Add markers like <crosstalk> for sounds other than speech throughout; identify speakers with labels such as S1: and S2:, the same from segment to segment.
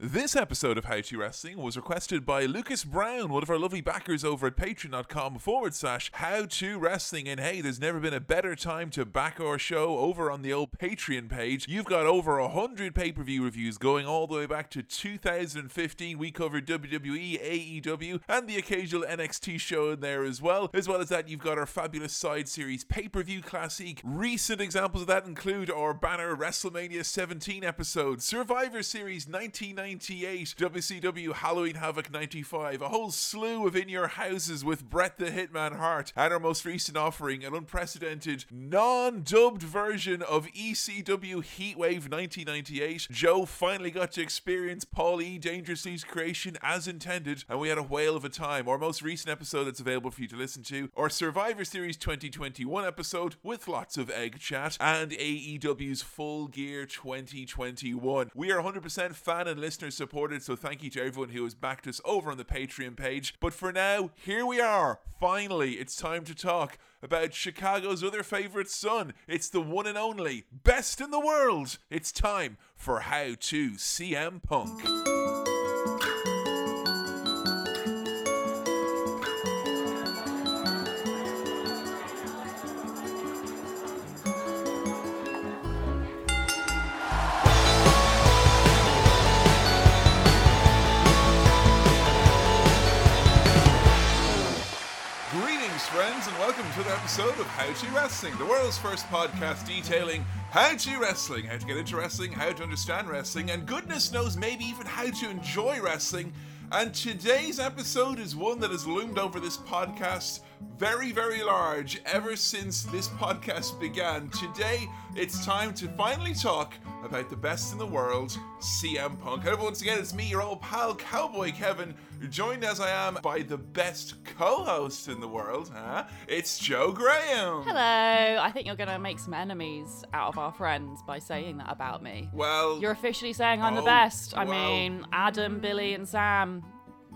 S1: This episode of How to Wrestling was requested by Lucas Brown, one of our lovely backers over at patreon.com forward slash how to wrestling. And hey, there's never been a better time to back our show over on the old Patreon page. You've got over a hundred pay per view reviews going all the way back to 2015. We covered WWE, AEW, and the occasional NXT show in there as well. As well as that, you've got our fabulous side series pay per view classic. Recent examples of that include our banner WrestleMania 17 episode, Survivor Series 1990. 98, WCW Halloween Havoc 95, a whole slew of In Your Houses with Bret the Hitman Hart, and our most recent offering, an unprecedented non dubbed version of ECW Heatwave 1998. Joe finally got to experience Paul E. Dangerously's creation as intended, and we had a whale of a time. Our most recent episode that's available for you to listen to, our Survivor Series 2021 episode with lots of egg chat, and AEW's Full Gear 2021. We are 100% fan and listener supported, so thank you to everyone who has backed us over on the Patreon page. But for now, here we are. Finally, it's time to talk about Chicago's other favorite son. It's the one and only best in the world. It's time for How to CM Punk. Welcome to the episode of How to Wrestling, the world's first podcast detailing how to wrestling, how to get into wrestling, how to understand wrestling, and goodness knows, maybe even how to enjoy wrestling. And today's episode is one that has loomed over this podcast very, very large ever since this podcast began. Today, it's time to finally talk about the best in the world, CM Punk. Hello, once again, it's me, your old pal, Cowboy Kevin, joined as I am by the best co host in the world, huh? It's Joe Graham.
S2: Hello. I think you're going to make some enemies out of our friends by saying that about me.
S1: Well,
S2: You're officially saying I'm
S1: Oh,
S2: the best. I
S1: well.
S2: mean, Adam, Billy, and Sam.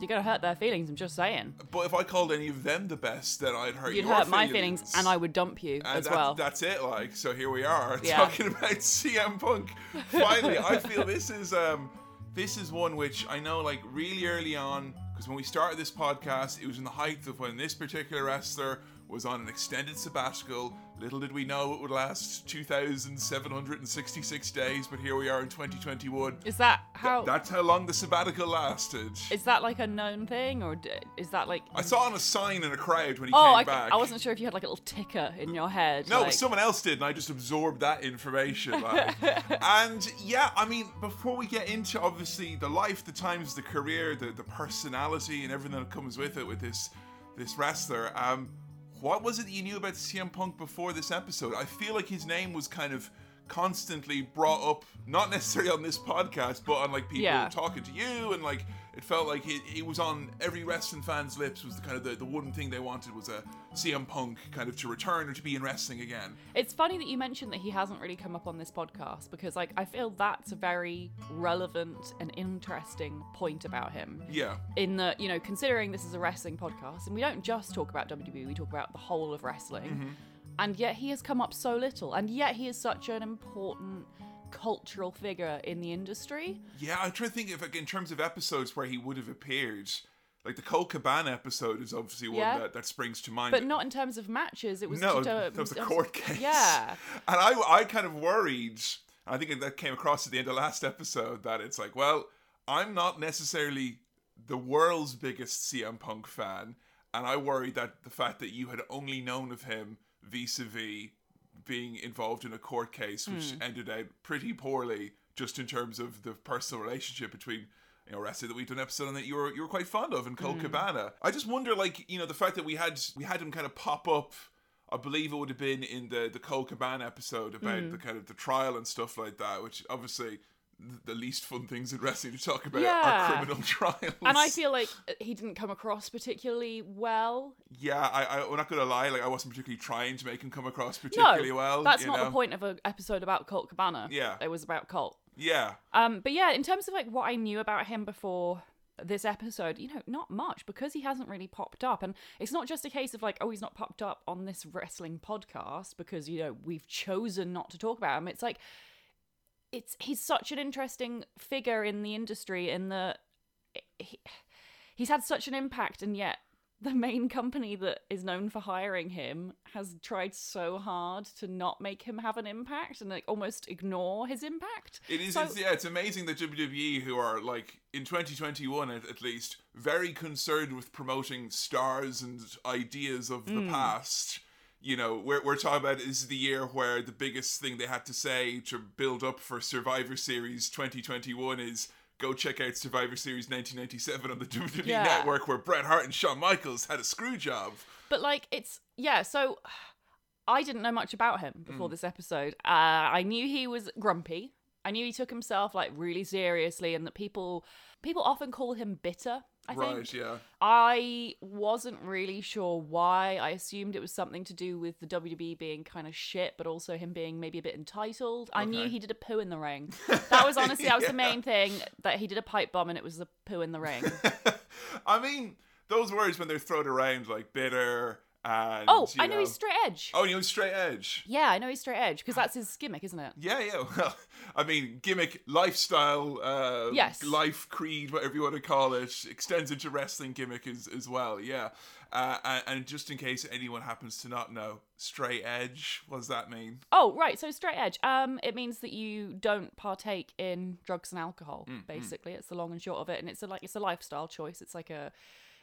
S2: You're going to hurt their feelings. I'm just saying.
S1: but if I called any of them the best, then I'd hurt
S2: You'd
S1: your
S2: hurt my feelings, and I would dump you
S1: And
S2: as
S1: that-
S2: well.
S1: That's it, like. So here we are
S2: Yeah. <laughs>
S1: talking about CM Punk. Finally, I feel this is um this is one which I know like really early on because when we started this podcast, it was in the height of when this particular wrestler was on an extended sabbatical. Little did we know it would last 2,766 days, but here we are in 2021.
S2: Is that how?
S1: That's how long the sabbatical lasted.
S2: is that like a known thing, or d- is that like?
S1: I saw on a sign in a crowd when he
S2: oh,
S1: came
S2: I,
S1: back.
S2: I wasn't sure if you had like a little ticker in your head.
S1: No,
S2: like,
S1: someone else did, and I just absorbed that information. Like. <laughs> and yeah, I mean, before we get into obviously the life, the times, the career, the, the personality, and everything that comes with it with this this wrestler, um, what was it that you knew about CM Punk before this episode? I feel like his name was kind of constantly brought up, not necessarily on this podcast, but on like people
S2: Yeah.
S1: talking to you, and like it felt like it, it was on every wrestling fan's lips. Was the kind of the, the one thing they wanted was a CM Punk kind of to return or to be in wrestling again.
S2: It's funny that you mentioned that he hasn't really come up on this podcast because, like, I feel that's a very relevant and interesting point about him.
S1: Yeah.
S2: In that, you know, considering this is a wrestling podcast and we don't just talk about WWE, we talk about the whole of wrestling.
S1: Mm-hmm.
S2: And yet he has come up so little. And yet he is such an important cultural figure in the industry.
S1: Yeah, I'm trying to think if, like, in terms of episodes where he would have appeared, like the Colt Cabana episode is obviously one
S2: Yeah.
S1: that, that springs to mind.
S2: But not in terms of matches. It was
S1: no,
S2: just a,
S1: that was a court case.
S2: Yeah. <laughs>
S1: and I, I kind of worried. I think that came across at the end of last episode that it's like, well, I'm not necessarily the world's biggest CM Punk fan, and I worried that the fact that you had only known of him vis-a-vis being involved in a court case, which
S2: Hmm.
S1: ended out pretty poorly, just in terms of the personal relationship between you know, wrestler that we've done an episode on that you were you were quite fond of in
S2: Hmm.
S1: Colt Cabana. I just wonder, like, you know, the fact that we had we had him kind of pop up. I believe it would have been in the the Colt Cabana episode about
S2: Hmm.
S1: the kind of the trial and stuff like that, which obviously the least fun things in wrestling to talk about
S2: Yeah.
S1: are criminal <laughs> trials.
S2: And I feel like he didn't come across particularly well.
S1: yeah, I, I I'm not gonna lie, like I wasn't particularly trying to make him come across particularly
S2: no,
S1: well.
S2: that's not
S1: know?
S2: the point of an episode about Colt Cabana.
S1: Yeah.
S2: It was about Colt.
S1: Yeah,
S2: Um, but yeah, in terms of like what I knew about him before this episode, you know, not much because he hasn't really popped up. And it's not just a case of like, oh, he's not popped up on this wrestling podcast because, you know, we've chosen not to talk about him. It's like it's he's such an interesting figure in the industry in the he, he's had such an impact and yet the main company that is known for hiring him has tried so hard to not make him have an impact and like almost ignore his impact.
S1: It is,
S2: So-
S1: it's, yeah, it's amazing that WWE, who are like in 2021 at, at least, very concerned with promoting stars and ideas of the hmm. past. You know, we're, we're talking about this is the year where the biggest thing they had to say to build up for Survivor Series 2021 is go check out Survivor Series 1997 on the <laughs> WWE
S2: Yeah.
S1: Network, where Bret Hart and Shawn Michaels had a screw job.
S2: But like it's yeah, so <sighs> I didn't know much about him before this episode. Uh, I knew he was grumpy. I knew he took himself like really seriously, and that people people often call him bitter. I
S1: right?
S2: think
S1: Yeah.
S2: I wasn't really sure why. I assumed it was something to do with the WB being kind of shit, but also him being maybe a bit entitled. I knew he did a poo in the ring. <laughs> That was honestly that was the main thing that he did a pipe bomb and it was a poo in the ring. <laughs>
S1: I mean, those words when they're thrown around like bitter and.
S2: Oh, I know he's straight edge.
S1: Oh, you know, straight edge.
S2: Yeah, I know he's straight edge because that's his gimmick, isn't it?
S1: Yeah, yeah. <laughs> Well, I mean, gimmick, lifestyle, uh,
S2: Yes.
S1: life creed, whatever you want to call it, extends into wrestling gimmick as, as well. Yeah. Uh, and, just in case anyone happens to not know, straight edge, what does that mean?
S2: Oh, right. So straight edge. Um, it means that you don't partake in drugs and alcohol.
S1: Mm,
S2: Basically, it's the long and short of it, and it's a like it's a lifestyle choice. It's like a,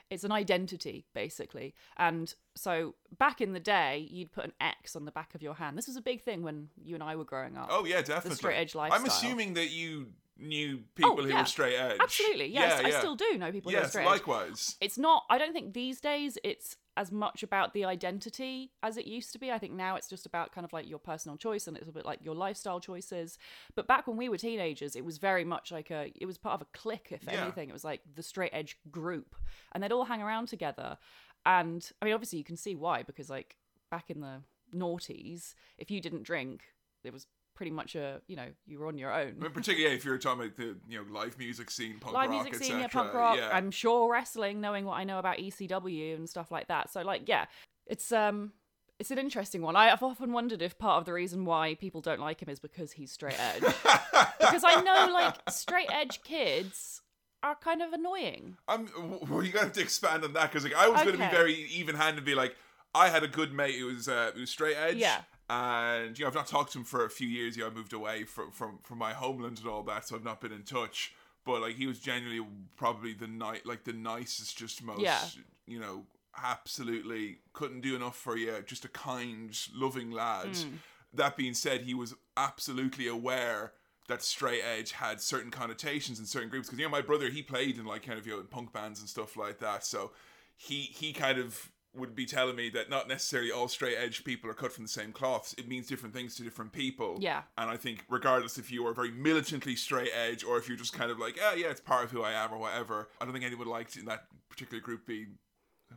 S2: it's an identity basically. And so back in the day, you'd put an X on the back of your hand. This was a big thing when you and I were growing up.
S1: Oh, yeah, definitely.
S2: straight edge lifestyle I'm
S1: assuming that you knew oh, people who
S2: yeah.
S1: were straight edge.
S2: Absolutely. Yes,
S1: Yeah,
S2: I still do know people who are
S1: Yes,
S2: straight edge.
S1: likewise.
S2: it's not i don't think these days it's as much about the identity as it used to be. I think now it's just about kind of like your personal choice and it's a bit like your lifestyle choices. But back when we were teenagers it was very much like a it was part of a clique if
S1: Yeah.
S2: anything. It was like the straight edge group and they'd all hang around together. And i mean obviously you can see why because like back in the noughties if you didn't drink it was pretty much a you know you were on your own
S1: particularly if you're talking about the you know live music scene, punk
S2: live
S1: rock,
S2: music scene, yeah, punk rock.
S1: Yeah.
S2: I'm sure wrestling, knowing what I know about ECW and stuff like that. So like, yeah, it's um, it's an interesting one. I- I've often wondered if part of the reason why people don't like him is because he's straight edge. <laughs> because I know like straight edge kids are kind of annoying.
S1: I'm. Well, you to have to expand on that because like I was going to be very even-handed, and be like, I had a good mate who was uh, who was straight edge.
S2: Yeah.
S1: And you know, I've not talked to him for a few years. You know, I moved away from from from my homeland and all that, so I've not been in touch. But like, he was genuinely probably the night, like the nicest, just most,
S2: Yeah.
S1: you know, absolutely couldn't do enough for you. Just a kind, loving lad.
S2: Hmm.
S1: That being said, he was absolutely aware that straight edge had certain connotations in certain groups because you know my brother he played in like kind of you know in punk bands and stuff like that so he he kind of would be telling me that not necessarily all straight edge people are cut from the same cloths it means different things to different people
S2: Yeah.
S1: and i think regardless if you are very militantly straight edge or if you're just kind of like oh yeah it's part of who i am or whatever i don't think anyone liked in that particular group being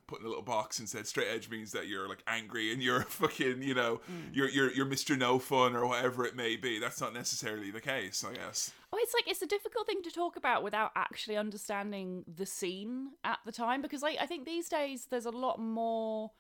S1: put in a little box and said straight edge means that you're like angry and you're <laughs> fucking you know mm. you're you're you're Mr. No Fun or whatever it may be. That's not necessarily the case, I guess.
S2: Oh, it's like it's a difficult thing to talk about without actually understanding the scene at the time because like I think these days there's a lot more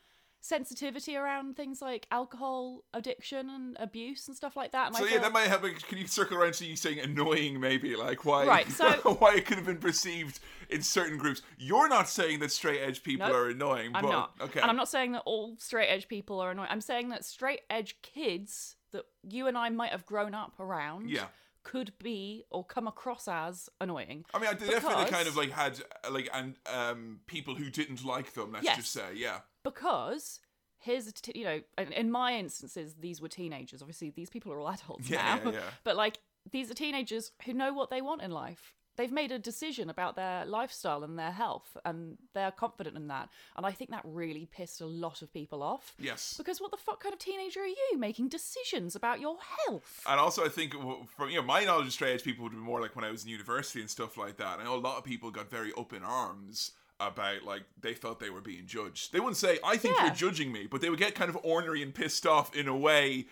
S2: sensitivity around things like alcohol addiction and abuse and stuff like that. And
S1: So
S2: I
S1: yeah, that might like, Can you circle around to you saying annoying, maybe like why?
S2: Right, so- <laughs>
S1: why it could have been perceived in certain groups. You're not saying that straight edge people
S2: Nope,
S1: are annoying,
S2: I'm
S1: but
S2: not.
S1: okay.
S2: And I'm not saying that all straight edge people are annoying. I'm saying that straight edge kids that you and I might have grown up around
S1: Yeah.
S2: could be or come across as annoying.
S1: I mean, I definitely
S2: Because-
S1: kind of like had uh, like and um people who didn't like them. Let's
S2: Yes.
S1: just say, yeah,
S2: because here's a t- you know in, in my instances these were teenagers obviously these people are all <laughs> adults
S1: Yeah,
S2: now
S1: yeah, yeah. <laughs>
S2: but like these are teenagers who know what they want in life they've made a decision about their lifestyle and their health and they're confident in that and i think that really pissed a lot of people off
S1: yes.
S2: because what the fuck kind of teenager are you making decisions about your health
S1: And also, I think from you know my knowledge of straight edge people would be more like when I was in university and stuff like that. I know a lot of people got very up in arms about like they felt they were being judged. They wouldn't say, "I think
S2: Yeah.
S1: you're judging me," but they would get kind of ornery and pissed off in a way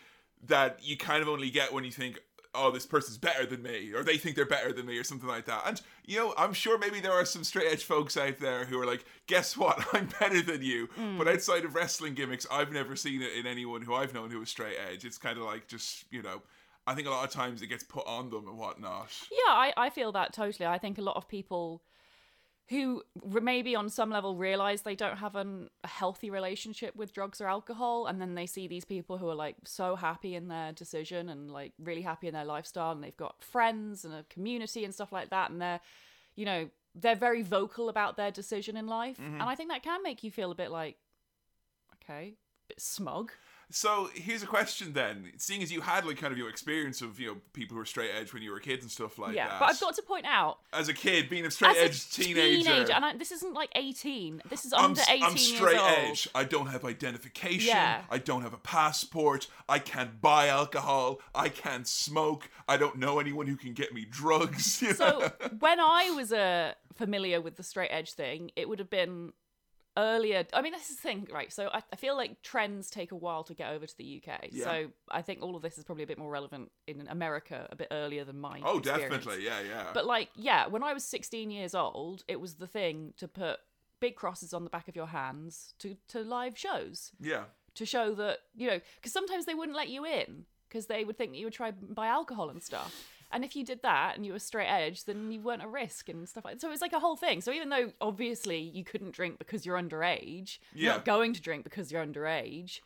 S1: that you kind of only get when you think. Oh, this person's better than me, or they think they're better than me, or something like that. And you know, I'm sure maybe there are some straight edge folks out there who are like, "Guess what? <laughs> I'm better than you." Mm. But outside of wrestling gimmicks, I've never seen it in anyone who I've known who was straight edge. It's kind of like just you know, I think a lot of times it gets put on them and whatnot.
S2: Yeah, I, I feel that totally. I think a lot of people who maybe on some level realize they don't have an, a healthy relationship with drugs or alcohol, and then they see these people who are like so happy in their decision and like really happy in their lifestyle, and they've got friends and a community and stuff like that, and they're, you know, they're very vocal about their decision in life, mm-hmm. and I think that can make you feel a bit like, okay, a bit smug.
S1: So here's a question then. Seeing as you had like kind of your experience of you know people who were straight edge when you were kids and stuff like
S2: yeah,
S1: that.
S2: but I've got to point out
S1: as a kid being a straight
S2: as
S1: edge
S2: a
S1: teenager.
S2: and I, this isn't like 18. This is
S1: I'm,
S2: under 18
S1: I'm straight edge. I don't have identification.
S2: Yeah.
S1: I don't have a passport. I can't buy alcohol. I can't smoke. I don't know anyone who can get me drugs. <laughs>
S2: So when I was uh, familiar with the straight edge thing, it would have been earlier. I mean, this is the thing, right? So I, I feel like trends take a while to get over to the UK.
S1: Yeah.
S2: So I think all of this is probably a bit more relevant in America a bit earlier than mine.
S1: oh, definitely. Yeah, yeah.
S2: But like, yeah, when I was 16 years old, it was the thing to put big crosses on the back of your hands to to live shows
S1: yeah.
S2: to show that you know because sometimes they wouldn't let you in because they would think that you would try and buy alcohol and stuff and if you did that and you were straight edge then you weren't a risk and stuff like that. so it was like a whole thing so even though obviously you couldn't drink because you're underage you're not going to drink because you're underage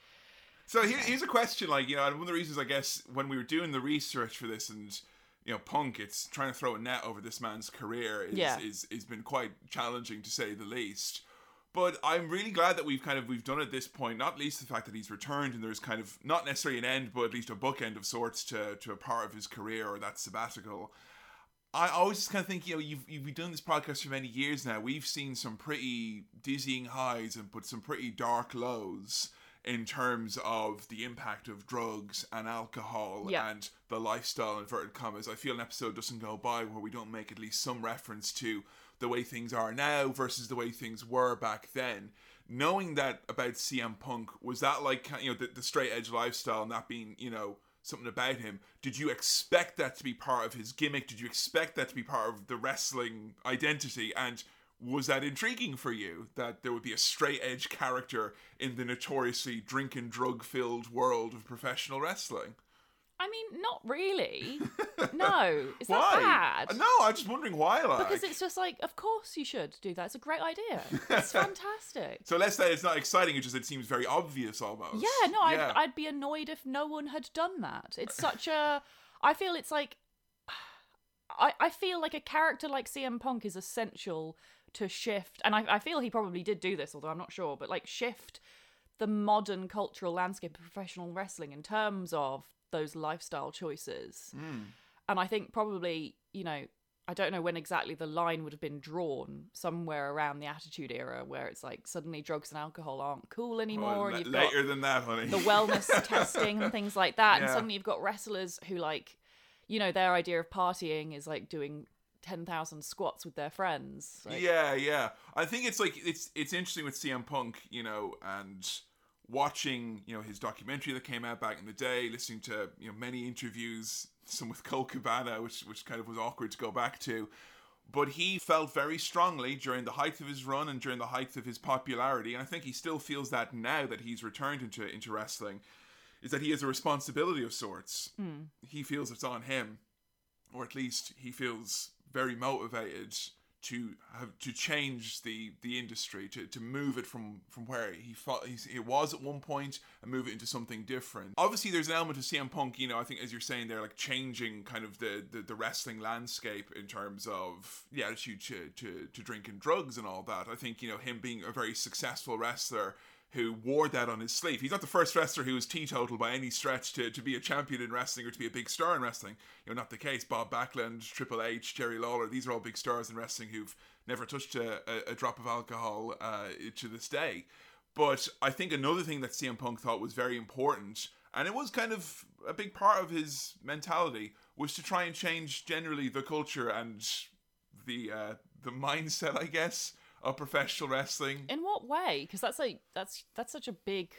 S1: So here, here's a question, like you know, one of the reasons I guess when we were doing the research for this, and you know, Punk, it's trying to throw a net over this man's career is
S2: Yeah.
S1: is is been quite challenging to say the least. But I'm really glad that we've kind of we've done at this point, not least the fact that he's returned and there's kind of not necessarily an end, but at least a bookend of sorts to to a part of his career or that sabbatical. I always just kind of think, you know, you've, you've been doing this podcast for many years now. We've seen some pretty dizzying highs and put some pretty dark lows in terms of the impact of drugs and alcohol
S2: Yeah.
S1: and the lifestyle, inverted commas. I feel an episode doesn't go by where we don't make at least some reference to the way things are now versus the way things were back then. Knowing that about CM Punk, was that like, you know, the, the straight edge lifestyle and that being, you know, something about him. Did you expect that to be part of his gimmick? Did you expect that to be part of the wrestling identity? And was that intriguing for you that there would be a straight edge character in the notoriously drink and drug filled world of professional wrestling?
S2: I mean not really <laughs> no is that bad
S1: No, I'm just wondering why. Like.
S2: because it's just like of course you should do that it's a great idea it's <laughs> fantastic
S1: so let's say it's not exciting. It just it seems very obvious almost.
S2: Yeah, no, I'd, I'd be annoyed if no one had done that. It's such a. I feel it's like. I, I feel like a character like CM Punk is essential to shift, and I, I feel he probably did do this, although I'm not sure, but like shift the modern cultural landscape of professional wrestling in terms of those lifestyle choices. Mm. And I think probably, you know, I don't know when exactly the line would have been drawn, somewhere around the Attitude Era, where it's like suddenly drugs and alcohol aren't cool anymore,
S1: Well,
S2: and you've got
S1: later than that, honey.
S2: the wellness <laughs> testing and things like that. And suddenly you've got wrestlers who like, you know, their idea of partying is like doing ten thousand squats with their friends. Like,
S1: yeah, yeah. I think it's like it's it's interesting with CM Punk, you know, and watching you know his documentary that came out back in the day, listening to you know many interviews, some with Colt Cabana, which which kind of was awkward to go back to. But he felt very strongly during the height of his run and during the height of his popularity, and I think he still feels that now that he's returned into into wrestling, is that he has a responsibility of sorts. Hmm. He feels it's on him or at least he feels very motivated to have to change the the industry to, to move it from from where he thought he's, it was at one point and move it into something different. Obviously there's an element of CM Punk you know I think as you're saying they're like changing kind of the, the the wrestling landscape in terms of the attitude to, to to drink and drugs and all that. I think you know him being a very successful wrestler who wore that on his sleeve. He's not the first wrestler who was teetotal by any stretch to, to be a champion in wrestling or to be a big star in wrestling. You know, not the case. Bob Backlund, Triple H, Jerry Lawler, these are all big stars in wrestling who've never touched a, a, a drop of alcohol uh, to this day. But I think another thing that CM Punk thought was very important, and it was kind of a big part of his mentality, was to try and change generally the culture and the uh, the mindset, I guess, of professional wrestling.
S2: In what way? Because that's like that's that's such a big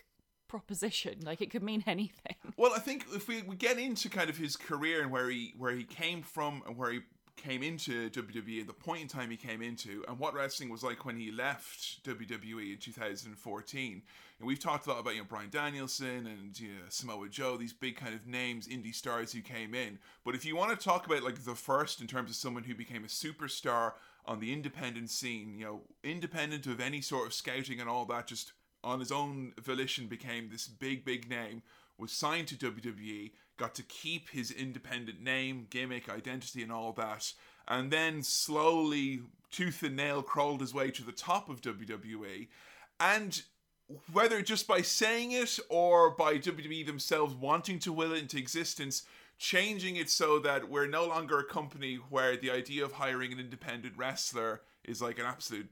S2: proposition. Like it could mean <laughs> anything.
S1: Well, I think if we, we get into kind of his career and where he where he came from and where he came into WWE the point in time he came into, and what wrestling was like when he left WWE in 2014. And we've talked a lot about you know Bryan Danielson and you know, Samoa Joe, these big kind of names, indie stars who came in. But if you want to talk about like the first in terms of someone who became a superstar on the independent scene, you know, independent of any sort of scouting and all that, just on his own volition became this big, big name, was signed to WWE, got to keep his independent name, gimmick, identity, and all that, and then slowly, tooth and nail, crawled his way to the top of WWE. And whether just by saying it or by WWE themselves wanting to will it into existence, changing it so that we're no longer a company where the idea of hiring an independent wrestler is like an absolute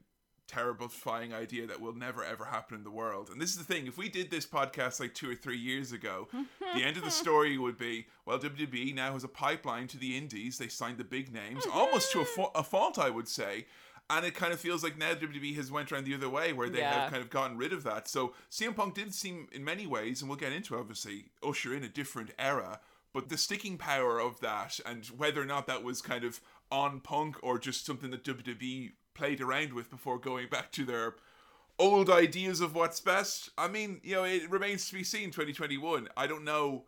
S1: terrifying idea that will never ever happen in the world. And this is the thing: if we did this podcast like two or three years ago, the end of the <laughs> story would be, well, WWE now has a pipeline to the indies. They signed the big names, almost to a, mm-hmm. fa- a fault, I would say. And it kind of feels like now WWE has went around the other way, where they
S2: Yeah.
S1: have kind of gotten rid of that. So CM Punk did seem, in many ways, and we'll get into obviously, usher in a different era. But the sticking power of that, and whether or not that was kind of on Punk or just something that WWE played around with before going back to their old ideas of what's best. I mean, you know, it remains to be seen. 2021. I don't know.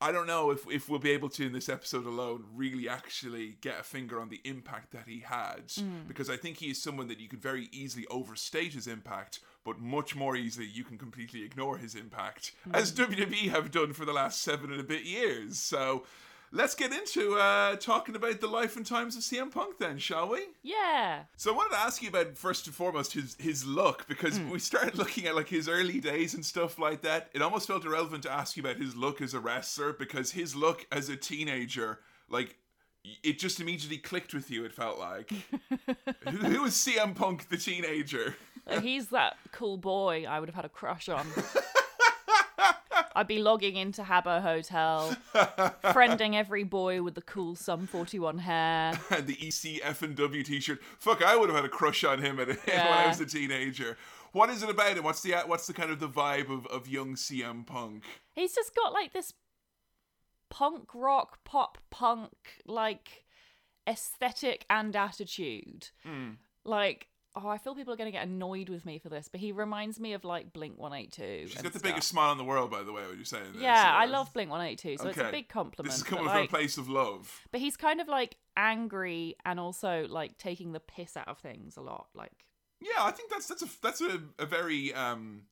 S1: I don't know if, if we'll be able to in this episode alone really actually get a finger on the impact that he had mm. because I think he is someone that you could very easily overstate his impact, but much more easily you can completely ignore his impact, as WWE have done for the last seven and a bit years. So let's get into uh, talking about the life and times of CM Punk then, shall we?
S2: Yeah.
S1: So I wanted to ask you about first and foremost his his look because we started looking at like his early days and stuff like that. It almost felt irrelevant to ask you about his look as a wrestler because his look as a teenager, like it just immediately clicked with you. It felt like <laughs> who, who was CM Punk the teenager?
S2: Like, he's that cool boy I would have had a crush on. <laughs> I'd be logging into Habbo Hotel, friending every boy with the cool Sum 41 hair.
S1: and <laughs> the ECF and W T-shirt. Fuck, I would have had a crush on him at, <laughs> when I was a teenager. What is it about him? What's the what's the kind of the vibe of, of young CM Punk?
S2: He's just got like this punk rock, pop punk, like aesthetic and attitude.
S1: Hmm.
S2: Like, oh, I feel people are going to get annoyed with me for this, but he reminds me of like Blink 182.
S1: She's got the
S2: stuff.
S1: biggest smile in the world, by the way. What you're saying? there,
S2: Yeah,
S1: so-
S2: I love Blink 182, so it's a big compliment.
S1: This is
S2: but,
S1: coming
S2: like,
S1: from a place of love.
S2: But he's kind of like angry and also like taking the piss out of things a lot, like
S1: Yeah, I think that's that's a that's a, a very um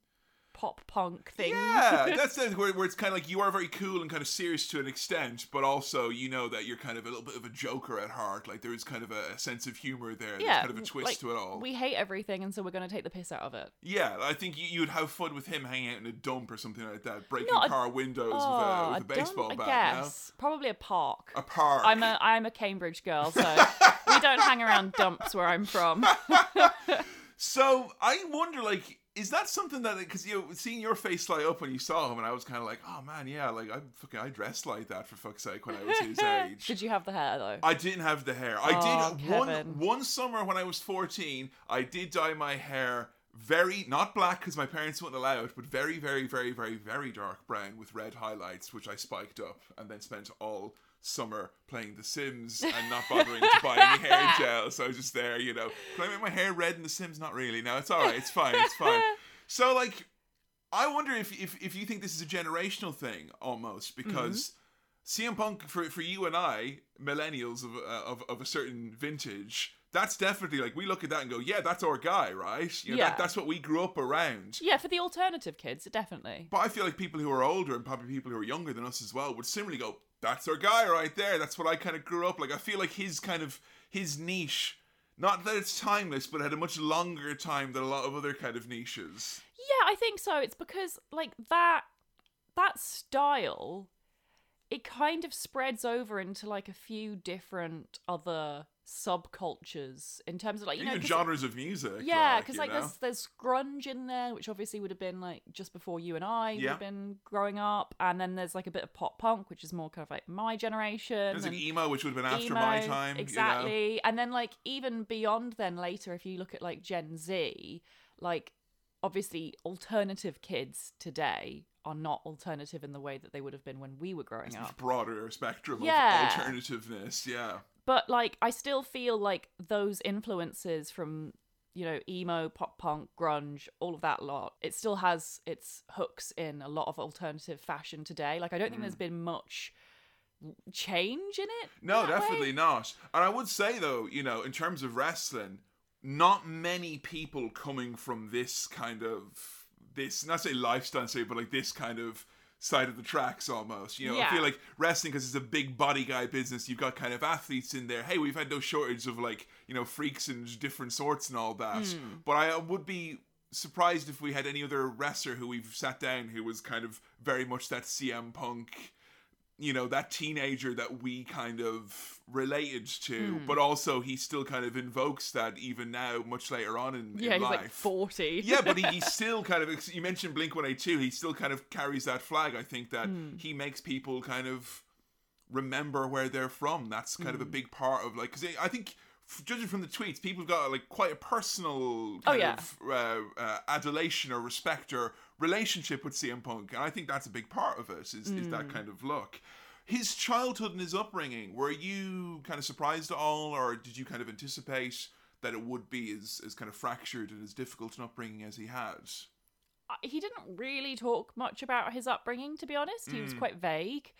S2: pop punk <laughs> thing.
S1: yeah that's it, where, where it's kind of like you are very cool and kind of serious to an extent, but also you know that you're kind of a little bit of a joker at heart. Like there is kind of a, a sense of humor there. There's
S2: yeah,
S1: kind of a twist
S2: like,
S1: to it all.
S2: We hate everything, and so we're going to take the piss out of it.
S1: yeah, I think you, you'd have fun with him hanging out in a dump or something like that, breaking
S2: Not a-
S1: car windows
S2: oh,
S1: with a, with a baseball bat.
S2: I
S1: no?
S2: guess probably a park.
S1: A park.
S2: I'm a I'm a Cambridge girl, so <laughs> we don't hang around dumps where I'm from. <laughs>
S1: So I wonder, like, is that something that because you know, seeing your face light up when you saw him, and I was kind of like, oh man, yeah, like I fucking I dressed like that for fuck's sake when I was his <laughs> age.
S2: Did you have the hair though?
S1: I didn't have the hair. I
S2: Oh,
S1: did one one summer when I was fourteen. I did dye my hair very not black because my parents wouldn't allow it, but very, very, very, very, very dark brown with red highlights, which I spiked up, and then spent all summer playing The Sims and not bothering to buy any hair <laughs> gel. So I was just there, you know, can I make my hair red in The Sims? Not really. No, it's all right. It's fine. It's fine. <laughs> So like, I wonder if if if you think this is a generational thing almost because. CM Punk for for you and I, millennials of uh, of of a certain vintage, that's definitely like we look at that and go, yeah, that's our guy, right? You know,
S2: Yeah.
S1: that, that's what we grew up around.
S2: yeah, for the alternative kids, definitely.
S1: But I feel like people who are older and probably people who are younger than us as well would similarly go, that's our guy right there. That's what I kind of grew up like. I feel like his kind of his niche, not that it's timeless, but had a much longer time than a lot of other kind of niches.
S2: Yeah, I think so. It's because like that that style it kind of spreads over into like a few different other subcultures in terms of like you know
S1: Even
S2: 'cause-
S1: genres of music.
S2: yeah
S1: like,
S2: because
S1: you
S2: like there's there's grunge in there which obviously would have been like just before you and i would
S1: Yeah.
S2: have been growing up and then there's like a bit of pop punk which is more kind of like my generation
S1: There's like emo, which would have been after
S2: emo,
S1: my time. You know?
S2: exactly and then like even beyond then later if you look at like gen z like obviously alternative kids today are not alternative in the way that they would have been when we were growing
S1: Much
S2: up.
S1: broader spectrum
S2: Yeah.
S1: of alternativeness. Yeah.
S2: But like I still feel like those influences from you know emo, pop punk, grunge, all of that lot, it still has its hooks in a lot of alternative fashion today. Like I don't think there's mm. been much change in it.
S1: No,
S2: in that way.
S1: definitely not. And I would say though, you know, in terms of wrestling, not many people coming from this kind of this not say lifestyle say, but like this kind of side of the tracks almost. You know, I feel like wrestling because it's a big body guy business. You've got kind of athletes in there. Hey, we've had no shortage of like you know freaks and different sorts and all that.
S2: Hmm.
S1: But I would be surprised if we had any other wrestler who we've sat down who was kind of very much that CM Punk you know that teenager that we kind of related to
S2: Hmm.
S1: but also he still kind of invokes that even now much later on in,
S2: Yeah,
S1: in
S2: he's
S1: life
S2: like forty.
S1: yeah but he, he <laughs> still kind of you mentioned blink 182 he still kind of carries that flag i think that
S2: Hmm.
S1: he makes people kind of remember where they're from that's kind
S2: Hmm.
S1: of a big part of like because i think judging from the tweets people have got like quite a personal kind
S2: Oh, yeah.
S1: of uh, uh, adulation or respect or relationship with CM Punk, and I think that's a big part of it. Is, is
S2: Mm.
S1: that kind of look? His childhood and his upbringing. Were you kind of surprised at all, or did you kind of anticipate that it would be as, as kind of fractured and as difficult an upbringing as he had?
S2: Uh, he didn't really talk much about his upbringing to be honest he
S1: Mm.
S2: was quite vague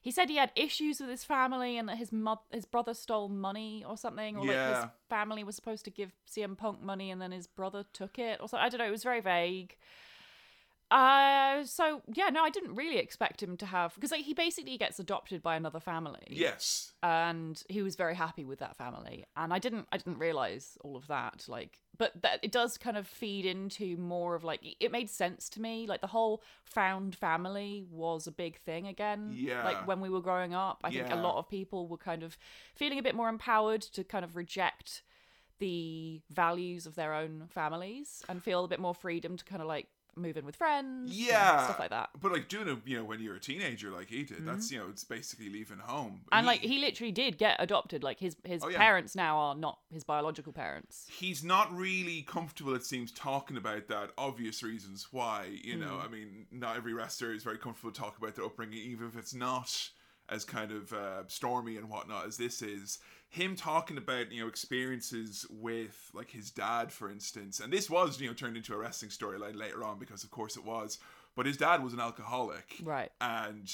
S2: he said he had issues with his family and that his mo- his brother stole money or something or like
S1: Yeah.
S2: his family was supposed to give CM Punk money and then his brother took it or something I don't know it was very vague uh so yeah no I didn't really expect him to have because like he basically gets adopted by another family
S1: Yes.
S2: and he was very happy with that family and i didn't i didn't realize all of that like but that it does kind of feed into more of like it made sense to me like the whole found family was a big thing again
S1: Yeah.
S2: like when we were growing up i think
S1: Yeah.
S2: a lot of people were kind of feeling a bit more empowered to kind of reject the values of their own families and feel a bit more freedom to kind of like move in with friends and
S1: Yeah.
S2: stuff like that
S1: But like doing it, you know, when you're a teenager like he did, that's you know, it's basically leaving home.
S2: Mm-hmm. and like he literally did get adopted like his his
S1: Oh, yeah.
S2: parents now are not his biological parents
S1: he's not really comfortable it seems talking about that obvious reasons why you know i mean not every wrestler is very comfortable to talk about their upbringing even if it's not as kind of uh, stormy and whatnot as this is him talking about you know experiences with like his dad for instance and this was you know turned into a wrestling storyline later on because of course it was but his dad was an alcoholic
S2: Right.
S1: and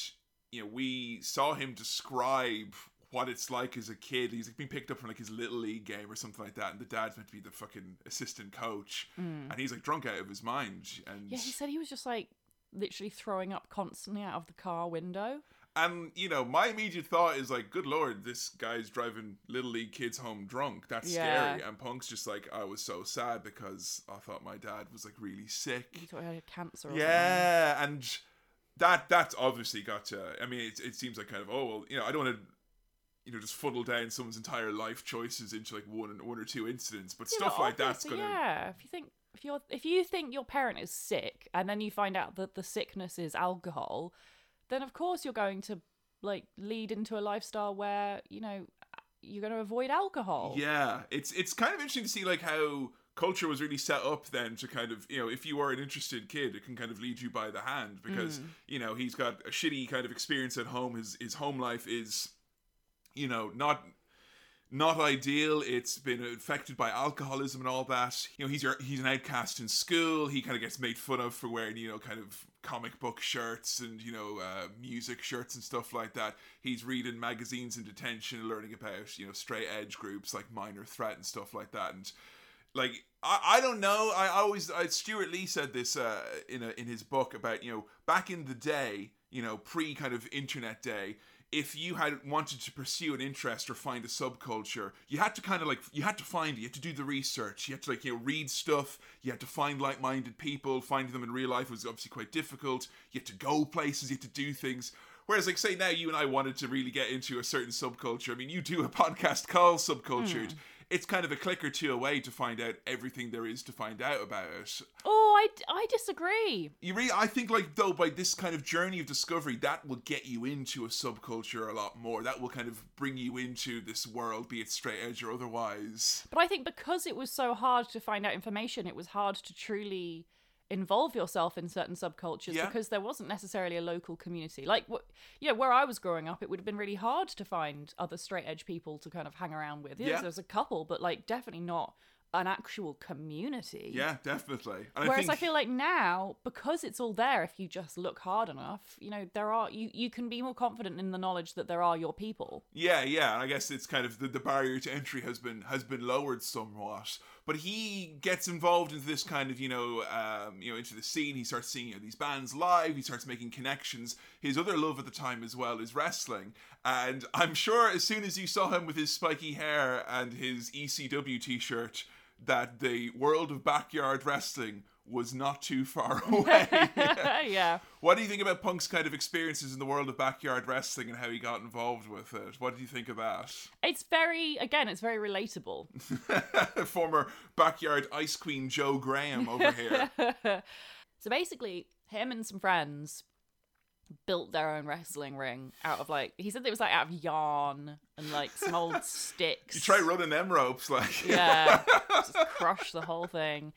S1: you know we saw him describe what it's like as a kid he's like being picked up from like his little league game or something like that and the dad's meant to be the fucking assistant coach and he's like drunk out of his mind and
S2: Mm. Yeah, he said he was just like literally throwing up constantly out of the car window.
S1: And you know my immediate thought is like good lord this guy's driving little league kids home drunk that's
S2: Yeah.
S1: scary and punk's just like i was so sad because i thought my dad was like really sick
S2: He thought he had cancer.
S1: Yeah, and that that's obviously got to. I mean, it, it seems like kind of oh well, you know, I don't want to, you know, just funnel down someone's entire life choices into like one one or two incidents, but stuff like that's gonna.
S2: Yeah, if you think if you're if you think your parent is sick and then you find out that the sickness is alcohol, then of course you're going to like lead into a lifestyle where you know you're going to avoid alcohol.
S1: Yeah, it's it's kind of interesting to see like how culture was really set up then to kind of you know if you are an interested kid it can kind of lead you by the hand because
S2: Mm.
S1: you know he's got a shitty kind of experience at home his his home life is you know not not ideal it's been affected by alcoholism and all that you know he's your, he's an outcast in school he kind of gets made fun of for wearing you know kind of comic book shirts and you know uh, music shirts and stuff like that. He's reading magazines in detention learning about you know straight edge groups like minor threat and stuff like that. And like I, I don't know. I always I, Stewart Lee said this uh, in a in his book about you know back in the day you know pre kind of internet day if you had wanted to pursue an interest or find a subculture you had to kind of like you had to find it. You had to do the research. You had to like you know read stuff. You had to find like-minded people. Finding them in real life was obviously quite difficult. You had to go places. You had to do things. Whereas, like, say now you and I wanted to really get into a certain subculture. I mean, you do a <laughs> podcast called Subcultured. Hmm. It's kind of a click or two away to find out everything there is to find out about it.
S2: Oh, I, I disagree.
S1: You really, I think, like though, by this kind of journey of discovery, that will get you into a subculture a lot more. That will kind of bring you into this world, be it straight edge or otherwise.
S2: But I think because it was so hard to find out information, it was hard to truly involve yourself in certain subcultures
S1: Yeah.
S2: because there wasn't necessarily a local community. Like, what you know, where I was growing up, it would have been really hard to find other straight edge people to kind of hang around with. Yes,
S1: Yeah.
S2: there's a couple, but like definitely not an actual community.
S1: Yeah, definitely. And
S2: Whereas I,
S1: think,
S2: feel like now, because it's all there, if you just look hard enough, you know, there are you you can be more confident in the knowledge that there are your people.
S1: Yeah, yeah. I guess it's kind of the, the barrier to entry has been has been lowered somewhat. But he gets involved into this kind of you know um, you know into the scene. He starts seeing you know, these bands live. He starts making connections. His other love at the time as well is wrestling. And I'm sure as soon as you saw him with his spiky hair and his ECW t-shirt, that the world of backyard wrestling was not too far <laughs> away.
S2: yeah.
S1: What do you think about Punk's kind of experiences in the world of backyard wrestling and how he got involved with it? What do you think of that?
S2: It's very again, it's very relatable. <laughs>
S1: Former backyard ice queen Joe Graham over here. <laughs>
S2: so basically, him and some friends built their own wrestling ring out of like he said it was like out of yarn and like some old sticks.
S1: You try running them ropes, like
S2: yeah, just crush the whole thing.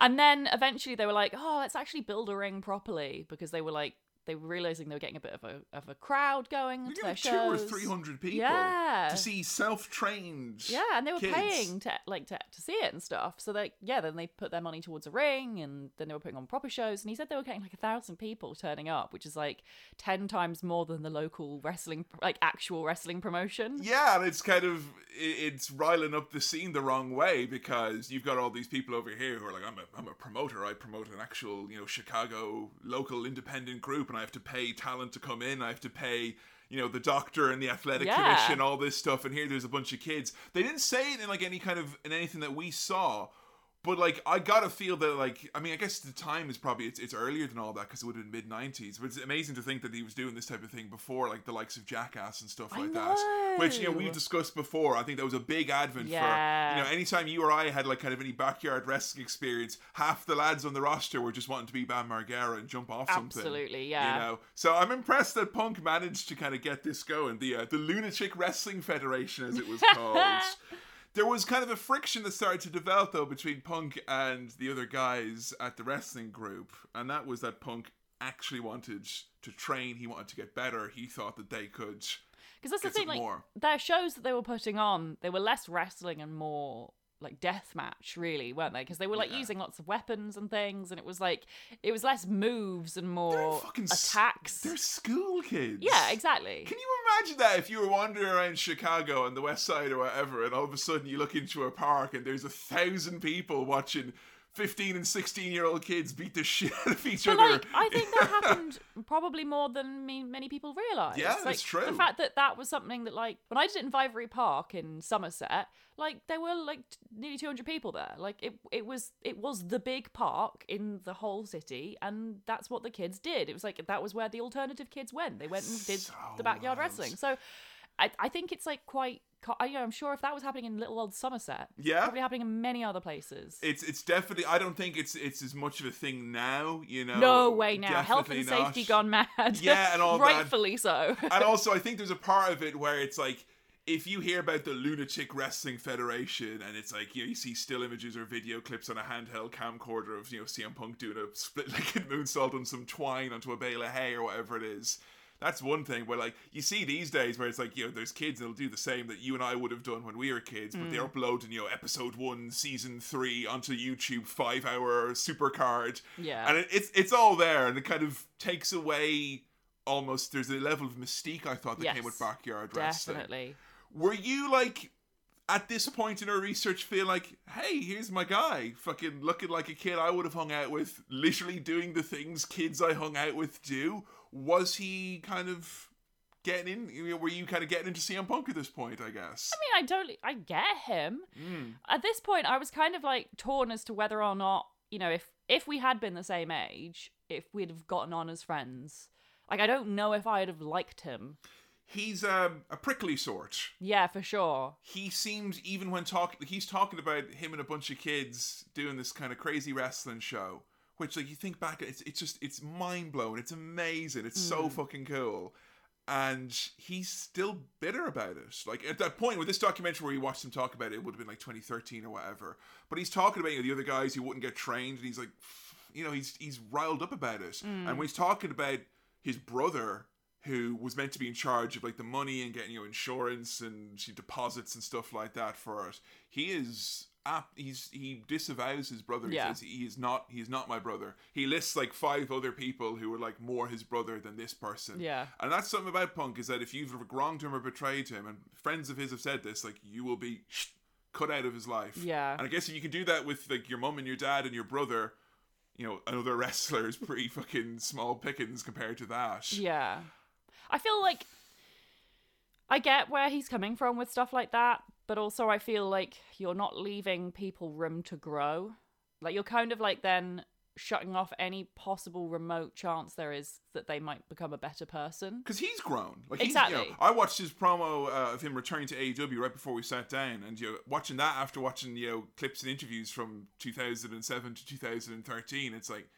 S2: And then eventually they were like, "Oh, let's actually build a ring properly," because they were like they were realizing they were getting a bit of a of a crowd going
S1: You're
S2: to their
S1: two or three hundred people
S2: Yeah.
S1: to see self-trained.
S2: Yeah, and they were
S1: kids.
S2: paying to like to, to see it and stuff. So they yeah, then they put their money towards a ring, and then they were putting on proper shows. And he said they were getting like a thousand people turning up, which is like ten times more than the local wrestling like actual wrestling promotion.
S1: Yeah, and it's kind of it's riling up the scene the wrong way because you've got all these people over here who are like, I'm a I'm a promoter. I promote an actual you know Chicago local independent group, and I have to pay talent to come in. I have to pay you know the doctor and the athletic
S2: Yeah.
S1: commission, all this stuff. And here there's a bunch of kids. They didn't say it in like any kind of in anything that we saw. But like, I gotta feel that like, I mean, I guess the time is probably it's, it's earlier than all that because it would have been mid '90s. But it's amazing to think that he was doing this type of thing before, like the likes of Jackass and stuff like that. Which you know we've discussed before. I think that was a big advent
S2: Yeah.
S1: for you know anytime you or I had like kind of any backyard wrestling experience, half the lads on the roster were just wanting to be Bam Margera and jump off something.
S2: Absolutely, yeah.
S1: You know, so I'm impressed that Punk managed to kind of get this going. The uh, the Lunatic Wrestling Federation, as it was <laughs> called. There was kind of a friction that started to develop though between Punk and the other guys at the wrestling group, and that was that Punk actually wanted to train. He wanted to get better. He thought that they could.
S2: Because that's the thing, like
S1: more.
S2: their shows that they were putting on, they were less wrestling and more like death match, really, weren't they? Because they were like
S1: Yeah.
S2: using lots of weapons and things, and it was like it was less moves and
S1: They're
S2: more
S1: s-
S2: attacks.
S1: They're school kids.
S2: Yeah, exactly.
S1: Can you imagine that if you were wandering around Chicago on the west side or whatever, and all of a sudden you look into a park and there's a thousand people watching 15 and 16 year old kids beat the <laughs> shit out of each
S2: But
S1: other?
S2: like, I think that <laughs> happened probably more than me, many people realise.
S1: Yeah,
S2: like,
S1: that's true.
S2: The fact that that was something that, like, when I did it in Vivary Park in Somerset, like there were like t- nearly 200 people there. Like it, it was, it was the big park in the whole city, and that's what the kids did. It was like that was where the alternative kids went. They went and did
S1: So
S2: the backyard wrestling. So, I, I think it's like quite. I, you know, I'm sure if that was happening in little old Somerset,
S1: Yeah.
S2: probably happening in many other places.
S1: it's it's definitely I don't think it's it's as much of a thing now, you know.
S2: no way now. Health and
S1: Definitely
S2: safety gone mad.
S1: Yeah, and all <laughs> that.
S2: rightfully so. <laughs>
S1: and also I think there's a part of it where it's like if you hear about the Lunatic Wrestling Federation and it's like you know you see still images or video clips on a handheld camcorder of you know CM Punk doing a split legged <laughs> moonsault on some twine onto a bale of hay or whatever it is. That's one thing, where like you see these days where it's like, you know, there's kids that'll do the same that you and I would have done when we were kids, but they're mm. uploading, you know, episode one, season three onto YouTube, five hour supercard.
S2: Yeah.
S1: And it, it's it's all there and it kind of takes away almost there's a level of mystique I thought that came with backyard wrestling.
S2: Definitely.
S1: Were you like at this point in our research feel like, hey, here's my guy, fucking looking like a kid I would have hung out with, literally doing the things kids I hung out with do? Was he kind of getting in? you know, Were you kind of getting into CM Punk at this point? I guess.
S2: I mean, I don't. I get him.
S1: Mm.
S2: At this point, I was kind of like torn as to whether or not you know if if we had been the same age, if we'd have gotten on as friends. Like, I don't know if I'd have liked him.
S1: He's um, a prickly sort.
S2: Yeah, for sure.
S1: he seems even when talking he's talking about him and a bunch of kids doing this kind of crazy wrestling show which like you think back it's it's just it's mind-blowing. It's amazing. It's so mm. fucking cool. And he's still bitter about it. Like at that point with this documentary where you watched him talk about it it would have been like 2013 or whatever. But he's talking about you know, the other guys who wouldn't get trained and he's like you know, he's he's riled up about it. And mm. when he's talking about his brother who was meant to be in charge of like the money and getting you know, insurance and she deposits and stuff like that for it, he is ap- he's he disavows his brother.
S2: Yeah.
S1: He says he is not he is not my brother. He lists like five other people who are like more his brother than this person.
S2: Yeah.
S1: And that's something about Punk is that if you've wronged him or betrayed him, and friends of his have said this, like you will be cut out of his life.
S2: Yeah.
S1: And I guess you can do that with like your mum and your dad and your brother, you know, another <laughs> wrestler is pretty fucking small pickings compared to that.
S2: Yeah. I feel like I get where he's coming from with stuff like that, but also I feel like you're not leaving people room to grow. Like you're kind of like then shutting off any possible remote chance there is that they might become a better person.
S1: Because he's grown. Like he's, You know,
S2: Exactly.
S1: I watched his promo uh, of him returning to AEW right before we sat down, and you know, watching that after watching you know clips and interviews from 2007 to 2013, it's like,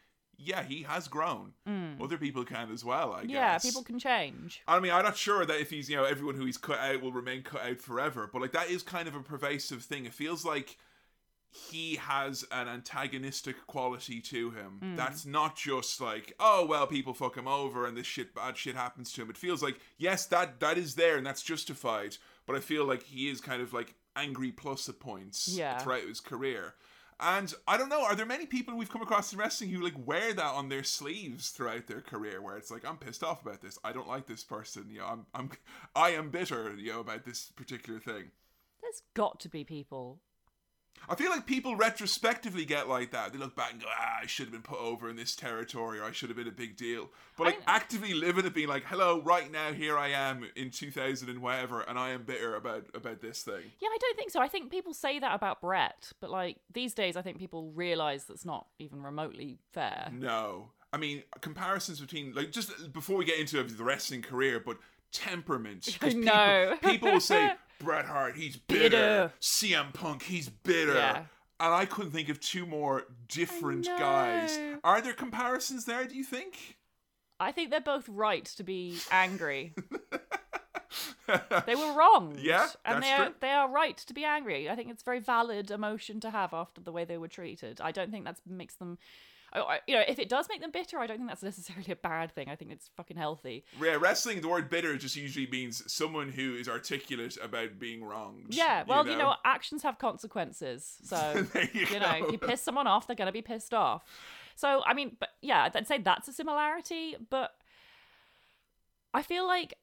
S1: yeah, he has grown. Other people can as well. I
S2: Mm. Yeah,
S1: guess.
S2: people can change.
S1: I mean, I'm not sure that if he's, you know, everyone who he's cut out will remain cut out forever, but like that is kind of a pervasive thing. It feels like he has an antagonistic quality to him. That's not just like, oh well, people fuck him over and this shit bad shit happens to him. It feels like yes, that that is there and that's justified, but I feel like he is kind of like angry plus at points
S2: Yeah.
S1: throughout his career. And I don't know, are there many people we've come across in wrestling who like wear that on their sleeves throughout their career where it's like I'm pissed off about this. I don't like this person. You know, I'm I'm <laughs> I am bitter, you know, about this particular thing.
S2: There's got to be people.
S1: I feel like people retrospectively get like that. They look back and go, ah, I should have been put over in this territory, or I should have been a big deal. But like
S2: I-
S1: actively living it, being like, hello, right now, here I am in 2000 and whatever, and I am bitter about about this thing.
S2: Yeah, I don't think so. I think people say that about Bret, but like these days, I think people realize that's not even remotely fair.
S1: No. I mean, comparisons between, like, just before we get into the wrestling career, but temperament. <laughs> 'Cause
S2: I know.
S1: People, people will say, <laughs> Bret Hart, he's bitter.
S2: Bitter.
S1: CM Punk, he's bitter.
S2: Yeah.
S1: And I couldn't think of two more different guys. Are there comparisons there, do you think?
S2: I think they're both right to be angry. <laughs> they were wrong.
S1: Yeah,
S2: and they are
S1: true.
S2: they are right to be angry. I think it's a very valid emotion to have after the way they were treated. I don't think that makes them. I- I- You know, if it does make them bitter, I don't think that's necessarily a bad thing. I think it's fucking healthy.
S1: Yeah, wrestling, the word bitter just usually means someone who is articulate about being wronged.
S2: Yeah, well, you know, actions have consequences. So <laughs>
S1: you
S2: you know, if you piss someone off, they're gonna be pissed off. So I mean, but yeah, I'd say that's a similarity, but I feel like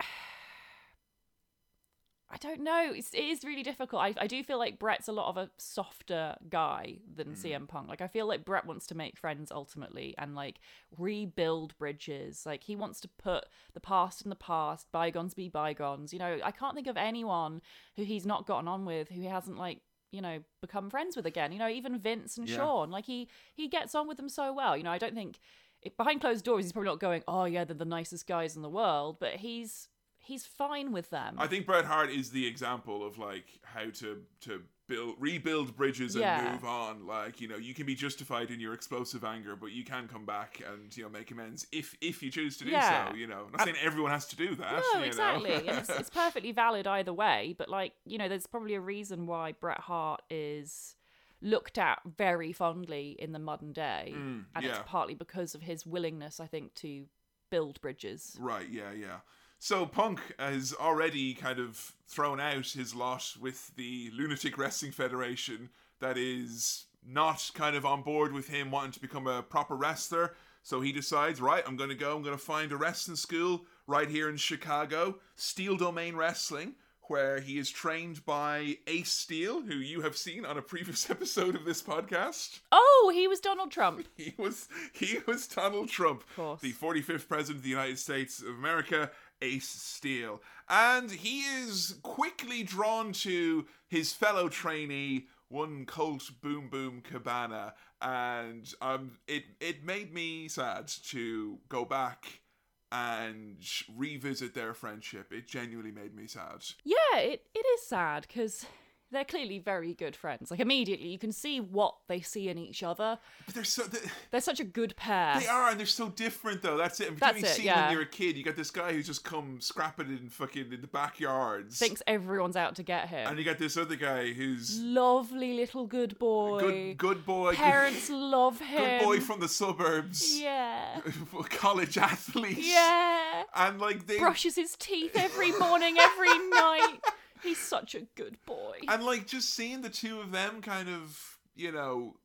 S2: I don't know. It's, it is really difficult. I, I do feel like Bret's a lot of a softer guy than hmm. CM Punk. Like I feel like Brett wants to make friends ultimately and like rebuild bridges. Like he wants to put the past in the past, bygones be bygones. You know, I can't think of anyone who he's not gotten on with who he hasn't like you know become friends with again. You know, even Vince and
S1: Yeah.
S2: Shawn. Like he he gets on with them so well. You know, I don't think it, behind closed doors he's probably not going, oh yeah, they're the nicest guys in the world, but he's he's fine with them.
S1: I think Bret Hart is the example of like how to to build rebuild bridges and
S2: Yeah.
S1: move on. Like you know, you can be justified in your explosive anger, but you can come back and you know make amends if if you choose to do
S2: Yeah.
S1: so. You know, I'm not saying everyone has to do that.
S2: No, exactly. And it's, <laughs> it's perfectly valid either way. But like, you know, there's probably a reason why Bret Hart is looked at very fondly in the modern day, and
S1: Mm, yeah.
S2: it's partly because of his willingness, I think, to build bridges.
S1: Right, yeah, yeah. So Punk has already kind of thrown out his lot with the Lunatic Wrestling Federation that is not kind of on board with him wanting to become a proper wrestler. So he decides, right, I'm going to go, I'm going to find a wrestling school right here in Chicago, Steel Domain Wrestling, where he is trained by Ace Steel, who you have seen on a previous <laughs> episode of this podcast.
S2: Oh, he was Donald Trump. <laughs>
S1: He was he was Donald Trump, the 45th president of the United States of America, Ace Steel. And he is quickly drawn to his fellow trainee, one Colt Boom Boom Cabana, and um it it made me sad to go back and revisit their friendship. It genuinely made me sad.
S2: Yeah, it, it is sad because they're clearly very good friends. Like immediately, you can see what they see in each other.
S1: But they're so they,
S2: They're such a good pair.
S1: they are, and they're so different though. That's it. And
S2: That's
S1: particularly
S2: it, yeah.
S1: when you're a kid, you got this guy who's just come scrapping in fucking in the backyards,
S2: Thinks everyone's out to get him.
S1: and you got this other guy who's
S2: Lovely little good boy.
S1: good, good boy, good-
S2: Parents love him. <laughs>
S1: good boy from the suburbs,
S2: Yeah. <laughs>
S1: college athlete,
S2: Yeah.
S1: and like they
S2: Brushes his teeth every morning, every <laughs> night. He's such a good boy.
S1: and like just seeing the two of them kind of you know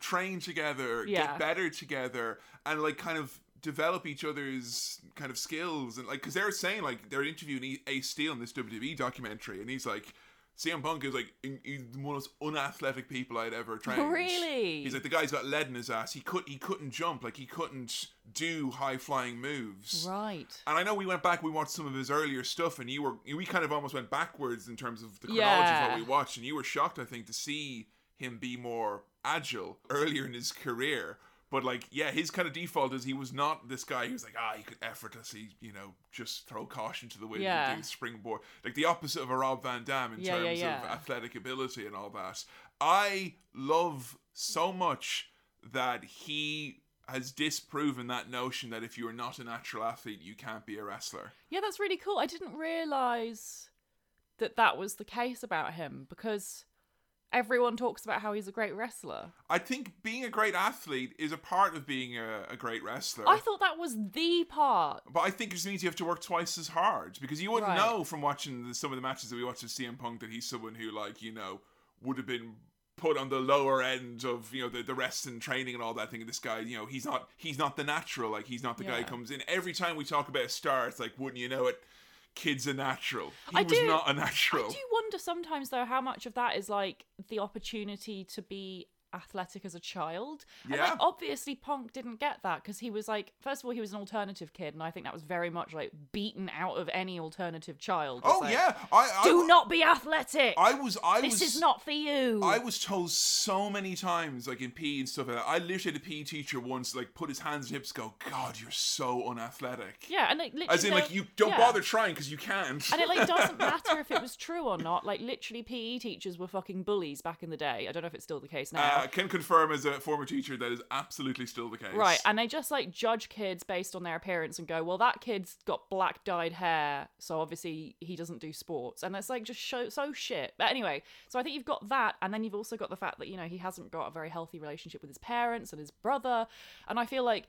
S1: train together
S2: Yeah.
S1: get better together and like kind of develop each other's kind of skills and like because they're saying like they're interviewing ace steel in this wwe documentary and he's like CM Punk is like he's one of the most unathletic people I'd ever trained.
S2: Really?
S1: He's like the guy's got lead in his ass. He could he couldn't jump, like he couldn't do high flying moves.
S2: right.
S1: And I know we went back, we watched some of his earlier stuff, and you were we kind of almost went backwards in terms of the chronology
S2: Yeah.
S1: of what we watched, and you were shocked, I think, to see him be more agile earlier in his career. But like, yeah, his kind of default is he was not this guy. Was like, ah, he could effortlessly, you know, just throw caution to the wind
S2: Yeah.
S1: and do springboard, like the opposite of a Rob Van Dam in
S2: Yeah, yeah,
S1: terms of athletic ability and all that. I love so much that he has disproven that notion that if you are not a natural athlete, you can't be a wrestler.
S2: Yeah, that's really cool. I didn't realize that that was the case about him because everyone talks about how he's a great wrestler.
S1: I think being a great athlete is a part of being a, a great wrestler.
S2: I thought that was the part.
S1: but I think it just means you have to work twice as hard because you wouldn't
S2: Right.
S1: know from watching the, some of the matches that we watched with CM Punk that he's someone who, like, you know, would have been put on the lower end of you know the, the rest and training and all that thing this guy you know he's not he's not the natural like he's not the guy who comes in every time we talk about a star it's like wouldn't you know it kid's a natural. He
S2: I
S1: was
S2: do-
S1: not a natural.
S2: I do wonder sometimes though how much of that is like the opportunity to be athletic as a child. And like obviously Punk didn't get that because he was like first of all he was an alternative kid and I think that was very much like beaten out of any alternative child. It's
S1: oh
S2: like,
S1: yeah I, I
S2: Do not be athletic.
S1: I was I was
S2: this
S1: was
S2: is not for you.
S1: I was told so many times, like in PE and stuff like that. I literally had a PE teacher once, like, put his hands on hips, go, "God, you're so unathletic."
S2: yeah, and like literally
S1: As in, like, you don't
S2: yeah.
S1: bother trying because you can't.
S2: And it like doesn't <laughs> matter if it was true or not. Like literally, PE teachers were fucking bullies back in the day. I don't know if it's still the case now.
S1: uh, can confirm as a former teacher that is absolutely still the case.
S2: Right, and they just like judge kids based on their appearance and go, well, that kid's got black dyed hair, so obviously he doesn't do sports, and that's like just show, so shit. But anyway, so I think you've got that, and then you've also got the fact that you know he hasn't got a very healthy relationship with his parents and his brother, and I feel like.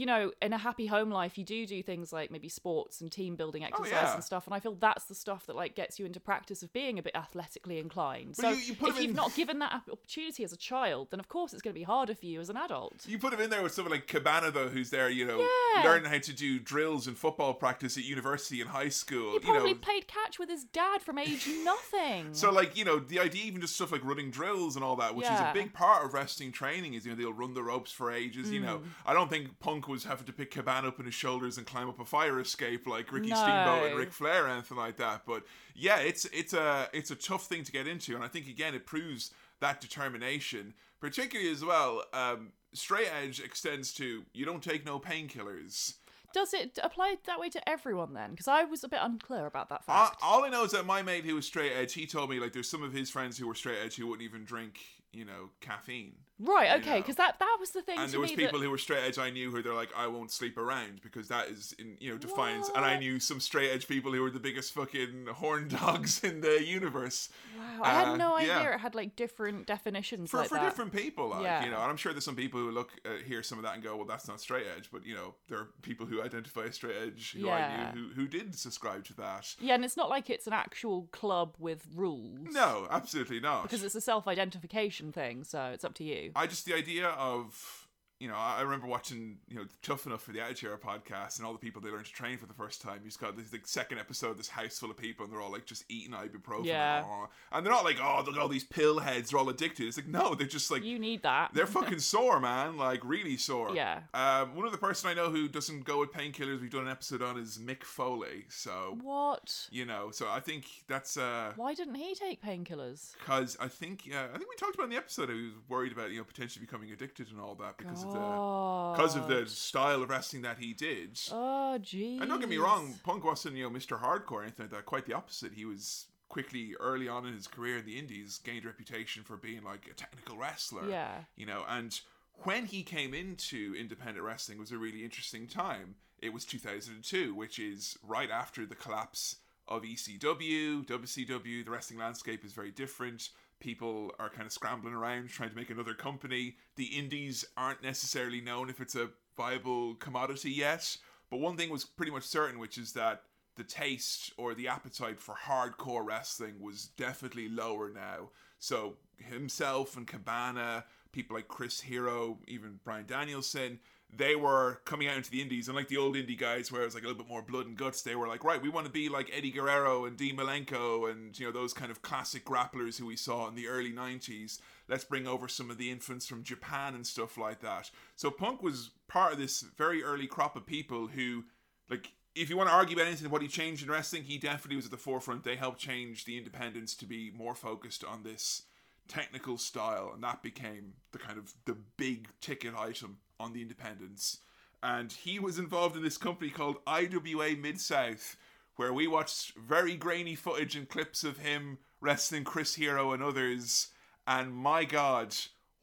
S2: You know, in a happy home life, you do do things like maybe sports and team building exercise
S1: Oh, yeah.
S2: and stuff, and I feel that's the stuff that like gets you into practice of being a bit athletically inclined.
S1: But
S2: so
S1: you- you put
S2: if you've not given that opportunity as a child, then of course it's going to be harder for you as an adult.
S1: You put him in there with someone like Cabana, though, who's there, you know,
S2: Yeah.
S1: learning how to do drills and football practice at university and high school.
S2: He
S1: you
S2: probably
S1: know,
S2: played catch with his dad from age <laughs> nothing.
S1: So like you know the idea even just stuff like running drills and all that, which is a big part of wrestling training, is you know they'll run the ropes for ages. You
S2: Mm.
S1: know I don't think Punk was having to pick Cabana up on his shoulders and climb up a fire escape like Ricky
S2: No.
S1: Steamboat and Ric Flair or anything like that. But yeah, it's it's a it's a tough thing to get into, and I think again it proves that determination, particularly as well. Um, straight edge extends to you don't take no painkillers.
S2: Does it apply that way to everyone then? Because I was a bit unclear about that
S1: All,
S2: fact.
S1: all I know is that my mate who was straight edge, he told me like there's some of his friends who were straight edge who wouldn't even drink, you know, caffeine.
S2: Right, okay, because that that was the thing
S1: And there was people
S2: that
S1: who were straight edge I knew who they're like, I won't sleep around because that is in you know defiance. And I knew some straight edge people who were the biggest fucking horn <laughs> dogs in the universe.
S2: wow, I
S1: uh,
S2: had no idea
S1: yeah.
S2: it had like different definitions
S1: For,
S2: like
S1: for
S2: that.
S1: different people, like
S2: Yeah.
S1: you know, and I'm sure there's some people who look uh, hear some of that and go, "Well, that's not straight edge," but you know, there are people who identify as straight edge who
S2: Yeah.
S1: I knew who, who did subscribe to that.
S2: Yeah, and it's not like it's an actual club with rules.
S1: No, absolutely not.
S2: because it's a self-identification thing, so it's up to you.
S1: I just the idea of you know I remember watching you know Tough Enough for the Attitude Era podcast and all the people they learned to train for the first time. You just got this like second episode, this house full of people and they're all like just eating ibuprofen,
S2: Yeah.
S1: and, and they're not like oh look at all these pill heads, they're all addicted. It's like no, they're just like
S2: You need that.
S1: they're <laughs> fucking sore, man, like really sore.
S2: Yeah.
S1: Um, one other person I know who doesn't go with painkillers, we've done an episode on is Mick Foley. So
S2: What?
S1: you know, so I think that's uh
S2: Why didn't he take painkillers?
S1: because I think yeah, I think we talked about in the episode. He was worried about you know potentially becoming addicted and all that because of because of the oh. style of wrestling that he did.
S2: Oh, geez.
S1: and don't get me wrong, Punk wasn't you know Mr. Hardcore or anything like that. Quite the opposite. He was quickly early on in his career in the Indies gained a reputation for being like a technical wrestler.
S2: Yeah.
S1: You know, and when he came into independent wrestling was a really interesting time. It was 2002, which is right after the collapse of ECW, WCW. The wrestling landscape is very different. People are kind of scrambling around trying to make another company. The indies aren't necessarily known if it's a viable commodity yet. But one thing was pretty much certain, which is that the taste or the appetite for hardcore wrestling was definitely lower now. So himself and Cabana, people like Chris Hero, even Bryan Danielson, they were coming out into the indies, and like the old indie guys, where it was like a little bit more blood and guts. They were like, right, we want to be like Eddie Guerrero and Dean Malenko, and you know those kind of classic grapplers who we saw in the early '90s. Let's bring over some of the infants from Japan and stuff like that. So Punk was part of this very early crop of people who, like, if you want to argue about anything what he changed in wrestling, he definitely was at the forefront. They helped change the independents to be more focused on this technical style, and that became the kind of the big ticket item on the independents. And he was involved in this company called IWA Mid South, where we watched very grainy footage and clips of him wrestling Chris Hero and others. And my God,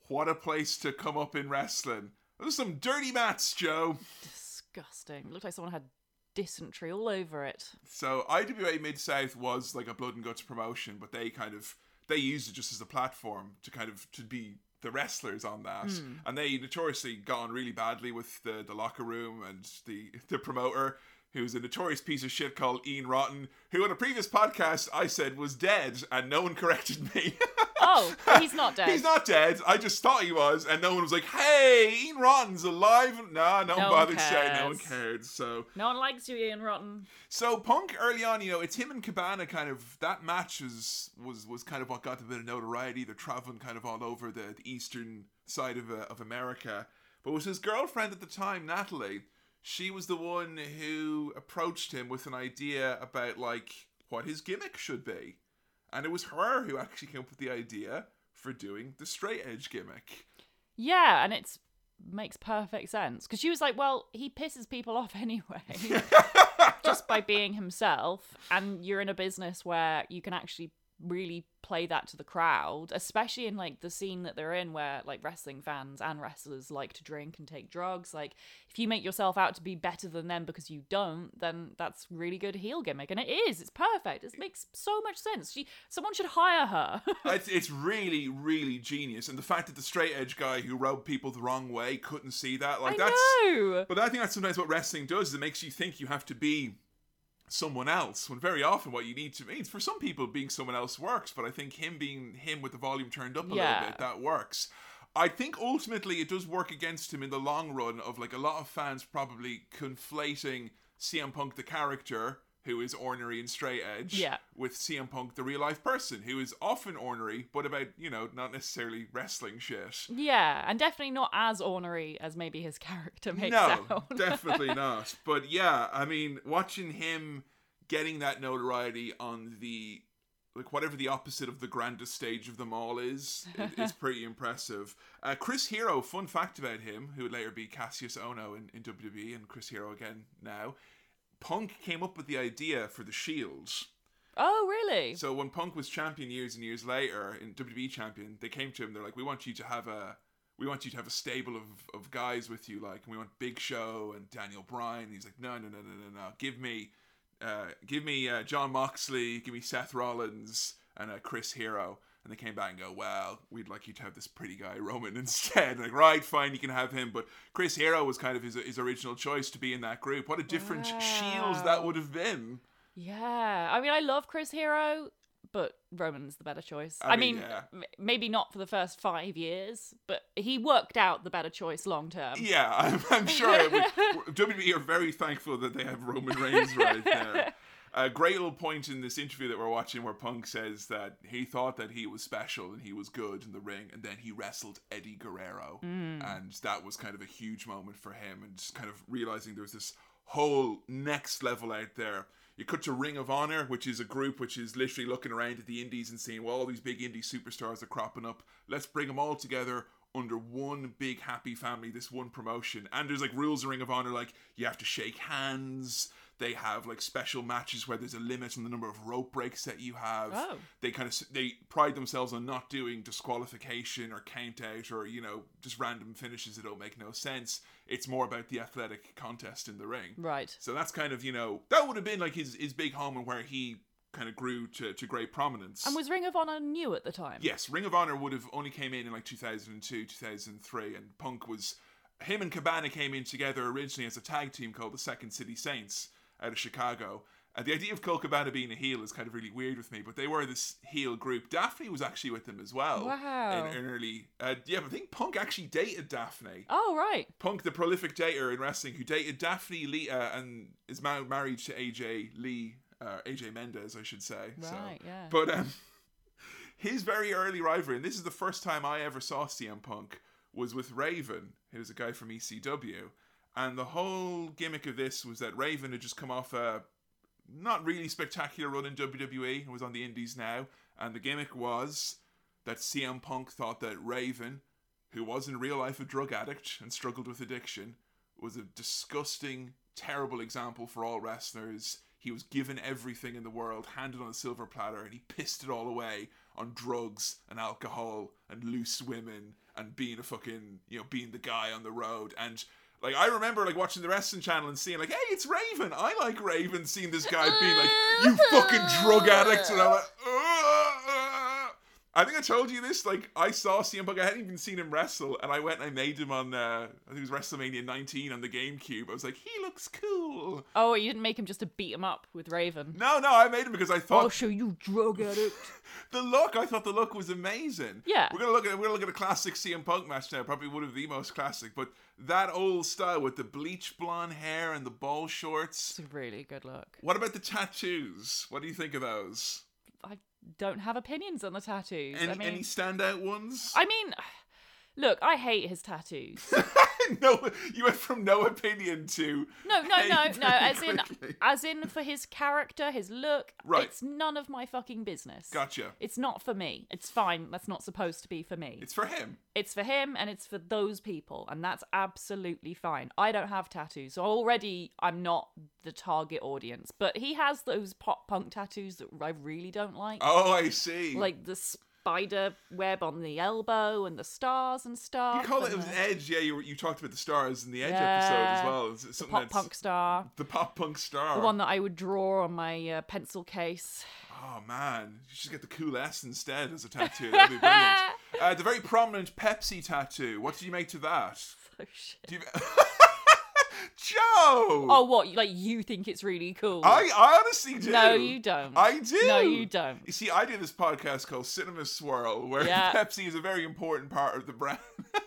S1: what a place to come up in wrestling! Those are some dirty mats, Joe.
S2: Disgusting. Looked like someone had dysentery all over it.
S1: So IWA Mid South was like a blood and guts promotion, but they kind of they used it just as a platform to kind of to be the wrestlers on that, hmm. and they notoriously got on really badly with the the locker room and the the promoter. Who's a notorious piece of shit called Ian Rotten, who on a previous podcast I said was dead, and no one <laughs> corrected me.
S2: Oh, he's not <laughs> dead.
S1: He's not dead. I just thought he was, and no one was like, "Hey, Ian Rotten's alive." Nah, no,
S2: No
S1: one bothered saying. No one cared. So
S2: No one likes you, Ian Rotten.
S1: so Punk early on, you know, it's him and Cabana kind of that match was was was kind of what got a bit of notoriety. They're traveling kind of all over the, the eastern side of uh, of America. But it was his girlfriend at the time, Natalie. She was the one who approached him with an idea about like what his gimmick should be. And it was her who actually came up with the idea for doing the straight edge gimmick.
S2: Yeah, and it's makes perfect sense because she was like, "Well, he pisses people off <laughs> anyway, <laughs> just by being himself." And you're in a business where you can actually really play that to the crowd, especially in like the scene that they're in, where like wrestling fans and wrestlers like to drink and take drugs. Like, if you make yourself out to be better than them because you don't, then that's really good heel gimmick, and it is. It's perfect. It makes so much sense. She, someone should hire her. <laughs>
S1: it's, it's really, really genius. And the fact that the straight edge guy who rubbed people the wrong way couldn't see that, like
S2: I
S1: that's.
S2: know.
S1: But I think that's sometimes what wrestling does. Is it makes you think you have to be someone else when very often what you need to mean for some people being someone else works but i think him being him with the volume turned up a
S2: Yeah.
S1: little bit that works i think ultimately it does work against him in the long run of like a lot of fans probably conflating cm punk the character who is ornery and straight edge
S2: Yeah.
S1: with cm punk the real life person who is often ornery but about you know not necessarily wrestling shit
S2: Yeah, and definitely not as ornery as maybe his <laughs> character makes
S1: no,
S2: out.
S1: definitely <laughs> not. But yeah, I mean, watching him getting that notoriety on the like whatever the opposite of the grandest stage of them all is is <laughs> pretty impressive. Uh, Chris Hero, fun fact about him, who would later be Kassius Ohno in, in WWE and Chris Hero again now. Punk came up with the idea for the Shield.
S2: oh, really?
S1: So when Punk was champion years and years later in WWE champion, they came to him. They're like, "We want you to have a, we want you to have a stable of, of guys with you. Like, and we want Big Show and Daniel Bryan." He's like, "No, no, no, no, no, no. Give me, uh, give me uh, Jon Moxley. Give me Seth Rollins and uh, Chris Hero." And they came back and go, "Well, we'd like you to have this pretty guy <laughs> Roman instead." Like, right, fine, you can have him, but Chris Hero was kind of his his original choice to be in that group. What a different shield that would have been.
S2: Yeah. I mean, I love Chris Hero, but Roman's the better choice.
S1: I
S2: I,
S1: mean,
S2: mean,
S1: yeah.
S2: m- maybe not for the first five years, but he worked out the better choice long term.
S1: Yeah, <laughs> I'm, I'm sure it would, <laughs> WWE are very thankful that they have Roman Reigns right there. A great little point in this interview that we're watching where Punk says that he thought that he was special and he was good in the ring, and then he wrestled Eddie Guerrero. Mm. And that was kind of a huge moment for him, and just kind of realizing there was this whole next level out there. You cut to Ring of Honor, which is a group which is literally looking around at the indies and seeing, well, all these big indie superstars are cropping up. Let's bring them all together under one big happy family, this one promotion. And there's like rules in Ring of Honor, like you have to shake hands. They have like special matches where there's a limit on the number of rope breaks that you have.
S2: Oh.
S1: They kind of they pride themselves on not doing disqualification or count out or you know just random finishes that don't make no sense. It's more about the athletic contest in the ring.
S2: Right.
S1: So that's kind of you know that would have been like his his big home and where he kind of grew to, to great prominence.
S2: And was Ring of Honor new at the time?
S1: Yes, Ring of Honor would have only came in in like 2002, 2003, and Punk was him and Cabana came in together originally as a tag team called the Second City Saints out of Chicago. And the idea of Colt Cabana being a heel is kind of really weird with me, but they were this heel group. Daphne was actually with them as well.
S2: Wow.
S1: In, early, uh, yeah, but I think Punk actually dated Daphne.
S2: Oh, right.
S1: Punk, the prolific dater in wrestling, who dated Daphne Lee uh, and is now married to AJ Lee, uh, AJ Mendez, I should say. So-
S2: Right, yeah.
S1: But um, <laughs> his very early rivalry, and this is the first time I ever saw CM Punk, was with Raven, who's a guy from ECW. And the whole gimmick of this was that Raven had just come off a not really spectacular run in WWE and was on the Indies now. And the gimmick was that CM Punk thought that Raven, who was in real life a drug addict and struggled with addiction, was a disgusting, terrible example for all wrestlers. He was given everything in the world, handed on a silver platter, and he pissed it all away on drugs and alcohol and loose women and being a fucking, you know, being the guy on the road. And like I remember like watching the wrestling channel and seeing like, hey, it's Raven. I like Raven. Seeing this guy being like, you fucking drug addict, and I'm like, "Ugh." I think I told you this. Like I saw CM Punk. I hadn't even seen him wrestle, and I went and I made him on. Uh, I think it was WrestleMania 19 on the GameCube. I was like, he looks cool.
S2: Oh, you didn't make him just to beat him up with Raven.
S1: No, no, I made him because I thought
S2: I'll show you drug addict. <laughs>
S1: the look. I thought the look was amazing.
S2: Yeah.
S1: we're gonna look at we're gonna look at a classic CM Punk match now. Probably one of the most classic, but that old style with the bleach blonde hair and the ball shorts.
S2: it's a really good look.
S1: What about the tattoos? What do you think of those?
S2: I don't have opinions on the tattoos.
S1: Any,
S2: I mean,
S1: any standout ones?
S2: I mean, look, I hate his tattoos. <laughs>
S1: no, you went from no opinion to
S2: No, no, no, no. As in, as in for his character, his look.
S1: Right.
S2: It's none of my fucking business.
S1: Gotcha.
S2: It's not for me. It's fine. That's not supposed to be for me.
S1: It's for him.
S2: It's for him and it's for those people, and that's absolutely fine. I don't have tattoos, so already I'm not the target audience. But he has those pop punk tattoos that I really don't like,
S1: Oh, I see.
S2: like the spider web on the elbow and the stars and stuff.
S1: you call it, it was Edge. Yeah, you you talked about the stars in the Edge
S2: Yeah.
S1: episode as well. It's, it's
S2: the pop punk star,
S1: the pop punk star.
S2: the one that I would draw on my uh, pencil case.
S1: Oh man, you should get the cool S instead as a tattoo. That'd be brilliant. <laughs> uh, the very prominent Pepsi tattoo. What did you make to that? <laughs>
S2: Oh shit. <laughs>
S1: Joe.
S2: Oh, what? Like you think it's really cool?
S1: I, I honestly do.
S2: No, you don't.
S1: I do.
S2: No, you don't.
S1: You see, I do this podcast called Cinema Swirl, where
S2: Yeah. <laughs>
S1: Pepsi is a very important part of the brand. <laughs>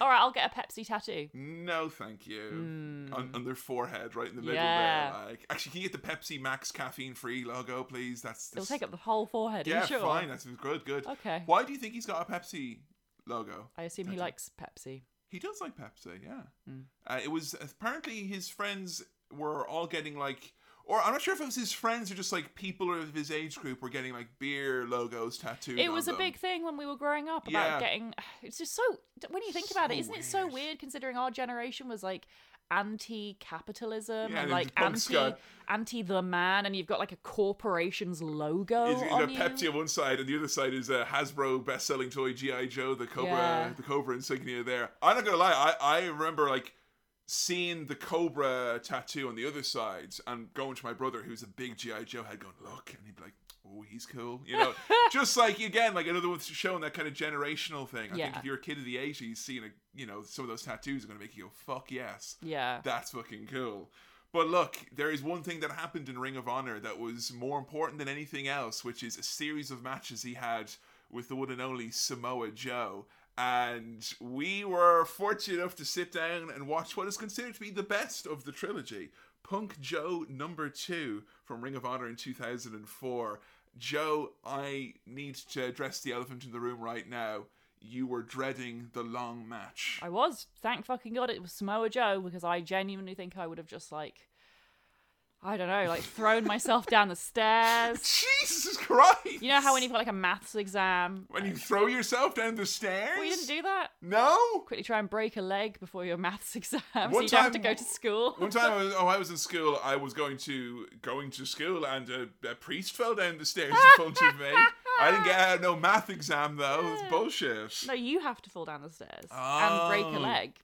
S2: All right, I'll get a Pepsi tattoo.
S1: no, thank you. Hmm. On, on their forehead, right in the middle.
S2: Yeah.
S1: there. Like, actually, can you get the Pepsi Max caffeine-free logo, please? That's
S2: It'll take up the whole forehead.
S1: Yeah,
S2: sure?
S1: fine. That's good. Good.
S2: Okay.
S1: Why do you think he's got a Pepsi logo?
S2: I assume he likes Pepsi.
S1: He does like Pepsi, yeah.
S2: Hmm.
S1: Uh, it was apparently his friends were all getting like, or I'm not sure if it was his friends or just like people of his age group were getting like beer logos tattooed.
S2: It was a
S1: them.
S2: big thing when we were growing up about
S1: Yeah.
S2: getting. <sighs> It's just so. When you think about it,
S1: So
S2: isn't it so
S1: weird.
S2: weird considering our generation was like anti-capitalism
S1: Yeah,
S2: and
S1: and
S2: like anti anti the man, and you've got like a corporation's logo
S1: He's
S2: on you.
S1: Pepsi on one side, and the other side is a Hasbro best-selling toy GI Joe, the Cobra,
S2: Yeah.
S1: the Cobra insignia. There, I'm not gonna lie, I I remember like seeing the Cobra tattoo on the other sides and going to my brother, who's a big GI Joe head, going look, and he'd be like, "Oh, he's cool," you know, <laughs> just like again, like another one showing that kind of generational thing. I think if you're a kid of the '80s, seeing a you know some of those tattoos are gonna make you go, "Fuck yes."
S2: Yeah.
S1: That's fucking cool. But look, there is one thing that happened in Ring of Honor that was more important than anything else, which is a series of matches he had with the one and only Samoa Joe. And we were fortunate enough to sit down and watch what is considered to be the best of the trilogy Punk Joe number two from Ring of Honor in 2004. Joe, I need to address the elephant in the room right now. You were dreading the long match.
S2: I was. Thank fucking god it was Samoa Joe because I genuinely think I would have just like. I don't know, like thrown myself down the stairs. <laughs>
S1: Jesus Christ!
S2: You know how when you've got like a maths exam,
S1: when you throw yourself down the stairs?
S2: you didn't do that.
S1: No.
S2: Quickly try and break a leg before your maths <laughs> exam, so
S1: One
S2: you don't have to go to school.
S1: One time, I <laughs> was, oh, I was in school. I was going to going to school, and a, a priest fell down the stairs in front of me. I didn't get out no math exam though. It's bullshit.
S2: No, you have to fall down the stairs and break a
S1: Oh.
S2: leg.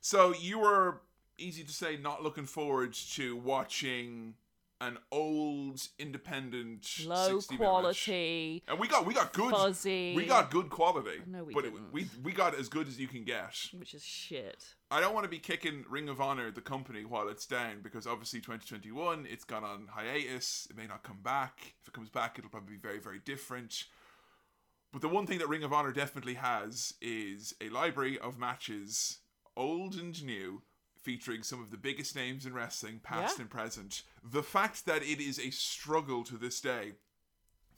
S1: So you were easy to say not looking forward to watching an old independent
S2: Low
S1: 60 minute match.
S2: quality,
S1: and we got we got good
S2: fuzzy.
S1: we got good quality
S2: No, we
S1: but it,
S2: didn't.
S1: we we got as good as you can get
S2: which is shit.
S1: i don't want to be kicking ring of honor the company while it's down because obviously 2021 it's gone on hiatus it may not come back if it comes back it'll probably be very very different but the one thing that ring of honor definitely has is a library of matches old and new featuring some of the biggest names in wrestling past
S2: Yeah.
S1: and present. The fact that it is a struggle to this day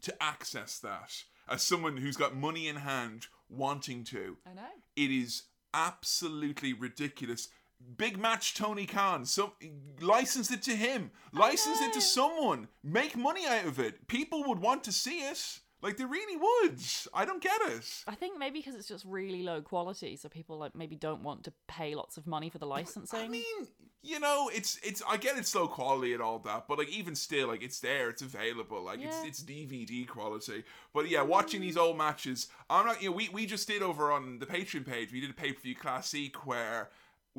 S1: to access that as someone who's got money in hand wanting to
S2: I know.
S1: it is absolutely ridiculous. Big match tony khan. So license it to him. License it to someone. Make money out of it. People would want to see it like they really would i don't get it
S2: I think maybe because it's just really low quality, so people like maybe don't want to pay lots of money for the licensing.
S1: I mean, you know, it's it's I get it's low quality and all that, but like even still, like it's there, it's available, like
S2: Yeah.
S1: it's it's DVD quality. But yeah, watching mm. these old matches, I'm not. You know, we we just did over on the Patreon page, we did a pay per view classic where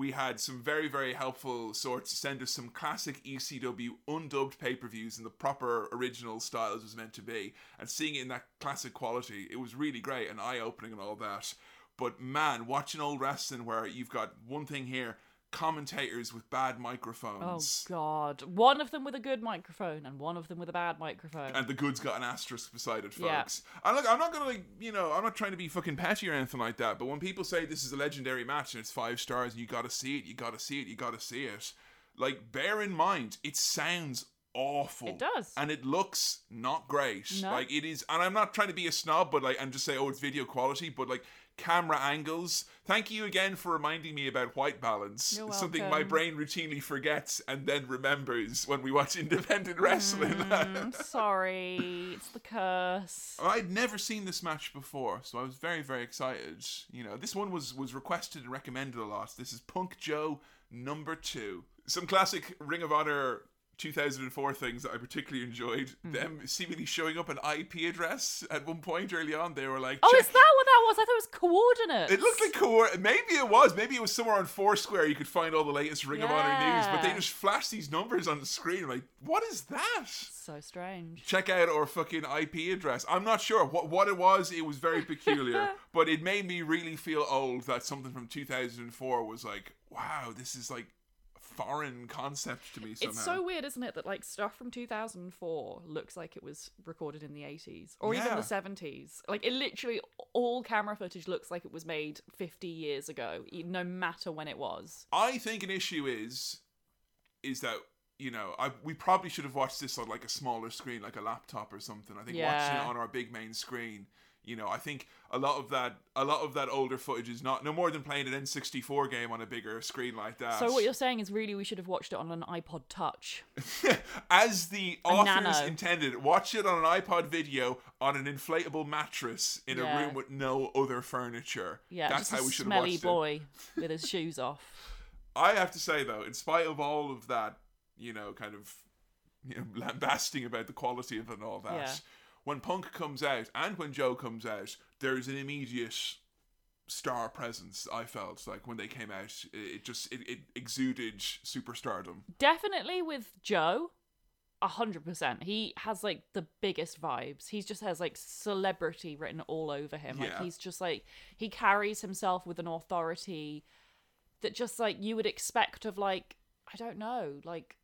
S1: we had some very very helpful sorts send us some classic ECW undubbed pay per views in the proper original style as was meant to be, and seeing it in that classic quality, it was really great and eye opening and all that. But man, watching old wrestling where you've got one thing here, commentators with bad microphones.
S2: oh god, one of them with a good microphone and one of them with a bad microphone.
S1: And the good's got an asterisk beside it, folks. Yeah. And look, I'm not gonna like, you know, I'm not trying to be fucking petty or anything like that. But when people say this is a legendary match and it's five stars and you gotta see it, you gotta see it, you gotta see it. Like, bear in mind, it sounds awful.
S2: It does.
S1: and it looks not great.
S2: No.
S1: Like it is, and I'm not trying to be a snob, but like, and just say, oh, it's video quality, but like camera angles. Thank you again for reminding me about white balance.
S2: You're
S1: Something my brain routinely forgets and then remembers when we watch <laughs> independent wrestling.
S2: Mm, sorry, it's the curse.
S1: I'd never seen this match before, so I was very, very excited. You know, this one was was requested and recommended a lot. This is Punk Joe number two. Some classic Ring of Honor 2004 things that I particularly enjoyed.
S2: Mm-hmm.
S1: Them seemingly showing up an IP address at one point early on. They were like,
S2: Oh, is that what that was? I thought it was coordinates.
S1: It looked like core. Maybe it was. Maybe it was somewhere on Foursquare. You could find all the latest Ring of Honor news, but they just flashed these numbers on the screen. Like, what is that?
S2: so strange.
S1: check out our fucking IP address. I'm not sure what what it was. It was very peculiar, <laughs> but it made me really feel old that something from 2004 was like, wow, this is like foreign concept to me somehow.
S2: It's so weird, isn't it, that like stuff from 2004 looks like it was recorded in the 80s or even the 70s. Like it literally all camera footage looks like it was made 50 years ago, no matter when it was.
S1: I think an issue is is that you know I we probably should have watched this on like a smaller screen, like a laptop or something. I think watching it on our big main screen. You know, I think a lot of that, a lot of that older footage is not no more than playing an N64 game on a bigger screen like that.
S2: So what you're saying is really we should have watched it on an iPod Touch. <laughs>
S1: As the authors
S2: nano.
S1: intended, watch it on an iPod video on an inflatable mattress in a room with no other furniture.
S2: Yeah,
S1: that's how
S2: a
S1: we should have it.
S2: smelly
S1: watched
S2: boy <laughs> with his shoes off.
S1: I have to say though, in spite of all of that, you know, kind of you know, lambasting about the quality of it and all that,
S2: Yeah.
S1: When Punk comes out and when Joe comes out, there's an immediate star presence. I felt like when they came out, it, just it, it exuded superstardom.
S2: Definitely with Joe, a hundred percent. He has like the biggest vibes. He just has like celebrity written all over him. Like
S1: Yeah.
S2: he's just like he carries himself with an authority that just like you would expect of like I don't know, like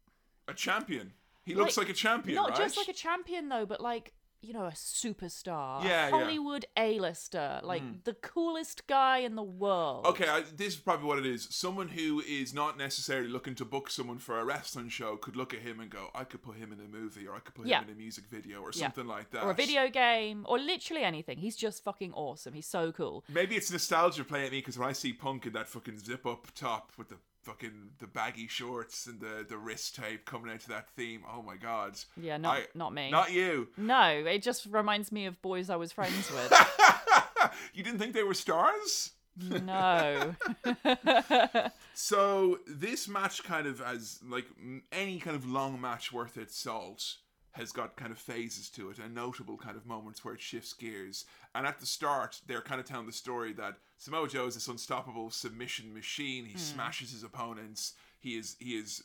S1: A champion. He looks
S2: Like,
S1: like a champion,
S2: not
S1: right?
S2: just like a champion though, but like you know a superstar,
S1: Yeah,
S2: a
S1: yeah.
S2: Hollywood A-lister, like
S1: Mm.
S2: the coolest guy in the world.
S1: Okay, I, this is probably what it is. Someone who is not necessarily looking to book someone for a wrestling show could look at him and go, "I could put him in a movie, or I could put
S2: Yeah.
S1: him in a music video, or something like that."
S2: Or a video game, or literally anything. He's just fucking awesome. He's so cool.
S1: Maybe it's nostalgia playing at me because when I see Punk in that fucking zip-up top with the fucking the baggy shorts and the the wrist tape coming out to that theme, oh my god!
S2: Yeah, not
S1: I-
S2: not me.
S1: Not you.
S2: No, it just reminds me of boys I was friends with. <laughs>
S1: you didn't think they were stars?
S2: No. <laughs>
S1: So this match kind of as like any kind of long match worth its salt has got kind of phases to it and notable kind of moments where it shifts gears. And at the start, they're kind of telling the story that Samoa Joe is this unstoppable submission machine. He hmm. smashes his opponents. He is he is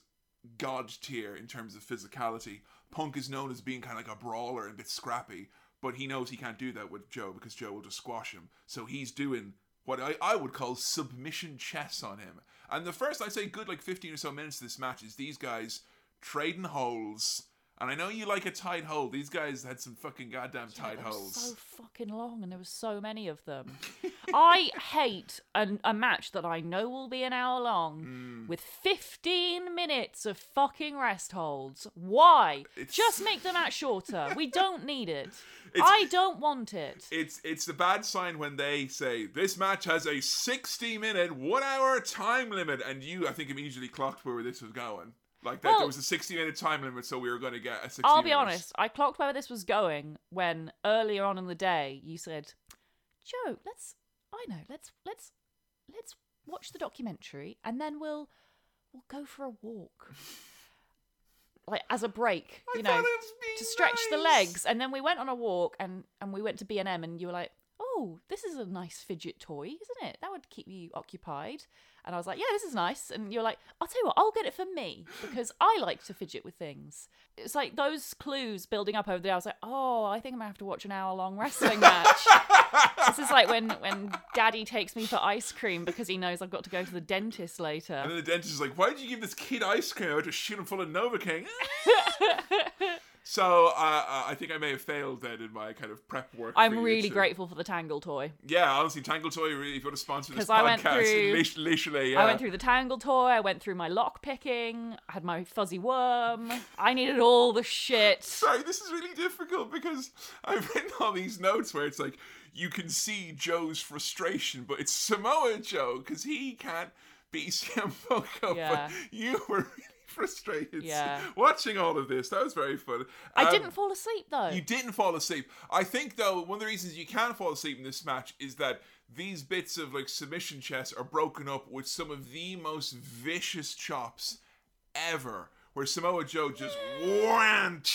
S1: god tier in terms of physicality. Punk is known as being kind of like a brawler and a bit scrappy, but he knows he can't do that with Joe because Joe will just squash him. So he's doing what I, I would call submission chess on him. And the first, I'd say, good like 15 or so minutes of this match is these guys trading holes. And I know you like a tight hole. These guys had some fucking goddamn tight
S2: They were
S1: holes.
S2: so fucking long, and there was so many of them. <laughs> I hate an, a match that I know will be an hour long
S1: Mm.
S2: with 15 minutes of fucking rest holds. Why?
S1: It's-
S2: Just make the match shorter. We <laughs> don't need it.
S1: It's-
S2: I don't want it.
S1: It's it's a bad sign when they say this match has a 60 minute, one hour time limit, and you, I think, immediately clocked where this was going. Like that, there was a 60 minute time limit, so we were going to get a 60
S2: I'll be
S1: minutes.
S2: honest. I clocked where this was going when earlier on in the day you said, "Joe, let's. I know. Let's let's let's watch the documentary and then we'll we'll go for a walk." <laughs> Like as a break, you
S1: thought
S2: know,
S1: it was being
S2: to stretch the legs, and then we went on a walk, and and we went to B and M, and you were like, "Oh, this is a nice fidget toy, isn't it? That would keep you occupied." And I was like, "Yeah, this is nice." And you're like, "I'll tell you what, I'll get it for me <laughs> because I like to fidget with things." It's like those clues building up over the. I was like, "Oh, I think I'm gonna have to watch an hour long wrestling match." <laughs> this is like when when Daddy takes me for ice cream because he knows I've got to go to the dentist later.
S1: And then the dentist is like, "Why did you give this kid ice cream? I to shoot him full of Novocaine." <laughs> so uh, uh, I think I may have failed then in my kind of prep work.
S2: I'm really
S1: to-
S2: grateful for the Tangle toy.
S1: Yeah, honestly, Tangle Toy really, if you want to sponsor this
S2: I went
S1: podcast,
S2: through-
S1: literally, yeah.
S2: I went through the Tangle toy. I went through my lock picking. I had my fuzzy worm. I needed all the shit. <laughs>
S1: Sorry, this is really difficult because I've written all these notes where it's like you can see Joe's frustration, but it's Samoa Joe because he can't beat CM Punk up.
S2: Yeah.
S1: But you were really <laughs> frustrated
S2: Yeah.
S1: watching all of this. That was very fun.
S2: I
S1: Um,
S2: didn't fall asleep though.
S1: You didn't fall asleep. I think though one of the reasons you can fall asleep in this match is that these bits of like submission chess are broken up with some of the most vicious chops ever. Where Samoa Joe just went.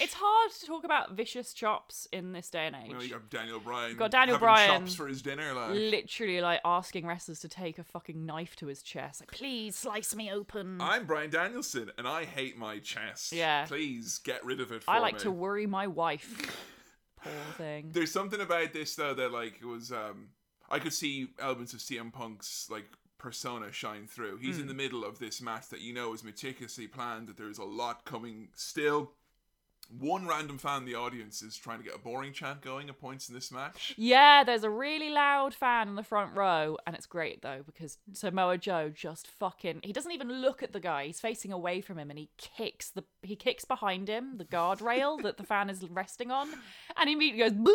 S2: It's hard to talk about vicious chops in this day and age.
S1: You know, you got Daniel Bryan.
S2: You got Daniel Bryan.
S1: chops for his dinner. Like
S2: Literally, like asking wrestlers to take a fucking knife to his chest. Like, please slice me open.
S1: I'm Bryan Danielson, and I hate my chest.
S2: Yeah.
S1: please get rid of it. For me.
S2: I like
S1: me.
S2: to worry my wife. <laughs> Poor thing.
S1: There's something about this though that like was um I could see elements of CM Punk's like persona shine through. He's
S2: Hmm.
S1: in the middle of this match that you know is meticulously planned, that there's a lot coming still. One random fan in the audience is trying to get a boring chant going at points in this match.
S2: Yeah, there's a really loud fan in the front row, and it's great though because Samoa Joe just fucking he doesn't even look at the guy. He's facing away from him, and he kicks the he kicks behind him the guardrail that the fan is resting on, and he immediately goes.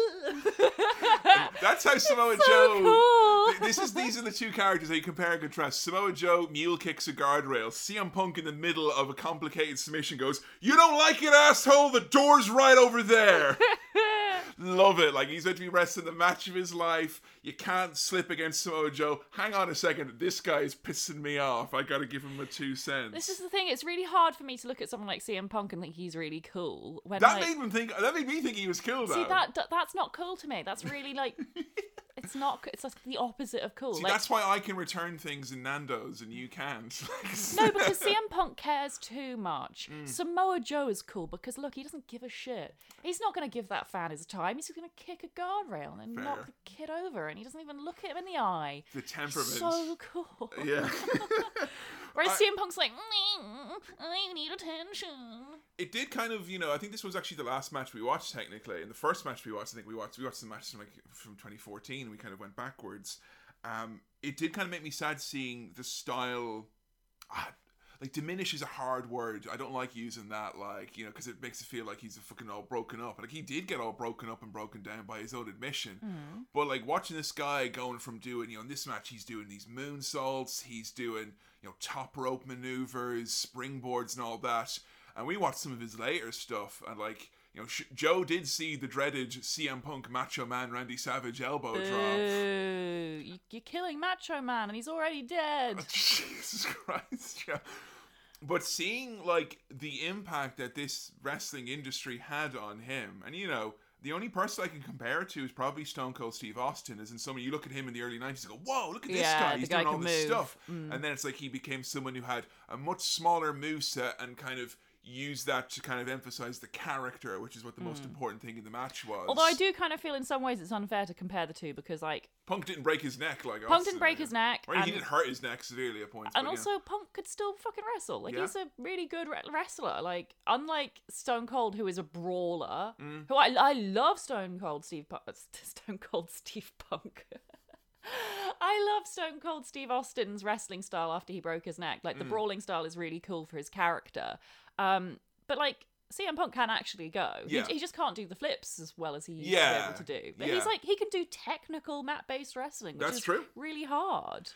S1: That's how <laughs> Samoa
S2: so
S1: Joe.
S2: cool.
S1: This is these are the two characters that you compare and contrast. Samoa Joe mule kicks a guardrail. CM Punk in the middle of a complicated submission goes, "You don't like it, asshole? The door's right over there." <laughs> Love it. Like he's meant to be wrestling the match of his life. You can't slip against Samoa Joe. Hang on a second. This guy is pissing me off. I gotta give him a two cents.
S2: This is the thing. It's really hard for me to look at someone like CM Punk and think he's really cool. When
S1: that
S2: like,
S1: made me think. That made me think he was cool. Though.
S2: see that- that's not cool to me. That's really like <laughs> it's not. It's like the opposite of cool.
S1: See,
S2: like,
S1: that's why I can return things in Nando's and you can't. <laughs>
S2: No, because CM Punk cares too much. <laughs>
S1: Mm.
S2: Samoa Joe is cool because look, he doesn't give a shit. He's not going to give that fan his time. He's going to kick a guardrail and
S1: Fair.
S2: knock the kid over, and he doesn't even look at him in the eye.
S1: the temperament.
S2: So cool.
S1: yeah. <laughs>
S2: Whereas
S1: I-
S2: CM Punk's like, "Mm, I need attention.
S1: it did kind of, you know, I think this was actually the last match we watched technically. And the first match we watched, I think we watched we watched the match from like from 2014. We kind of went backwards. Um, it did kind of make me sad seeing the style. ah, like diminish is a hard word. I don't like using that, like you know, because it makes it feel like he's a fucking all broken up. Like he did get all broken up and broken down by his own admission. Mm-hmm. But like watching this guy going from doing, you know, in this match he's doing these moon moonsaults, he's doing, you know, top rope maneuvers, springboards, and all that. And we watched some of his later stuff, and like you know, Sh- Joe did see the dreaded CM Punk Macho Man Randy Savage elbow drop.
S2: Boo. You, you're killing Macho Man and he's already dead. <laughs>
S1: Jesus Christ, Joe. But seeing like the impact that this wrestling industry had on him, and you know, the only person I can compare it to is probably Stone Cold Steve Austin. Is in someone you look at him in the early '90s, go, "Whoa, look at this
S2: Yeah,
S1: guy! He's
S2: guy
S1: doing all this
S2: move.
S1: stuff."
S2: Mm.
S1: And then it's like he became someone who had a much smaller moveset and kind of used that to kind of emphasize the character, which is what the most important thing in the match was.
S2: Hmm. Although I do kind of feel in some ways it's unfair to compare the two because like
S1: Punk didn't break his neck like
S2: Punk didn't break his neck,
S1: Or he didn't hurt his neck severely at points.
S2: and
S1: but, yeah.
S2: also Punk could still fucking wrestle. Like
S1: Yeah.
S2: he's a really good re- wrestler. Like unlike Stone Cold, who is a brawler,
S1: Mm.
S2: who I I love Stone Cold Steve Punk, <laughs> Stone Cold Steve Punk. <laughs> I love Stone Cold Steve Austin's wrestling style after he broke his neck.
S1: Mm.
S2: Like the brawling style is really cool for his character. Um, but like CM Punk can actually go. He-
S1: Yeah.
S2: He, just can't do the flips as well as he used to
S1: Yeah,
S2: be able to do. But
S1: yeah.
S2: he's like he can do technical mat based wrestling, which
S1: That's
S2: is
S1: true.
S2: really hard.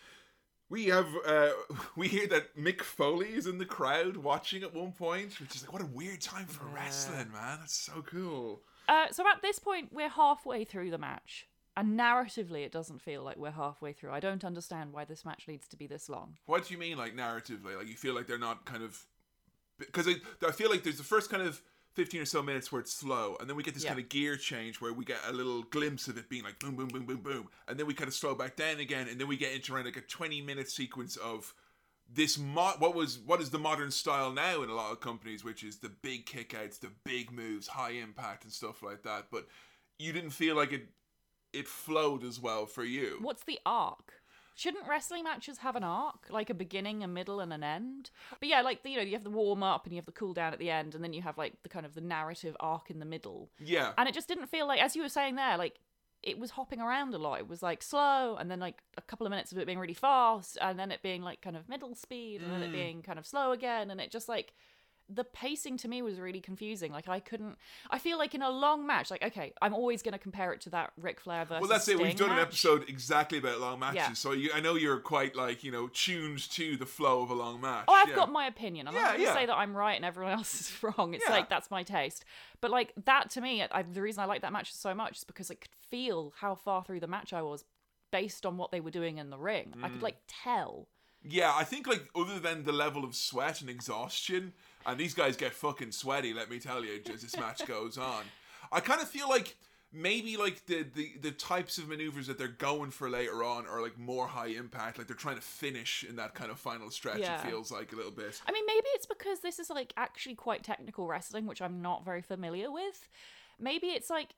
S1: We have uh <laughs> we hear that Mick Foley is in the crowd watching at one point, which is like what a weird time for
S2: Yeah.
S1: wrestling, man. That's so cool.
S2: Uh, so at this point, we're halfway through the match, and narratively, it doesn't feel like we're halfway through. I don't understand why this match needs to be this long.
S1: What do you mean like narratively? Like you feel like they're not kind of because I, I feel like there's the first kind of 15 or so minutes where it's slow and then we get this
S2: Yeah.
S1: kind of gear change where we get a little glimpse of it being like boom boom boom boom boom and then we kind of slow back down again and then we get into around like a 20 minute sequence of this mo- what was what is the modern style now in a lot of companies which is the big kickouts the big moves high impact and stuff like that but you didn't feel like it it flowed as well for you
S2: What's the arc? Shouldn't wrestling matches have an arc, like a beginning, a middle, and an end? But yeah, like you know, you have the warm up and you have the cool down at the end, and then you have like the kind of the narrative arc in the middle.
S1: yeah
S2: And it just didn't feel like, as you were saying there, like it was hopping around a lot. It was like slow, and then like a couple of minutes of it being really fast, and then it being like kind of middle speed, and then it
S1: Mm.
S2: being kind of slow again, and it just like the pacing to me was really confusing. Like I couldn't. I feel like in a long match, like okay, I'm always going to compare it to that Ric Flair versus.
S1: Well, that's it. We've
S2: Sting
S1: done an episode exactly about long matches,
S2: Yeah.
S1: so you, I know you're quite like you know tuned to the flow of a long match.
S2: Oh, I've
S1: yeah.
S2: got my opinion. I'm
S1: Yeah,
S2: not going to say that I'm right and everyone <laughs> else is wrong. It's like that's my taste. But like that to me, I, the reason I like that match so much is because I could feel how far through the match I was based on what they were doing in the ring. I
S1: Mm.
S2: could like tell.
S1: Yeah, I think like other than the level of sweat and exhaustion, and these guys get fucking sweaty. Let me tell you, as this match goes on, I kind of feel like maybe like the, the the types of maneuvers that they're going for later on are like more high impact. Like they're trying to finish in that kind of final stretch.
S2: Yeah.
S1: It feels like a little bit.
S2: I mean, maybe it's because this is like actually quite technical wrestling, which I'm not very familiar with. Maybe it's like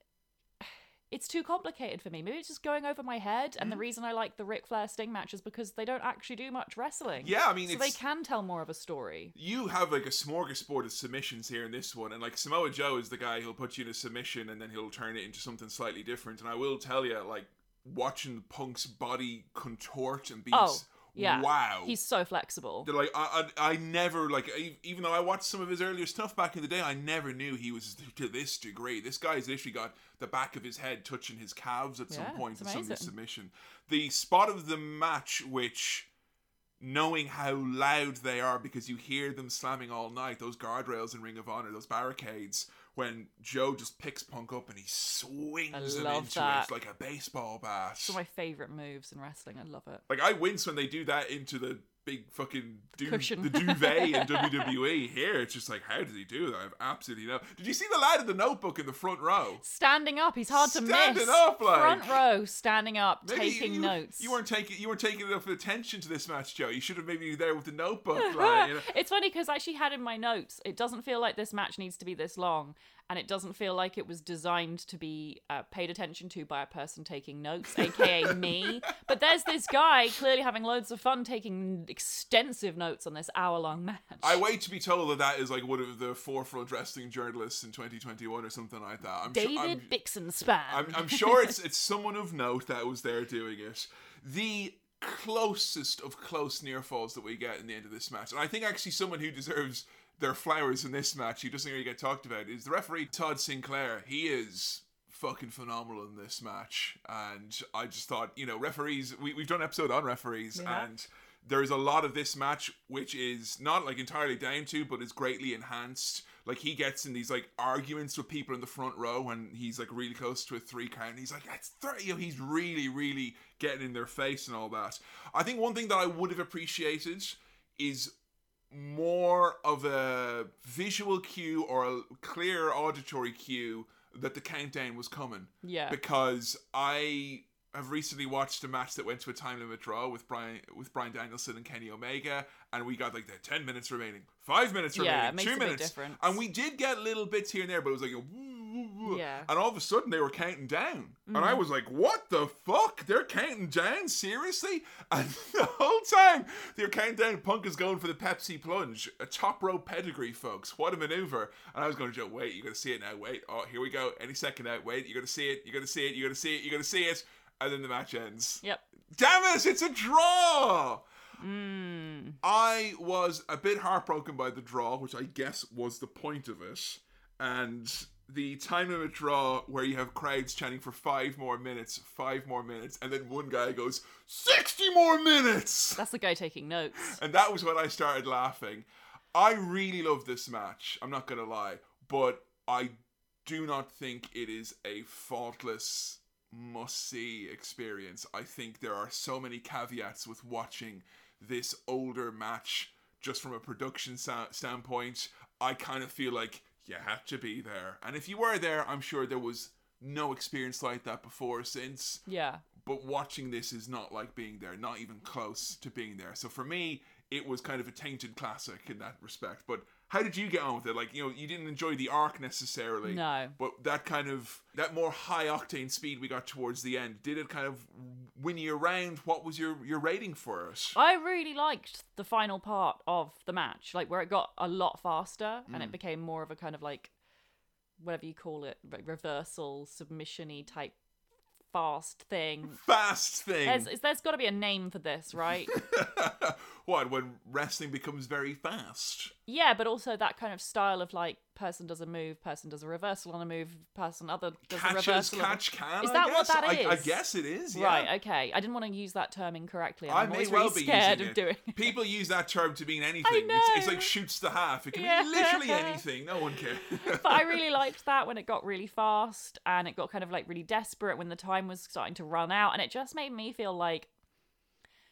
S2: it's too complicated for me. Maybe it's just going over my head. And the
S1: Mm-hmm.
S2: reason I like the Ric Flair Sting match is because they don't actually do much wrestling.
S1: Yeah, I mean,
S2: so they can tell more of a story.
S1: you have like a smorgasbord of submissions here in this one, and like Samoa Joe is the guy who'll put you in a submission and then he'll turn it into something slightly different. And I will tell you, like watching Punk's body contort and be,
S2: Oh,
S1: s-
S2: yeah.
S1: wow,
S2: He's so flexible.
S1: They're like I, I, I never like even though I watched some of his earlier stuff back in the day, I never knew he was <laughs> to this degree. This guy's literally got the back of his head touching his calves at some
S2: Yeah,
S1: point in some of his submission. The spot of the match, which knowing how loud they are because you hear them slamming all night, those guardrails in Ring of Honor, those barricades, when Joe just picks Punk up and he swings him into
S2: that.
S1: it like a baseball bat.
S2: It's one of my favorite moves in wrestling. I love it.
S1: Like I wince when they do that into the big fucking du-
S2: Cushion.
S1: the duvet in WWE. Here, it's just like, how does he do that? I've absolutely no. Did you see the lad in the notebook in the front row?
S2: Standing up, he's hard to miss.
S1: Standing up, like-
S2: Front row, standing up,
S1: Maybe
S2: taking
S1: you,
S2: notes.
S1: You weren't taking you weren't taking enough attention to this match, Joe. You should have maybe there with the notebook. <laughs> like, you know.
S2: It's funny because I actually had in my notes, it doesn't feel like this match needs to be this long, and it doesn't feel like it was designed to be uh, paid attention to by a person taking notes, aka <laughs> me. But there's this guy clearly having loads of fun taking extensive notes on this hour long match.
S1: I wait to be told that that is like one of the forefront wrestling journalists in 2021 or something like that. I'm
S2: David
S1: Sure, I'm,
S2: Bixenspan.
S1: I'm, I'm sure it's it's someone of note that was there doing it. The closest of close near falls that we get in the end of this match, and I think actually someone who deserves their flowers in this match, who doesn't really get talked about, is the referee Todd Sinclair. He is fucking phenomenal in this match, and I just thought, you know, referees. We, we've done an episode on referees,
S2: Yeah.
S1: and there's a lot of this match which is not like entirely down to, but is greatly enhanced like he gets in these like arguments with people in the front row when he's like really close to a three count. And he's like, that's three. You know, he's really, really getting in their face and all that. I think one thing that I would have appreciated is more of a visual cue or a clear auditory cue that the countdown was coming.
S2: Yeah.
S1: Because I have recently watched a match that went to a time limit draw with Brian with Bryan Danielson and Kenny Omega, and we got like the ten minutes remaining, five minutes
S2: Yeah,
S1: remaining,
S2: makes
S1: two minutes, and we did get little bits here and there, but it was like, a.
S2: Yeah.
S1: and all of a sudden they were counting down, and I was like, what the fuck? They're counting down seriously, <laughs> and the whole time they're counting down. Punk is going for the Pepsi plunge, a top row pedigree, folks. What a maneuver! And I was going to joke, wait, you're gonna see it now. Wait, oh, here we go. Any second now. Wait, you're gonna see it. You're gonna see it. You're gonna see it. You're gonna see it. And then the match ends.
S2: Yep.
S1: Damn it! It's a draw.
S2: Mm.
S1: I was a bit heartbroken by the draw, which I guess was the point of it. And the time limit draw where you have crowds chanting for five more minutes, five more minutes, and then one guy goes, 60 more minutes!
S2: That's the guy taking notes.
S1: And that was when I started laughing. I really love this match, I'm not gonna lie, but I do not think it is a faultless must see experience. I think there are so many caveats with watching this older match just from a production sa- standpoint. I kind of feel like you had to be there. And if you were there, I'm sure there was no experience like that before since
S2: Yeah.
S1: but watching this is not like being there, not even close to being there. So for me, it was kind of a tainted classic in that respect. But how did you get on with it? Like, you know, you didn't enjoy the arc necessarily.
S2: No.
S1: But that kind of that more high octane speed we got towards the end, did it kind of win you around? What was your your rating for it?
S2: I really liked the final part of the match, like where it got a lot faster and
S1: Mm.
S2: it became more of a kind of like whatever you call it, like reversal, submission-y type fast thing.
S1: Fast thing.
S2: There's, there's got to be a name for this, right? <laughs>
S1: what when wrestling becomes very fast?
S2: yeah, but also that kind of style of like person does a move, person does a reversal on a move, person other does a
S1: Catch as
S2: reversal.
S1: catch can.
S2: Is
S1: I
S2: that what that
S1: is? I,
S2: I
S1: guess it is. Yeah.
S2: Right, okay. I didn't want to use that term incorrectly.
S1: I
S2: I'm
S1: may well
S2: really
S1: be
S2: scared of
S1: it.
S2: doing
S1: People use that term to mean anything. I It's,
S2: it's
S1: like shoots the half. It can
S2: Yeah.
S1: be literally anything. No one cares. <laughs>
S2: but I really liked that when it got really fast and it got kind of like really desperate when the time was starting to run out, and it just made me feel like,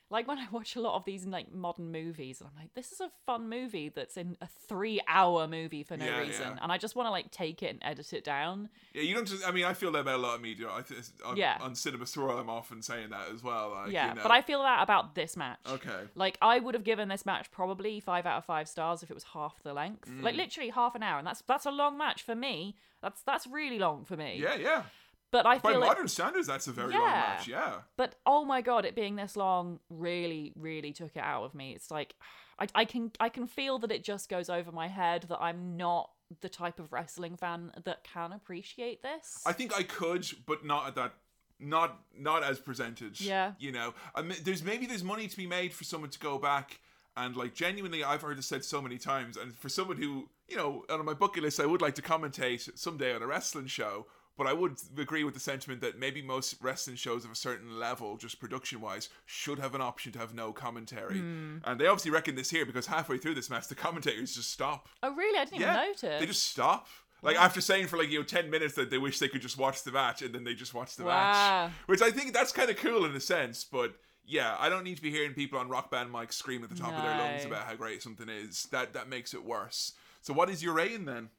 S2: like when I watch a lot of these like modern movies, and I'm like, this is a fun movie that's in a three-hour movie for no
S1: Yeah,
S2: reason,
S1: yeah.
S2: and I just want to like take it and edit it down.
S1: yeah, you don't just. I mean, I feel that about a lot of media. I th- on,
S2: Yeah.
S1: on Cinema Swirl, I'm often saying that as well. Like,
S2: yeah,
S1: you know.
S2: but I feel that about this match.
S1: Okay.
S2: Like I would have given this match probably five out of five stars if it was half the length, like
S1: Mm.
S2: literally half an hour, and that's that's a long match for me. That's that's really long for me.
S1: Yeah, yeah.
S2: But I
S1: By
S2: feel like
S1: modern standards, that's a very long match. Yeah.
S2: But oh my god, it being this long really, really took it out of me. It's like <sighs> I, I can I can feel that it just goes over my head that I'm not the type of wrestling fan that can appreciate this.
S1: I think I could, but not at that. Not not as presented.
S2: Yeah.
S1: You know, I mean, there's maybe there's money to be made for someone to go back and like genuinely, I've heard it said so many times, and for someone who you know on my bucket list, I would like to commentate someday on a wrestling show. But I would agree with the sentiment that maybe most wrestling shows of a certain level, just production wise, should have an option to have no commentary.
S2: Hmm.
S1: And they obviously reckon this here because halfway through this match, the commentators just stop.
S2: oh really? I didn't
S1: Yeah,
S2: even notice.
S1: They just stop. Like after saying for like you know ten minutes that they wish they could just watch the match, and then they just watch the match,
S2: Wow.
S1: which I think that's kind of cool in a sense. But yeah, I don't need to be hearing people on rock band mics scream at the top of their lungs about how great something is. That that makes it worse. So what is your rating then?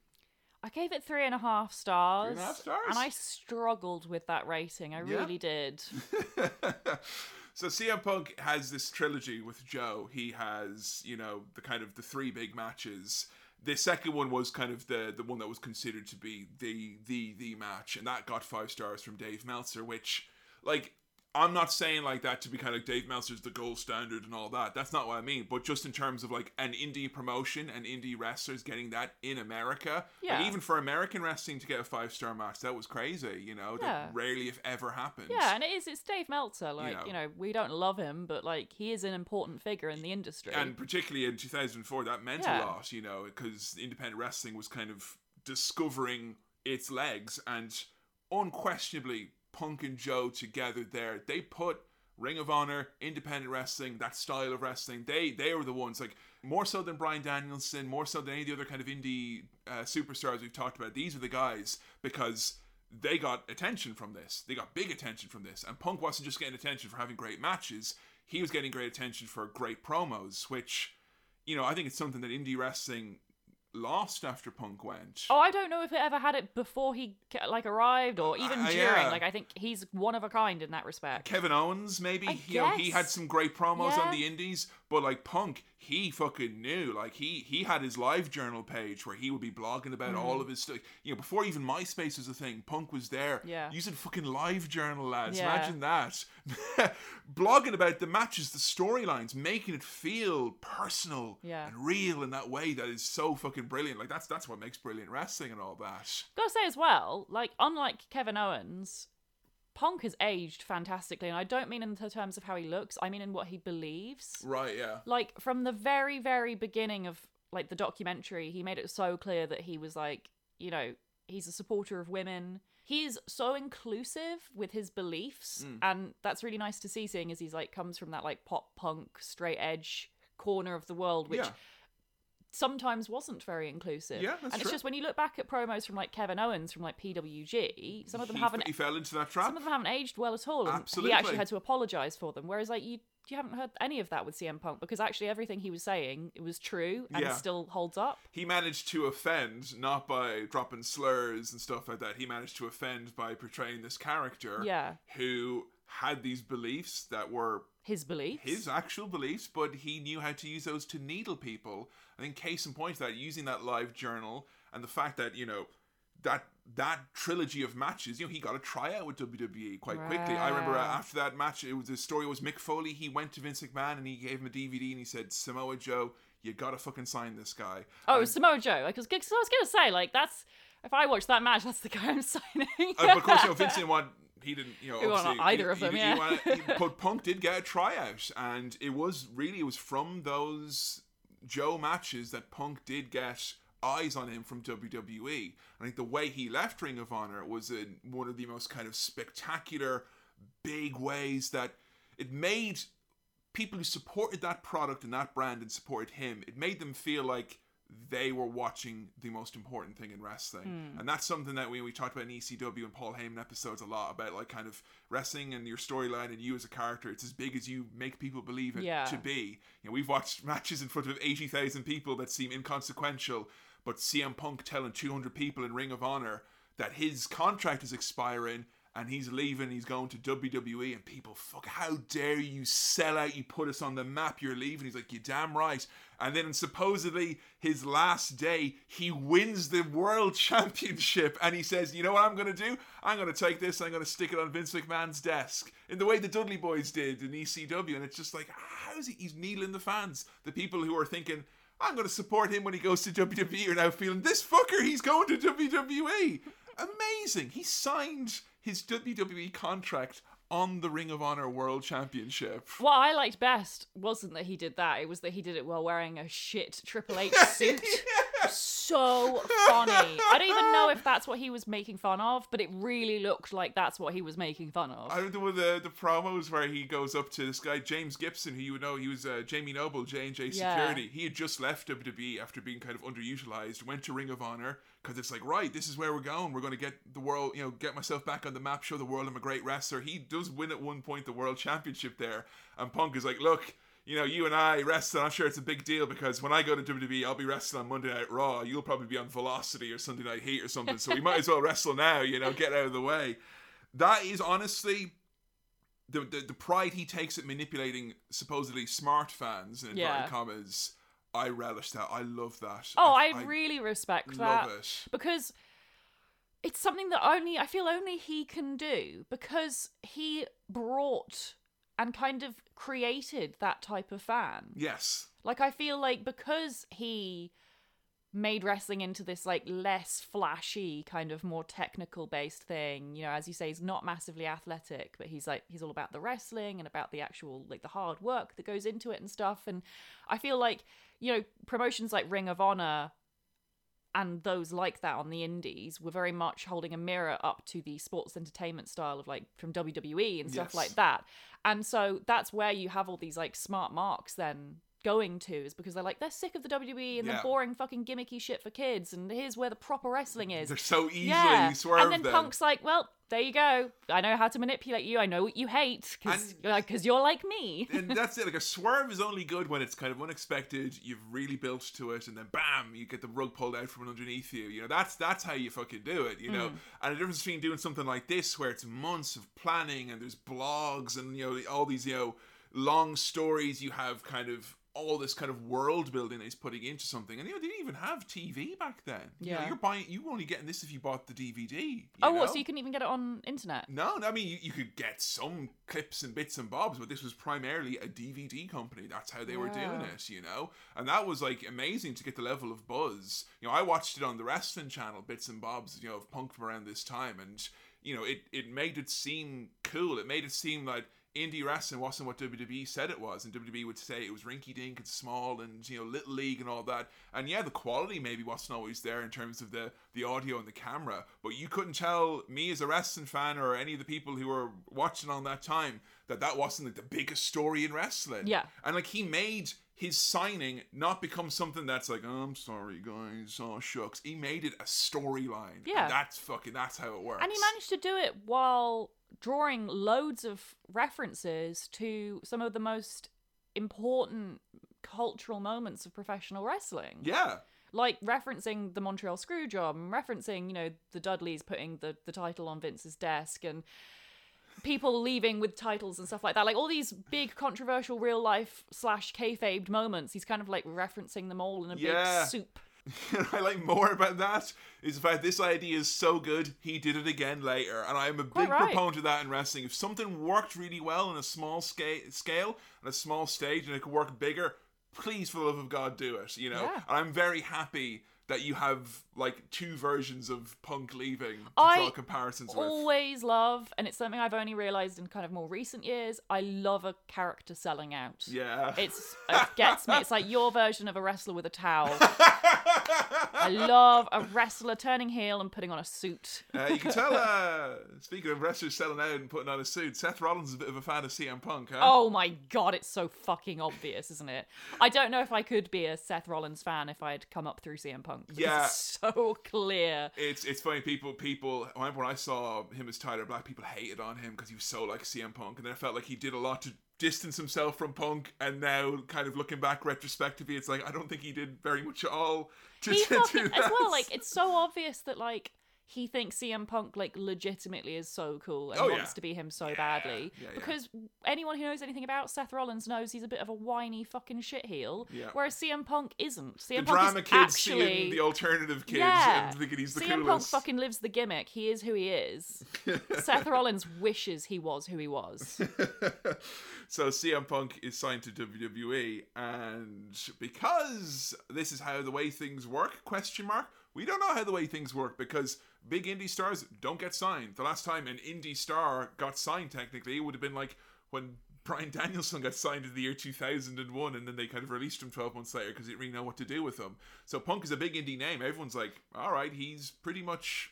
S2: I gave it three and a half stars.
S1: Three and a half stars?
S2: And I struggled with that rating. I
S1: Yeah.
S2: really did. <laughs>
S1: so CM Punk has this trilogy with Joe. He has, you know, the kind of the three big matches. The second one was kind of the the one that was considered to be the the the match, and that got five stars from Dave Meltzer. Which, like, I'm not saying like that to be kind of Dave Meltzer's the gold standard and all that. That's not what I mean. But just in terms of like an indie promotion and indie wrestlers getting that in America,
S2: Yeah.
S1: like even for American wrestling to get a five star match, that was crazy. You know,
S2: Yeah.
S1: that rarely if ever happens.
S2: Yeah, and it is. It's Dave Meltzer. Like
S1: know.
S2: you know, we don't love him, but like he is an important figure in the industry.
S1: and particularly in 2004 that meant
S2: Yeah.
S1: a lot you know because independent wrestling was kind of discovering its legs and unquestionably punk and joe together there they put Ring of Honor, independent wrestling, that style of wrestling, they they were the ones like more so than Bryan Danielson, more so than any of the other kind of indie uh, superstars we've talked about. These are the guys because they got attention from this. They got big attention from this, and Punk wasn't just getting attention for having great matches. He was getting great attention for great promos, which you know I think it's something that indie wrestling lost after Punk went.
S2: Oh, I don't know if it ever had it before he like arrived or even
S1: Uh,
S2: during.
S1: yeah.
S2: Like I think he's one of a kind in that respect.
S1: Kevin Owens, maybe
S2: I
S1: you know, he had some great promos
S2: Yeah.
S1: on the indies, but like Punk, he fucking knew. Like he he had his live journal page where he would be blogging about
S2: Mm.
S1: all of his stuff. You know, before even MySpace was a thing, Punk was there
S2: Yeah.
S1: using fucking live journal, lads.
S2: Yeah.
S1: Imagine that, <laughs> blogging about the matches, the storylines, making it feel personal
S2: Yeah.
S1: and real in that way that is so fucking brilliant. Like that's that's what makes brilliant wrestling and all that.
S2: Gotta say as well, like unlike Kevin Owens, Punk has aged fantastically, and I don't mean in the terms of how he looks. I mean in what he believes.
S1: Right? Yeah.
S2: Like from the very, very beginning of like the documentary, he made it so clear that he was like, you know, he's a supporter of women. He's so inclusive with his beliefs,
S1: Mm.
S2: and that's really nice to see. Seeing as he's like comes from that like pop punk straight edge corner of the world, which
S1: yeah.
S2: Sometimes wasn't very inclusive.
S1: Yeah, that's
S2: and it's
S1: true.
S2: just when you look back at promos from like Kevin Owens from like PWG, some of them
S1: he,
S2: haven't
S1: he fell into that trap.
S2: some of them haven't aged well at all. And
S1: Absolutely.
S2: he actually had to apologize for them. Whereas like you you haven't heard any of that with CM Punk because actually everything he was saying it was true and
S1: Yeah.
S2: still holds up.
S1: he managed to offend not by dropping slurs and stuff like that. He managed to offend by portraying this character
S2: Yeah.
S1: who had these beliefs that were
S2: His beliefs.
S1: his actual beliefs, but he knew how to use those to needle people. I think case in point of that using that live journal and the fact that you know that that trilogy of matches, you know, he got a tryout with WWE quite quickly. I remember after that match, it was the story was Mick Foley. He went to Vince McMahon and he gave him a DVD and he said, "Samoa Joe, you gotta fucking sign this guy."
S2: oh, it
S1: And-
S2: was Samoa Joe. Like, 'cause- 'cause I was gonna say like that's if I watch that match, that's the guy I'm <laughs> signing.
S1: Uh, but of course, you know, <laughs> Vince didn't want. He didn't, you know, obviously,
S2: either
S1: he-
S2: of them,
S1: he- he
S2: yeah.
S1: wanted- he- <laughs> but Punk did get a tryout, and it was really it was from those Joe matches that Punk did get eyes on him from WWE. I think the way he left Ring of Honor was in one of the most kind of spectacular, big ways that it made people who supported that product and that brand and supported him. It made them feel like they were watching the most important thing in wrestling. Hmm. And that's something that we, we talked about in ECW and Paul Heyman episodes a lot about like kind of wrestling and your storyline and you as a character. It's as big as you make people believe it
S2: Yeah.
S1: to be. You know, we've watched matches in front of 80,000 people that seem inconsequential, but CM Punk telling 200 people in Ring of Honor that his contract is expiring and he's leaving, he's going to WWE, and people, fuck, how dare you sell out? You put us on the map, you're leaving. He's like, you damn right. And then supposedly his last day, he wins the world <laughs> championship, and he says, you know what I'm going to do? I'm going to take this, I'm going to stick it on Vince McMahon's desk in the way the Dudley Boys did in ECW. And it's just like, how is he? He's needling the fans, the people who are thinking. I'm going to support him when he goes to WWE are now feeling this fucker, he's going to WWE. Amazing. He signed his WWE contract on the Ring of Honor World Championship.
S2: What I liked best wasn't that he did that; it was that he did it while wearing a shit Triple H suit. <laughs> So funny. I don't even know if that's what he was making fun of, but it really looked like that's what he was making fun of.
S1: I don't know the the promos where he goes up to this guy James Gibson, who you would know he was uh, Jamie Noble, J and J
S2: Yeah.
S1: Security. He had just left WWE after being kind of underutilized. Went to Ring of Honor because it's like right, this is where we're going. We're going to get the world, you know, get myself back on the map, show the world I'm a great wrestler. He does win at one point the world championship there, and Punk is like, look. You know, you and I wrestling. I'm sure it's a big deal because when I go to WWE, I'll be wrestling on Monday Night Raw. You'll probably be on Velocity or Sunday Night Heat or something. So we might as well wrestle now. You know, get out of the way. That is honestly the, the the pride he takes at manipulating supposedly smart fans in inverted
S2: Yeah.
S1: commas. I relish that. I love that.
S2: oh, I, really respect
S1: love
S2: that
S1: it.
S2: because it's something that only I feel only he can do because he brought and kind of created that type of fan.
S1: Yes.
S2: Like I feel like because he made wrestling into this like less flashy kind of more technical based thing, you know, as you say he's not massively athletic, but he's like he's all about the wrestling and about the actual like the hard work that goes into it and stuff and I feel like, you know, promotions like Ring of Honor and those like that on the indies were very much holding a mirror up to the sports entertainment style of like from WWE and stuff
S1: Yes.
S2: like that. And so that's where you have all these like smart marks then going to is because they're like they're sick of the WWE and
S1: Yeah.
S2: the boring fucking gimmicky shit for kids and here's where the proper wrestling is.
S1: They're so easily
S2: yeah.
S1: swerved.
S2: And then
S1: then.
S2: Punk's like, well, there you go. I know how to manipulate you. I know what you hate because you're, like, 'cause you're like me. <laughs>
S1: and that's it. Like a swerve is only good when it's kind of unexpected. You've really built to it, and then bam, you get the rug pulled out from underneath you. You know, that's that's how you fucking do it. You know, mm. and the difference between doing something like this, where it's months of planning and there's blogs and you know all these you know long stories. You have kind of all this kind of world building that he's putting into something, and you know they didn't even have TV back then. You know,
S2: Yeah.
S1: you're buying. You were only getting this if you bought the DVD.
S2: oh,
S1: know?
S2: what? So you couldn't even get it on internet?
S1: No, no I mean you, you could get some clips and bits and bobs, but this was primarily a DVD company. That's how they were doing it, you know. And that was like amazing to get the level of buzz. You know, I watched it on the wrestling channel, bits and bobs, you know, of punk from around this time, and you know, it it made it seem cool. It made it seem like indie wrestling wasn't what WWE said it was, and WWE would say it was rinky dink and small and you know little league and all that. And yeah, the quality maybe wasn't always there in terms of the the audio and the camera, but you couldn't tell me as a wrestling fan or any of the people who were watching on that time that that wasn't like the biggest story in wrestling.
S2: Yeah.
S1: and like he made his signing not become something that's like, oh, I'm sorry, guys, oh shucks. He made it a storyline.
S2: Yeah.
S1: that's fucking that's how it works.
S2: And he managed to do it while drawing loads of references to some of the most important cultural moments of professional wrestling.
S1: Yeah.
S2: Like referencing the Montreal Screwjob and referencing, you know, the Dudleys putting the, the title on Vince's desk and people leaving with titles and stuff like that. Like all these big controversial real life slash kayfabed moments. He's kind of like referencing them all in a
S1: Yeah.
S2: big soup. <laughs>
S1: I like more about that is the fact this idea is so good he did it again later, and I am a
S2: Quite
S1: big
S2: right.
S1: proponent of that in wrestling. If something worked really well on a small scale, scale on a small stage, and it could work bigger, please, for the love of God, do it. You know,
S2: Yeah.
S1: and I'm very happy that you have like two versions of Punk leaving to
S2: I
S1: draw comparisons with.
S2: always love, and it's something I've only realized in kind of more recent years. I love a character selling out.
S1: Yeah,
S2: It's it gets me. It's like your version of a wrestler with a towel. <laughs> I love a wrestler turning heel and putting on a suit.
S1: Uh, you can tell. Uh, speaking of wrestlers selling out and putting on a suit, Seth Rollins is a bit of a fan of CM Punk. Huh?
S2: Oh my god, it's so fucking obvious, isn't it? I don't know if I could be a Seth Rollins fan if I'd come up through CM Punk.
S1: Yeah.
S2: it's so clear.
S1: It's it's funny. People people. I remember when I saw him as Tyler Black, people hated on him because he was so like CM Punk, and then I felt like he did a lot to distance himself from Punk. And now, kind of looking back retrospectively, it's like I don't think he did very much at all to,
S2: He <laughs>
S1: to do
S2: fucking
S1: that.
S2: as well. Like it's so obvious that like he thinks CM Punk like legitimately is so cool and
S1: Oh,
S2: wants
S1: yeah.
S2: to be him so badly.
S1: yeah, yeah.
S2: Because anyone who knows anything about Seth Rollins knows he's a bit of a whiny fucking shitheel.
S1: Yeah.
S2: Whereas CM Punk isn't. CM
S1: the
S2: Punk
S1: drama
S2: is
S1: kids
S2: actually
S1: seeing the alternative kids
S2: yeah.
S1: and thinking he's the
S2: CM Punk fucking lives the gimmick. He is who he is. <laughs> Seth Rollins wishes he was who he was. <laughs>
S1: so CM Punk is signed to WWE, and because this is how the way things work? Question mark. We don't know how the way things work because big indie stars don't get signed. The last time an indie star got signed, technically, it would have been like when Bryan Danielson got signed in the year 2001, and then they kind of released him 12 months later because they didn't really know what to do with him. So Punk is a big indie name. Everyone's like, all right, he's pretty much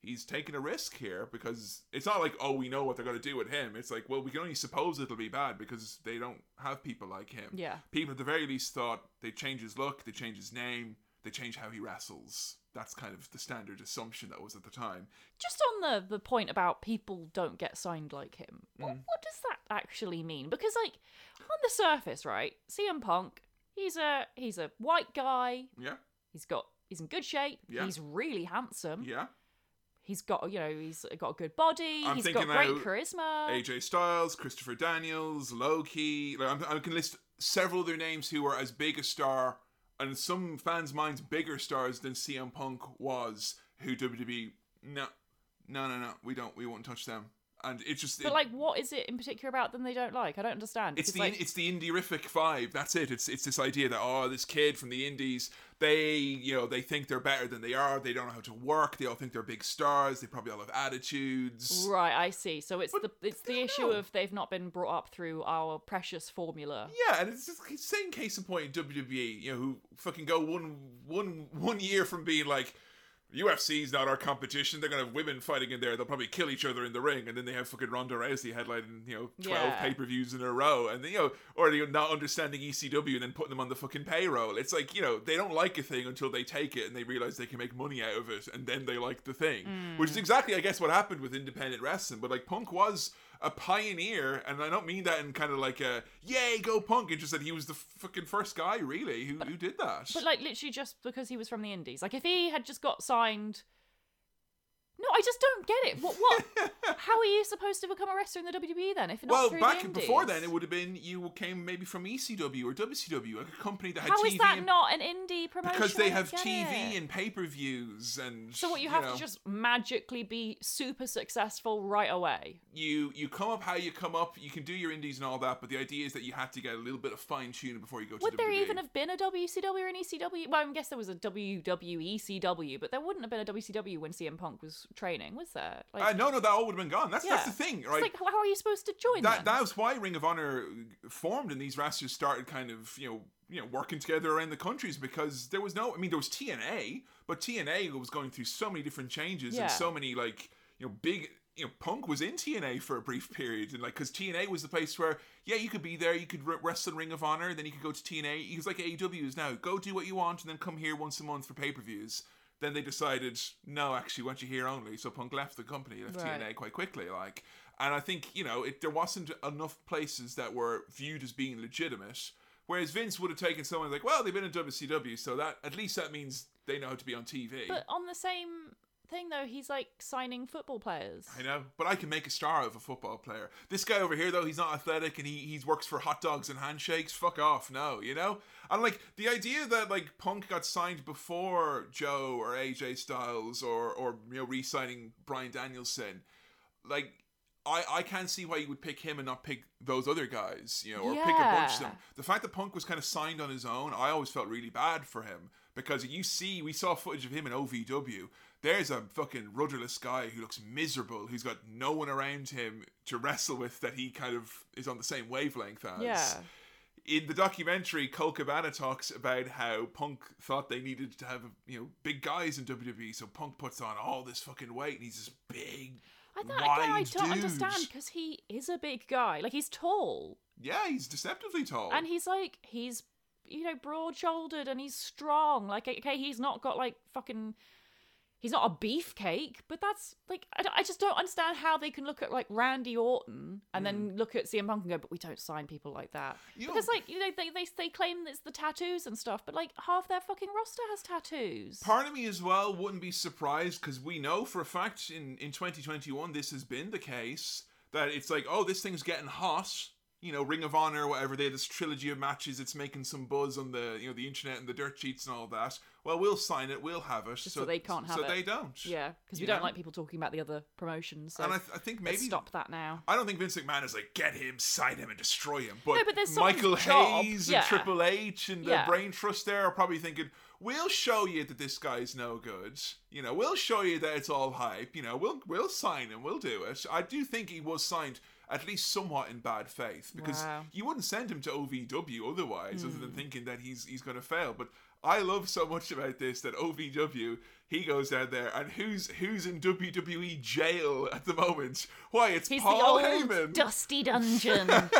S1: he's taking a risk here because it's not like oh we know what they're going to do with him it's like well we can only suppose it'll be bad because they don't have people like him
S2: Yeah.
S1: people at the very least thought they change his look they change his name they change how he wrestles that's kind of the standard assumption that was at the time
S2: Just on the the point about people don't get signed like him. What,
S1: Mm.
S2: what does that actually mean? Because like on the surface, right? CM Punk, he's a he's a white guy.
S1: yeah
S2: He's got he's in good shape.
S1: Yeah.
S2: He's really handsome.
S1: yeah
S2: He's got you know he's got a good body.
S1: I'm
S2: he's
S1: thinking
S2: got great charisma.
S1: AJ Styles, Christopher Daniels, Low Ki. Like I'm, I can list several other names who were as big a star, and some fans' minds, bigger stars than CM Punk was. Who WWE no, no, no, no. We don't. We won't touch them. And it's just
S2: But
S1: it-
S2: like, what is it in particular about them they don't like? I don't understand.
S1: it's the
S2: like,
S1: it's the indie-rific vibe. That's it. It's it's this idea that oh, this kid from the indies, they you know they think they're better than they are. They don't know how to work. They all think they're big stars. They probably all have attitudes.
S2: Right, I see. So it's
S1: But
S2: the it's the issue
S1: know.
S2: of they've not been brought up through our precious formula.
S1: Yeah, and it's just same case in point in WWE. You know, who fucking go one one one year from being like. UFC's not our competition. They're gonna have women fighting in there. They'll probably kill each other in the ring, and then they have fucking Ronda Rousey headlining, you know, twelve
S2: Yeah.
S1: pay per views in a row, and then, you know, or you know, not understanding ECW and then putting them on the fucking payroll. It's like you know they don't like a thing until they take it and they realize they can make money out of it, and then they like the thing, which mm. is exactly, I guess, what happened with independent wrestling. But like Punk was a pioneer, and I don't mean that in kind of like a yay go Punk. It's just that he was the fucking first guy really who who did that.
S2: But like literally just because he was from the Indies. Like if he had just got signed No, I just don't get it. What what <laughs> how are you supposed to become a wrestler in the WWE then if not
S1: well,
S2: through
S1: back
S2: the
S1: before then, it would have been you came maybe from ECW or WCW, like a company that had
S2: How
S1: TV
S2: is that
S1: and-
S2: not an indie promotion?
S1: because they have TV
S2: it.
S1: and pay per views and
S2: So what you have
S1: know,
S2: to just magically be super successful right away.
S1: you you come up how you come up. You can do your indies and all that, but the idea is that you have to get a little bit of fine tuning before you go to
S2: Would there
S1: WWE.
S2: even have been a WCW or an ECW? Well, I guess there was a WWECW, but there wouldn't have been a WCW when CM Punk was training, was there? Like,
S1: Uh, no, no, that all would have been gone. That's that's the thing,
S2: It's
S1: right?
S2: like, how are you supposed to join
S1: that
S2: them?
S1: was why Ring of Honor formed and these wrestlers started kind of you know you know working together around the countries because there was no I mean there was TNA but TNA was going through so many different changes
S2: Yeah.
S1: and so many like you know big you know Punk was in TNA for a brief period and like because TNA was the place where yeah you could be there you could re- wrestle in Ring of Honor then you could go to TNA he was like AEW is now go do what you want and then come here once a month for pay per views. Then they decided, no, actually, want you here only. So Punk left the company, left
S2: Right.
S1: TNA quite quickly. Like, and I think you know, it, there wasn't enough places that were viewed as being legitimate. Whereas Vince would have taken someone like, well, they've been in WCW, so that at least that means they know how to be on TV.
S2: But on the same thing, though, he's like signing football players.
S1: I know, but I can make a star of a football player. This guy over here, though, he's not athletic and he he works for hot dogs and handshakes. Fuck off, no, you know. And like the idea that like Punk got signed before Joe or AJ Styles or or you know re-signing Bryan Danielson, like. I, I can't see why you would pick him and not pick those other guys, you know, or pick a bunch of them. The fact that Punk was kind of signed on his own, I always felt really bad for him because you see, we saw footage of him in OVW. There's a fucking rudderless guy who looks miserable, who's got no one around him to wrestle with that he kind of is on the same wavelength as.
S2: Yeah.
S1: In the documentary, Colt Cabana talks about how Punk thought they needed to have you know big guys in WWE, so Punk puts on all this fucking weight, and he's this big,
S2: I don't,
S1: wide
S2: I don't
S1: dude.
S2: understand because he is a big guy. Like he's tall,
S1: Yeah, he's deceptively tall.
S2: and he's like he's you know broad shouldered and he's strong. Like okay, he's not got like fucking. He's not a beefcake, but that's like I, I just don't understand how they can look at like Randy Orton and then mm. look at CM Punk and go, but we don't sign people like that.
S1: You
S2: because like you know they, they they claim it's the tattoos and stuff, but like half their fucking roster has tattoos.
S1: Part of me as well wouldn't be surprised because we know for a fact in, in 2021 this has been the case that it's like, oh, this thing's getting hot. You know, Ring of Honor, whatever. They had this trilogy of matches. It's making some buzz on the you know the internet and the dirt sheets and all that. Well, we'll sign it. We'll have it.
S2: so they can't have
S1: so
S2: it.
S1: they don't.
S2: Yeah, because we don't
S1: know?
S2: like people talking about the other promotions. So
S1: And I, th- I think maybe
S2: stop that now.
S1: I don't think Vince McMahon is like get him, sign him, and destroy him. But,
S2: No, but there's
S1: Michael Hayes
S2: yeah.
S1: and Triple H and the
S2: Yeah.
S1: brain trust there are probably thinking, "We'll show you that this guy's no good. You know, we'll show you that it's all hype. You know, we'll we'll sign him. We'll do it." I do think he was signed at least somewhat in bad faith because
S2: Wow.
S1: you wouldn't send him to OVW otherwise, other
S2: Hmm.
S1: than thinking that he's he's going to fail. But I love so much about this that OVW he goes down there and who's who's in WWE jail at the moment? Why it's
S2: He's
S1: Paul
S2: the old
S1: Heyman.
S2: dusty dungeon. <laughs>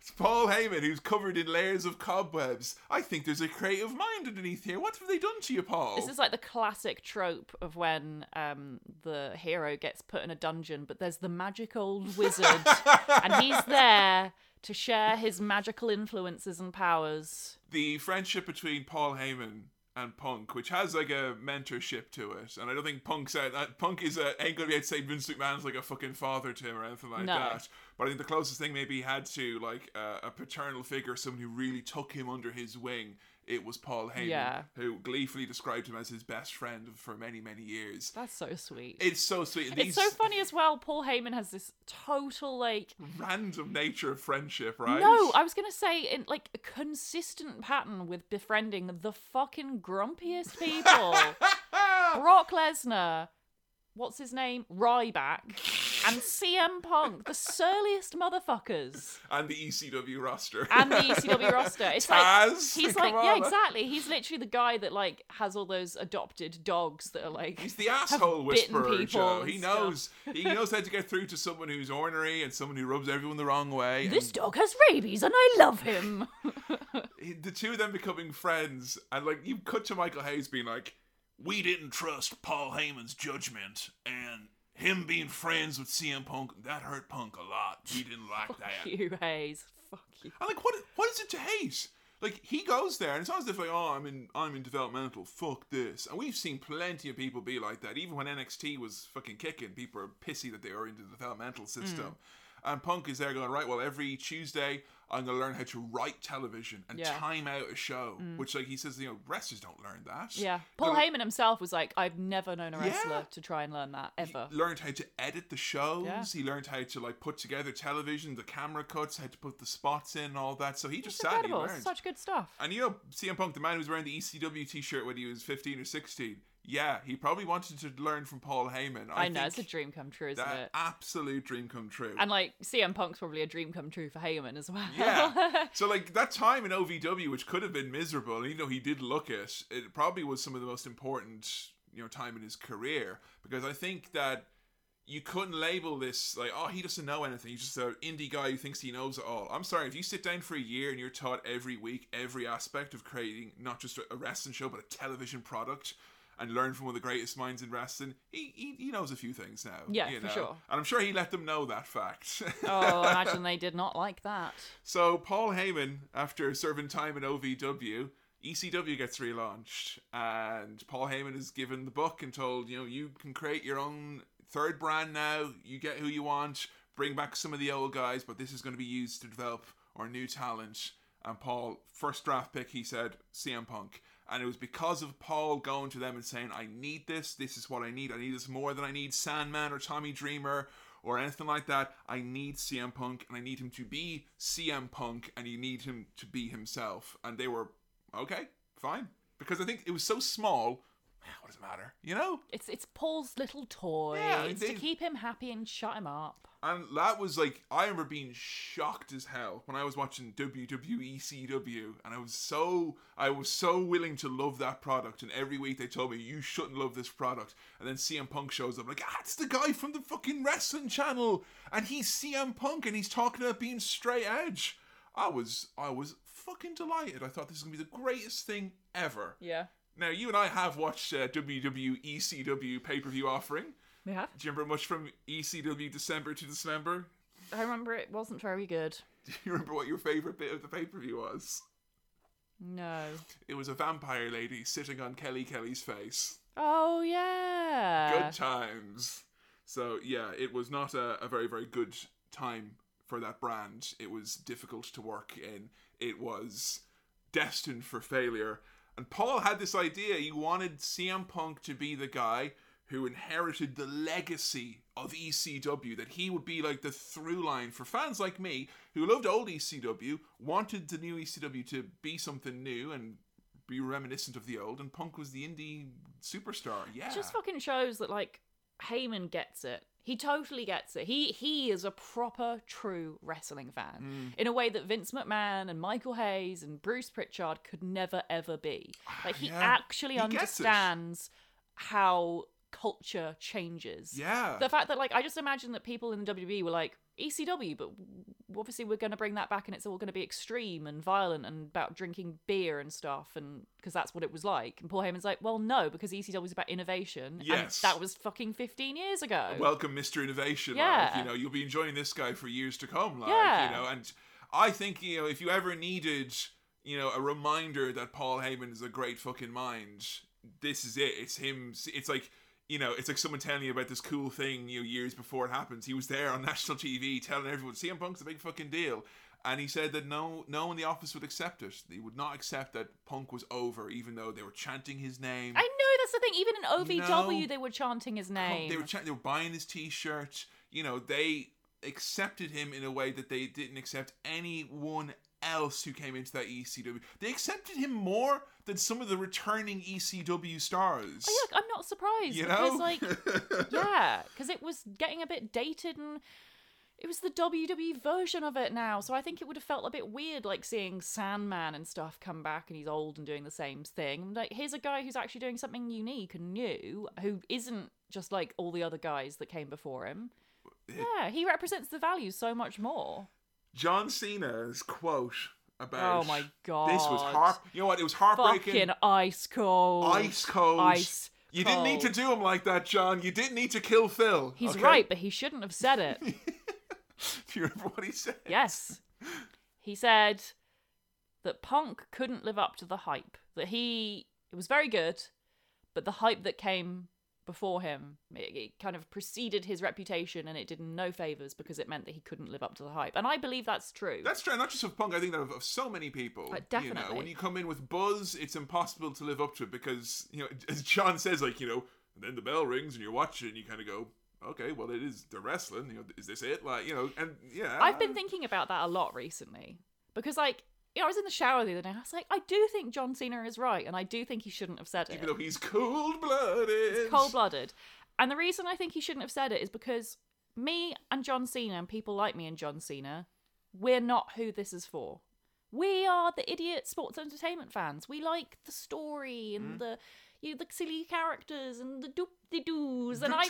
S1: It's Paul Heyman who's covered in layers of cobwebs. I think there's a creative mind underneath here. What have they done to you, Paul?
S2: this is like the classic trope of when um, the hero gets put in a dungeon, but there's the magic old wizard, <laughs> and he's there to share his magical influences and powers.
S1: the friendship between Paul Heyman and Punk, which has like a mentorship to it, and I don't think Punk said uh, Punk is a, ain't gonna be able to say Vince McMahon's like a fucking father to him or anything like
S2: No.
S1: that. But I think the closest thing maybe he had to like uh, a paternal figure, someone who really took him under his wing, it was Paul Heyman,
S2: Yeah.
S1: who gleefully described him as his best friend for many, many years.
S2: That's so sweet.
S1: It's so sweet.
S2: it's so funny as well. Paul Heyman has this total like
S1: random nature of friendship, right?
S2: No, I was gonna say in like a consistent pattern with befriending the fucking grumpiest people. <laughs> Brock Lesnar, what's his name? Ryback, <laughs> and CM Punk, the surliest motherfuckers.
S1: and the ECW roster.
S2: And the ECW <laughs> roster. It's
S1: Taz,
S2: like he's like yeah, exactly. He's literally the guy that like has all those adopted dogs that are like
S1: He's the asshole whisperer, Joe. He knows he knows how to get through to someone who's ornery and someone who rubs everyone the wrong way. and
S2: this dog has rabies and I love him. <laughs>
S1: the two of them becoming friends, and like you cut to Michael Hayes being like, "We didn't trust Paul Heyman's judgment, and him being friends with CM Punk that hurt Punk a lot. He <laughs> didn't like that."
S2: you Hayes. Fuck you.
S1: I'm like, what? What is it to hate? Like he goes there, and it's if like, oh, I'm in, I'm in developmental. Fuck this. And we've seen plenty of people be like that. Even when NXT was fucking kicking, people are pissy that they are into the developmental system. Mm. And Punk is there going right. Well, every Tuesday, I'm going to learn how to write television and
S2: Yeah.
S1: time out a show. Mm. Which, like he says, you know, wrestlers don't learn that.
S2: Yeah. Paul Heyman himself was like, I've never known a wrestler
S1: Yeah.
S2: to try and learn that ever.
S1: learned how to edit the shows.
S2: Yeah.
S1: He learned how to like put together television, the camera cuts, how to put the spots in, and all that. So he just
S2: It's
S1: sat and he learned.
S2: It's such good stuff.
S1: And you know, CM Punk, the man who was wearing the ECW t-shirt when he was 15 or 16, yeah, he probably wanted to learn from Paul Heyman. I,
S2: I, know, it's a dream come true, isn't
S1: that
S2: it?
S1: absolute dream come true.
S2: And like CM Punk's probably a dream come true for Heyman as well.
S1: yeah. <laughs> so like that time in OVW, which could have been miserable, even though he did look it, it probably was some of the most important, you know, time in his career because I think that you couldn't label this like, oh, he doesn't know anything. He's just an indie guy who thinks he knows it all. I'm sorry, if you sit down for a year and you're taught every week every aspect of creating not just a wrestling show but a television product. And learn from one of the greatest minds in wrestling. He, he, he knows a few things now.
S2: Yeah,
S1: you
S2: for
S1: know?
S2: sure.
S1: And I'm sure he let them know that fact.
S2: oh, imagine they did not like that. <laughs>
S1: So Paul Heyman, after serving time in OVW, ECW gets relaunched, and Paul Heyman is given the book and told, you know, you can create your own third brand now. You get who you want. Bring back some of the old guys, but this is going to be used to develop our new talent. And Paul, first draft pick, he said CM Punk. And it was because of Paul going to them and saying, I need this. This is what I need. I need this more than I need Sandman or Tommy Dreamer or anything like that. I need CM Punk and I need him to be CM Punk and you need him to be himself. And they were, okay, fine. Because I think it was so small, what does it matter? You know?
S2: It's it's Paul's little toy.
S1: Yeah,
S2: it's
S1: they-
S2: to keep him happy and shut him up.
S1: And that was like I remember being shocked as hell when I was watching WWE CW and I was so I was so willing to love that product and every week they told me you shouldn't love this product and then CM Punk shows up like ah it's the guy from the fucking wrestling channel and he's CM Punk and he's talking about being straight edge. I was I was fucking delighted. I thought this is gonna be the greatest thing ever.
S2: Yeah.
S1: Now you and I have watched uh, WWE ECW pay per view offering.
S2: Yeah.
S1: Do you remember much from ECW December to Dismember?
S2: I remember it wasn't very good. <laughs>
S1: Do you remember what your favorite bit of the pay per view was?
S2: No.
S1: It was a vampire lady sitting on Kelly Kelly's face.
S2: Oh yeah.
S1: Good times. So yeah, it was not a, a very very good time for that brand. It was difficult to work in. It was destined for failure. And Paul had this idea. He wanted CM Punk to be the guy who inherited the legacy of ECW, that he would be like the through line for fans like me who loved old ECW, wanted the new ECW to be something new and be reminiscent of the old, and Punk was the indie superstar. Yeah.
S2: It just fucking shows that like Heyman gets it. He totally gets it. He he is a proper true wrestling fan
S1: Mm.
S2: in a way that Vince McMahon and Michael Hayes and Bruce Pritchard could never ever be. Like he
S1: Yeah.
S2: actually
S1: He
S2: understands how culture changes.
S1: yeah.
S2: The fact that like I just imagine that people in the WWE were like ECW, but obviously we're going to bring that back and it's all going to be extreme and violent and about drinking beer and stuff, and because that's what it was like. And Paul Heyman's like, well, no, because ECW is about innovation,
S1: Yes.
S2: and that was fucking fifteen years ago.
S1: welcome Mr. Innovation.
S2: Yeah.
S1: Like, you know, you'll be enjoying this guy for years to come. Like,
S2: Yeah.
S1: you know, and I think, you know, if you ever needed, you know, a reminder that Paul Heyman is a great fucking mind, this is it. It's him. It's like you know, it's like someone telling you about this cool thing, you know, years before it happens. He was there on <laughs> national TV telling everyone, CM Punk's a big fucking deal. And he said that no, no one in the office would accept it. They would not accept that Punk was over, even though they were chanting his name.
S2: I know that's the thing. Even in OVW,
S1: No.
S2: they were chanting his name.
S1: They were chant- they were buying his T-shirt. You know, they accepted him in a way that they didn't accept anyone else who came into that ECW. They accepted him more than some of the returning ECW stars.
S2: Oh, yeah, I'm not surprised
S1: you
S2: because,
S1: know,
S2: like, <laughs> yeah, because it was getting a bit dated and it was the WWE version of it now. So I think it would have felt a bit weird, like seeing Sandman and stuff come back and he's old and doing the same thing. Like, here's a guy who's actually doing something unique and new, who isn't just like all the other guys that came before him. Yeah, he represents the values so much more.
S1: John Cena's quote about
S2: Oh my god,
S1: this was heart. You know what? It was heartbreaking.
S2: Fucking ice cold.
S1: ice cold.
S2: Ice.
S1: You didn't need to do him like that, John. You didn't need to kill Phil.
S2: He's
S1: okay?
S2: right, but he shouldn't have said it. <laughs>
S1: Do you remember what he said?
S2: Yes. He said that Punk couldn't live up to the hype. That he it was very good, but the hype that came before him it, it kind of preceded his reputation and it did him no favors because it meant that he couldn't live up to the hype. And I believe that's true.
S1: That's true, not just of Punk. I think that of, of so many people.
S2: Uh,
S1: You know,
S2: definitely.
S1: when you come in with buzz, it's impossible to live up to it because you know, as John says, like you know, and then the bell rings and you're watching, and you kind of go, okay, well, it is the wrestling. You know, is this it? Like you know, and yeah,
S2: I've been thinking about that a lot recently because like you know, I was in the shower the other day. I was like, I do think John Cena is right, and I do think he shouldn't have said it.
S1: even though he's cold blooded.
S2: He's cold blooded. And the reason I think he shouldn't have said it is because me and John Cena and people like me and John Cena, we're not who this is for. We are the idiot sports entertainment fans. We like the story and mm. the you know, the silly characters and the doop de doos and I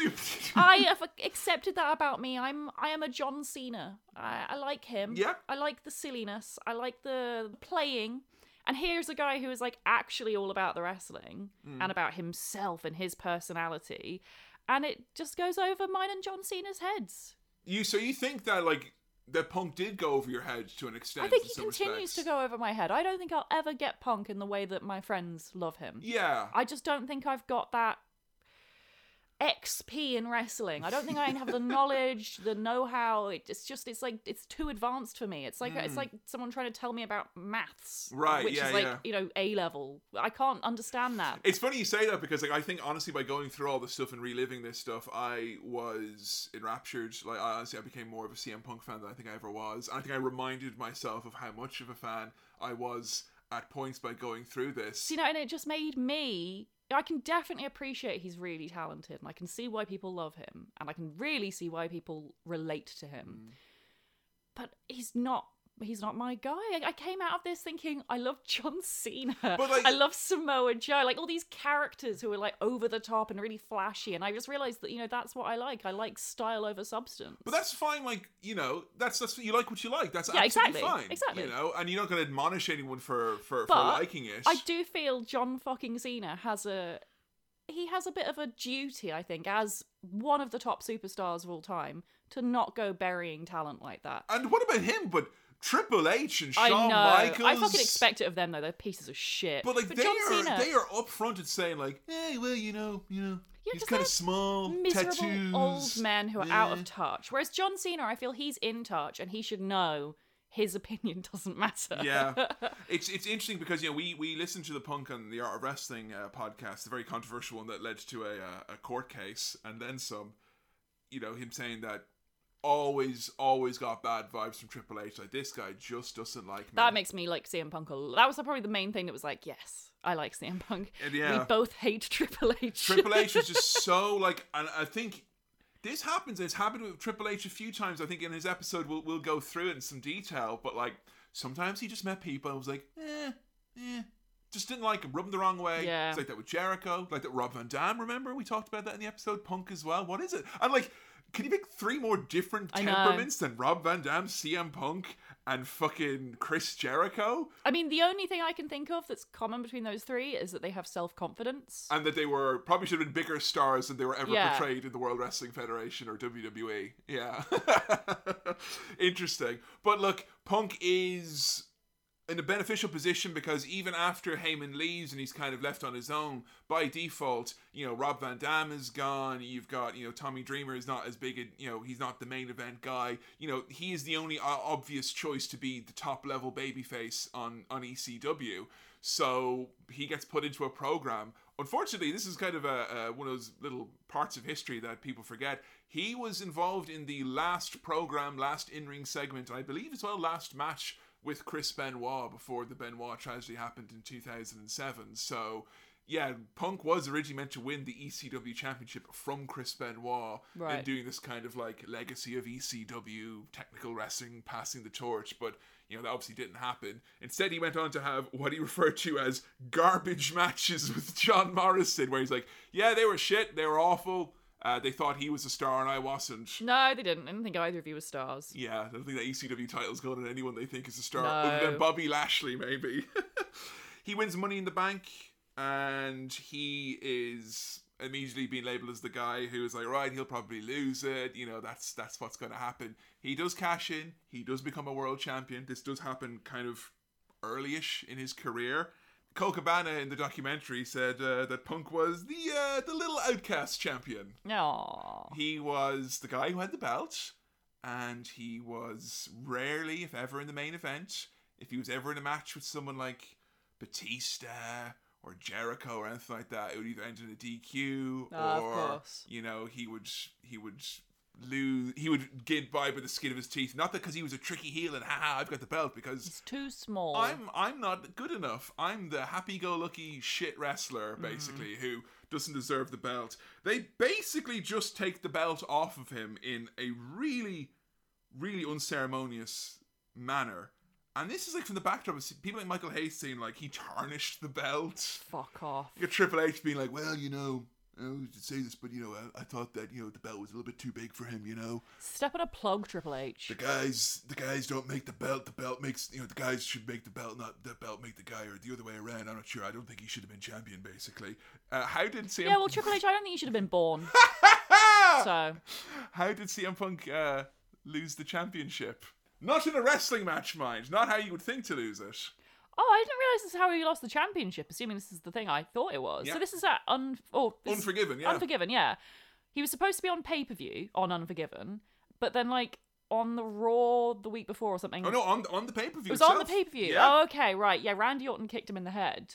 S2: I <laughs> have accepted that about me. I'm I am a John Cena. I, I like him.
S1: Yeah.
S2: I like the silliness. I like the playing. And here's a guy who is like actually all about the wrestling hmm. and about himself and his personality. And it just goes over mine and John Cena's heads.
S1: You so you think that like that Punk did go over your head to an extent?
S2: I think he continues
S1: respects.
S2: to go over my head. I don't think I'll ever get Punk in the way that my friends love him.
S1: Yeah.
S2: I just don't think I've got that XP in wrestling. I don't think I have the knowledge, the know-how. It's just it's like it's too advanced for me. It's like it's like someone trying to tell me about maths,
S1: Hmm. Right,
S2: Which
S1: yeah,
S2: is like
S1: yeah.
S2: you know A level. I can't understand that.
S1: It's funny you say that because like I think honestly by going through all this stuff and reliving this stuff, I was enraptured. Like I honestly I became more of a CM Punk fan than I think I ever was. And I think I reminded myself of how much of a fan I was at points by going through this.
S2: you know, and it just made me. I can definitely appreciate he's really talented, and I can see why people love him, and I can really see why people relate to him.
S1: Mm.
S2: But he's not. He's not my guy. I, I came out of this thinking I love John Cena.
S1: But, like-
S2: I love Samoa Joe. Like all these characters who are like over the top and really flashy, and I just realized that you know that's what I like. I like style over substance.
S1: But that's fine, like, you know, that's that's you like what you like. That's
S2: Yeah,
S1: absolutely
S2: exactly,
S1: fine.
S2: exactly.
S1: You know, and you're not gonna admonish anyone for for, for liking it.
S2: I do feel John fucking Cena has a he has a bit of a duty, I think, as one of the top superstars of all time, to not go burying talent like that.
S1: And what about him? But Triple H and
S2: I
S1: Shawn
S2: know.
S1: Michaels.
S2: I fucking expect it of them though. They're pieces of shit.
S1: But like they
S2: John
S1: are,
S2: Cena,
S1: they are upfront at saying like, hey, well, you know, you know,
S2: Yeah,
S1: he's kind of small,
S2: miserable
S1: tattoos,
S2: old men who are out of touch. Whereas John Cena, I feel he's in touch and he should know his <laughs> opinion doesn't matter.
S1: yeah, <laughs> it's it's interesting because you know we we listened to the Punk and the Art of Wrestling uh, podcast, the very controversial one that led to a uh, a court case and then some. You know him saying that always always got bad vibes from Triple H. Like this guy just doesn't like me.
S2: That makes me like CM Punk a lot. That was probably the main thing that was like, yes, I like CM Punk.
S1: And yeah.
S2: We both hate Triple H.
S1: Triple H is just <laughs> so like, and I think this happens. It's happened with Triple H a few times. I think in his episode we'll we'll go through it in some detail. But like sometimes he just met people and was like, eh, eh. Just didn't like him, rubbed him the wrong way.
S2: Yeah.
S1: It's like that with Jericho, like that Rob Van Dam. Remember we talked about that in the episode. Punk as well. What is it? And like, can you pick three more different temperaments than Rob Van Dam, CM Punk, and fucking Chris Jericho?
S2: I mean, the only thing I can think of that's common between those three is that they have self confidence.
S1: and that they were probably should have been bigger stars than they were ever
S2: Yeah.
S1: portrayed in the World Wrestling Federation or WWE. Yeah. <laughs> Interesting. But look, Punk is in a beneficial position because even after Heyman leaves and he's kind of left on his own, by default, you know, Rob Van Dam is gone. You've got, you know, Tommy Dreamer is not as big a, you know, he's not the main event guy. You know, he is the only obvious choice to be the top level babyface on, on ECW. So he gets put into a program. Unfortunately, this is kind of a, a one of those little parts of history that people forget. He was involved in the last program, last in ring segment, I believe as well last match with Chris Benoit before the Benoit tragedy happened in 2007. So, yeah, Punk was originally meant to win the ECW championship from Chris Benoit
S2: Right.
S1: and doing this kind of like legacy of ECW technical wrestling, passing the torch, but you know that obviously didn't happen. Instead, he went on to have what he <laughs> referred to as garbage matches with John Morrison, where he's like, "Yeah, they were shit, they were awful. Uh, they thought he was a star and I wasn't."
S2: No, they didn't. I didn't think either of you were stars.
S1: Yeah, I don't think that ECW title's going to anyone they think is a star,
S2: No.
S1: other than Bobby Lashley, maybe. <laughs> he wins Money in the Bank, and he is immediately being labeled as the guy who is like, right, he'll probably lose it. You know, that's that's what's going to happen. He does cash in. He does become a world champion. This does happen kind of earlyish in his career. Colt Cabana in the documentary said uh, that Punk was the uh, the little outcast champion.
S2: No.
S1: He was the guy who had the belt, and he was rarely, if ever, in the main event. If he was ever in a match with someone like Batista or Jericho or anything like that, it would either end in a DQ
S2: Ah, of
S1: or you know he would he would lose. He would get by by the skin of his teeth. Not that because he was a tricky heel and haha, I've got the belt because
S2: It's too small.
S1: I'm I'm not good enough. I'm the happy-go-lucky shit wrestler, basically, who doesn't deserve the belt. They basically just take the belt off of him in a really, really unceremonious manner. And this is like from the backdrop of people like Michael Hayes saying like he tarnished the belt.
S2: Fuck off.
S1: You got Triple H being like, well, you know, I know to say this, but you know, I, I thought that you know the belt was a little bit too big for him. You know,
S2: Step on a plug, Triple H.
S1: the guys the guys don't make the belt. The belt makes you know the guys should make the belt not the belt make the guy or the other way around. I'm not sure. I don't think he should have been champion basically. Uh, how did CM
S2: Yeah, well, Triple H, I don't think he should have been born. <laughs> so,
S1: how did CM Punk uh, lose the championship? Not in a wrestling match mind. Not how you would think to lose it
S2: oh, I didn't realize this is how he lost the championship. Assuming this is the thing I thought it was.
S1: Yeah.
S2: So this is at un oh,
S1: Unforgiven, yeah.
S2: Unforgiven, yeah. He was supposed to be on pay per view on Unforgiven, but then like on the Raw the week before or something.
S1: oh no on, on the pay-per-view
S2: it was on the pay per view.
S1: yeah.
S2: Oh, okay, right. Yeah, Randy Orton kicked him in the head.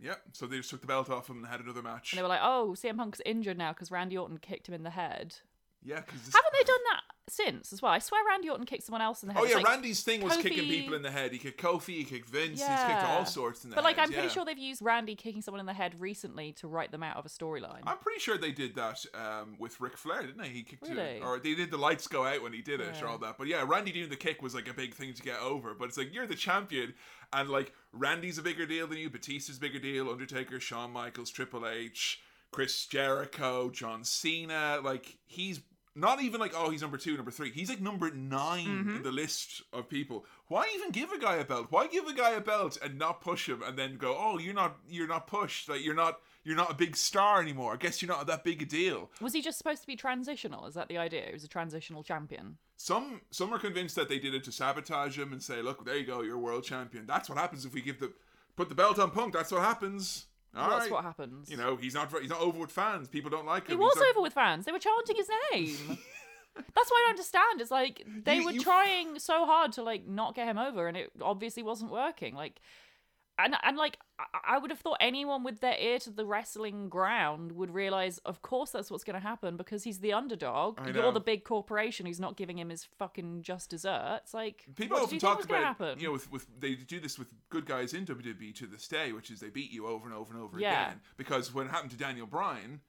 S1: yeah so they just took the belt off him and had another match
S2: And they were like, oh, CM Punk's injured now because Randy Orton kicked him in the head.
S1: yeah because
S2: Haven't they done that since as well? I swear Randy Orton kicked someone else in the head.
S1: Oh yeah,
S2: like-
S1: Randy's thing was kicking people in the head. He kicked Kofi, he kicked Vince, he's kicked all sorts in the
S2: But
S1: head.
S2: like, I'm pretty
S1: yeah.
S2: sure they've used Randy kicking someone in the head recently to write them out of a storyline.
S1: I'm pretty sure they did that um, with Ric Flair, didn't they? He kicked
S2: Really?
S1: it, or they did the lights go out when he did it, or
S2: Yeah.
S1: all that. But yeah, Randy doing the kick was like a big thing to get over. But it's like you're the champion, and like Randy's a bigger deal than you. Batista's a bigger deal. Undertaker, Shawn Michaels, Triple H, Chris Jericho, John Cena. Like he's not even like oh he's number two, number three. He's like number 9
S2: Mm-hmm.
S1: in the list of people. Why even give a guy a belt? Why give a guy a belt and not push him and then go oh you're not you're not pushed like you're not you're not a big star anymore. I guess you're not that big a deal.
S2: Was he just supposed to be transitional? Is that the idea? He was a transitional champion.
S1: Some some are convinced that they did it to sabotage him and say, "Look, there you go, you're world champion." That's what happens if we give the put the belt on Punk. That's what happens. All
S2: That's
S1: right.
S2: what happens.
S1: You know, he's not he's not over with fans. People don't like him.
S2: he was
S1: He's not-
S2: over with fans. They were chanting his name. <laughs> That's what I don't understand. It's like they
S1: You-
S2: were
S1: you-
S2: trying so hard to like not get him over, and it obviously wasn't working. Like, and and like I, would have thought anyone with their ear to the wrestling ground would realize, of course, that's what's going to happen because he's the underdog. You're the big corporation who's not giving him his fucking just desserts. Like,
S1: People often
S2: did you think
S1: talk about
S2: happen?
S1: you know with, with they do this with good guys in WWE to this day, which is they beat you over and over and over
S2: Yeah.
S1: again. Because when it happened to Daniel Bryan,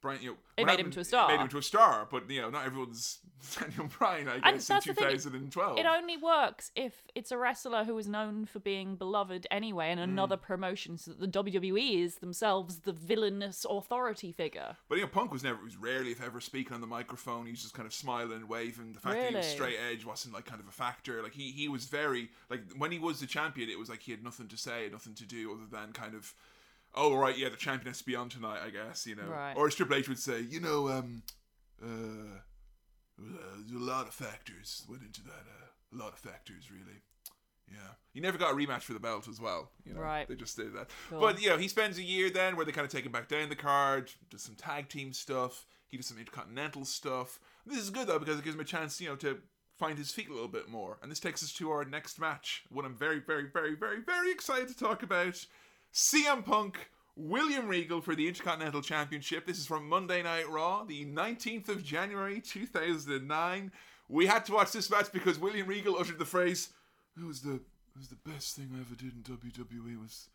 S1: Bryan, you know,
S2: It made him to a star.
S1: Made him to a star, but you know, not everyone's <laughs> Daniel Bryan. I
S2: And
S1: guess in
S2: that's the thing,
S1: 2012.
S2: It only works if it's a wrestler who is known for being beloved anyway in
S1: Mm.
S2: another promotion, so that the WWE is themselves the villainous authority figure.
S1: But you know, Punk was never, was rarely, if ever, speaking on the microphone. He was just kind of smiling and waving. The fact that he was straight edge wasn't like kind of a factor. Like he, he was very like when he was the champion, it was like he had nothing to say, nothing to do other than kind of, oh right, yeah, the champion has to be on tonight, I guess, you know.
S2: Right.
S1: Or as Triple H would say, you know, um, uh, uh, a lot of factors went into that. Uh, a lot of factors, really. Yeah. He never got a rematch for the belt as well. You know?
S2: Right.
S1: They just did that.
S2: Cool.
S1: But, you know, he spends a year then where they kind of take him back down the card, does some tag team stuff. He does some intercontinental stuff. This is good, though, because it gives him a chance, you know, to find his feet a little bit more. And this takes us to our next match, one I'm very, very, very, very, very excited to talk about. CM Punk, William Regal for the Intercontinental Championship. This is from Monday Night Raw, the 19th of January 2009. We had to watch this match because William Regal uttered the phrase, "It was the it was the best thing I ever did in WWE was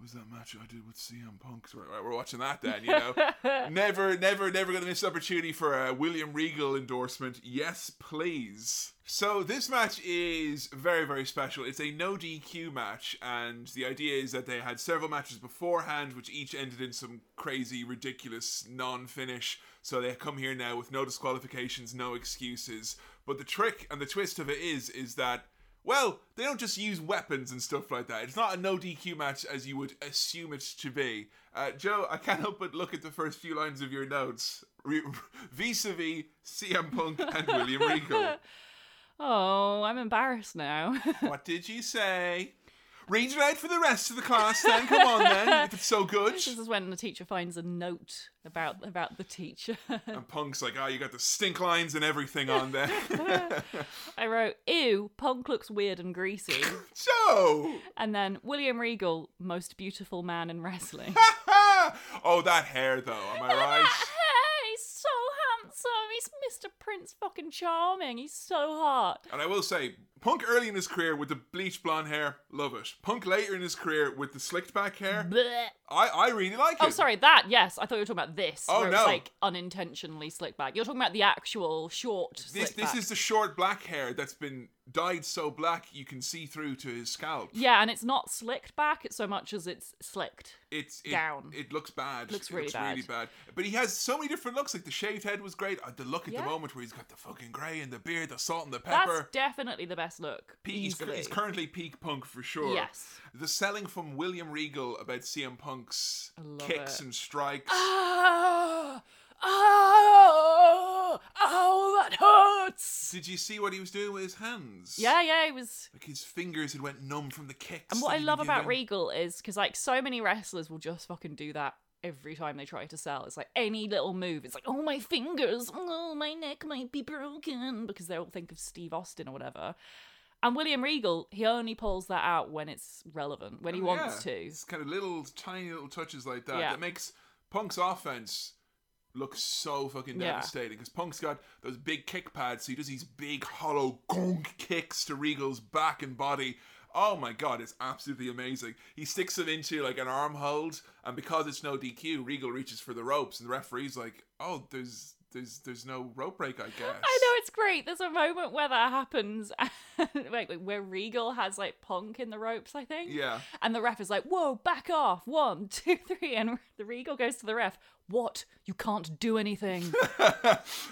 S1: was that match I did with CM Punk." So we're, we're watching that then, you know. <laughs> never, never, never to miss an opportunity for a William Regal endorsement. Yes, please. So this match is very, very special. It's a no DQ match, and the idea is that they had several matches beforehand, which each ended in some crazy, ridiculous non-finish. So they come here now with no disqualifications, no excuses. But the trick and the twist of it is, is that well, they don't just use weapons and stuff like that. It's not a no DQ match as you would assume it to be. Uh, Joe, I can't help but look at the first few lines of your notes. <laughs> Vis a vis CM Punk and William Regal. <laughs>
S2: Oh, I'm embarrassed now. <laughs>
S1: What did you say? Read it out for the rest of the class then. Come on then, <laughs> if it's so good.
S2: this is when the teacher finds a note about about the teacher. <laughs>
S1: And Punk's like, oh, you got the stink lines and everything on there. <laughs>
S2: I wrote, "Ew, Punk looks weird and greasy,"
S1: Joe!
S2: and then William Regal, most beautiful man in wrestling.
S1: oh, that hair though, am I right?
S2: He's so handsome. He's Mr. Prince fucking charming. He's so hot.
S1: And I will say, Punk early in his career with the bleached blonde hair, love it. Punk later in his career with the slicked back hair,
S2: Blech.
S1: I, I really like it.
S2: Oh, sorry, that, yes. I thought you were talking about this.
S1: Oh, no.
S2: It's like unintentionally slicked back. You're talking about the actual short
S1: This
S2: slick
S1: this is the short black hair that's been dyed so black you can see through to his scalp.
S2: Yeah, and it's not slicked back it's so much as it's slicked.
S1: It's it,
S2: Down.
S1: It looks bad.
S2: Looks
S1: It
S2: really
S1: looks really bad. But he has so many different looks. Like the shaved head was great. Uh, The look at
S2: Yeah.
S1: the moment where he's got the fucking grey and the beard, the salt and the pepper.
S2: That's definitely the best look.
S1: Peak, he's, he's currently peak punk for sure.
S2: Yes.
S1: The selling from William Regal about CM Punk's kicks
S2: it.
S1: and strikes.
S2: Ah, oh, oh, that hurts.
S1: Did you see what he was doing with his hands?
S2: Yeah, yeah, it was.
S1: Like his fingers had went numb from the kicks.
S2: And what I love about. Regal is because like so many wrestlers will just fucking do that every time they try to sell. It's like any little move. It's like, oh my fingers, oh my neck might be broken because they all think of Steve Austin or whatever. And William Regal, he only pulls that out when it's relevant, when he
S1: Oh,
S2: wants
S1: yeah.
S2: to.
S1: It's kind of little, tiny little touches like that
S2: Yeah.
S1: that makes Punk's offense look so fucking devastating. Because Punk's got those big kick pads, so he does these big hollow gong kicks to Regal's back and body. Oh my god, it's absolutely amazing. He sticks it into like an arm hold, and because it's no DQ, Regal reaches for the ropes, and the referee's like, "Oh, there's." There's, there's no rope break, I guess.
S2: I know it's great. There's a moment where that happens, <laughs> like where Regal has like Punk in the ropes, I think.
S1: Yeah.
S2: And the ref is like, "Whoa, back off! One, <laughs> two, three. And the Regal goes to the ref. What? You can't do anything. <laughs>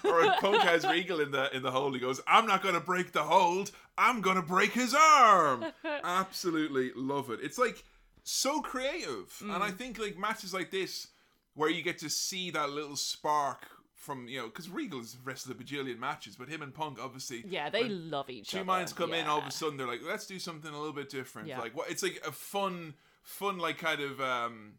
S1: or Punk has Regal in the in the hold, he goes, "I'm not going to break the hold. I'm going to break his arm." Absolutely love it. It's like so creative, and
S2: Mm.
S1: I think like matches like this where you get to see that little spark from you know because Regal's wrestled a bajillion matches, but him and Punk obviously
S2: yeah, they love each
S1: two
S2: other.
S1: minds come in all of a sudden they're like let's do something a little bit different
S2: Yeah.
S1: like what it's like a fun fun like kind of um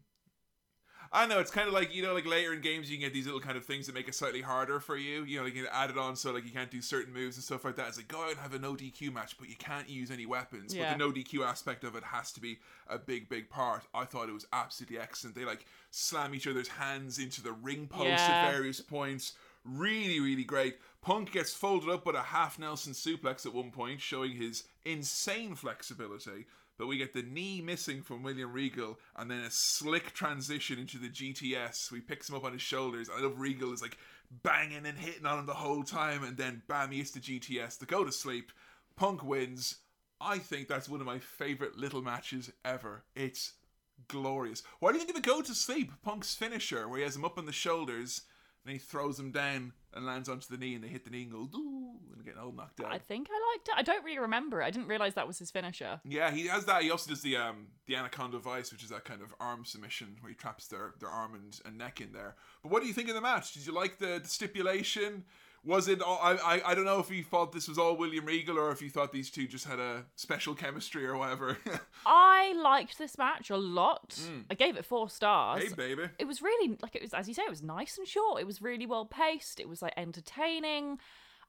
S1: I know it's kind of like you know like later in games you can get these little kind of things that make it slightly harder for you you know like you add it on so like you can't do certain moves and stuff like that. It's like go out and have a no DQ match but you can't use any weapons.
S2: Yeah.
S1: but the no DQ aspect of it has to be a big big part. I thought it was absolutely excellent. They like slam each other's hands into the ring post
S2: Yeah.
S1: at various points. Really really great. Punk gets folded up with a half Nelson suplex at one point showing his insane flexibility but we get the knee missing from William Regal and then a slick transition into the GTS. We picks him up on his shoulders. I love Regal is like banging and hitting on him the whole time, and then bam, he hits the GTS to go to sleep. Punk wins. I think that's one of my favorite little matches ever. It's glorious. Why do you think of the go to sleep Punk's finisher, where he has him up on the shoulders and he throws him down and lands onto the knee, and they hit the knee and go doo and get all knocked out.
S2: I think I liked it. I don't really remember it. I didn't realize that was his finisher.
S1: Yeah, he has that. He also does the um the anaconda vice, which is that kind of arm submission where he traps their, their arm and, and neck in there. But what do you think of the match? Did you like the, the stipulation? Was it? All, I, I I don't know if you thought this was all William Regal or if you thought these two just had a special chemistry or whatever. <laughs>
S2: I liked this match a lot. I gave it four stars.
S1: Mm. hey, baby.
S2: it was really like it was as you say it was nice and short it was really well paced it was like entertaining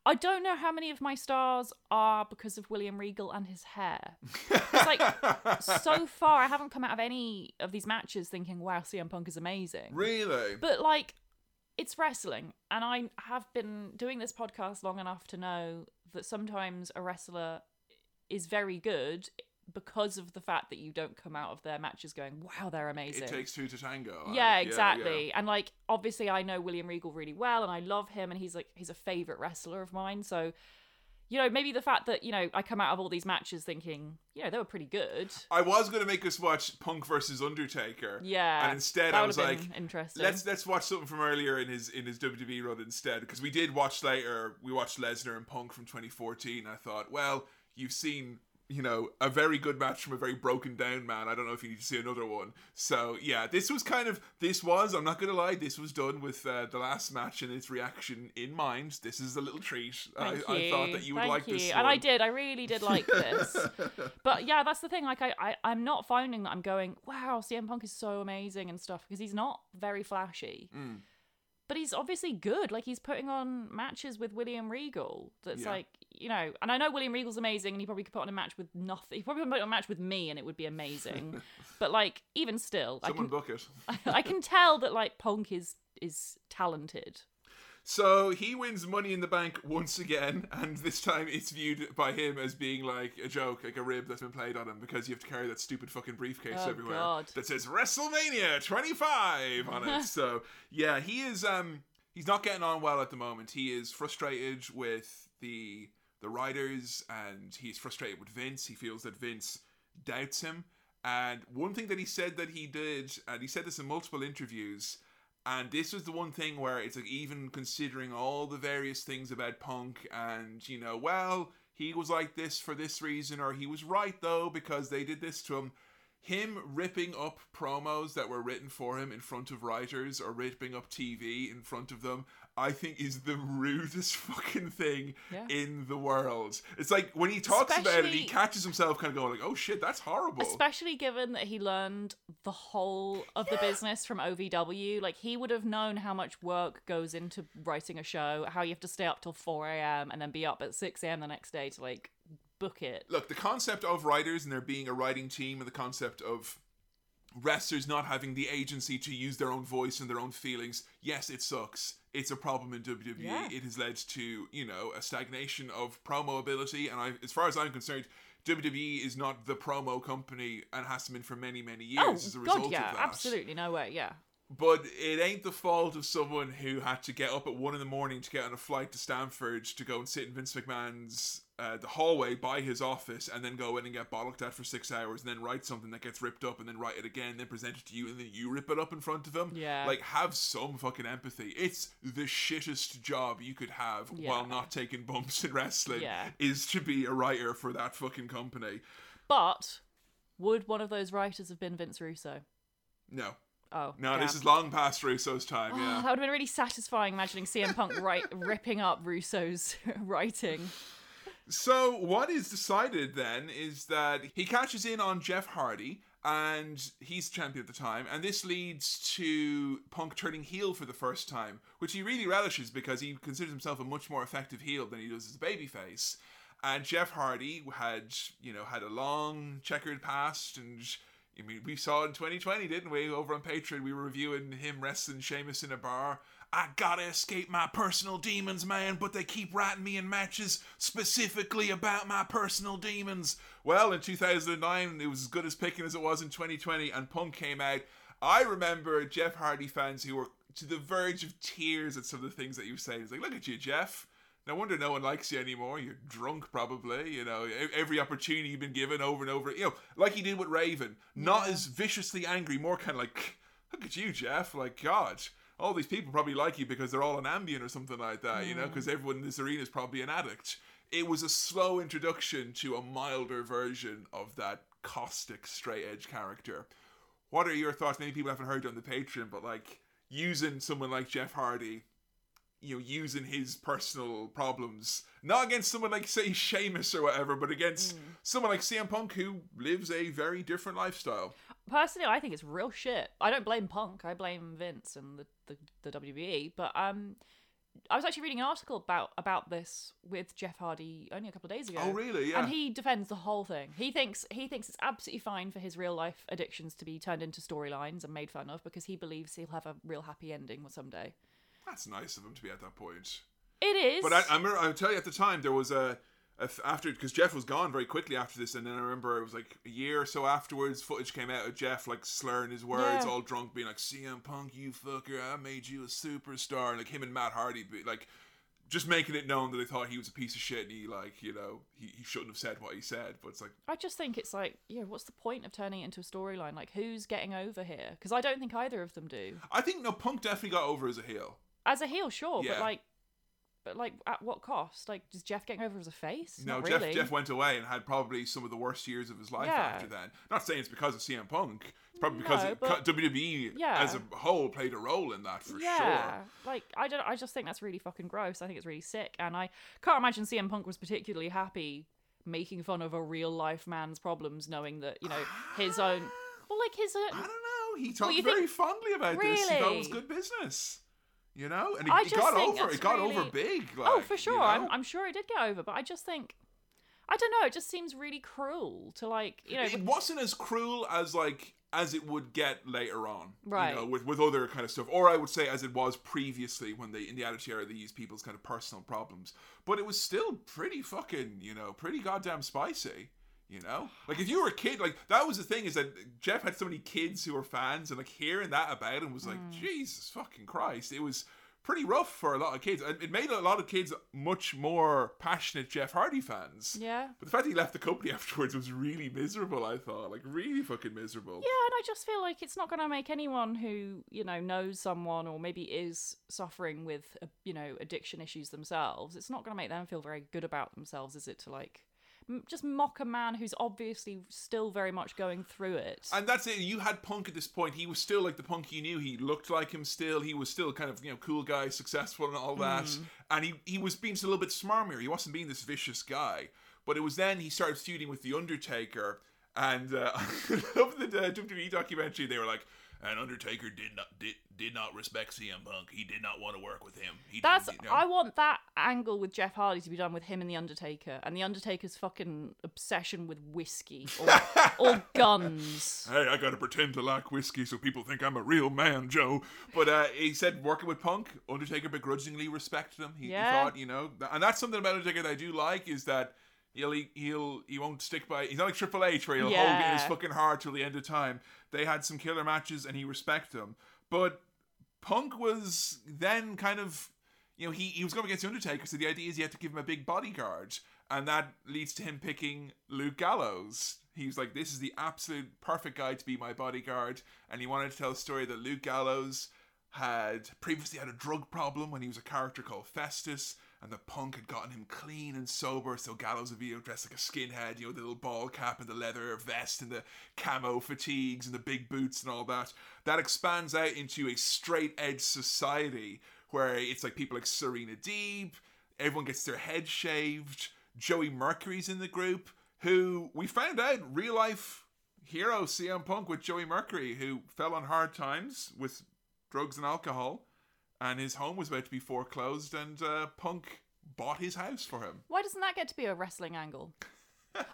S2: i don't know how many of my stars are because of william regal and his hair it's like <laughs> so far i haven't come out of any of these matches thinking wow cm punk is amazing
S1: Really?
S2: but like it's wrestling and i have been doing this podcast long enough to know that sometimes a wrestler is very good because of the fact that you don't come out of their matches going wow they're amazing
S1: It takes two to tango. like,
S2: yeah, exactly. And like obviously I know William Regal really well and I love him and he's like he's a favorite wrestler of mine. So you know, maybe the fact that, you know, I come out of all these matches thinking, you know, they were pretty good.
S1: I was gonna make us watch Punk versus Undertaker.
S2: Yeah.
S1: And instead I was like,
S2: interesting.
S1: let's let's watch something from earlier in his in his WWE run instead because we did watch later. We watched Lesnar and Punk from 2014. I thought, well, you've seen. You know, a very good match from a very broken down man. I don't know if you need to see another one. So yeah, this was kind of this was. I'm not gonna lie, this was done with uh, the last match and its reaction in mind. This is a little treat. I, I thought that you would
S2: Thank
S1: like
S2: you.
S1: this.
S2: And I did. I really did like this. <laughs> but yeah, that's the thing. Like, I, I, I'm not finding that I'm going, wow, CM Punk is so amazing and stuff because he's not very flashy.
S1: Mm.
S2: But he's obviously good. Like, he's putting on matches with William Regal. That's
S1: Yeah.
S2: like, you know, and I know William Regal's amazing and he probably could put on a match with nothing. <laughs> He probably could put on a match with me and it would be amazing. <laughs> but like, even still, I
S1: Someone
S2: can,
S1: book it. <laughs>
S2: I can tell that like Punk is is talented.
S1: So he wins Money in the Bank once again, and this time it's viewed by him as being like a joke, like a rib that's been played on him because you have to carry that stupid fucking briefcase
S2: Oh,
S1: everywhere
S2: God.
S1: that says WrestleMania 25 on it. so <laughs> yeah, he is um he's not getting on well at the moment. He is frustrated with the the writers and he's frustrated with Vince. He feels that Vince doubts him. And one thing that he said that he did, and he said this in multiple interviews, and this was the one thing where it's like even considering all the various things about Punk, and you know, well, he was like this for this reason, or he was right though because they did this to him. Him ripping up promos that were written for him in front of writers or ripping up TV in front of them, I think is the rudest <laughs> fucking thing
S2: Yeah.
S1: in the world. It's like when he talks about it, he catches himself kind of going like, "Oh shit, that's horrible."
S2: Especially given that he learned the whole of the business from OVW. Like, he would have known how much work goes into writing a show, how you have to stay up till 4 a.m. and then be up at 6 a.m. the next day to, like, book it.
S1: look, the concept of writers and there being a writing team, and the concept of wrestlers not having the agency to use their own voice and their own feelings, yes, it sucks. It's a problem in WWE.
S2: Yeah.
S1: It has led to you know a stagnation of promo ability, and I, as far as I'm concerned. WWE is not the promo company and hasn't been for many, many oh, years
S2: Oh,
S1: as a result
S2: yeah,
S1: of that.
S2: absolutely. No way, yeah.
S1: But it ain't the fault of someone who had to get up at one in the morning to get on a flight to Stamford to go and sit in Vince McMahon's uh, the hallway by his office and then go in and get bollocked at for six hours and then write something that gets ripped up and then write it again, then present it to you and then you rip it up in front of him.
S2: Yeah.
S1: Like have some fucking empathy. It's the shittest job you could have
S2: Yeah.
S1: while not taking bumps in wrestling
S2: Yeah.
S1: is to be a writer for that fucking company.
S2: But would one of those writers have been Vince Russo?
S1: No.
S2: Oh.
S1: No, this is long past Russo's time,
S2: Oh,
S1: yeah.
S2: that would have been really satisfying imagining CM Punk right, <laughs> ripping up Russo's <laughs> writing.
S1: So what is decided then is that he catches in on Jeff Hardy and he's champion at the time and this leads to Punk turning heel for the first time which he really relishes because he considers himself a much more effective heel than he does as a babyface and Jeff Hardy had you know had a long checkered past and I mean we saw in 2020 didn't we over on Patreon we were reviewing him wrestling Sheamus in a bar I gotta escape my personal demons, man, but they keep writing me in matches specifically about my personal demons. Well, in 2009, it was as good as picking as it was in 2020, and Punk came out. I remember Jeff Hardy fans who were to the verge of tears at some of the things that you say. It's like, look at you, Jeff. No wonder no one likes you anymore. You're drunk, probably. You know, every opportunity you've been given over and over. You know, like he did with Raven. Not as viciously angry, more kind of like, look at you, Jeff. Like, God all these people probably like you because they're all an Ambien or something like that, you know, mm. because everyone in this arena is probably an addict. It was a slow introduction to a milder version of that caustic straight edge character. What are your thoughts? Many people haven't heard on the Patreon, but like using someone like Jeff Hardy, you know using his personal problems not against someone like say Sheamus or whatever, but against someone like CM Punk who lives a very different lifestyle.
S2: Personally, I think it's real shit. I don't blame Punk. I blame Vince and the, the, the WBE. But um, I was actually reading an article about about this with Jeff Hardy only a couple of days ago.
S1: Oh, really? Yeah.
S2: And he defends the whole thing. He thinks he thinks it's absolutely fine for his real life addictions to be turned into storylines and made fun of because he believes he'll have a real happy ending someday.
S1: That's nice of him to be at that point.
S2: It is.
S1: But I, I remember, I'll tell you at the time, there was a, a after, because Jeff was gone very quickly after this, and then I remember it was like a year or so afterwards, footage came out of Jeff, like, slurring his words,
S2: Yeah.
S1: all drunk, being like, CM Punk, you fucker, I made you a superstar. And, like, him and Matt Hardy, be, like, just making it known that they thought he was a piece of shit and he, like, you know, he, he shouldn't have said what he said. But it's like,
S2: I just think it's like, yeah, what's the point of turning it into a storyline? Like, who's getting over here? Because I don't think either of them do.
S1: I think, no, Punk definitely got over as a heel.
S2: As a heel, sure,
S1: Yeah.
S2: but like, but like, at what cost? Like, is Jeff getting over as a face?
S1: No,
S2: Not
S1: Jeff
S2: really.
S1: Jeff went away and had probably some of the worst years of his life
S2: Yeah.
S1: after then. Not saying it's because of CM Punk. It's probably because
S2: No,
S1: it,
S2: but-
S1: WWE
S2: Yeah.
S1: as a whole played a role in that for
S2: yeah,
S1: sure.
S2: like I don't. I just think that's really fucking gross. I think it's really sick, and I can't imagine CM Punk was particularly happy making fun of a real life man's problems, knowing that you know his own. Well, like his.
S1: I
S2: Uh,
S1: don't know. He talked
S2: you
S1: very
S2: think-
S1: fondly about this. He thought it was good business. You know, and it,
S2: I
S1: he
S2: just
S1: got over. It got over
S2: really-
S1: big.
S2: oh,
S1: like,
S2: for
S1: you
S2: sure.
S1: know?
S2: I'm, I'm sure it did get over, but I just think. I don't know. It just seems really cruel to like you know.
S1: it wasn't as cruel as like as it would get later on,
S2: Right.
S1: You know, with with other kind of stuff, or I would say as it was previously when they in the Attitude Era they used people's kind of personal problems, but it was still pretty fucking, you know, pretty goddamn spicy. You know, like if you were a kid, like that was the thing is that Jeff had so many kids who were fans, and like hearing that about him was like,
S2: Hmm.
S1: Jesus fucking Christ, it was pretty rough for a lot of kids. And It made a lot of kids much more passionate Jeff Hardy fans.
S2: yeah.
S1: But the fact that he left the company <laughs> afterwards was really miserable, I thought. Like, really fucking miserable.
S2: Yeah, and I just feel like it's not going to make anyone who you know knows someone or maybe is suffering with uh, you know addiction issues themselves. It's not going to make them feel very good about themselves, is it? To like just mock a man who's obviously still very much going through it.
S1: And that's it. You had Punk at this point. He was still like the Punk you knew. He looked like him still. He was still kind of, you know, cool guy, successful and all that. And he, he was being just a little bit smarmier. He wasn't being this vicious guy. But it was then he started feuding with The Undertaker. And uh, <laughs> I love the uh, WWE documentary. They were like, and Undertaker did not did, did not respect CM Punk. He did not want to work with him. He
S2: That's
S1: you know.
S2: I want that angle with Jeff Hardy to be done with him and the Undertaker, and the Undertaker's fucking obsession with whiskey or, <laughs> or guns.
S1: hey, I gotta pretend to like whiskey so people think I'm a real man, Joe. But uh, he said working with Punk, Undertaker begrudgingly respected him. He, he thought, you know, and that's something about Undertaker that I do like is that he'll he'll he won't stick by. He's not like Triple H where he'll hold it in his fucking heart till the end of time. They had some killer matches and he respected them, but Punk was then kind of. You know, he, he was going against the Undertaker, so the idea is you had to give him a big bodyguard, and that leads to him picking Luke Gallows. He was like, "This is the absolute perfect guy to be my bodyguard," and he wanted to tell a story that Luke Gallows had previously had a drug problem when he was a character called Festus, and the Punk had gotten him clean and sober. So Gallows would be dressed like a skinhead, you know, the little ball cap and the leather vest and the camo fatigues and the big boots and all that. That expands out into a straight edge society where it's like people like Serena Deeb, everyone gets their head shaved. Joey Mercury's in the group, who we found out real life hero CM Punk with Joey Mercury, who fell on hard times with drugs and alcohol, and his home was about to be foreclosed, and uh, Punk bought his house for him.
S2: Why doesn't that get to be a wrestling angle?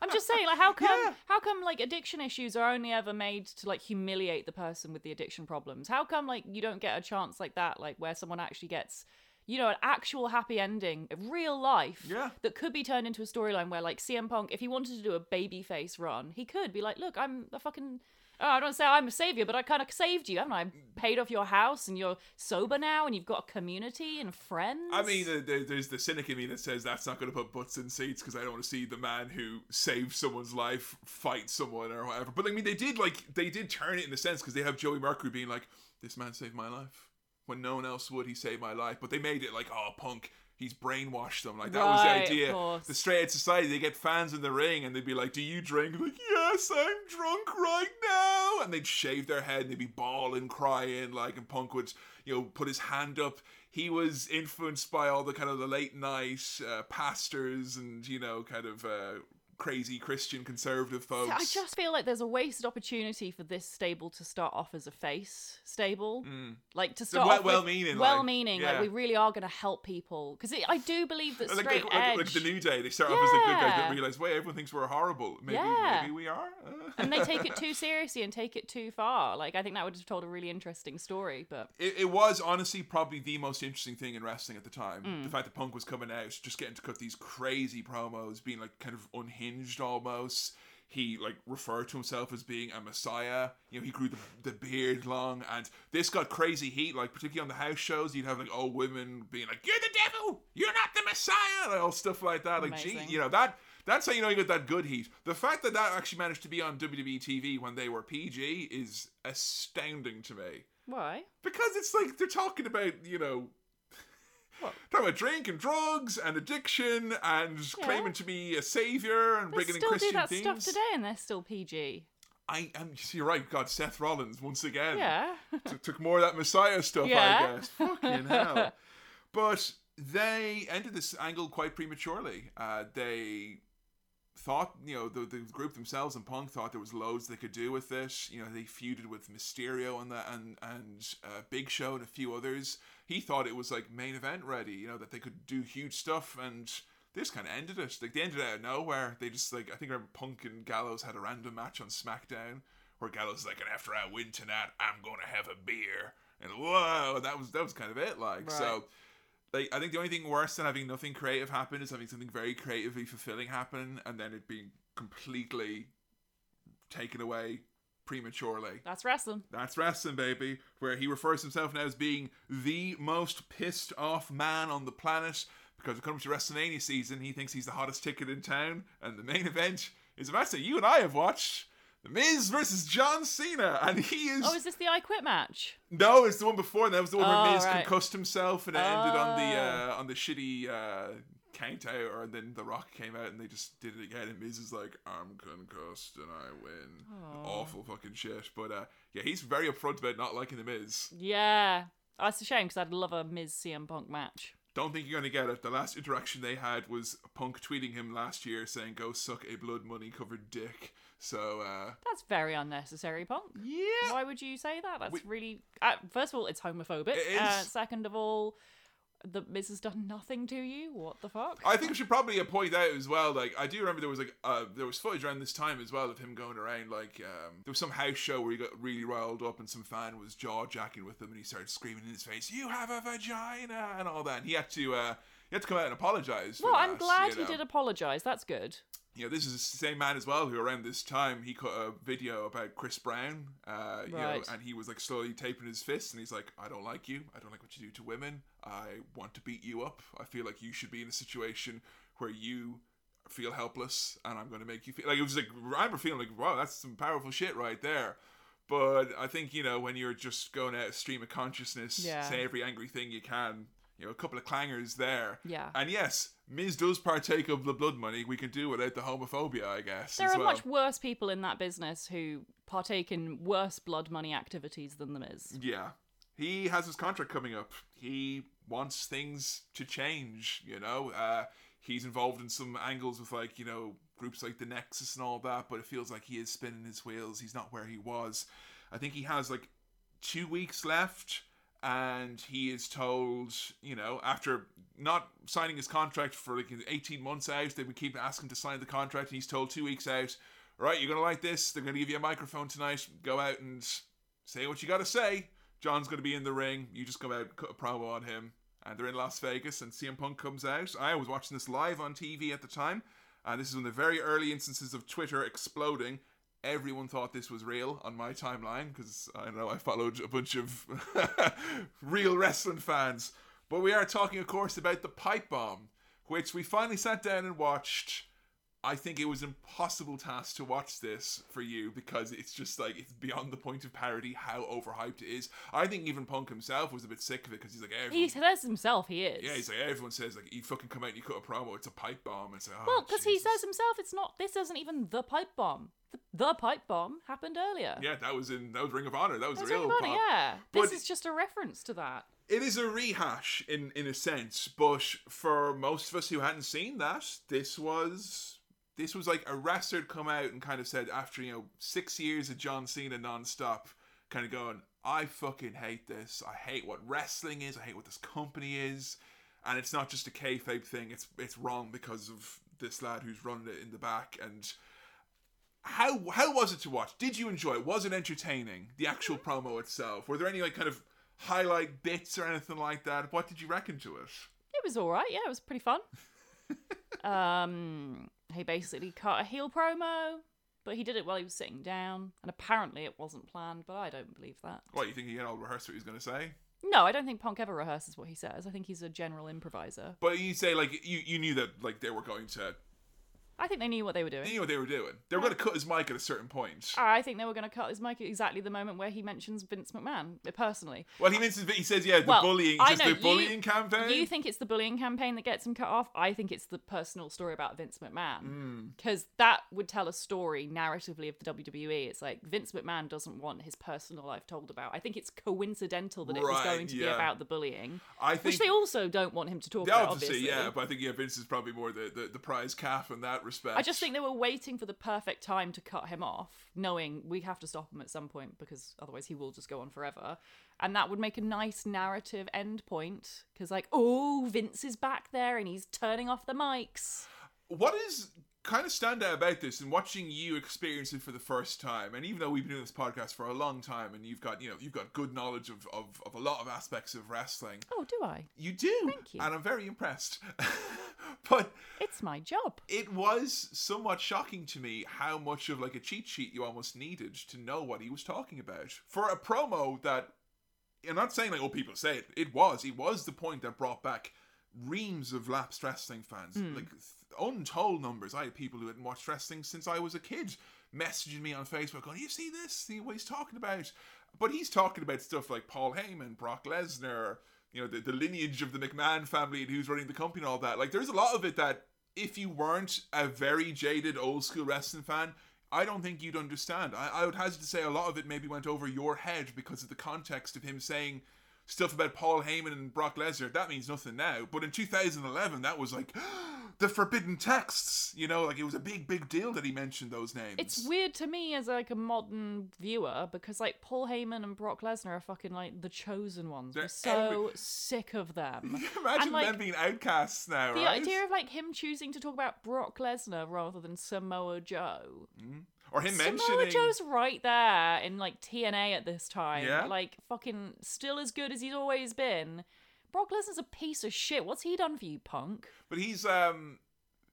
S2: I'm just saying, like, how <laughs> come,
S1: Yeah.
S2: how come, like, addiction issues are only ever made to like humiliate the person with the addiction problems? How come, like, you don't get a chance like that, like, where someone actually gets, you know, an actual happy ending of real life
S1: Yeah.
S2: that could be turned into a storyline where, like, CM Punk, if he wanted to do a babyface run, he could be like, look, I'm a fucking. Oh, I don't say I'm a savior, but I kind of saved you, haven't I? Paid off your house, and you're sober now, and you've got a community and friends.
S1: I mean, there's the cynic in me that says that's not going to put butts in seats because I don't want to see the man who saved someone's life fight someone or whatever. But I mean, they did like they did turn it in the sense because they have Joey Mercury being like, "This man saved my life when no one else would. He saved my life." But they made it like, "Oh, Punk." He's brainwashed them. Like that was the
S2: Right,
S1: idea. The straight edge society, they get fans in the ring and they'd be like, "Do you drink?" Like, "Yes, I'm drunk right now." And they'd shave their head and they'd be bawling, crying, like, and Punk would, you know, put his hand up. He was influenced by all the kind of the late night uh, pastors and you know, kind of uh, crazy Christian conservative folks.
S2: I just feel like there's a wasted opportunity for this stable to start off as a face stable, like to start
S1: Mm. well-
S2: with-
S1: well-meaning, like,
S2: well-meaning,
S1: yeah.
S2: like we really are going to help people because I do believe that
S1: like,
S2: straight
S1: like,
S2: edge,
S1: like, the New Day, they start off as the good guys,
S2: Yeah.
S1: but realize, wait, everyone thinks we're horrible. Maybe,
S2: Yeah.
S1: maybe we are. <laughs>
S2: And they take it too seriously and take it too far. Like I think that would have told a really interesting story, but
S1: it, it was honestly probably the most interesting thing in wrestling at the time.
S2: Mm.
S1: The fact that Punk was coming out, just getting to cut these crazy promos, being like kind of unhinged almost. He like referred to himself as being a messiah. You know, he grew the, the beard long, and this got crazy heat. Like particularly on the house shows, you'd have like old women being like, "You're the devil, you're not the messiah," like all stuff like that. Like, gee, you know that. That's how you know you got that good heat. The fact that that actually managed to be on WWE TV when they were PG is astounding to me.
S2: why?
S1: Because it's like they're talking about, you know,
S2: What?
S1: talking about drink and drugs and addiction and
S2: Yeah.
S1: claiming to be a savior and
S2: They
S1: bringing in
S2: still do that stuff today, and they're still PG.
S1: I am. You're right. God, Seth Rollins once again.
S2: Yeah. <laughs>
S1: t- took more of that Messiah stuff. I guess. Fucking <laughs> hell. But they ended this angle quite prematurely. Uh, they thought, you know, the, the group themselves and Punk thought there was loads they could do with this. You know, they feuded with Mysterio and the, and and uh, Big Show and a few others. He thought it was like main event ready. You know that they could do huge stuff and. This kind of ended it. Like they ended it out of nowhere. They just like I think I remember Punk and Gallows had a random match on SmackDown where Gallows is like, and after I win tonight, I'm gonna have a beer. And whoa, that was that was kind of it. Like so, like I think the only thing worse than having nothing creative happen is having something very creatively fulfilling happen and then it being completely taken away prematurely.
S2: That's wrestling.
S1: That's wrestling, baby. Where he refers himself now as being the most pissed off man on the planet because when it comes to WrestleMania season, he thinks he's the hottest ticket in town, and the main event is a match that you and I have watched. The Miz versus John Cena, and he is
S2: Oh, is this the I Quit match?
S1: no, it's the one before. That was the one
S2: Oh,
S1: where Miz
S2: right.
S1: concussed himself, and it ended on the
S2: Oh.
S1: uh, on the shitty uh, count out, or then The Rock came out and they just did it again, and Miz is like, "I'm concussed and I win." Awful fucking shit. But uh, yeah, he's very upfront about not liking the Miz.
S2: Yeah. Oh, it's a shame because I'd love a Miz CM Punk match.
S1: Don't think you're gonna get it. The last interaction they had was Punk tweeting him last year saying, "Go suck a blood money covered dick." So uh,
S2: That's very unnecessary, Punk.
S1: yeah,
S2: Why would you say that? That's
S1: We-
S2: really. Uh, first of all, it's homophobic.
S1: It
S2: Uh, second of all, the Miz has done nothing to you. What the fuck?
S1: I think we should probably point out as well. Like I do remember there was like uh, there was footage around this time as well of him going around. Like um, there was some house show where he got really riled up and some fan was jaw jacking with him and he started screaming in his face, "You have a vagina!" and all that. And he had to uh, he had to come out and apologize.
S2: Well, I'm glad he
S1: know.
S2: did apologize. That's good.
S1: You know, this is the same man as well who around this time he cut a video about Chris Brown. Uh, you know,
S2: Right.
S1: and he was like slowly taping his fists and he's like, "I don't like you. I don't like what you do to women. I want to beat you up. I feel like you should be in a situation where you." feel helpless and I'm going to make you feel like it was like I remember feeling like wow that's some powerful shit right there but I think you know when you're just going out a stream of consciousness
S2: Yeah.
S1: say every angry thing you can you know a couple of clangers there
S2: Yeah.
S1: and yes Miz does partake of the blood money we can do without the homophobia I guess
S2: There are
S1: well.
S2: much worse people in that business who partake in worse blood money activities than the Miz.
S1: Yeah. He has his contract coming up. He wants things to change, you know. Uh, he's involved in some angles with, like, you know, groups like the Nexus and all that, but it feels like he is spinning his wheels. He's not where he was. I think he has, like, two weeks left, and he is told, you know, after not signing his contract for, like, 18 months out, they would keep asking to sign the contract, and he's told two weeks out, right, you're going to like this. They're going to give you a microphone tonight. Go out and say what you got to say. John's going to be in the ring. You just come out, cut a promo on him, and they're in Las Vegas. And CM Punk comes out. I was watching this live on TV at the time, and this is one of the very early instances of Twitter exploding. Everyone thought this was real on my timeline because I know I followed a bunch of <laughs> real wrestling fans. But we are talking, of course, about the pipe bomb, which we finally sat down and watched I think it was impossible task to watch this for you because it's just like it's beyond the point of parody how overhyped it is. I think even Punk himself was a bit sick of it because he's like everyone,
S2: He says himself he is.
S1: yeah, he's like everyone says like you fucking come out and you cut a promo, it's a pipe bomb. It's like oh,
S2: well, because he says himself, it's not. This isn't even the pipe bomb. The, the pipe bomb happened earlier.
S1: yeah, that was in that was Ring of Honor. That was
S2: That's
S1: the real
S2: Ring of Honor, yeah.
S1: But-
S2: This is just a reference to that.
S1: it is a rehash in in a sense but for most of us who hadn't seen that this was this was like a wrestler had come out and kind of said after you know six years of john cena non-stop kind of going i fucking hate this i hate what wrestling is i hate what this company is and it's not just a kayfabe thing it's it's wrong because of this lad who's running it in the back and how how was it to watch? Did you enjoy it? Was it entertaining? The actual promo itself. Were there any like kind of highlight bits or anything like that? What did you reckon to it?
S2: It was all right. Yeah, it was pretty fun. <laughs> um, he basically cut a heel promo, but he did it while he was sitting down, and apparently it wasn't planned. But I don't believe that.
S1: What you think he had all rehearsed what he was going to say?
S2: No, I don't think Punk ever rehearses what he says. I think he's a general improviser.
S1: But you say like you you knew that like they were going to
S2: I think they knew what they were doing.
S1: they knew what they were doing. They were going to cut his mic at a certain point.
S2: I think they were going to cut his mic at exactly the moment where he mentions Vince McMahon personally.
S1: Well, he mentions he says yeah the
S2: Well,
S1: bullying.
S2: I
S1: Just
S2: know,
S1: the
S2: you-
S1: bullying campaign.
S2: Do you think it's the bullying campaign that gets him cut off? I think it's the personal story about Vince
S1: Hmm.
S2: McMahon. Because that would tell a story narratively of the WWE. It's like Vince McMahon doesn't want his personal life told about. I think it's coincidental that it was going to be about the bullying,
S1: I think
S2: which they also don't want him to talk
S1: Yeah,
S2: about,
S1: obviously,
S2: obviously.
S1: yeah, but I think yeah, Vince is probably more the, the, the prize calf in that respect.
S2: I just think they were waiting for the perfect time to cut him off, knowing we have to stop him at some point because otherwise he will just go on forever. And that would make a nice narrative end point because, like, oh, Vince is back there and he's turning off the mics.
S1: what is kind of stand out about this and watching you experience it for the first time and even though we've been doing this podcast for a long time and you've got you know you've got good knowledge of, of, of a lot of aspects of wrestling
S2: Oh, do I?
S1: you do
S2: Thank you.
S1: and i'm very impressed <laughs> but
S2: It's my job.
S1: it was somewhat shocking to me how much of like a cheat sheet you almost needed to know what he was talking about for a promo that I'm not saying like oh people say it it was it was the point that brought back reams of lapsed wrestling fans hmm. like th- untold numbers. I had people who hadn't watched wrestling since I was a kid messaging me on Facebook going you see this? See what he's talking about? But he's talking about stuff like Paul Heyman Brock Lesnar you know the, the lineage of the McMahon family and who's running the company and all that. Like there's a lot of it that if you weren't a very jaded old school wrestling fan, I don't think you'd understand. I, I would hazard to say a lot of it maybe went over your head because of the context of him saying stuff about Paul Heyman and Brock Lesnar. That means nothing now. But in 2011, that was like <gasps> the forbidden texts. You know, like it was a big, big deal that he mentioned those names.
S2: It's weird to me as like a modern viewer because like Paul Heyman and Brock Lesnar are fucking like the chosen ones. We're
S1: They're
S2: so
S1: every-
S2: sick of them. <laughs>
S1: Imagine
S2: and, like,
S1: them being outcasts now,
S2: The
S1: right?
S2: idea of like him choosing to talk about Brock Lesnar rather than Samoa Joe. Mm-hmm.
S1: Or him
S2: Samoa
S1: mentioning.
S2: Joe's right there in like TNA at this time.
S1: Yeah?
S2: Like fucking still as good as he's always been. Brock Lesnar's a piece of shit. What's he done for you, punk?
S1: But he's um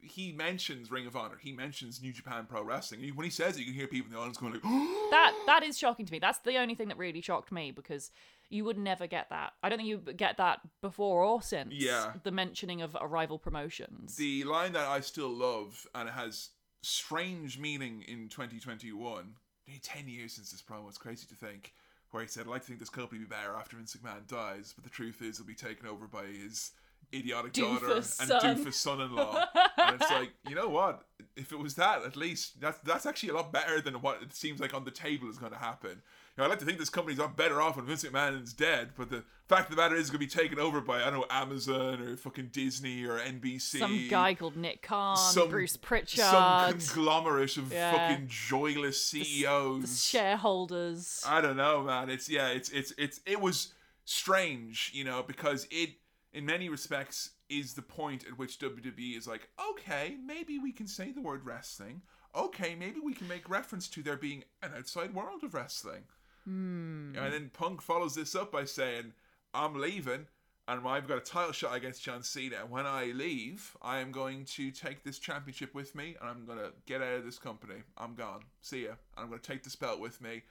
S1: he mentions Ring of Honor. He mentions New Japan Pro Wrestling. He- When he says it, you can hear people in the audience going like, <gasps>
S2: That that is shocking to me. That's the only thing that really shocked me because you would never get that. I don't think you would get that before or since.
S1: Yeah.
S2: The mentioning of a rival promotions.
S1: The line that I still love and it has strange meaning in 2021. Nearly 10 years since this promo. It's crazy to think. Where he said, "I'd like to think this company will be better after Vince McMahon dies, but the truth is, he'll be taken over by his idiotic daughter
S2: Doofus
S1: and
S2: son."
S1: doofus son-in-law." and it's like, you know what? If it was that, at least that's that's actually a lot better than what it seems like on the table is going to happen. Know, I'd like to think this company's a lot better off when Vince McMahon is dead, but the fact of the matter is, it's going to be taken over by I don't know Amazon or fucking Disney or NBC.
S2: Some guy called Nick Khan,
S1: some-
S2: Bruce Pritchard,
S1: some conglomerate of
S2: Yeah.
S1: fucking joyless
S2: the
S1: CEOs.
S2: shareholders.
S1: I don't know, man. It's yeah, it's it's it's it was strange, you know, because it in many respects is the point at which WWE is like, okay, maybe we can say the word wrestling. Okay, maybe we can make reference to there being an outside world of wrestling. And then Punk follows this up by saying, I'm leaving and I've got a title shot against John Cena. And when I leave, I am going to take this championship with me and I'm going to get out of this company. I'm gone. See ya. And I'm going to take this belt with me.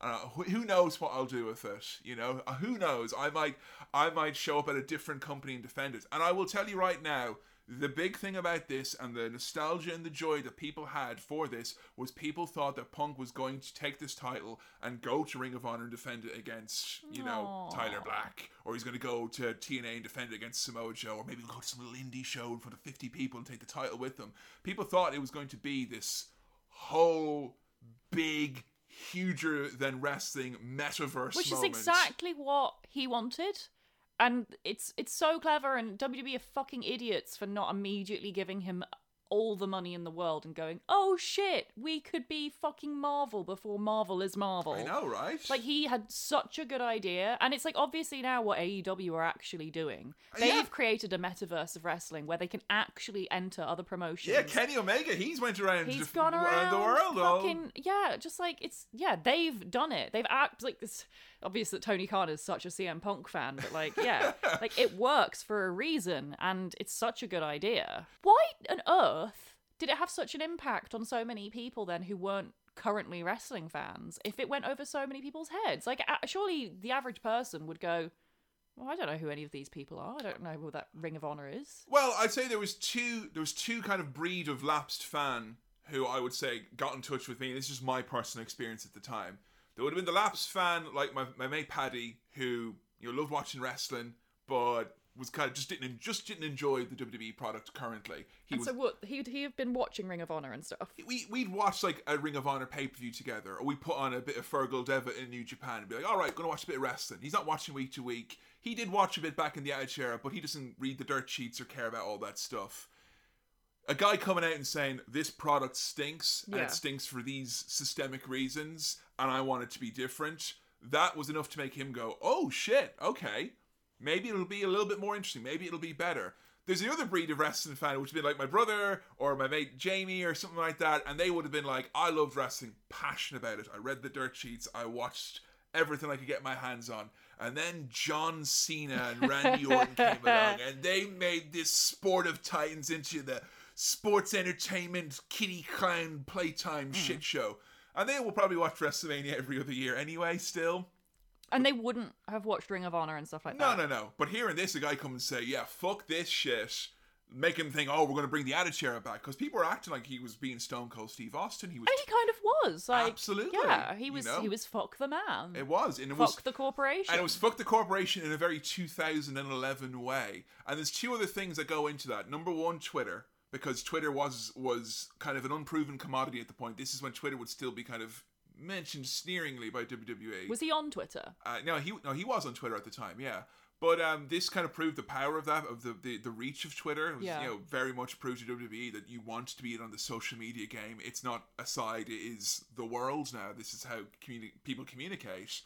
S1: Uh, who who knows what I'll do with it? You know, Uh, who knows? I might, I might show up at a different company and defend it. And I will tell you right now, The big thing about this and the nostalgia and the joy that people had for this was people thought that Punk was going to take this title and go to Ring of Honor and defend it against, you know,
S2: Aw.
S1: Tyler Black, or he's going to go to TNA and defend it against Samoa Joe, or maybe go to some little indie show in front of 50 people and take the title with them. People thought it was going to be this whole big, huger than wrestling metaverse
S2: which
S1: moment.
S2: is exactly what he wanted and it's it's so clever and WWE are fucking idiots for not immediately giving him all the money in the world and going oh shit we could be fucking Marvel before Marvel is Marvel
S1: I know, right?
S2: like he had such a good idea and it's like obviously now what AEW are actually doing they've
S1: Uh, Yeah.
S2: created a metaverse of wrestling where they can actually enter other promotions
S1: yeah, Kenny Omega, he's went around,
S2: He's gone around,
S1: the world.
S2: fucking yeah, just like it's yeah, they've done it. They've act like this. Obvious that Tony Khan is such a CM Punk fan, but like yeah, like it works for a reason, and it's such a good idea. Why on earth did it have such an impact on so many people then who weren't currently wrestling fans? If it went over so many people's heads, like surely the average person would go. Well, I don't know who any of these people are. I don't know who that Ring of Honor is.
S1: Well, I'd say there was two. There was two kind of breed of lapsed fan who I would say got in touch with me. This is my personal experience at the time. There would have been the lapsed fan like my, my mate Paddy, who you know loved watching wrestling, but was kind of just didn't just didn't enjoy the WWE product currently. He
S2: And
S1: was
S2: so what? He'd he have been watching Ring of Honor and stuff.
S1: we we'd watch like a Ring of Honor pay per view together, or we put on a bit of Fergal Devitt in New Japan and be like, all right, gonna watch a bit of wrestling. He's not watching week to week. He did watch a bit back in the Attitude Era, but he doesn't read the dirt sheets or care about all that stuff. A guy coming out and saying this product stinks and
S2: Yeah.
S1: it stinks for these systemic reasons, and I want it to be different. That was enough to make him go, oh shit, okay, maybe it'll be a little bit more interesting. Maybe it'll be better. There's the other breed of wrestling fan, which would be like my brother or my mate Jamie or something like that, and they would have been like, I loved wrestling, passionate about it. I read the dirt sheets, I watched everything I could get my hands on. And then John Cena and Randy Orton came <laughs> along, and they made this sport of titans into the sports entertainment kitty clown playtime hmm. shit show. And they will probably watch WrestleMania every other year anyway, still.
S2: And they wouldn't have watched Ring of Honor and stuff like
S1: No,
S2: that.
S1: no, no. No. But hearing this, a guy come and say, "Yeah, fuck this shit," make him think, "Oh, we're going to bring the Attitude Era back," because people were acting like he was being Stone Cold Steve Austin. He was.
S2: I mean, he kind of was. Like,
S1: Absolutely,
S2: Yeah, he
S1: you
S2: was.
S1: know?
S2: He was fuck the man.
S1: it was, and it
S2: fuck
S1: was.
S2: the corporation.
S1: And it was fuck the corporation in a very 2011 way. And there's two other things that go into that. Number one, Twitter, because Twitter was was kind of an unproven commodity at the point. This is when Twitter would still be kind of mentioned sneeringly by WWE.
S2: Was he on Twitter?
S1: Uh, no, he no he was on Twitter at the time, yeah. But um, this kind of proved the power of that, of the the, the reach of Twitter. It was,
S2: Yeah.
S1: you know, very much proved to WWE that you want to be in on the social media game. It's not a side; it is the world now. This is how communi- people communicate.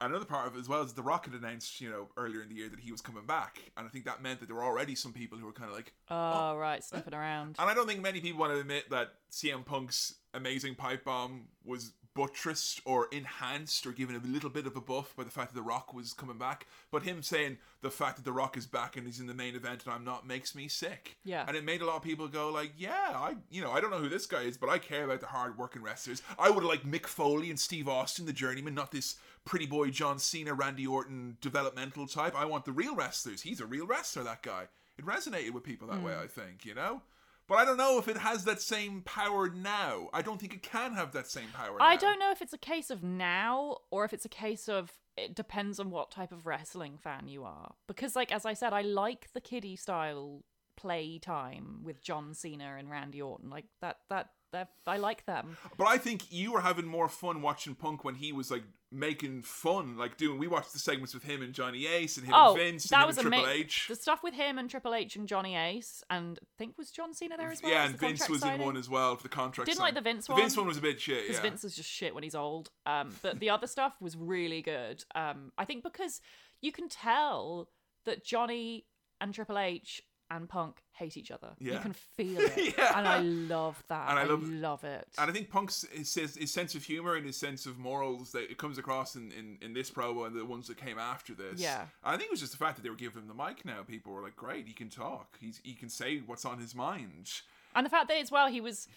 S1: Another part of it as well is The Rock had announced, you know, earlier in the year that he was coming back, and I think that meant that there were already some people who were kind of like,
S2: oh, oh, right, sniffing around.
S1: and I don't think many people want to admit that CM Punk's amazing pipe bomb was buttressed or enhanced or given a little bit of a buff by the fact that The Rock was coming back. But him saying the fact that The Rock is back and he's in the main event and I'm not makes me sick.
S2: Yeah.
S1: And it made a lot of people go like, yeah, I, you know, I don't know who this guy is, but I care about the hard working wrestlers. I would like Mick Foley and Steve Austin, the journeyman, not this pretty boy John Cena, Randy Orton developmental type. I want the real wrestlers. He's a real wrestler, that guy. It resonated with people that way, hmm. I think, you know? But I don't know if it has that same power now. I don't think it can have that same power
S2: I
S1: now.
S2: don't know if it's a case of now or if it's a case of it depends on what type of wrestling fan you are. Because, like, as I said, I like the kiddie style play time with John Cena and Randy Orton. Like that, that, that I like them.
S1: But I think you were having more fun watching Punk when he was like making fun, like doing. We watched the segments with him and Johnny Ace and him
S2: Oh,
S1: and Vince
S2: that
S1: and him
S2: was
S1: and Triple. H.
S2: The stuff with him and Triple H and Johnny Ace, and I think was John Cena there as well.
S1: yeah, and Vince was in one as well for the contract.
S2: Didn't like the Vince
S1: The Vince
S2: one.
S1: one was a bit shit.
S2: because
S1: Yeah.
S2: Vince is just shit when he's old. Um, but the other stuff was really good. Um, I think because you can tell that Johnny and Triple H and Punk hate each other. You can feel <laughs> it,
S1: Yeah.
S2: and I love that.
S1: And I
S2: I,
S1: love-
S2: love, it.
S1: And I think Punk's his, his, his sense of humor and his sense of morals that it comes across in, in, in this promo and the ones that came after this.
S2: Yeah.
S1: I think it was just the fact that they were giving him the mic now. People were like, "Great, he can talk. He's he can say what's on his mind."
S2: And the fact that as well he was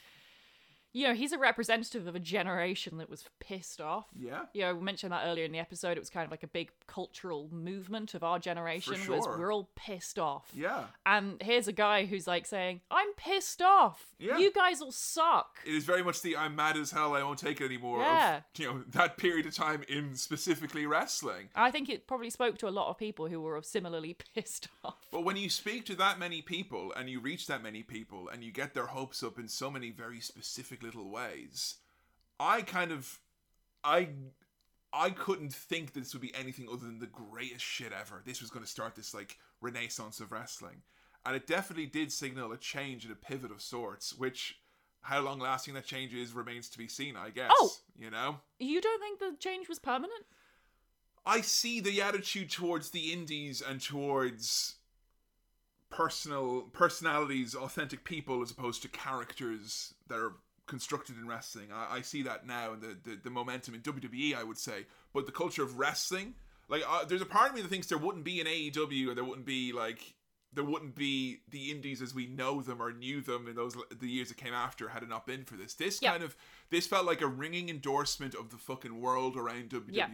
S2: you know, he's a representative of a generation that was pissed off.
S1: Yeah.
S2: You know, we mentioned that earlier in the episode. It was kind of like a big cultural movement of our generation.
S1: For
S2: Was we're all pissed off.
S1: Yeah.
S2: And here's a guy who's like saying, "I'm pissed off.
S1: Yeah.
S2: You guys all suck."
S1: It is very much the I'm mad as hell, I won't take it anymore.
S2: Yeah.
S1: Of, you know, that period of time in specifically wrestling.
S2: I think it probably spoke to a lot of people who were similarly <laughs> pissed off.
S1: But when you speak to that many people and you reach that many people and you get their hopes up in so many very specific little ways, I kind of I I couldn't think that this would be anything other than the greatest shit ever. This was going to start this like renaissance of wrestling. And it definitely did signal a change and a pivot of sorts, which how long lasting that change is remains to be seen, I guess.
S2: Oh.
S1: You know?
S2: You don't think the change was permanent?
S1: I see the attitude towards the indies and towards personal personalities, authentic people, as opposed to characters that are constructed in wrestling. I, I see that now, and the, the the momentum in WWE, I would say. But the culture of wrestling, like, uh, there's a part of me that thinks there wouldn't be an AEW, or there wouldn't be like. There wouldn't be the indies as we know them or knew them in those the years that came after had it not been for this. This
S2: Yeah.
S1: kind of this felt like a ringing endorsement of the fucking world around WWE.
S2: Yeah.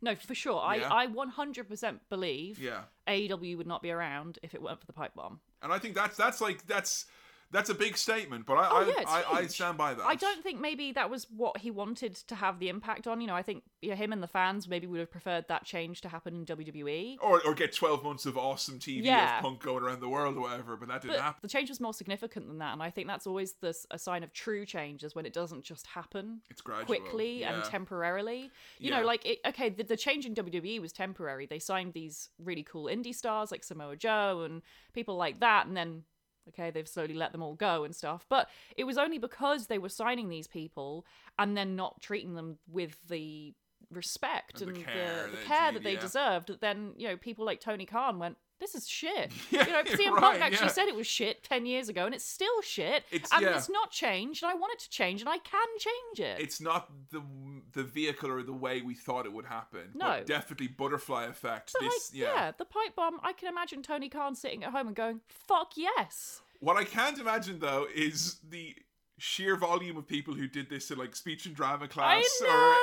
S2: No, for sure.
S1: Yeah.
S2: I, I 100% believe
S1: Yeah.
S2: AEW would not be around if it weren't for the pipe bomb.
S1: And I think that's that's like that's that's a big statement, but I
S2: Oh,
S1: I,
S2: yeah,
S1: I, I stand by that.
S2: I don't think maybe that was what he wanted to have the impact on. You know, I think you know, him and the fans maybe would have preferred that change to happen in WWE.
S1: or or get twelve months of awesome TV
S2: Yeah.
S1: of Punk going around the world or whatever, but that didn't
S2: But
S1: happen.
S2: the change was more significant than that, and I think that's always the, a sign of true change is when it doesn't just happen
S1: It's gradual.
S2: quickly and temporarily. You
S1: Yeah.
S2: know, like it, okay, the, the change in WWE was temporary. They signed these really cool indie stars like Samoa Joe and people like that, and then okay, they've slowly let them all go and stuff. But it was only because they were signing these people and then not treating them with the respect
S1: And
S2: and,
S1: the
S2: the
S1: care
S2: the
S1: that
S2: care that they
S1: yeah.
S2: deserved that then you know people like Tony Khan went. This is shit.
S1: Yeah, <laughs>
S2: you know, CM
S1: right,
S2: Punk actually
S1: yeah.
S2: said it was shit ten years ago, and it's still shit.
S1: It's-
S2: and
S1: yeah.
S2: it's not changed, and I want it to change, and I can change it.
S1: It's not the the vehicle or the way we thought it would happen.
S2: No.
S1: definitely butterfly effect.
S2: But
S1: this,
S2: like,
S1: yeah.
S2: yeah. the pipe bomb. I can imagine Tony Khan sitting at home and going, "Fuck yes."
S1: What I can't imagine though is the sheer volume of people who did this in like speech and drama class or.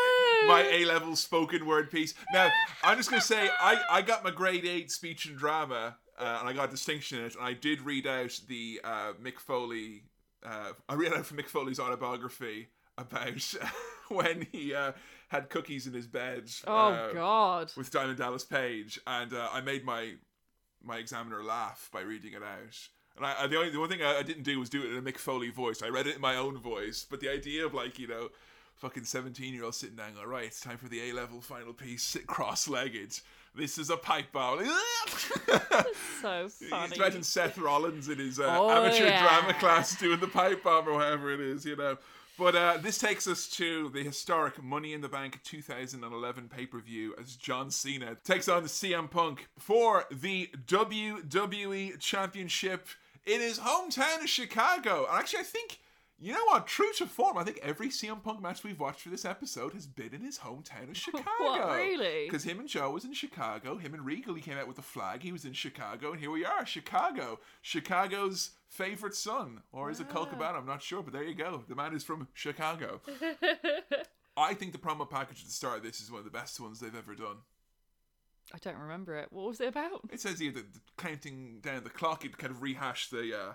S1: My A level spoken word piece. Now, I'm just gonna say I, I got my grade eight speech and drama uh, and I got a distinction in it, and I did read out the uh, Mick Foley. Uh, I read out from Mick Foley's autobiography about <laughs> when he uh, had cookies in his bed.
S2: Oh
S1: uh,
S2: God.
S1: with Diamond Dallas Page, and uh, I made my my examiner laugh by reading it out. And I, I the only the one thing I, I didn't do was do it in a Mick Foley voice. I read it in my own voice, but the idea of like you know, fucking seventeen year old sitting down, all right, it's time for the A level final piece, sit cross legged. This is a pipe bomb. <laughs>
S2: So funny.
S1: Imagine Seth Rollins in his uh,
S2: Oh,
S1: amateur
S2: yeah.
S1: drama class doing the pipe bomb or whatever it is, you know. But uh, this takes us to the historic Money in the Bank 2011 pay per view as John Cena takes on the CM Punk for the WWE Championship in his hometown of Chicago. And actually, I think. You know what? True to form, I think every CM Punk match we've watched for this episode has been in his hometown of <laughs> Chicago.
S2: What, really?
S1: Because him and Joe was in Chicago. Him and Regal, he came out with the flag. He was in Chicago, and here we are, Chicago, Chicago's favorite son, or is it Colt Cabana? I'm not sure, but there you go. The man is from Chicago. <laughs> I think the promo package at the start of this is one of the best ones they've ever done.
S2: I don't remember it. What was it about?
S1: It says here that the counting down the clock, it kind of rehashed the uh,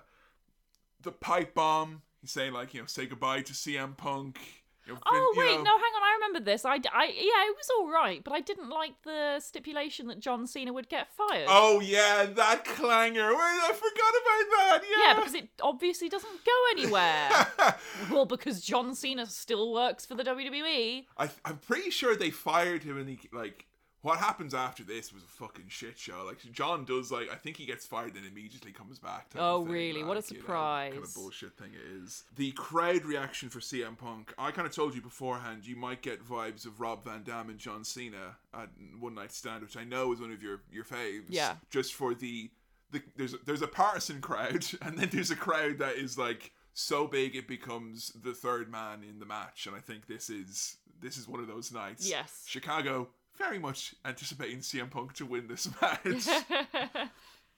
S1: the pipe bomb. He's saying like you know say goodbye to CM Punk.
S2: Oh wait,
S1: know-
S2: no, hang on. I remember this. I, I, yeah, it was all right, but I didn't like the stipulation that John Cena would get fired.
S1: Oh yeah, that clanger. Wait, I forgot about that. Yeah.
S2: yeah, because it obviously doesn't go anywhere. <laughs> well, because John Cena still works for the WWE.
S1: I, I'm pretty sure they fired him, and he like what happens after this was a fucking shit show. Like John does, like I think he gets fired and immediately comes back.
S2: Oh, really? What a
S1: surprise! you know, kind of bullshit thing it is. The crowd reaction for CM Punk. I kind of told you beforehand. You might get vibes of Rob Van Dam and John Cena at One Night Stand, which I know is one of your your faves.
S2: Yeah.
S1: Just for the the there's there's a partisan crowd, <laughs> and then there's a crowd that is like so big it becomes the third man in the match, and I think this is this is one of those nights.
S2: Yes.
S1: Chicago very much anticipating CM Punk to win this <laughs> match.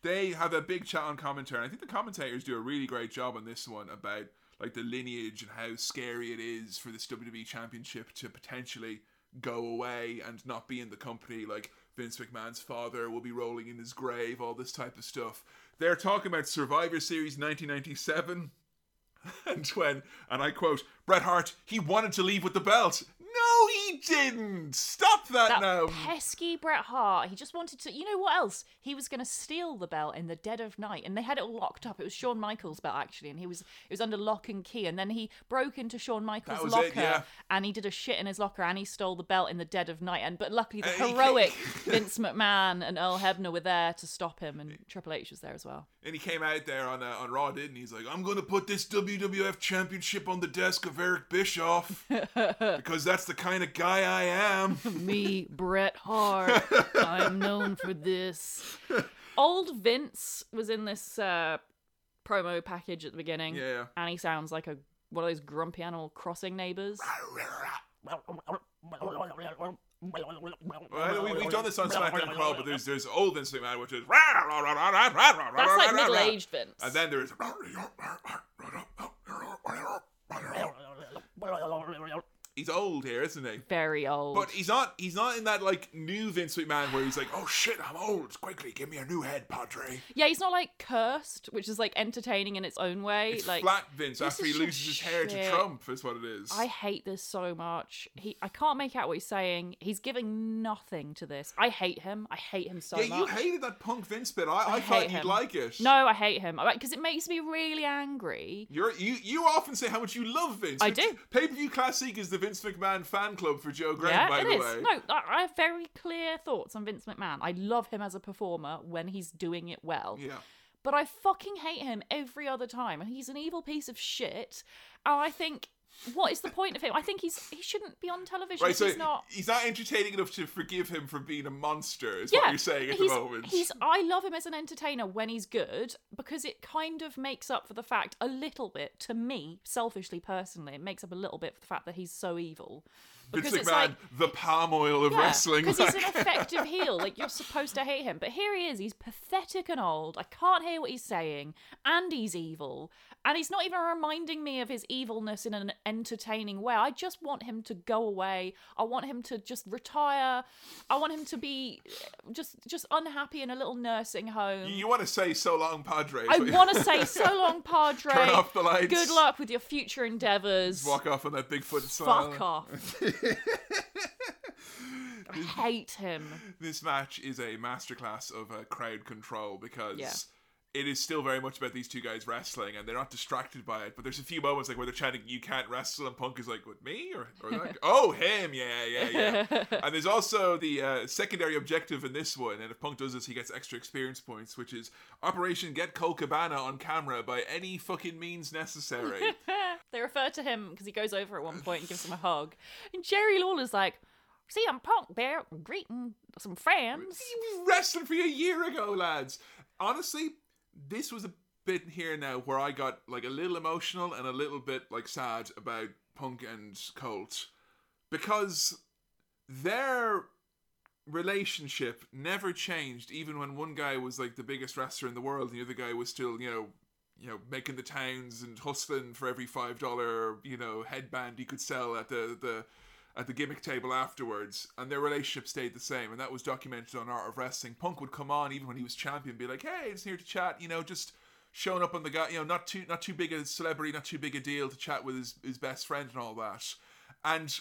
S1: they have a big chat on commentary. I think the commentators do a really great job on this one about like the lineage and how scary it is for this WWE championship to potentially go away and not be in the company like Vince McMahon's father will be rolling in his grave all this type of stuff they're talking about Survivor Series 1997 <laughs> and when and I quote Bret Hart he wanted to leave with the belt no, he didn't. Stop that,
S2: That
S1: now.
S2: pesky Bret Hart. He just wanted to. You know what else? He was going to steal the belt in the dead of night, and they had it all locked up. It was Shawn Michaels' belt actually, and he was it was under lock and key. And then he broke into Shawn Michaels' locker,
S1: it, yeah.
S2: and he did a shit in his locker, and he stole the belt in the dead of night. And but luckily, the
S1: And <laughs> he-
S2: heroic <laughs> Vince McMahon and Earl Hebner were there to stop him, and Triple H was there as well.
S1: And he came out there on uh, on Raw, didn't he? He's like, I'm going to put this WWF Championship on the desk of Eric Bischoff <laughs> because that's the kind of guy I am. <laughs>
S2: Me, Bret Hart. I'm known for this. Old Vince was in this uh, promo package at the beginning.
S1: Yeah.
S2: And he sounds like a one of those grumpy Animal Crossing neighbors.
S1: Well, we, we've done this on SmackDown Crawl, but there's there's old Vince McMahon, which is
S2: That's like middle aged Vince.
S1: and then there's he's old here, isn't he?
S2: very old.
S1: But he's not he's not in that like new Vince McMahon where he's like, oh shit, I'm old. Quickly, give me a new head, Padre.
S2: yeah, he's not like cursed, which is like entertaining in its own way.
S1: It's
S2: like
S1: flat Vince after he loses his hair to. Trump, is what it is.
S2: I hate this so much. He, I can't make out what he's saying. He's giving nothing to this. I hate him. I hate him so
S1: yeah,
S2: much.
S1: you hated that punk Vince bit. I, I,
S2: I
S1: thought you'd
S2: him.
S1: like it.
S2: No, I hate him because it makes me really angry.
S1: You're, you you often say how much you love Vince.
S2: I do.
S1: Pay per view classic is the Vince McMahon fan club for Joe Graham,
S2: yeah,
S1: by
S2: it
S1: the
S2: is.
S1: way.
S2: No, I I have very clear thoughts on Vince McMahon. I love him as a performer when he's doing it well.
S1: Yeah.
S2: But I fucking hate him every other time, he's an evil piece of shit. And I think, what is the point of him? I think he's he shouldn't be on television
S1: Right, so
S2: he's not.
S1: he's not entertaining enough to forgive him for being a monster, is
S2: yeah,
S1: what you're saying at the moment.
S2: He's. I love him as an entertainer when he's good because it kind of makes up for the fact a little bit to me, selfishly, personally, it makes up a little bit for the fact that he's so evil.
S1: Vince
S2: Because it's
S1: McMahon,
S2: like
S1: the palm oil of wrestling.
S2: because he's an effective <laughs> heel. Like you're supposed to hate him, but here he is. He's pathetic and old. I can't hear what he's saying, and he's evil. And he's not even reminding me of his evilness in an entertaining way. I just want him to go away. I want him to just retire. I want him to be uh, just just unhappy in a little nursing home.
S1: you want to say so long, Padre?
S2: I
S1: you-
S2: want to say <laughs> so long, Padre.
S1: Turn off the lights.
S2: Good luck with your future endeavors.
S1: Walk off on that Bigfoot smile.
S2: Fuck off. <laughs> I hate him.
S1: This match is a masterclass of uh, crowd control because
S2: Yeah.
S1: It is still very much about these two guys wrestling and they're not distracted by it. But there's a few moments like where they're chanting, "You can't wrestle," and Punk is like, "With me?" or, or that? <laughs> "Oh, him, yeah, yeah, yeah." <laughs> and there's also the uh, secondary objective in this one, and if Punk does this, he gets extra experience points, which is Operation Get Colt Cabana on camera by any fucking means necessary. <laughs>
S2: they refer to him because he goes over at one point and gives him a hug. And Jerry Lawler's like, see, I'm Punk there greeting some friends.
S1: he was wrestling for you a year ago, lads. Honestly, this was a bit here now where I got like a little emotional and a little bit like sad about Punk and Colt because their relationship never changed. Even when one guy was like the biggest wrestler in the world and the other guy was still you know you know making the towns and hustling for every five dollar you know headband he could sell at the the at the gimmick table afterwards, and their relationship stayed the same, and that was documented on Art of Wrestling. Punk would come on even when he was champion, be like, "Hey, it's here to chat," you know, just showing up on the guy, you know, not too not too big a celebrity, not too big a deal to chat with his his best friend and all that, and.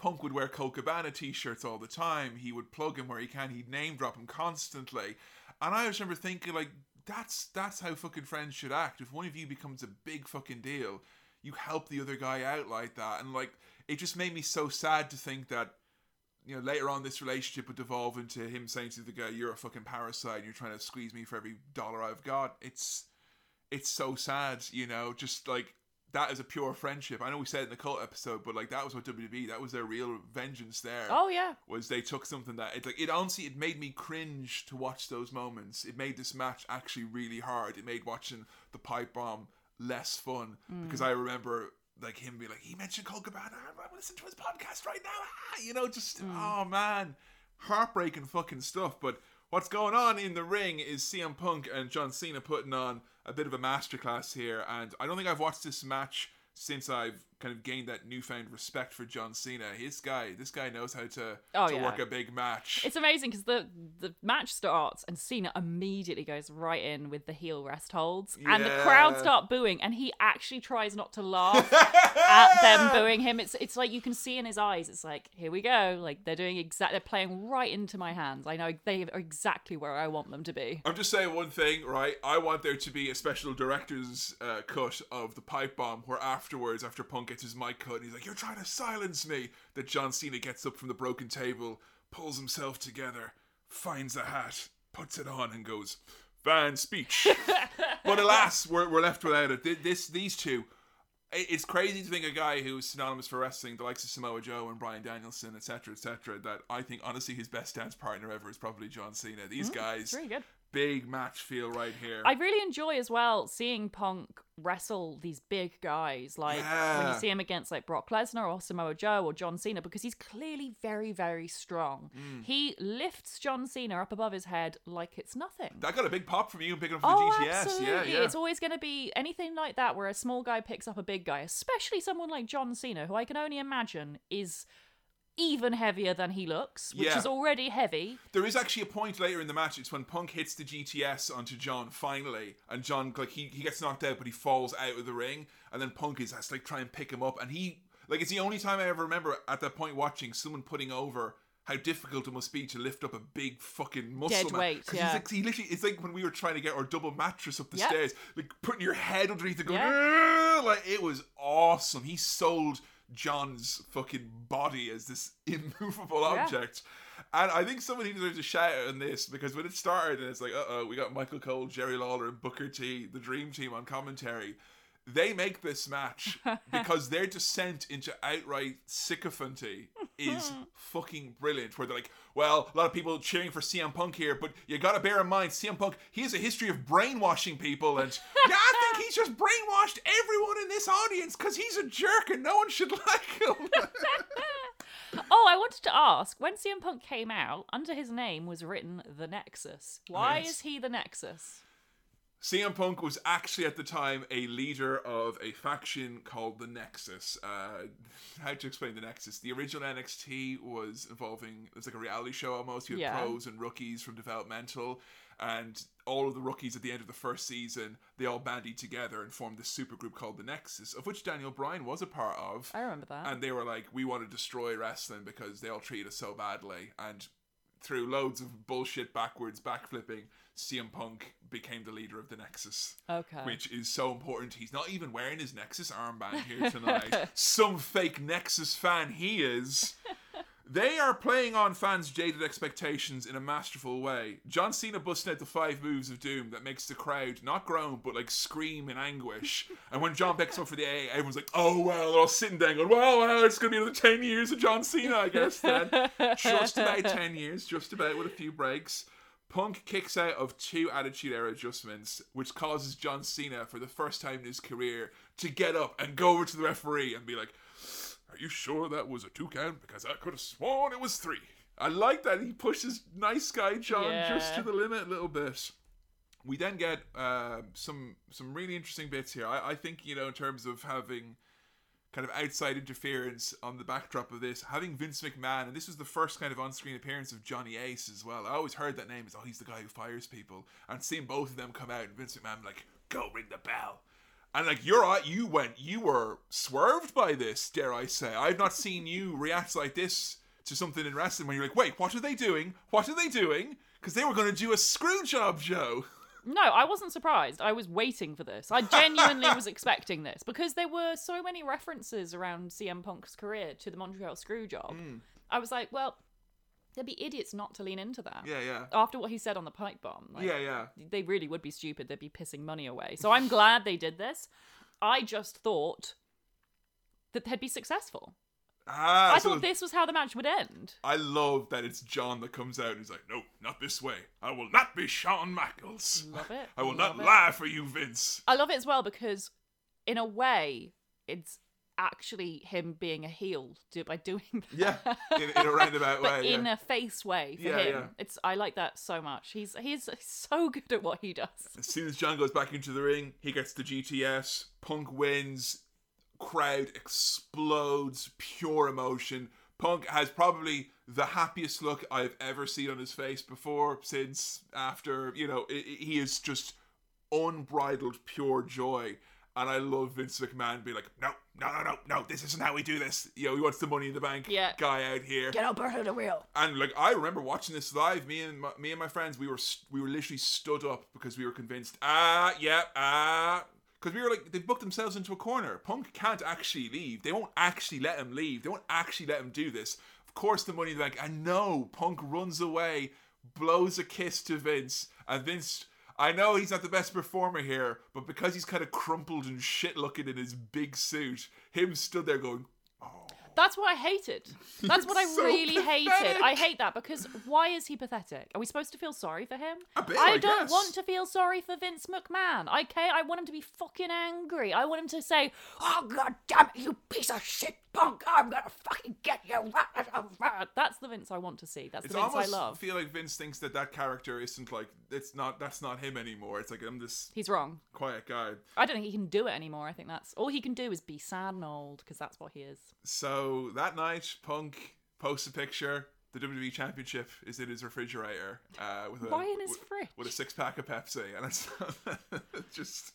S1: Punk would wear Colt Cabana t-shirts all the time. He would plug him where he can. He'd name drop him constantly. And I just remember thinking, like, that's that's how fucking friends should act. If one of you becomes a big fucking deal, you help the other guy out like that. And like, it just made me so sad to think that, you know, later on this relationship would devolve into him saying to the guy, "You're a fucking parasite. and You're trying to squeeze me for every dollar I've got." It's it's so sad, you know. Just like that is a pure friendship. I know we said it in the cult episode, but like that was what WWE. That was their real vengeance. There
S2: Oh, yeah.
S1: was they took something that it like it honestly it made me cringe to watch those moments. It made this match actually really hard. It made watching the pipe bomb less fun mm. because I remember like him be like he mentioned Colt Cabana. I'm listening to his podcast right now. Ah, you know, just oh man, heartbreaking fucking stuff. But what's going on in the ring is CM Punk and John Cena putting on a bit of a masterclass here, and I don't think I've watched this match since I've kind of gained that newfound respect for John Cena. His guy, this guy knows how to
S2: Oh,
S1: to
S2: yeah.
S1: work a big match.
S2: It's amazing because the the match starts and Cena immediately goes right in with the heel rest holds, and the crowd start booing, and he actually tries not to laugh <laughs> at them booing him. It's it's like you can see in his eyes. It's like here we go, like they're doing exact. They're playing right into my hands. I know they are exactly where I want them to be.
S1: I'm just saying one thing, right? I want there to be a special director's uh, cut of the pipe bomb where afterwards, after Punk gets his mic cut, and he's like, You're trying to silence me. That John Cena gets up from the broken table, pulls himself together, finds a hat, puts it on, and goes, Fan speech. <laughs> but alas, we're, we're left without it. This, These two. It's crazy to think a guy who's synonymous for wrestling, the likes of Samoa Joe and Bryan Danielson, etc., etc., that I think honestly his best dance partner ever is probably John Cena. These mm-hmm.
S2: guys, really good.
S1: Big match feel right here.
S2: I really enjoy as well seeing Punk wrestle these big guys, like when you see him against like Brock Lesnar or Samoa Joe or John Cena, because he's clearly very, very strong.
S1: Mm.
S2: He lifts John Cena up above his head like it's nothing.
S1: that got a big pop from you picking up for
S2: Oh,
S1: the GTS.
S2: absolutely!
S1: Yeah, yeah.
S2: It's always going to be anything like that, where a small guy picks up a big guy, especially someone like John Cena, who I can only imagine is even heavier than he looks, which
S1: Yeah.
S2: is already heavy.
S1: There is actually a point later in the match. It's when Punk hits the GTS onto John finally, and John like he, he gets knocked out, but he falls out of the ring, and then Punk is has to like try and pick him up, and he like it's the only time I ever remember at that point watching someone putting over. How difficult it must be to lift up a big fucking muscle
S2: Dead
S1: man.
S2: weight, yeah.
S1: like, he literally, it's like when we were trying to get our double mattress up the
S2: Yep.
S1: stairs, like putting your head underneath it, going. Like it was awesome. He sold John's fucking body as this <laughs> immovable
S2: Yeah.
S1: object. And I think somebody deserves a shout out on this because when it started and it's like, uh oh, we got Michael Cole, Jerry Lawler, and Booker T, the Dream Team on commentary. They make this match <laughs> because their descent into outright sycophancy <laughs> is fucking brilliant. Where they're like, well, a lot of people cheering for CM Punk here, but you gotta bear in mind, CM Punk, he has a history of brainwashing people, and <laughs> yeah, I think he's just brainwashed everyone in this audience because he's a jerk and no one should <laughs> like him. <laughs>
S2: Oh, I wanted to ask when CM Punk came out, under his name was written The Nexus. Why
S1: Yes.
S2: is he the Nexus?
S1: CM Punk was actually at the time a leader of a faction called the Nexus. Uh, how to explain the Nexus? The original NXT was involving it was like a reality show almost. You had
S2: Yeah.
S1: pros and rookies from developmental, and all of the rookies at the end of the first season they all bandied together and formed this super group called the Nexus, of which Daniel Bryan was a part of.
S2: I remember that.
S1: And they were like, we want to destroy wrestling because they all treat us so badly. And through loads of bullshit backwards backflipping, CM Punk became the leader of the Nexus.
S2: Okay.
S1: Which is so important. He's not even wearing his Nexus armband here <laughs> tonight. Some fake Nexus fan he is. They are playing on fans' jaded expectations in a masterful way. John Cena busting out the five moves of doom that makes the crowd not groan but like scream in anguish. And when John picks up for the A, everyone's like, "Oh well," they're all sitting down going, "Well, well, it's gonna be another ten years of John Cena, I guess." Then <laughs> just about ten years, just about with a few breaks. Punk kicks out of two Attitude Era adjustments, which causes John Cena, for the first time in his career, to get up and go over to the referee and be like, Are you sure that was a two count? Because I could have sworn it was three. I like that he pushes nice guy John just to the limit a little bit. We then get uh, some some really interesting bits here. I, I think you know in terms of having kind of outside interference on the backdrop of this, having Vince McMahon, and this was the first kind of on-screen appearance of Johnny Ace as well. I always heard that name as oh he's the guy who fires people, and seeing both of them come out and Vince McMahon like go ring the bell. And like you're you went, you were swerved by this. Dare I say? I've not seen you react like this to something in wrestling when you're like, wait, what are they doing? What are they doing? Because they were going to do a screw job show. <laughs>
S2: No, I wasn't surprised. I was waiting for this. I genuinely was <laughs> expecting this because there were so many references around CM Punk's career to the Montreal Screwjob.
S1: Hmm.
S2: I was like, well, there'd be idiots not to lean into that.
S1: Yeah, yeah,
S2: After what he said on the pipe bomb. Like,
S1: yeah, yeah.
S2: They really would be stupid. They'd be pissing money away. So I'm glad they did this. I just thought that they'd be successful.
S1: Ah,
S2: I
S1: so
S2: thought this was how the match would end.
S1: I love that it's John that comes out and he's like, no, not this way. I will not be Shawn Michaels.
S2: Love it.
S1: I will
S2: love
S1: not
S2: it.
S1: lie for you, Vince.
S2: I love it as well because, in a way, it's actually him being a heel do, by doing that.
S1: Yeah, in, in a roundabout <laughs>
S2: but
S1: way.
S2: in
S1: yeah.
S2: a face way for
S1: Yeah,
S2: him.
S1: yeah.
S2: It's I like that so much. He's he's so good at what he does.
S1: As soon as John goes back into the ring, he gets the GTS. Punk wins. Crowd explodes. Pure emotion. Punk has probably the happiest look I've ever seen on his face before, since, after. You know, i i- he is just unbridled pure joy. And I love Vince McMahon being like, no, no, no, no, no, this isn't how we do this. You know, he wants the money in the bank
S2: Yeah.
S1: guy out here.
S2: Get up under the wheel.
S1: And like I remember watching this live, me and my, me and my friends, we were we were literally stood up because we were convinced. Ah, yeah, ah, because we were like they've booked themselves into a corner. Punk can't actually leave. They won't actually let him leave. They won't actually let him do this. Of course, the money bank. And no, Punk runs away, blows a kiss to Vince, and Vince. I know he's not the best performer here, but because he's kind of crumpled and shit looking in his big suit, him stood there going, oh.
S2: That's what I hated. That's what I
S1: so
S2: really hated.
S1: pathetic.
S2: I hate that because why is he pathetic? Are we supposed to feel sorry for him?
S1: Bit,
S2: I
S1: I
S2: don't
S1: guess.
S2: want to feel sorry for Vince McMahon. Okay, I want him to be fucking angry. I want him to say, "Oh god damn it, you piece of shit punk! I'm gonna fucking get you." That's the Vince I want to see. That's
S1: It's
S2: the Vince I love.
S1: feel like Vince thinks that that character isn't like it's not that's not him anymore. It's like I'm this
S2: He's wrong.
S1: quiet guy.
S2: I don't think he can do it anymore. I think that's all he can do is be sad and old because that's what he is.
S1: So that night, Punk posts a picture. The WWE Championship is in his refrigerator uh, with a
S2: Why in his
S1: with,
S2: fridge?
S1: with a six pack of Pepsi, and it's <laughs> just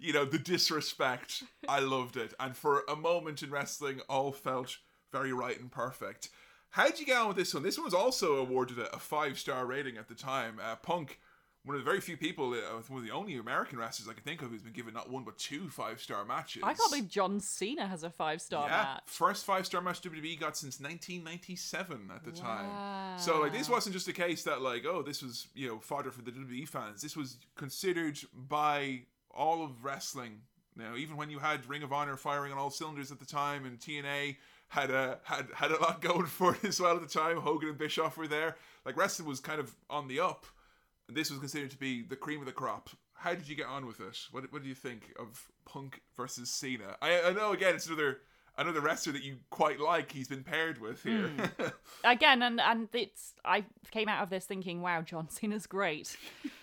S1: you know the disrespect. I loved it, and for a moment in wrestling, all felt very right and perfect. How'd you get on with this one? This one was also awarded a, a five star rating at the time. Uh, Punk, one of the very few people, uh, one of the only American wrestlers I can think of who's been given not one but two five star matches.
S2: I can't believe John Cena has a five star
S1: Yeah,
S2: match.
S1: first five star match WWE got since 1997 at the time. So like this wasn't just a case that like oh this was you know fodder for the WWE fans. This was considered by all of wrestling. Now even when you had Ring of Honor firing on all cylinders at the time and TNA had a had had a lot <laughs> going for it as well at the time. Hogan and Bischoff were there. Like wrestling was kind of on the up. This was considered to be the cream of the crop. How did you get on with it? What, what do you think of Punk versus Cena? I, I know again it's another another wrestler that you quite like. He's been paired with here. Hmm. <laughs>
S2: again and and it's i came out of this thinking wow john cena's great <laughs>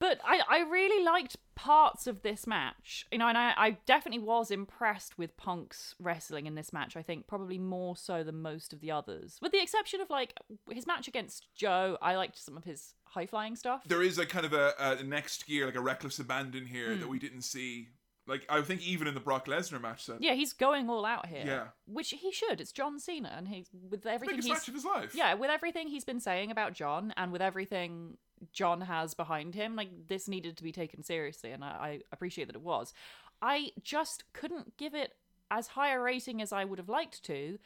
S2: but I, I really liked parts of this match you know and I, I definitely was impressed with punk's wrestling in this match i think probably more so than most of the others with the exception of like his match against joe i liked some of his high flying stuff
S1: there is a kind of a, a next gear, like a reckless abandon here
S2: Hmm.
S1: that we didn't see. Like I think even in the Brock Lesnar match, that
S2: yeah he's going all out here
S1: Yeah.
S2: which he should it's john cena and he's with everything
S1: biggest
S2: he's
S1: match of his life.
S2: yeah, with everything he's been saying about John and with everything John has behind him, like this needed to be taken seriously, and I, I appreciate that it was. I just couldn't give it as high a rating as I would have liked to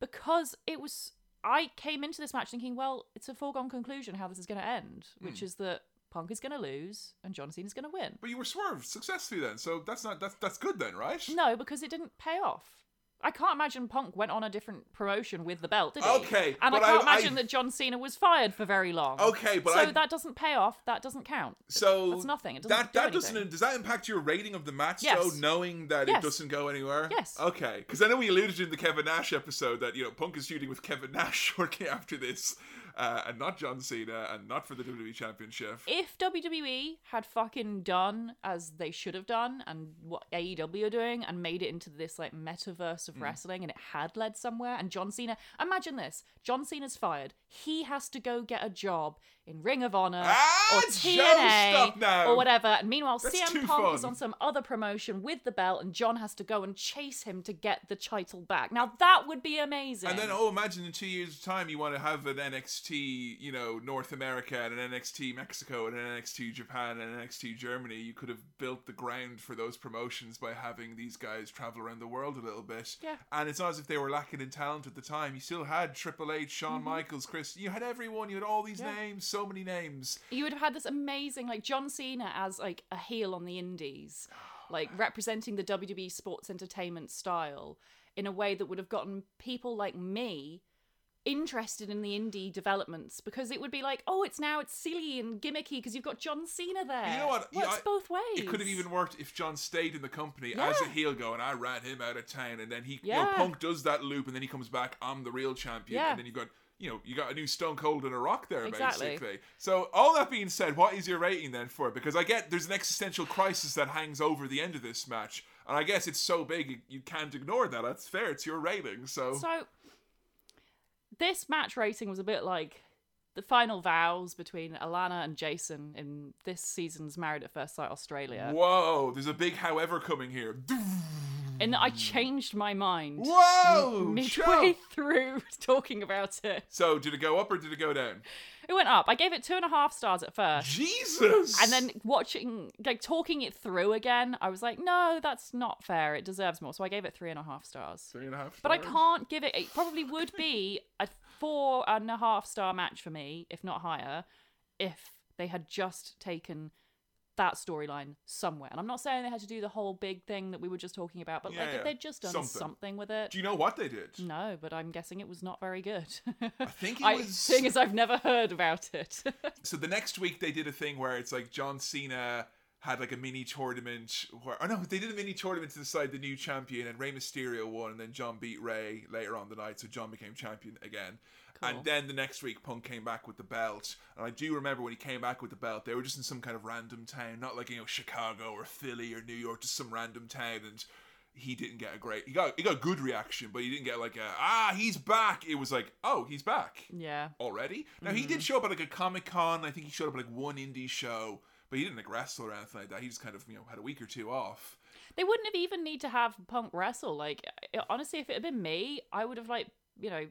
S2: because it was. I came into this match thinking, well, it's a foregone conclusion how this is going to end, hmm. which is that Punk is going to lose and John Cena's going to win.
S1: But you were swerved successfully then, so that's not that's that's good then, right?
S2: No, because it didn't pay off. I can't imagine Punk went on a different promotion with the belt, did he?
S1: Okay,
S2: and I can't
S1: I-
S2: imagine
S1: I-
S2: that John Cena was fired for very long.
S1: Okay, but
S2: so
S1: I-
S2: that doesn't pay off. That doesn't count.
S1: So
S2: That's nothing. It doesn't
S1: that
S2: do
S1: that
S2: anything.
S1: doesn't does that impact your rating of the match
S2: Yes.
S1: though, knowing that it doesn't go anywhere?
S2: Yes.
S1: Okay, because I know we alluded in the Kevin Nash episode that you know Punk is shooting with Kevin Nash <laughs> shortly after this, uh, and not John Cena, and not for the WWE Championship.
S2: If WWE had fucking done as they should have done and what AEW are doing and made it into this like metaverse of wrestling and it had led somewhere and John Cena imagine this John Cena's fired he has to go get a job in Ring of Honor
S1: Ah,
S2: or TNA or whatever and meanwhile
S1: That's
S2: CM Punk is on some other promotion with the belt and John has to go and chase him to get the title back now that would be amazing
S1: And then, oh, imagine in two years' time you want to have an NXT, you know, North America and an NXT Mexico and an NXT Japan and an NXT Germany. You could have built the ground for those promotions by having these guys travel around the world a little bit.
S2: Yeah.
S1: And it's not as if they were lacking in talent at the time. You still had Triple H, Shawn
S2: Mm-hmm.
S1: Michaels, Chris. You had everyone. You had all these
S2: Yeah.
S1: names, so many names.
S2: you would have had this amazing like John Cena as like a heel on the indies, <sighs> like representing the WWE sports entertainment style in a way that would have gotten people like me interested in the indie developments because it would be like, oh, it's now it's silly and gimmicky because you've got John Cena there.
S1: You know what?
S2: Works
S1: Yeah, I-
S2: both ways.
S1: It could have even worked if John stayed in the company as a heel go and I ran him out of town, and then he, you know,
S2: Yeah.
S1: Punk does that loop, and then he comes back, I'm the real champion,
S2: Yeah.
S1: and then you've got, you know, you got a new Stone Cold and a Rock there,
S2: Exactly.
S1: basically. So, all that being said, what is your rating then for it? Because I get there's an existential crisis that hangs over the end of this match, and I guess it's so big you, you can't ignore that. That's fair. It's your rating, so.
S2: So this match rating was a bit like the final vows between Alana and Jason in this season's Married at First Sight Australia.
S1: Whoa, there's a big however coming here.
S2: And I changed my mind
S1: Whoa!
S2: midway through <laughs> talking about it.
S1: So, did it go up or did it go down?
S2: It went up. I gave it two and a half stars at first.
S1: Jesus!
S2: And then watching, like talking it through again, I was like, no, that's not fair. It deserves more. So I gave it three and a half stars.
S1: Three and a half
S2: But I can't give it. It probably would be a four and a half star match for me, if not higher, if they had just taken that storyline somewhere. And I'm not saying they had to do the whole big thing that we were just talking about, but
S1: Yeah,
S2: like
S1: yeah.
S2: if they'd just done
S1: Something.
S2: something, with it.
S1: Do you know what they did?
S2: No, but I'm guessing it was not very good.
S1: I think <laughs> it
S2: I,
S1: was.
S2: seeing as I've never heard about it. <laughs>
S1: so the next week they did a thing where it's like John Cena had like a mini tournament where oh no they did a mini tournament to decide the new champion and Rey Mysterio won and then John beat Rey later on the night so John became champion again and then the next week Punk came back with the belt and I do remember when he came back with the belt they were just in some kind of random town not like you know Chicago or Philly or New York just some random town and he didn't get a great he got he got a good reaction but he didn't get like a ah he's back it was like oh he's back
S2: yeah.
S1: already. Now he did show up at like a Comic Con. I think he showed up at like one indie show, but he didn't like wrestle or anything like that. He just kind of you know had a week or two off.
S2: They wouldn't have even need to have Punk wrestle. Like honestly, if it had been me, I would have like you know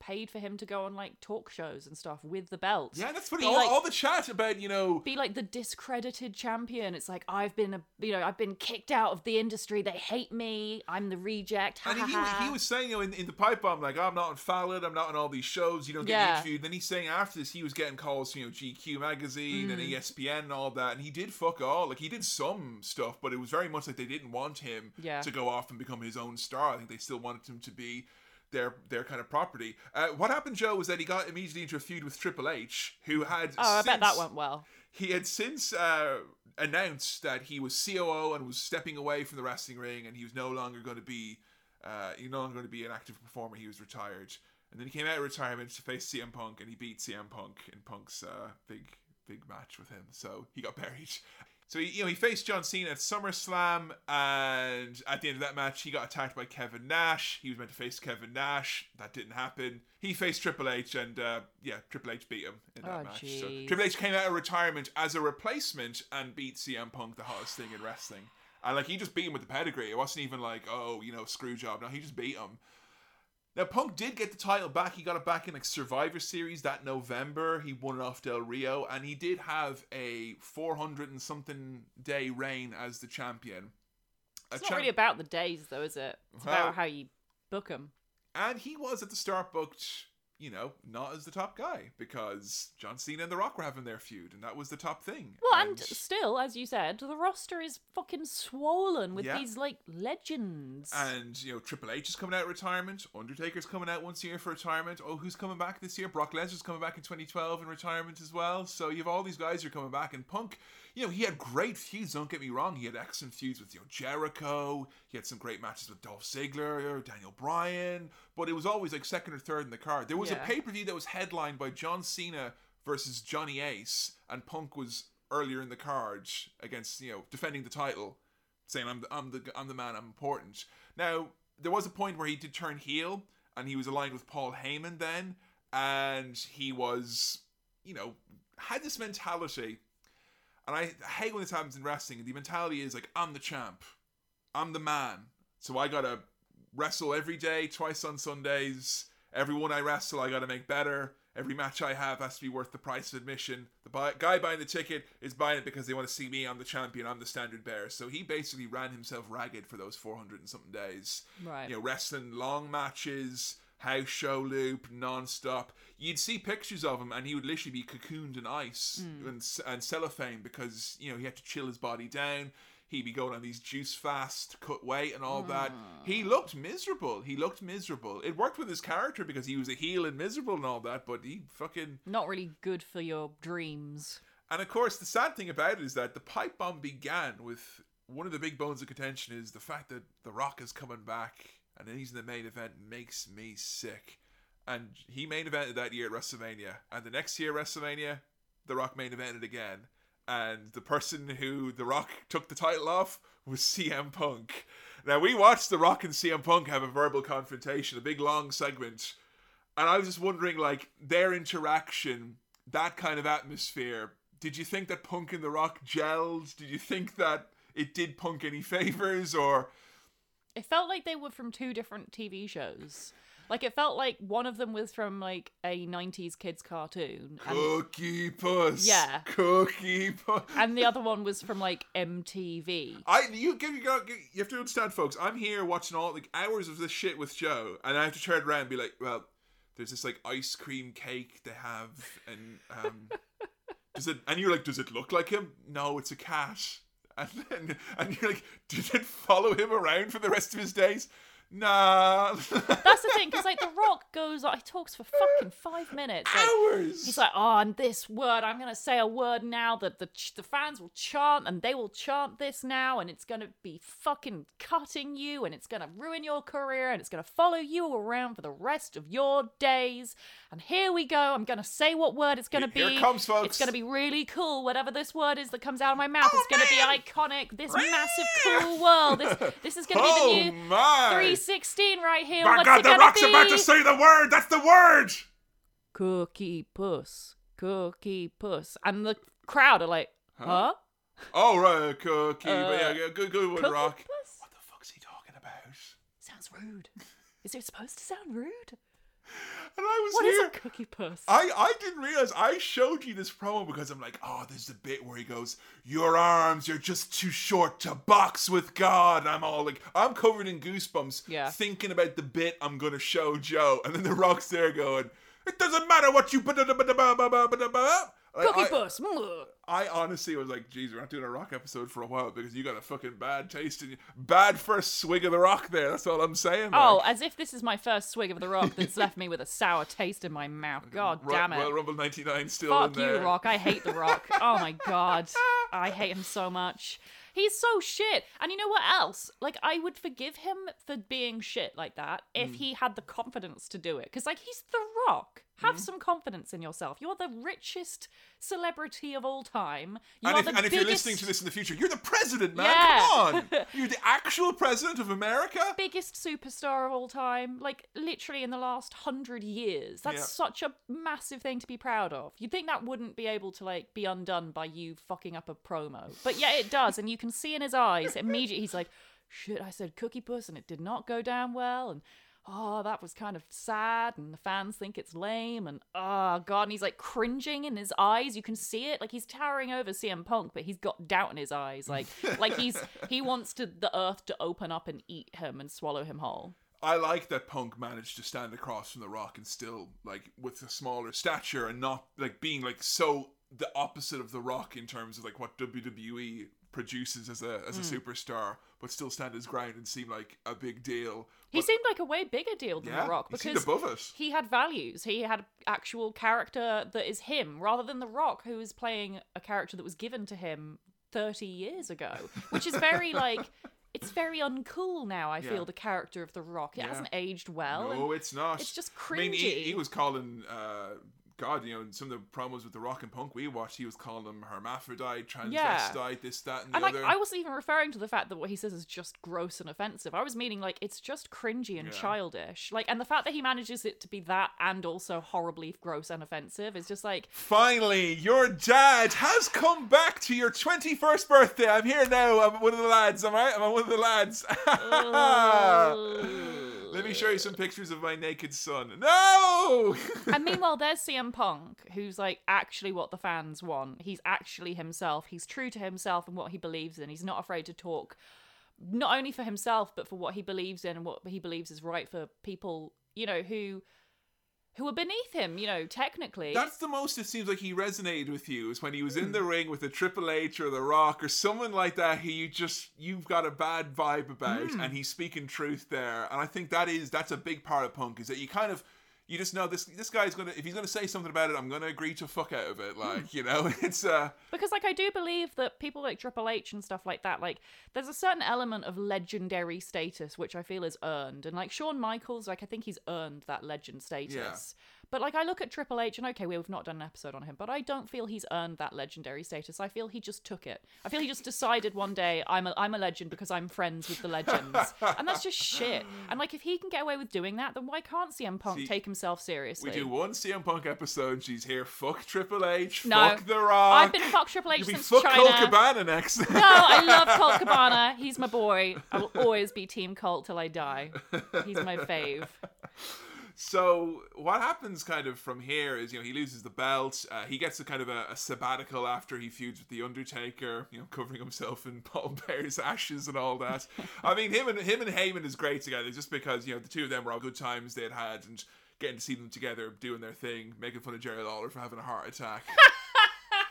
S2: paid for him to go on like talk shows and stuff with the belt.
S1: Yeah, that's funny. All,
S2: like-
S1: all the chat about you know
S2: Be like the discredited champion. It's like I've been a you know I've been kicked out of the industry. They hate me. I'm the reject.
S1: And he, he was saying, you know, in, in the pipe bomb, like, I'm not on Fallon, I'm not on all these shows, you don't get
S2: Yeah.
S1: interviewed. Then he's saying after this, he was getting calls from, you know, GQ magazine
S2: Mm.
S1: and ESPN and all that. And he did fuck all. Like, he did some stuff, but it was very much like they didn't want him
S2: Yeah.
S1: to go off and become his own star. I think they still wanted him to be their their kind of property. Uh, what happened, Joe, was that he got immediately into a feud with Triple H, who had.
S2: Oh, I bet that went well.
S1: he had since uh, announced that he was COO and was stepping away from the wrestling ring, and he was no longer going to be, uh, he no longer going to be an active performer. He was retired, and then he came out of retirement to face CM Punk, and he beat CM Punk in Punk's uh, big big match with him. So he got buried. So he, you know, he faced John Cena at SummerSlam, and at the end of that match, he got attacked by Kevin Nash. He was meant to face Kevin Nash. That didn't happen. He faced Triple H, and uh, yeah, Triple H beat him in that
S2: Oh,
S1: match. So. Triple H came out of retirement as a replacement and beat CM Punk, the hottest thing in wrestling. And like he just beat him with the pedigree. It wasn't even like, oh, you know, screw job. No, he just beat him. Now Punk did get the title back. He got it back in like Survivor Series that November. He won it off Del Rio, and he did have a 400 and something day reign as the champion. A
S2: It's
S1: champ-
S2: not really about the days though, is it? It's
S1: Well-
S2: about how you book them.
S1: and he was at the start booked, you know, not as the top guy because John Cena and The Rock were having their feud, and that was the top thing.
S2: Well, and still, as you said, the roster is fucking swollen with
S1: Yeah.
S2: these like legends.
S1: And you know, Triple H is coming out of retirement. Undertaker's coming out once a year for retirement. Oh, who's coming back this year? Brock Lesnar's coming back in 2012 in retirement as well. So you have all these guys who are coming back. And Punk, you know, he had great feuds. Don't get me wrong. He had excellent feuds with you know Jericho. He had some great matches with Dolph Ziggler, Daniel Bryan. But it was always like second or third in the card. There was
S2: Yeah.
S1: a pay per view that was headlined by John Cena versus Johnny Ace, and Punk was earlier in the card against you know defending the title saying I'm the, I'm the I'm the man, I'm important. Now there was a point where he did turn heel, and he was aligned with Paul Heyman then, and he was, you know, had this mentality, and I hate when this happens in wrestling. The mentality is like I'm the champ, I'm the man, so I gotta wrestle every day, twice on Sundays. Every one I wrestle, I gotta make better. Every match I have has to be worth the price of admission. The buy- guy buying the ticket is buying it because they want to see me. I'm the champion. I'm the standard bearer. So he basically ran himself ragged for those 400 and something days.
S2: Right.
S1: You know, wrestling long matches, house show loop, non-stop. You'd see pictures of him, and he would literally be cocooned in ice hmm. and, and cellophane because you know he had to chill his body down. He'd be going on these juice fast, cut weight, and all that. Hmm. He looked miserable. He looked miserable. It worked with his character because he was a heel and miserable and all that, but he fucking.
S2: Not really good for your dreams.
S1: And of course, the sad thing about it is that the pipe bomb began with one of the big bones of contention is the fact that The Rock is coming back and then he's in the main event makes me sick. And he main evented that year at WrestleMania. And the next year, WrestleMania, The Rock main evented again. And the person who The Rock took the title off was CM Punk. Now, we watched The Rock and CM Punk have a verbal confrontation, a big long segment. And I was just wondering, like, their interaction, that kind of atmosphere. Did you think that Punk and The Rock gelled? Did you think that it did Punk any <laughs> favors? Or
S2: It felt like they were from two different TV shows. Like it felt like one of them was from like a '90s kids cartoon, and,
S1: Cookie Puss?
S2: Yeah.
S1: Cookie Puss.
S2: and the other one was from like MTV.
S1: I you you, you you have to understand, folks. I'm here watching all like hours of this shit with Joe, and I have to turn around and be like, well, there's this like ice cream cake they have, and um, <laughs> does it? And you're like, does it look like him? No, it's a cat. And then and you're like, did it follow him around for the rest of his days? Nah. <laughs>
S2: That's the thing, because like The Rock goes, he talks for fucking five minutes. Like,
S1: hours.
S2: He's like, oh, and this word, I'm gonna say a word now that the ch- the fans will chant, and they will chant this now, and it's gonna be fucking cutting you, and it's gonna ruin your career, and it's gonna follow you around for the rest of your days. And here we go. I'm gonna say what word it's gonna
S1: Here
S2: be.
S1: it comes, folks.
S2: It's gonna be really cool. Whatever this word is that comes out of my mouth, oh, it's gonna
S1: man.
S2: be iconic. This massive cool world. This this is gonna
S1: oh
S2: be the oh, new
S1: my!
S2: 316 right here.
S1: My
S2: What's
S1: God, the Rock's
S2: be?
S1: about to say the word. That's the word.
S2: Cookie Puss, Cookie Puss. And the crowd are like, huh?
S1: Oh right, cookie. but
S2: Uh,
S1: yeah, good, good one, Rock.
S2: Puss?
S1: What the fuck's he talking about?
S2: Sounds rude. Is it supposed to sound rude?
S1: And I was
S2: What is
S1: here.
S2: a Cookie Puss?
S1: I, I didn't realize I showed you this promo because I'm like, oh, there's a bit where he goes, Your arms you're just too short to box with God. And I'm all like, I'm covered in goosebumps
S2: Yeah.
S1: thinking about the bit I'm going to show Joe. And then the rock's there going, It doesn't matter what you. Like,
S2: Cookie
S1: I,
S2: Puss. mm.
S1: I honestly was like, geez, we're not doing a rock episode for a while because you got a fucking bad taste in you. Bad first swig of the rock there. That's all I'm saying.
S2: Oh,
S1: like.
S2: as if this is my first swig of the rock that's left me with a sour taste in my mouth. <laughs> God
S1: Ru-
S2: damn it.
S1: Royal Rumble 99 still
S2: Fuck you. Rock. I hate The Rock. <laughs> Oh my god. I hate him so much. He's so shit. And you know what else? Like, I would forgive him for being shit like that
S1: Mm.
S2: if he had the confidence to do it. Because, like, he's The Rock. Have
S1: Mm-hmm.
S2: some confidence in yourself. You're the richest celebrity of all time. You
S1: And, if, and if you're listening to this in the future, you're the president, man.
S2: Yeah.
S1: Come on. <laughs> You're the actual president of America.
S2: biggest superstar of all time, like literally in the last hundred years. That's
S1: Yeah.
S2: such a massive thing to be proud of. You'd think that wouldn't be able to like be undone by you fucking up a promo, but yeah, it does, and you can see in his eyes immediately. He's like, "Shit, I said Cookie Puss, and it did not go down well," and. Oh, that was kind of sad, and the fans think it's lame, and oh god, and he's like cringing in his eyes. You can see it, like he's towering over CM Punk, but he's got doubt in his eyes, like <laughs> like he's he wants to the earth to open up and eat him and swallow him whole.
S1: I like that Punk managed to stand across from The Rock and still, like, with a smaller stature and not, like, being, like, so the opposite of The Rock in terms of, like, what WWE produces as a as a
S2: Hmm.
S1: superstar, but still stand his ground and seem like a big deal.
S2: He
S1: But-
S2: seemed like a way bigger deal than
S1: yeah,
S2: The Rock
S1: he
S2: because
S1: above us.
S2: he had values. He had actual character that is him, rather than The Rock, who is playing a character that was given to him 30 years ago, <laughs> which is very like. It's very uncool now. I
S1: Yeah.
S2: feel the character of The Rock. It
S1: Yeah.
S2: hasn't aged well.
S1: No, it's not.
S2: it's just
S1: I mean, he, he was calling, uh, God, you know, some of the promos with The Rock and Punk we watched, he was calling them hermaphrodite, transvestite,
S2: Yeah.
S1: this, that, and the other.
S2: And like,
S1: other.
S2: I wasn't even referring to the fact that what he says is just gross and offensive. I was meaning like it's just cringy and
S1: Yeah.
S2: childish. Like, and the fact that he manages it to be that and also horribly gross and offensive is just like,
S1: Finally, your dad has come back to your 21st birthday. I'm here now. I'm one of the lads. Am I? I'm one of the lads. <laughs> Let me show you some pictures of my naked son. No!
S2: and meanwhile, there's CM Punk, who's like actually what the fans want. He's actually himself. He's true to himself and what he believes in. He's not afraid to talk, not only for himself, but for what he believes in and what he believes is right for people, you know, who who are beneath him, you know, technically.
S1: That's the most it seems like he resonated with you is when he was
S2: Hmm.
S1: in the ring with the Triple H or the Rock or someone like that who you just you've got a bad vibe about
S2: Hmm.
S1: and he's speaking truth there. And I think that is that's a big part of punk is that you kind of you just know this this guy's gonna if he's gonna say something about it, I'm gonna agree to fuck out of it.
S2: Hmm.
S1: Like, you know, <laughs> it's uh
S2: because like I do believe that people like Triple H and stuff like that, like there's a certain element of legendary status which I feel is earned, and like Shawn Michaels, like I think he's earned that legend status. But like I look at Triple H, and okay, we've not done an episode on him, but I don't feel he's earned that legendary status. I feel he just took it. I feel he just decided one day I'm a I'm a legend because I'm friends with the legends, and that's just shit. And like if he can get away with doing that, then why can't CM Punk
S1: See,
S2: take himself seriously?
S1: we do one CM Punk episode and she's here, fuck Triple H,
S2: No.
S1: fuck The Rock.
S2: I've been fuck Triple H
S1: You'll
S2: since
S1: fuck
S2: China.
S1: Colt Cabana next.
S2: No, I <laughs> love Colt Cabana. He's my boy. I will always be Team Colt till I die. He's my fave.
S1: So what happens kind of from here is you know he loses the belt. Uh, he gets a kind of a, a sabbatical after he feuds with the Undertaker. You know, covering himself in <laughs> Paul Bearer's ashes and all that. I mean, him and him and Heyman is great together, just because you know the two of them were all good times they'd had, and getting to see them together doing their thing, making fun of Jerry Lawler for having a heart attack. <laughs>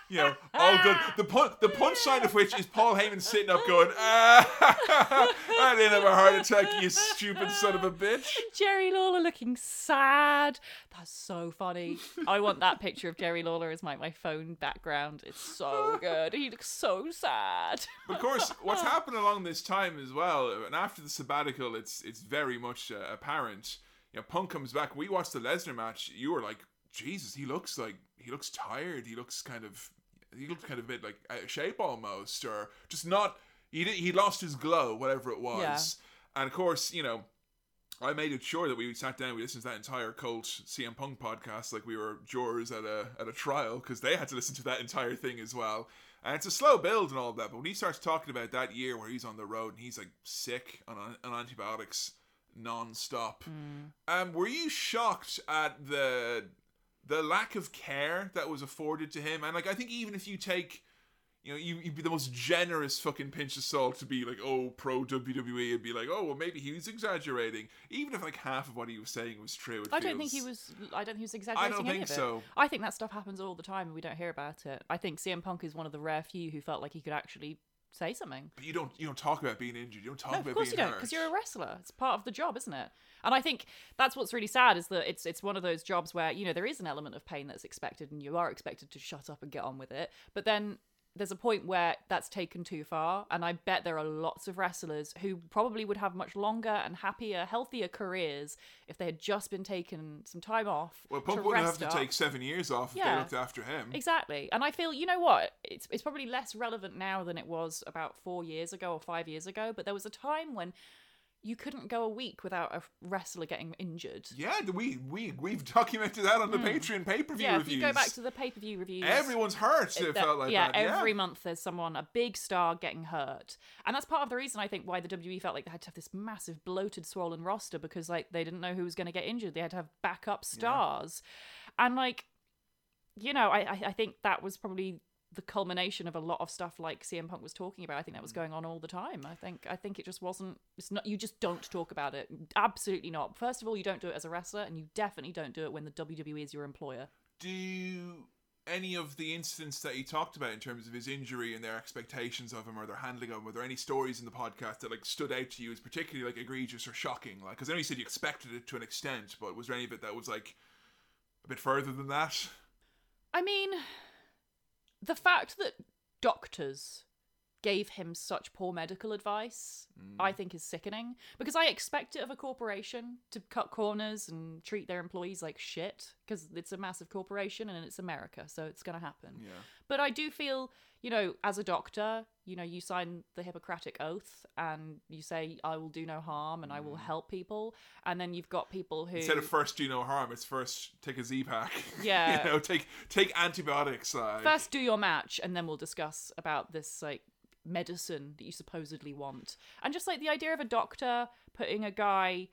S1: You know, all good. The pun- the punchline of which is Paul Heyman sitting up going, ah, <laughs> I didn't have a heart attack, you stupid son of a bitch.
S2: Jerry Lawler looking sad. That's so funny. I want that picture of Jerry Lawler as my, my phone background. It's so good. He looks so sad.
S1: But of course, what's happened along this time as well, and after the sabbatical, it's it's very much uh, apparent. You know, Punk comes back. We watched the Lesnar match. You were like, Jesus, he looks like he looks tired. He looks kind of he looked kind of a bit like out of shape almost, or just not. He did, he lost his glow, whatever it was. And of course, you know, I made it sure that we sat down, we listened to that entire Colt CM Punk podcast like we were jurors at a at a trial because they had to listen to that entire thing as well. And it's a slow build and all of that, but when he starts talking about that year where he's on the road and he's like sick on, on antibiotics non-stop, um, were you shocked at the the lack of care that was afforded to him? And like, I think even if you take you know, you, you'd be the most generous fucking pinch of salt to be like, oh, pro WWE, and be like, oh, well, maybe he was exaggerating. Even if like half of what he was saying was true,
S2: I don't think he was. I don't think he was exaggerating.
S1: I don't think so.
S2: I think that stuff happens all the time, and we don't hear about it. I think CM Punk is one of the rare few who felt like he could actually say something.
S1: But you don't you don't talk about being injured. You don't talk
S2: No,
S1: about
S2: of course you don't, because you're a wrestler. It's part of the job, isn't it? And I think that's what's really sad is that it's it's one of those jobs where you know there is an element of pain that's expected, and you are expected to shut up and get on with it. But then there's a point where that's taken too far, and I bet there are lots of wrestlers who probably would have much longer and happier, healthier careers if they had just been taken some time off.
S1: well, Punk wouldn't have to
S2: up.
S1: take seven years off if they looked after him.
S2: Exactly. And I feel, you know what? It's it's probably less relevant now than it was about 4 years ago or 5 years ago, but there was a time when you couldn't go a week without a wrestler getting injured.
S1: Yeah, we we we've documented that on the hmm. Patreon pay per view.
S2: Yeah,
S1: reviews.
S2: if you go back to the pay-per-view reviews,
S1: Everyone's hurt. It,
S2: that-
S1: felt like
S2: yeah,
S1: that.
S2: every month there's someone, a big star, getting hurt, and that's part of the reason I think why the WWE felt like they had to have this massive, bloated, swollen roster because like they didn't know who was going to get injured. They had to have backup stars, and like, you know, I- I think that was probably the culmination of a lot of stuff like CM Punk was talking about. I think that
S1: Mm.
S2: was going on all the time. I think I think it just wasn't. It's not. You just don't talk about it. Absolutely not. First of all, you don't do it as a wrestler, and you definitely don't do it when the WWE is your employer.
S1: do any of the incidents that he talked about in terms of his injury and their expectations of him or their handling of him, were there any stories in the podcast that like stood out to you as particularly like egregious or shocking? Like, because I know you said you expected it to an extent, but was there any of it that was like a bit further than that?
S2: I mean, the fact that doctors gave him such poor medical advice, mm. I think is sickening. Because I expect it of a corporation to cut corners and treat their employees like shit, because it's a massive corporation and it's America, so it's going to happen.
S1: Yeah.
S2: But I do feel, you know, as a doctor, you know, you sign the Hippocratic Oath and you say, I will do no harm and I will mm. help people. And then you've got people who.
S1: Instead of first do no harm, it's first take a Z pack. <laughs>
S2: Yeah.
S1: you know, take take antibiotics. Like.
S2: first do your match and then we'll discuss about this like medicine that you supposedly want and just like the idea of a doctor putting a guy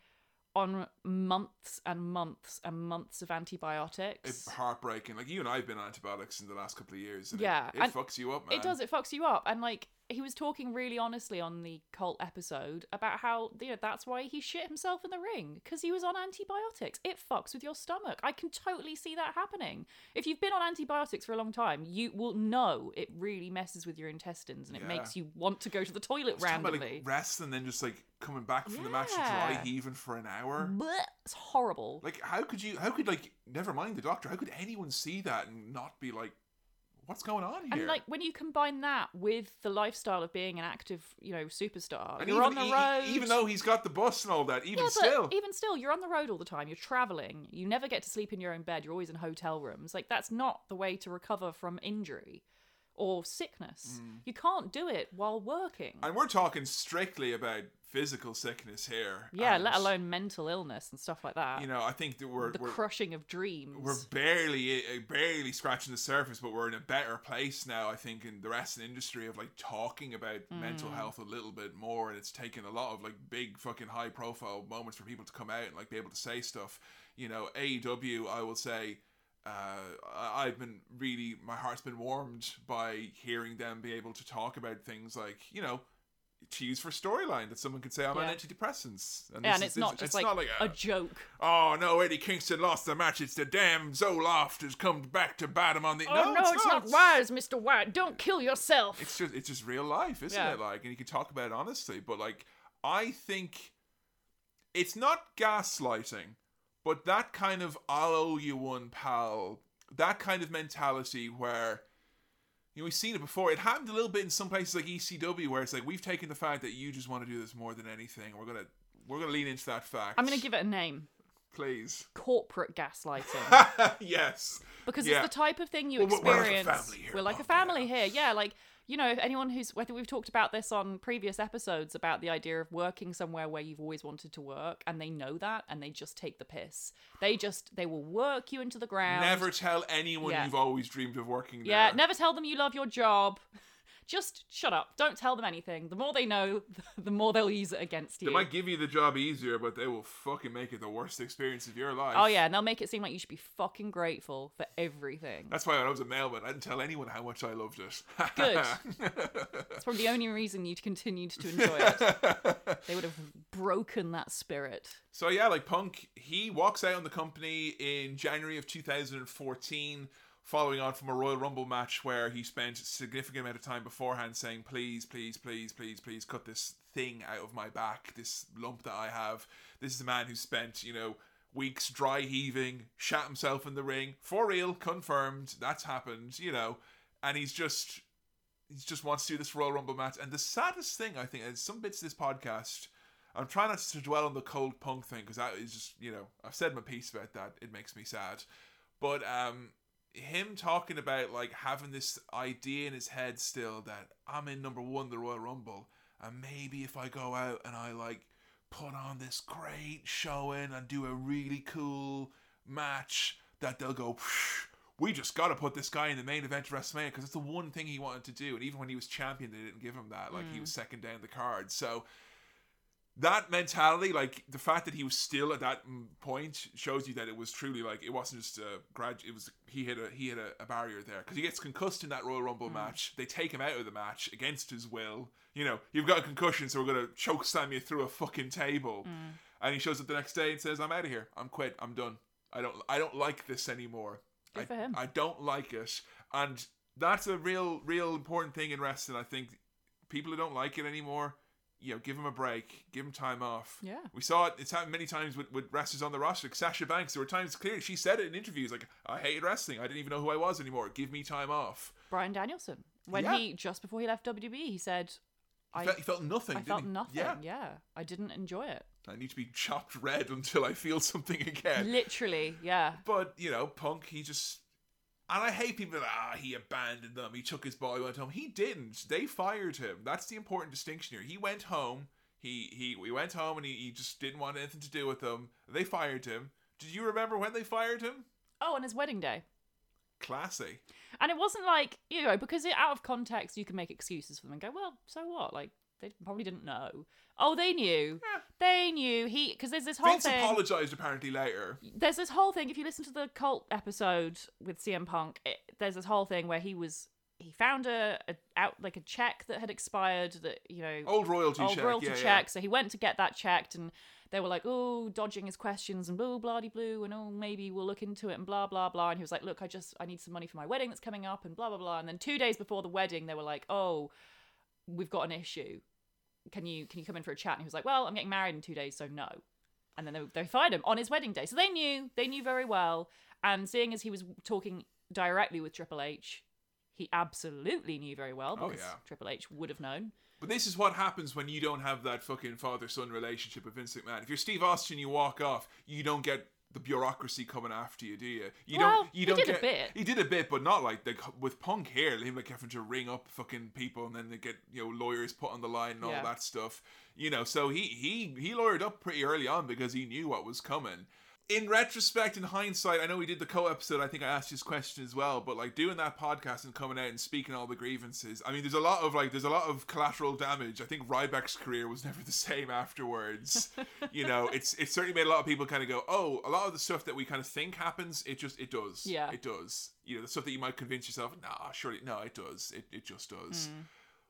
S2: on months and months and months of antibiotics
S1: It's heartbreaking. Like you and I have been on antibiotics in the last couple of years. And
S2: Yeah,
S1: it, it fucks you up, man.
S2: it does it fucks you up and like he was talking really honestly on the Colt episode about how you know that's why he shit himself in the ring because he was on antibiotics. It fucks with your stomach. I can totally see that happening. If you've been on antibiotics for a long time, you will know it really messes with your intestines and it
S1: Yeah.
S2: makes you want to go to the toilet
S1: about,
S2: randomly.
S1: like rest and then just like coming back from the match
S2: Yeah.
S1: dry heaving for an hour.
S2: Blech, it's horrible.
S1: Like, how could you? How could like? Never mind the doctor. How could anyone see that and not be like, "What's going on here?"
S2: And like when you combine that with the lifestyle of being an active, you know, superstar,
S1: And
S2: you're
S1: even,
S2: on the
S1: e-
S2: road.
S1: even though he's got the bus and all that, even
S2: yeah,
S1: still,
S2: even still, you're on the road all the time. You're traveling. You never get to sleep in your own bed. You're always in hotel rooms. Like that's not the way to recover from injury or sickness.
S1: Mm.
S2: You can't do it while working.
S1: and we're talking strictly about physical sickness here.
S2: yeah, let alone mental illness and stuff like that.
S1: you know. I think that we're
S2: the
S1: we're,
S2: crushing of dreams.
S1: we're barely uh, barely scratching the surface, but we're in a better place now. I think in the wrestling industry of like talking about mental
S2: Mm.
S1: health a little bit more, and it's taken a lot of like big fucking high profile moments for people to come out and like be able to say stuff. You know, AEW, I will say. Uh, I've been really, my heart's been warmed by hearing them be able to talk about things like, you know, to use for storyline that someone could say I'm on
S2: Yeah.
S1: antidepressants,
S2: yeah, and it's not just like,
S1: not
S2: a, joke.
S1: oh no, Eddie Kingston lost the match. It's the damn Zoloft has come back to bat him on the.
S2: oh no, it's, not. wise, Mr. White. Don't kill yourself.
S1: It's just it's just real life, isn't
S2: Yeah.
S1: it? Like, and you can talk about it honestly, but like, I think it's not gaslighting, but that kind of "I'll owe you one, pal," that kind of mentality where. You know, we've seen it before. It happened a little bit in some places like ECW, where it's like we've taken the fact that you just want to do this more than anything. We're gonna we're gonna lean into that fact.
S2: I'm going to give it a name.
S1: please.
S2: Corporate gaslighting. <laughs>
S1: yes.
S2: because
S1: Yeah.
S2: it's the type of thing you
S1: Well, we're- we're like a
S2: experience.
S1: family here,
S2: We're like a family here, yeah. Like you know, anyone who's whether we've talked about this on previous episodes about the idea of working somewhere where you've always wanted to work, and they know that, and they just take the piss. They just they will work you into the ground.
S1: Never tell anyone
S2: Yeah.
S1: you've always dreamed of working there.
S2: Yeah, never tell them you love your job. Just shut up. Don't tell them anything. The more they know, <laughs> the more they'll use it against you.
S1: They might give you the job easier, but they will fucking make it the worst experience of your life.
S2: Oh yeah, and they'll make it seem like you should be fucking grateful for everything.
S1: That's why when I was a mailman, I didn't tell anyone how much I loved it.
S2: Good. <laughs> That's probably the only reason you'd continued to enjoy it. <laughs> They would have broken that spirit.
S1: So yeah, like Punk, he walks out on the company in January of 2014, following on from a Royal Rumble match where he spent a significant amount of time beforehand saying, "Please, please, please, please, please, cut this thing out of my back, this lump that I have." This is a man who spent, you know, weeks dry heaving, shat himself in the ring for real, confirmed. That's happened, you know, and he's just. He just wants to do this Royal Rumble match, and the saddest thing I think is some bits of this podcast I'm trying not to dwell on the Colt punk thing because that is just you know I've said my piece about that. It makes me sad, but um, him talking about like having this idea in his head still that I'm in number one the Royal Rumble, and maybe if I go out and I like put on this great showing and do a really cool match, that they'll go. We just got to put this guy in the main event of WrestleMania because it's the one thing he wanted to do. And even when he was champion, they didn't give him that. Like he mm. was second down the card. So that mentality, like the fact that he was still at that mm, point, shows you that it was truly like it wasn't just a grad. It was he hit a he hit a, a barrier there because he gets concussed in that Royal Rumble match. They take him out of the match against his will. You know, you've got a concussion, so we're gonna choke slam you through a fucking table. And he shows up the next day and says, "I'm out of here. I'm quit. I'm done. I don't I don't like this anymore.
S2: Good
S1: I,
S2: for him.
S1: I don't like it." And that's a real real important thing in wrestling. I think people who don't like it anymore you know, give him a break, give him time off.
S2: Yeah.
S1: We saw it, it's happened many times with, with wrestlers on the roster. Like Sasha Banks, there were times clearly she said it in interviews like, I hated wrestling. I didn't even know who I was anymore. Give me time off.
S2: Bryan Danielson, when
S1: Yeah.
S2: he just before he left WWE, he said,
S1: He,
S2: "I
S1: felt, he felt nothing.
S2: I felt
S1: he?
S2: nothing.
S1: Yeah.
S2: Yeah. I didn't enjoy it.
S1: I need to be chopped red <laughs> until I feel something again.
S2: Literally, yeah.
S1: But, you know, Punk, he just. And I hate people that, ah, he abandoned them. He took his ball, he went home. He didn't. They fired him. That's the important distinction here. He went home. He he we went home and he, he just didn't want anything to do with them. They fired him. Did you remember when they fired him?
S2: Oh, on his wedding day.
S1: Classy.
S2: And it wasn't like, you know, because it, out of context, you can make excuses for them and go, well, so what? Like, they probably didn't know. Oh, they knew.
S1: Yeah.
S2: They knew. He, because there's this whole
S1: Vince
S2: thing.
S1: apologized apparently later.
S2: there's this whole thing. If you listen to the Colt episode with CM Punk, it, there's this whole thing where he was. He, found a, a out like a check that had expired that you know
S1: Old royalty
S2: old
S1: check.
S2: royalty
S1: yeah, yeah.
S2: check. So he went to get that checked, and they were like, "Oh, dodging his questions and blah blah blue, and oh, maybe we'll look into it and blah blah blah." And he was like, "Look, I just I need some money for my wedding that's coming up and blah blah blah." And then two days before the wedding, they were like, "Oh, we've got an issue. Can you can you come in for a chat?" And he was like, "Well, I'm getting married in two days, so no." And then they, they fired him on his wedding day. So they knew they knew very well. And seeing as he was talking directly with Triple H, he absolutely knew very well
S1: Oh,
S2: because
S1: yeah.
S2: Triple H would have known.
S1: But this is what happens when you don't have that fucking father son relationship with Vince McMahon. If you're Steve Austin, you walk off, you don't get the bureaucracy coming after you, do you? You
S2: Well,
S1: don't. You
S2: he
S1: don't
S2: did a
S1: get.
S2: bit.
S1: He did a bit, but not like like with Punk here. Him like having to ring up fucking people and then they get you know lawyers put on the line and all that stuff. You know, so he he he lawyered up pretty early on because he knew what was coming. In retrospect, in hindsight, I know we did the Colt episode. I think I asked you this question as well, but like doing that podcast and coming out and speaking all the grievances. I mean, there's a lot of like, there's a lot of collateral damage. I think Ryback's career was <laughs> never the same afterwards. <laughs> you know, it's it certainly made a lot of people kind of go, oh, a lot of the stuff that we kind of think happens, it just it does.
S2: Yeah.
S1: it does. You know, the stuff that you might convince yourself, nah, surely no, it does. It it just does. Mm.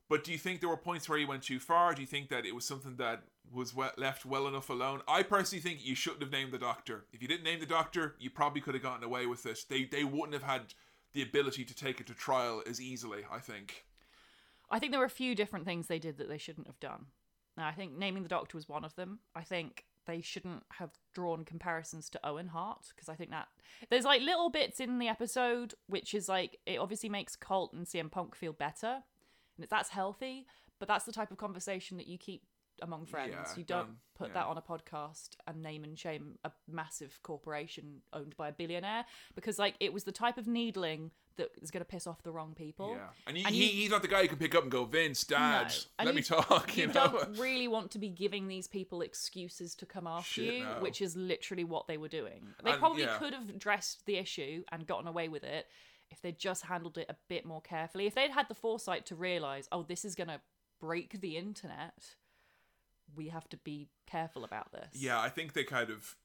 S1: But do you think there were points where you went too far? Do you think that it was something that was we- left well enough alone? I personally think you shouldn't have named the doctor. If you didn't name the doctor, you probably could have gotten away with it. They they wouldn't have had the ability to take it to trial as easily. I think.
S2: I think there were a few different things they did that they shouldn't have done. Now, I think naming the doctor was one of them. I think they shouldn't have drawn comparisons to Owen Hart because I think that there's like little bits in the episode which is like it obviously makes Colt and CM Punk feel better, and that's healthy. But that's the type of conversation that you keep among friends.
S1: Yeah,
S2: you don't
S1: um,
S2: put
S1: yeah.
S2: that on a podcast and name and shame a massive corporation owned by a billionaire because like it was the type of needling that is going to piss off the wrong people.
S1: Yeah, and, he,
S2: And you-
S1: he's not the guy who can pick up and go, Vince, Dad,
S2: No.
S1: Let me
S2: you-
S1: talk. You,
S2: you
S1: know.
S2: don't <laughs> really want to be giving these people excuses to come after
S1: Shit,
S2: you,
S1: no.
S2: which is literally what they were doing. They
S1: And,
S2: probably
S1: yeah.
S2: could have dressed the issue and gotten away with it if they'd just handled it a bit more carefully. If they'd had the foresight to realize, oh, this is going to break the internet, we have to be careful about this.
S1: Yeah, I think they kind of.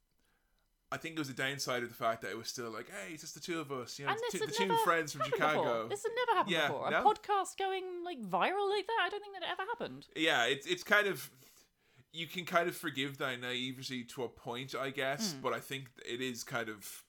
S1: I think it was a downside of the fact that it was still like, hey, it's just the two of us, you know,
S2: And
S1: the two, the two friends from Chicago.
S2: Before. This had never happened
S1: Yeah,
S2: before. A
S1: no?
S2: podcast going like viral like that. I don't think that it ever happened.
S1: yeah, it's it's kind of you can kind of forgive that naivety to a point, I guess,
S2: Hmm.
S1: but I think it is kind of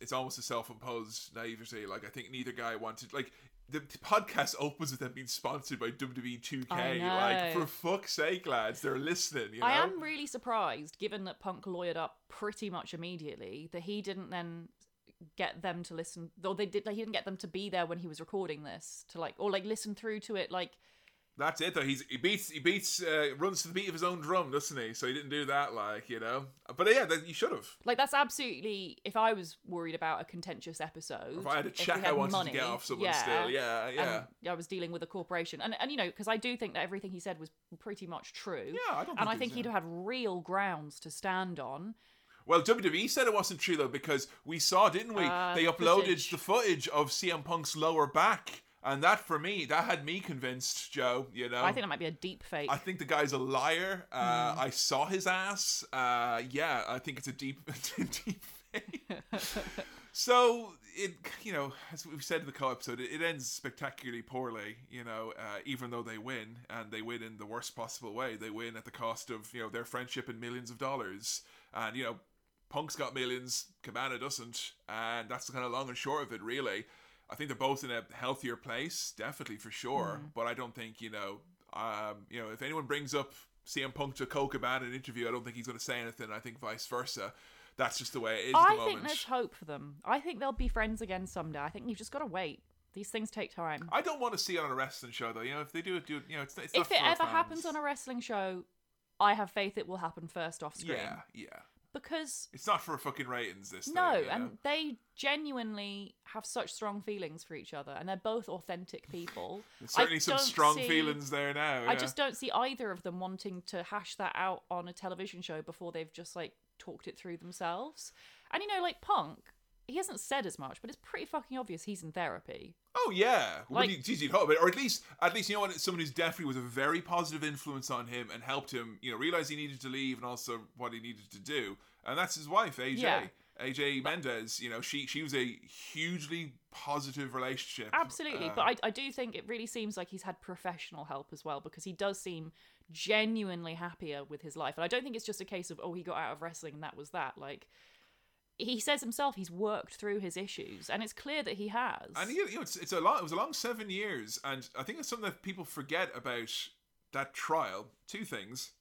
S1: it's almost a self-imposed naivety. Like I think neither guy wanted like the podcast opens with them being sponsored by WWE 2K. Like for fuck's sake, lads, they're listening. You know?
S2: I am really surprised, given that Punk lawyered up pretty much immediately, that he didn't then get them to listen. Or they did. Like, he didn't get them to be there when he was recording this to like, or like listen through to it. Like,
S1: That's it though. He's he beats he beats uh, runs to the beat of his own drum, doesn't he? So he didn't do that, like you know. But yeah, that, you should have.
S2: like that's absolutely. If I was worried about a contentious episode,
S1: If I had a check I wanted
S2: money,
S1: to get off someone
S2: yeah,
S1: still, yeah, yeah.
S2: I was dealing with a corporation, and and you know, because I do think that everything he said was pretty much true.
S1: Yeah, I don't
S2: And I think he'd have had real grounds to stand on.
S1: Well, WWE said it wasn't true though because we saw, didn't we?
S2: Uh,
S1: they uploaded
S2: footage.
S1: the footage of CM Punk's lower back, and that for me, that had me convinced, Joe. You know,
S2: I think that might be a deep fake.
S1: I think the guy's a liar. Uh,
S2: Hmm.
S1: I saw his ass. Uh, yeah, I think it's a deep, <laughs> deep fake. <laughs> so it, you know, as we've said in the Colt episode, it, it ends spectacularly poorly. You know, uh, even though they win, and they win in the worst possible way. They win at the cost of you know their friendship and millions of dollars. And you know, Punk's got millions, Cabana doesn't, and that's the kind of long and short of it, really. I think they're both in a healthier place, definitely for sure. But I don't think you know, um, you know, if anyone brings up CM Punk to Cabana in an interview, I don't think he's going to say anything. I think vice versa. That's just the way it is. at
S2: I
S1: the
S2: think
S1: moment.
S2: there's hope for them. I think they'll be friends again someday. I think you've just got to wait. These things take time.
S1: I don't want to see it on a wrestling show though. You know, if they do it, do it. You know, it's, it's
S2: if it ever
S1: fans.
S2: happens on a wrestling show, I have faith it will happen first off screen.
S1: yeah, yeah,
S2: Because
S1: it's not for fucking ratings. This
S2: no,
S1: thing, you know?
S2: and they genuinely have such strong feelings for each other, and they're both authentic people.
S1: There's certainly
S2: I
S1: some strong
S2: see-
S1: feelings there now.
S2: I just don't see either of them wanting to hash that out on a television show before they've just like talked it through themselves. And you know, like Punk, he hasn't said as much, but it's pretty fucking obvious he's in therapy.
S1: Oh yeah, well,
S2: Like-
S1: you, geez, you'd hope it, or at least, at least you know what? Someone who's definitely was a very positive influence on him and helped him, you know, realize he needed to leave and also what he needed to do, and that's his wife, AJ.
S2: Yeah.
S1: AJ Mendez, you know, she she was a hugely positive relationship.
S2: Absolutely,
S1: Uh,
S2: but I, I do think it really seems like he's had professional help as well because he does seem genuinely happier with his life. And I don't think it's just a case of, oh, he got out of wrestling and that was that. Like, he says himself he's worked through his issues, and it's clear that he has.
S1: And you know, it's it's a lot. It was a long seven years, and I think it's something that people forget about that trial. Two things.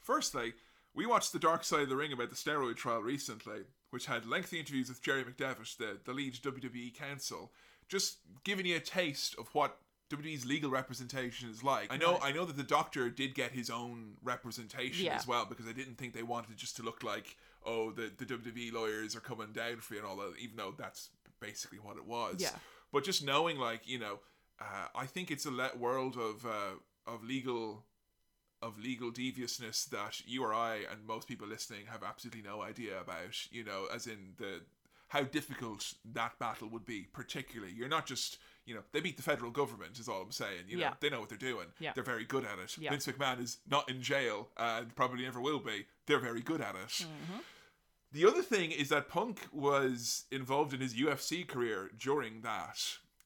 S1: Firstly, we watched the Dark Side of the Ring about the steroid trial recently, which had lengthy interviews with Jerry McDevitt, the the lead WWE counsel, just giving you a taste of what WWE's legal representation is like. I know,
S2: Right.
S1: I know that the doctor did get his own representation
S2: Yeah.
S1: as well because I didn't think they wanted it just to look like, oh, the the WWE lawyers are coming down for you and all that. Even though that's basically what it was
S2: Yeah.
S1: but just knowing like you know uh, i think it's a le- world of uh, of legal of legal deviousness that you or i and most people listening have absolutely no idea about you know as in the how difficult that battle would be particularly you're not just you know they beat the federal government is all i'm saying you know
S2: Yeah.
S1: they know what they're doing
S2: Yeah.
S1: they're very good at it
S2: Yeah.
S1: vince mcmahon is not in jail and probably never will be they're very good at it
S2: Mm-hmm.
S1: The other thing is that Punk was involved in his UFC career during that.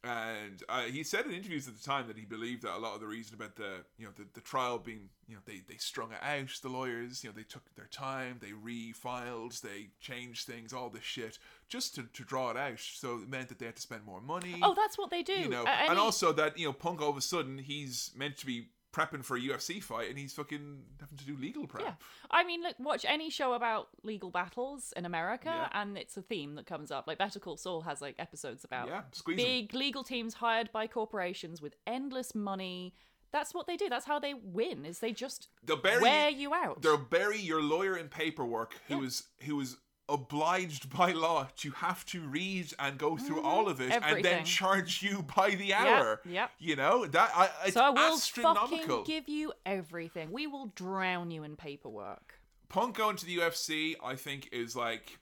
S1: And uh, he said in interviews at the time that he believed that a lot of the reason about the you know the, the trial being you know they, they strung it out the lawyers you know they took their time they refiled they changed things all this shit just to, to draw it out so it meant that they had to spend more money
S2: oh, that's what they do.
S1: you know and also that you know Punk all of a sudden he's meant to be prepping for a UFC fight and he's fucking having to do legal prep
S2: Yeah. I mean, look, watch any show about legal battles in America,
S1: Yeah.
S2: and it's a theme that comes up. Like Better Call Saul has like episodes about
S1: Yeah,
S2: big legal teams hired by corporations with endless money. That's what they do. That's how they win. Is they just
S1: They'll bury
S2: wear you out.
S1: they'll bury your lawyer in paperwork who
S2: Yeah.
S1: is who is obliged by law to have to read and go through all of it and then
S2: Mm-hmm.
S1: Charge you by the hour.
S2: yep.
S1: You know that I, it's
S2: So I will
S1: astronomical.
S2: fucking give you everything. We will drown you in paperwork.
S1: Punk going to the UFC, I think, is like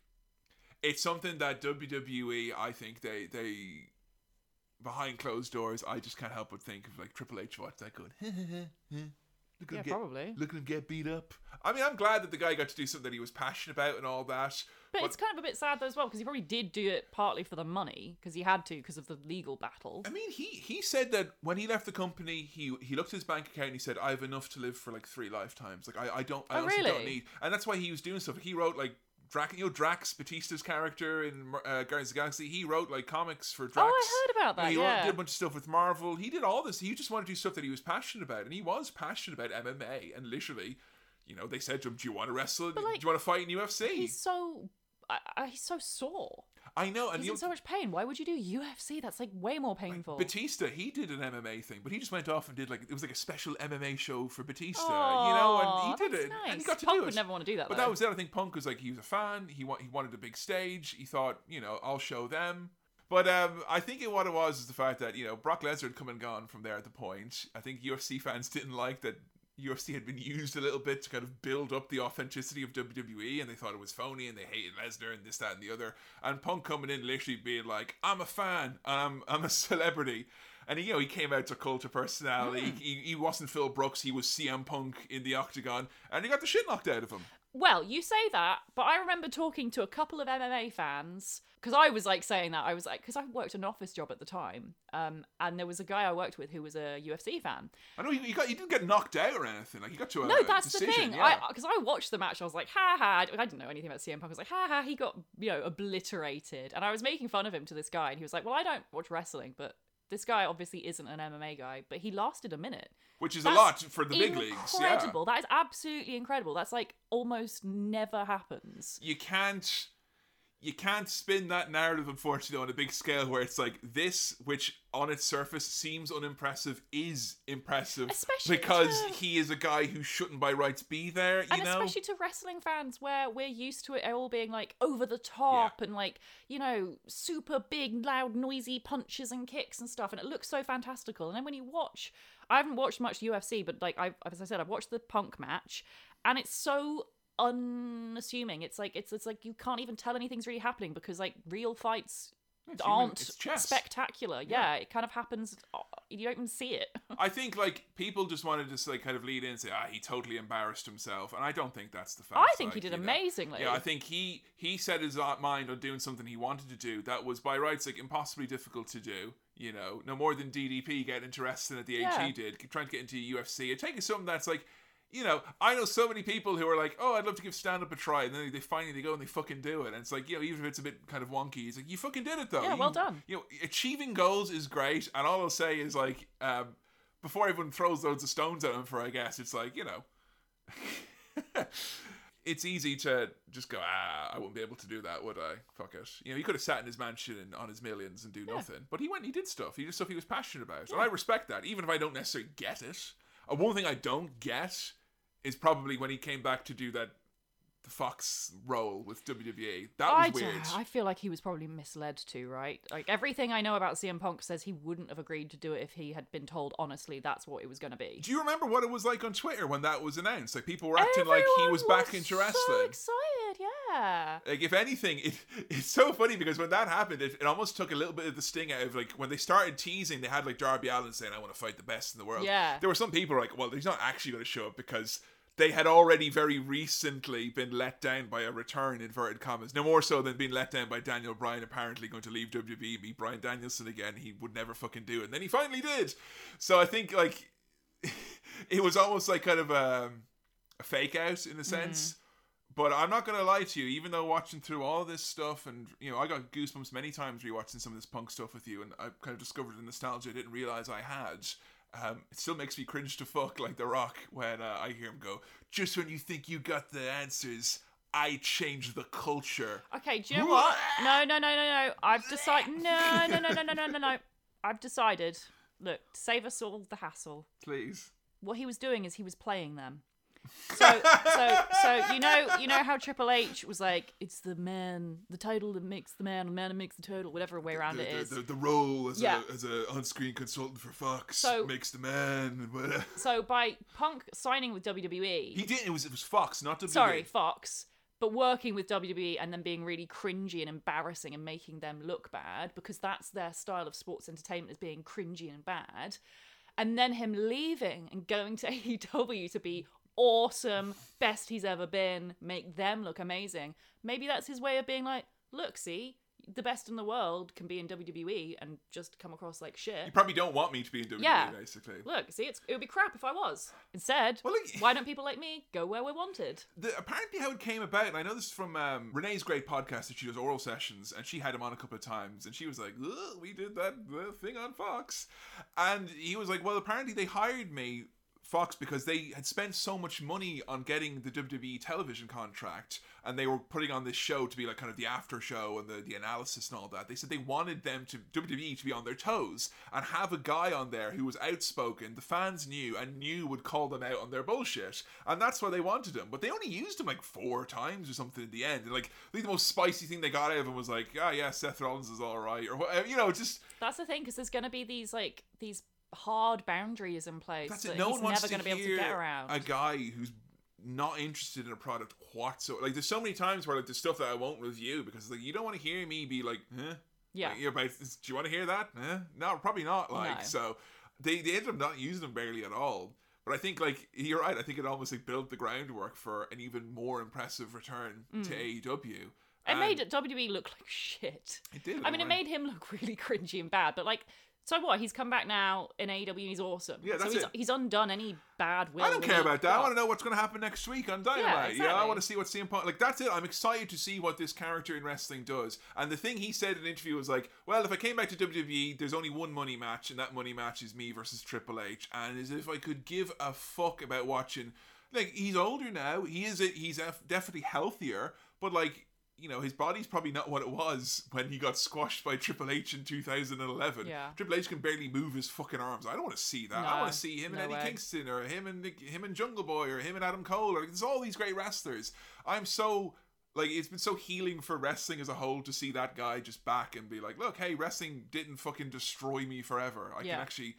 S1: it's something that WWE. I think they they behind closed doors. I just can't help but think of like Triple H watch that going. <laughs> Look at
S2: Yeah,
S1: him get,
S2: probably.
S1: Look at him get beat up. I mean, I'm glad that the guy got to do something that he was passionate about and all that.
S2: But, it's kind of a bit sad though as well because he probably did do it partly for the money because he had to because of the legal battle.
S1: I mean, he he said that when he left the company, he he looked at his bank account and he said, "I have enough to live for like three lifetimes. Like I, I don't, I
S2: Oh,
S1: honestly don't need." And that's why he was doing stuff. He wrote like Drax, you know, Drax Batista's character in uh, Guardians of the Galaxy. He wrote like comics for Drax.
S2: Oh, I heard about that.
S1: He
S2: yeah.
S1: did a bunch of stuff with Marvel. He did all this. He just wanted to do stuff that he was passionate about, and he was passionate about MMA. And literally, you know, they said to him, "Do you want to wrestle?
S2: Like,
S1: do you want to fight in UFC?"
S2: He's so. I, I, he's so sore.
S1: I know, and
S2: He's in so much pain. Why would you do UFC? That's like way more painful.
S1: Batista, he did an MMA thing, but he just went off and did like it was like a special MMA show for Batista,
S2: Aw,
S1: you know, and he did it,
S2: Nice.
S1: and he got to
S2: Punk
S1: do
S2: would
S1: it.
S2: never want to do that.
S1: but
S2: though.
S1: that was it. I think Punk was like he was a fan. He wa- he wanted a big stage. He thought, you know, I'll show them. But um, I think it, what it was is the fact that you know Brock Lesnar had come and gone from there at the point. I think UFC fans <laughs> didn't like that UFC had been used a little bit to kind of build up the authenticity of WWE, and they thought it was phony, and they hated Lesnar and this, that, and the other. And Punk coming in, literally being like, "I'm a fan, I'm I'm a <laughs> celebrity," and he, you know he came out to cult personality.
S2: Hmm.
S1: He, he wasn't Phil Brooks, he was CM Punk in the octagon, and he got the shit knocked out of him.
S2: Well, you say that, but I remember talking to a couple of MMA fans because I was like saying that. I was like, because I worked an office job at the time, um, and there was a guy I worked with who was a UFC fan.
S1: I know you, got he didn't get knocked out or anything. Like you got to a
S2: No, that's
S1: decision,
S2: the thing.
S1: Yeah.
S2: I because I watched the match, I was like, ha ha. I didn't know anything about CM Punk. I was like, ha ha. He got you know obliterated, and I was making fun of him to this guy, and he was like, well, I don't watch wrestling, but this guy obviously isn't an MMA guy, but he lasted a minute.
S1: which is
S2: That's
S1: a lot for the big leagues. Yeah.
S2: Incredible. That is absolutely incredible. That's like almost never happens.
S1: you can't you can't spin that narrative unfortunately on a big scale where it's like this which on its surface seems unimpressive is impressive
S2: Especially
S1: because
S2: to-
S1: he is a guy who shouldn't by rights be there you
S2: and
S1: know?
S2: especially to wrestling fans where we're used to it all being like over the top and like you know super big loud noisy punches and kicks and stuff and it looks so fantastical. And then when you watch i haven't watched much ufc but like i as i said i've watched the punk match and it's so unassuming it's like it's it's like you can't even tell anything's really happening because like real fights
S1: It's
S2: aren't spectacular. Yeah. it kind of happens. uh, You don't even see it. <laughs>
S1: I think like people just wanted to just like kind of lead in and say, ah, he totally embarrassed himself, and I don't think that's the fact.
S2: I think he did amazingly.
S1: Yeah, I think he he set his mind on doing something he wanted to do that was by rights like impossibly difficult to do. You know, no more than DDP getting into wrestling at the age
S2: Yeah.
S1: he did, trying to get into UFC. It taking something that's like. You know, I know so many people who are like, "Oh, I'd love to give stand up a try," and then they finally they go and they fucking do it, and it's like, you know, even if it's a bit kind of wonky, it's like you fucking did it though.
S2: Yeah,
S1: You-
S2: well done.
S1: You know, achieving goals is great, and all I'll say is like, um, before everyone throws loads of stones at him for, I guess it's like, you know, <laughs> it's easy to just go, ah, I wouldn't be able to do that, would I? Fuck it. You know, he could have sat in his mansion and on his millions and do nothing, but he went and he did stuff. He did stuff he was passionate about, and I respect that, even if I don't necessarily get it. Uh, one thing I don't get is probably when he came back to do that the Fox role with WWE. That was
S2: I,
S1: weird.
S2: I feel like he was probably misled too, right? Like everything I know about CM Punk says he wouldn't have agreed to do it if he had been told honestly that's what it was going to be.
S1: Do you remember what it was like on Twitter when that was announced? Like people were acting like he
S2: Everyone
S1: was back into
S2: So excited, yeah.
S1: Like if anything, it, it's so funny because when that happened, it, it almost took a little bit of the sting out of like when they started teasing. They had like Darby Allin saying, "I want to fight the best in the world."
S2: Yeah.
S1: There were some people like, "Well, he's not actually going to show up because." They had already very recently been let down by a return, inverted commas. No more so than being let down by Daniel Bryan, apparently going to leave WWE, meet Bryan Danielson again. He would never fucking do it. And then he finally did. So I think, like, <laughs> it was almost like kind of a, a fake out in a sense. Mm-hmm. But I'm not gonna lie to you, even though watching through all this stuff and you know, I got goosebumps many times rewatching some of this punk stuff with you and I kind of discovered the nostalgia I didn't realise I had. Um, it still makes me cringe to fuck like The Rock when uh, I hear him go, just when you think you got the answers, I change the culture.
S2: Okay, do you know what? No, no, no, no, no. I've decided. <laughs> No, no, no, no, no, no, no, no. I've decided. Look, to save us all the hassle.
S1: Please.
S2: What he was doing is he was playing them. So, so, so you know, you know how Triple H was like, it's the man, the title that makes the man, the man that makes the total, whatever way around
S1: the, the-
S2: is.
S1: The, the, role as
S2: Yeah.
S1: a as a on-screen consultant for Fox
S2: So-
S1: makes the man whatever.
S2: So by Punk signing with WWE,
S1: He didn't. It was it was Fox, not WWE.
S2: sorry, Fox, but working with WWE and then being really cringy and embarrassing and making them look bad because that's their style of sports entertainment is being cringy and bad. And then him leaving and going to <laughs> AEW to be awesome, best he's ever been, make them look amazing. Maybe that's his way of being like, look, see, the best in the world can be in WWE and just come across like shit.
S1: You probably don't want me to be in WWE,
S2: Yeah.
S1: basically.
S2: Look, see, it's, it would be crap if I was. Instead,
S1: Well, look-
S2: why don't people like me go where we're wanted?
S1: the, apparently how it came about, and I know this is from um, Renee's great podcast that she does oral sessions, and she had him on a couple of times, and she was like, "Ugh, "We did that uh, thing on Fox," and he was like, "Well, apparently they hired me." Fox because they had spent so much money on getting the WWE television contract and they were putting on this show to be like kind of the after show and the, the analysis and all that. They said they wanted them to WWE to be on their toes and have a guy on there who was outspoken, the fans knew and knew would call them out on their bullshit. And that's why they wanted him. But they only used him like four times or something in the end. And like I think the most spicy thing they got out of him was like, ah yeah, Seth Rollins is alright or whatever you know, just
S2: That's the thing, because there's to be these like these hard boundaries in place
S1: That's
S2: that
S1: it. No
S2: he's
S1: one wants
S2: never
S1: to
S2: going to be able to
S1: hear
S2: get around.
S1: a guy who's not interested in a product whatsoever. Like, there's so many times where like there's stuff that I won't review because like you don't want to hear me be like, huh?
S2: Yeah.
S1: Like, you're about, do you want to hear that? Eh? No, probably not. Like,
S2: No.
S1: so they they ended up not using them barely at all. But I think like you're right. I think it almost like built the groundwork for an even more impressive return to AEW.
S2: Mm. it
S1: And
S2: made WWE look like shit.
S1: It did.
S2: I mean, it made him look <laughs> really cringy and bad, but like, so what? He's come back now in AEW and he's awesome.
S1: Yeah, that's
S2: so he's,
S1: it.
S2: he's undone any bad will.
S1: I don't care about that. I want to know what's going to happen next week on Dynamite. Yeah, I want to see what CM Punk. Like that's it. I'm excited to see what this character in wrestling does. And the thing he said in an interview was like, "Well, if I came back to WWE, there's only one money match, and that money match is me versus Triple H. And as if I could give a fuck about watching. Like he's older now. He is. A, he's a, definitely healthier, but like." You know, his body's probably not what it was when he got squashed by Triple H in 2011.
S2: Yeah.
S1: Triple H can barely move his fucking arms. I don't want to see that. I want to see him
S2: no
S1: and Eddie
S2: way.
S1: Kingston or him and him and Jungle Boy or him and Adam Cole. Or there's all these great wrestlers. I'm so like it's been so healing for wrestling as a whole to see that guy just back and be like, look, hey, wrestling didn't fucking destroy me forever. I
S2: Yeah.
S1: can actually.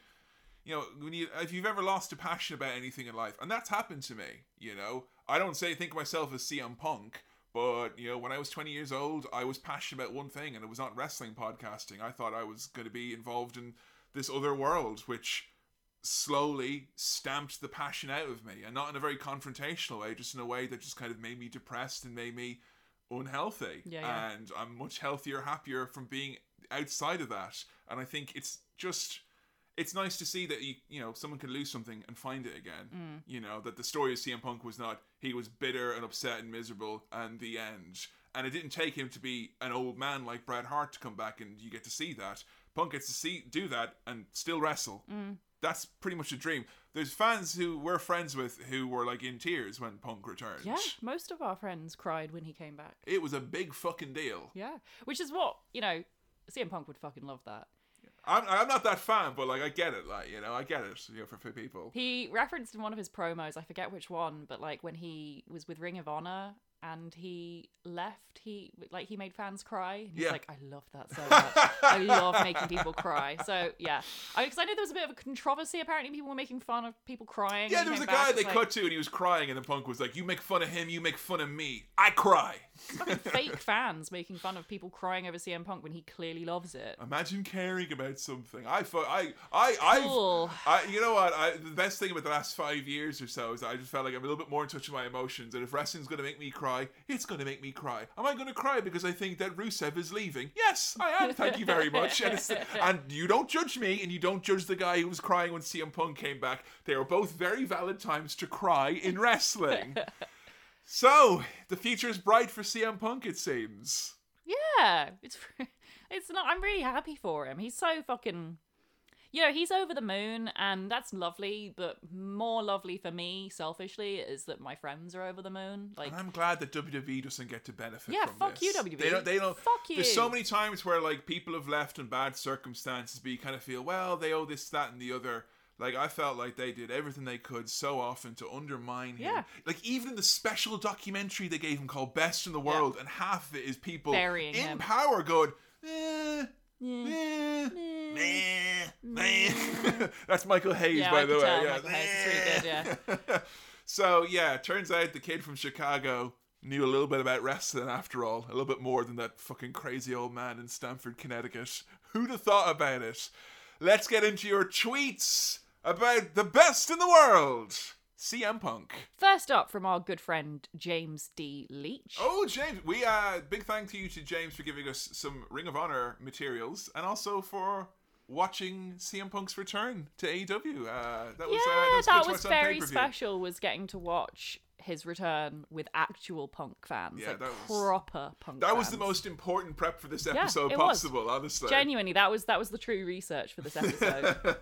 S1: You know, when you if you've ever lost a passion about anything in life, and that's happened to me, you know, I don't say think of myself as CM Punk, But you know, when I was 20 years old, I was passionate about one thing, and it was not wrestling podcasting. I thought I was going to be involved in this other world, which slowly stamped the passion out of me, and not in a very confrontational way, just in a way that just kind of made me depressed and made me unhealthy.
S2: Yeah, yeah.
S1: And I'm much healthier, happier from being outside of that. And I think it's just it's nice to see that you you know someone can lose something and find it again.
S2: Mm.
S1: You know that the story of CM Punk was not he was bitter and upset and miserable and the end. And it didn't take him to be an old man like Bret Hart to come back and you get to see that. Punk gets to see do that and still wrestle.
S2: Mm.
S1: That's pretty much a dream. There's fans who we're friends with who were like in tears when Punk returned.
S2: Yeah, most of our friends cried when he came back.
S1: It was a big fucking deal.
S2: Yeah, which is what you know. CM Punk would fucking love that.
S1: I'm, I'm not that fan, but like I get it, like you know, I get it, you know, for, for people.
S2: He referenced in one of his promos, I forget which one, but like when he was with Ring of Honor and he left, he like he made fans cry. And he's
S1: Yeah.
S2: like, I love that so much. I love making people cry. So yeah, because I, know there was a bit of a controversy. Apparently, people were making fun of people crying.
S1: Yeah, there was a
S2: back.
S1: guy they
S2: like,
S1: cut to and he was crying, and the punk was like, "You make fun of him, you make fun of me. I cry."
S2: fucking <laughs> fake fans making fun of people crying over CM Punk when he clearly loves it.
S1: Imagine caring about something. I, I, I, I,
S2: Cool.
S1: I, you know what? I, the best thing about the last five years or so is that I just felt like I'm a little bit more in touch with my emotions. And if wrestling's going to make me cry, it's going to make me cry. Am I going to cry because I think that Rusev is leaving? Yes, I am. Thank you very much. And, <laughs> and you don't judge me, and you don't judge the guy who was crying when CM Punk came back. They are both very valid times to cry in wrestling. <laughs> so the future is bright for CM Punk, it seems.
S2: Yeah, it's <laughs> it's not. I'm really happy for him. He's so fucking. You know, he's over the moon, and that's lovely. But more lovely for me, selfishly, is that my friends are over the moon. Like,
S1: And I'm glad that WWE doesn't get to benefit
S2: Yeah,
S1: from
S2: fuck
S1: this.
S2: you, WWE.
S1: They don't. They don't.
S2: Fuck
S1: There's so many times where like people have left in bad circumstances, but you kind of feel, well, they owe this, that, and the other. Like I felt like they did everything they could so often to undermine him.
S2: Yeah.
S1: Like even in the special documentary they gave him called "Best in the World," and half of it is people
S2: Burying
S1: in
S2: him.
S1: power going, eh, eh, meh, meh. <laughs> That's Michael Hayes,
S2: Yeah,
S1: by
S2: I
S1: the way.
S2: tell
S1: yeah.
S2: Michael Hayes is really
S1: yeah. <laughs> so yeah, turns out the kid from Chicago knew a little bit about wrestling after all, a little bit more than that fucking crazy old man in Stamford, Connecticut. Who'd have thought about it? Let's get into your tweets about the best in the world. CM Punk.
S2: first up from our good friend James D. Leach.
S1: Oh, James, we uh big thank you to James for giving us some Ring of Honor materials and also for watching CM Punk's return to AEW. Uh, that was
S2: yeah,
S1: uh, that was,
S2: that was very special. Was getting to watch his return with actual punk fans,
S1: Yeah,
S2: like
S1: that was-
S2: proper punk.
S1: That was the most important prep for this episode
S2: was.
S1: possible, honestly.
S2: Genuinely, that was that was the true research for this episode.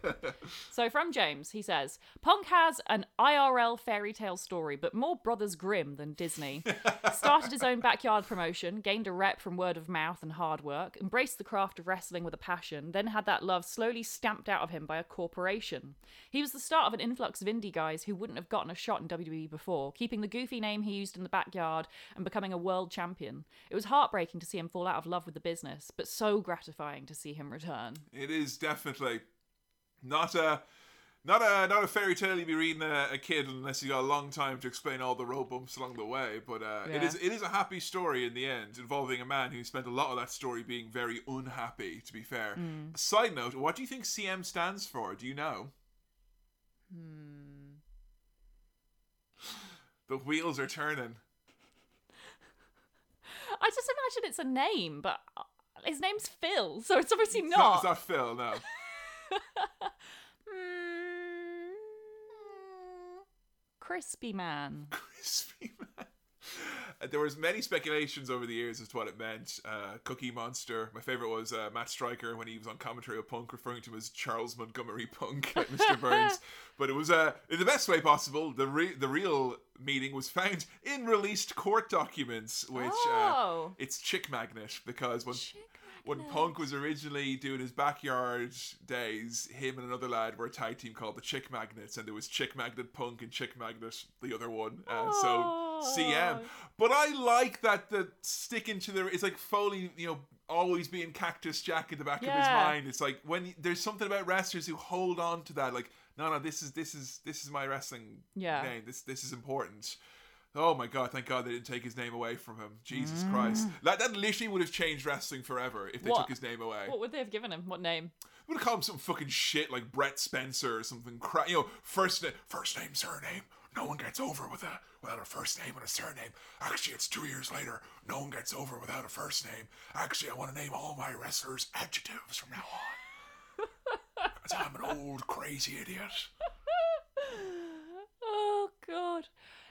S2: <laughs> so from James, he says, Punk has an IRL fairy tale story, but more Brothers Grimm than Disney. <laughs> Started his own backyard promotion, gained a rep from word of mouth and hard work, embraced the craft of wrestling with a passion, then had that love slowly stamped out of him by a corporation. He was the start of an influx of indie guys who wouldn't have gotten a shot in WWE before, keeping the goofy name he used in the backyard and becoming a world champion. It was heartbreaking to see him fall out of love with the business, but so gratifying to see him return.
S1: it is definitely not a not a not a fairy tale you'd be reading a, a kid unless you got a long time to explain all the road bumps along the way. But uh, it
S2: Yeah.
S1: is it is a happy story in the end, involving a man who spent a lot of that story being very unhappy. To be fair.
S2: Hmm.
S1: Side note: What do you think CM stands for? Do you know?
S2: Hmm.
S1: The wheels are turning.
S2: I just imagine it's a name, but uh, his name's Phil, so it's obviously
S1: It's
S2: not.
S1: it's not Phil. No. <laughs>
S2: Hmm. Crispy Man.
S1: crispy man. <laughs> There was many speculations over the years as to what it meant. Uh, Cookie Monster. My favorite was uh, Matt Striker when he was on commentary with Punk, referring to him as Charles Montgomery Punk, <laughs> Mr. Burns. <laughs> But it was uh, in the best way possible. The re- the real meaning was found in released court documents, which uh,
S2: Oh.
S1: it's Chick Magnet because when
S2: Chick
S1: when. Punk was originally doing his backyard days, him and another lad were a tag team called the Chick Magnets, and there was Chick Magnet Punk and Chick Magnet, the other one. Uh,
S2: Oh.
S1: So CM. But I like that the sticking to the. It's like Foley, you know, always being Cactus Jack in the back of his
S2: Yeah.
S1: mind. It's like when there's something about wrestlers who hold on to that, like, no, no, this is this is this is my wrestling
S2: Yeah.
S1: name. This this is important. Oh my god! Thank God they didn't take his name away from him. Jesus
S2: Mm.
S1: Christ! That that literally would have changed wrestling forever if they
S2: What?
S1: took his name away.
S2: What would they have given him? What name?
S1: would have called him some fucking shit like Brett Spencer or something. Cra- you know, first na- first name, surname. No one gets over with a without a first name and a surname. Actually, it's two years later. No one gets over without a first name. Actually, I want to name all my wrestlers adjectives from now on. 'Cause I'm an old crazy idiot. <laughs>
S2: Oh god.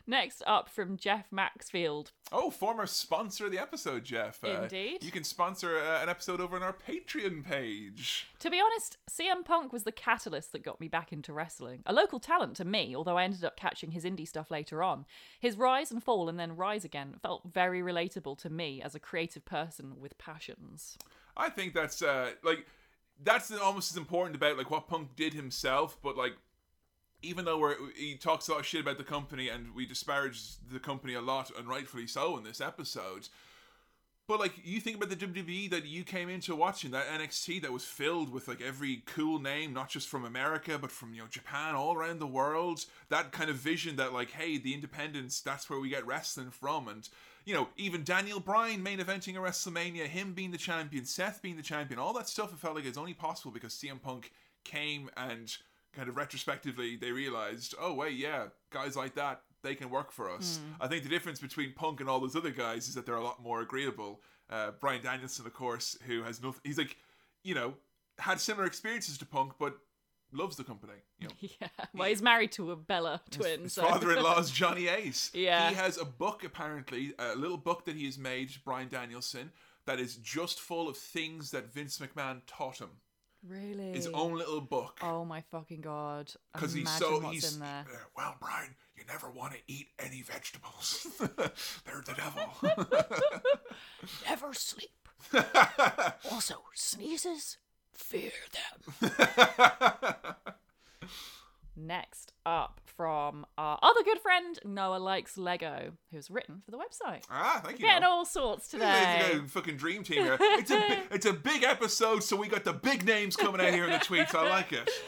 S2: Next up from Jeff Maxfield.
S1: Oh, former sponsor of the episode, Jeff. Uh,
S2: Indeed.
S1: You can sponsor uh, an episode over on our Patreon page.
S2: To be honest, CM Punk was the catalyst that got me back into wrestling. A local talent to me, although I ended up catching his indie stuff later on. His rise and fall and then rise again felt very relatable to me as a creative person with passions.
S1: I think that's uh like that's almost as important about like what Punk did himself, but like even though we're, he talks a lot of shit about the company and we disparage the company a lot and rightfully so in this episode. But like you think about the WWE that you came into watching, that NXT that was filled with like every cool name, not just from America, but from you know Japan, all around the world. That kind of vision that like, hey, the independents, that's where we get wrestling from, and you know even Daniel Bryan main eventing a WrestleMania, him being the champion, Seth being the champion, all that stuff. It felt like it's only possible because CM Punk came and kind of retrospectively they realized, oh wait, yeah, guys like that they can work for us. I think the difference between Punk and all those other guys is that they're a lot more agreeable. Uh, Bryan Danielson, of course, who has nothing. He's like, you know, had similar experiences to Punk, but loves the company. You know, <laughs>
S2: Yeah. Well, he's married to a Bella twin.
S1: his
S2: so-
S1: father-in-law is <laughs> Johnny Ace.
S2: Yeah.
S1: he has a book apparently, a little book that he has made, Bryan Danielson, that is just full of things that Vince McMahon taught him.
S2: Really?
S1: His own little book.
S2: Oh my fucking god!
S1: because he's so
S2: what's
S1: he's
S2: in there.
S1: well brian you never want to eat any vegetables <laughs> they're the devil <laughs>
S2: Never sleep. <laughs> also, sneezes, fear them. Next up from our other good friend Noah likes Lego, who's written for the website.
S1: ah thank you
S2: Getting
S1: Noel.
S2: all sorts
S1: This is a
S2: today.
S1: fucking dream team here. It's a bi- it's a big episode, so we got the big names coming out here in the tweets. I like it. <laughs>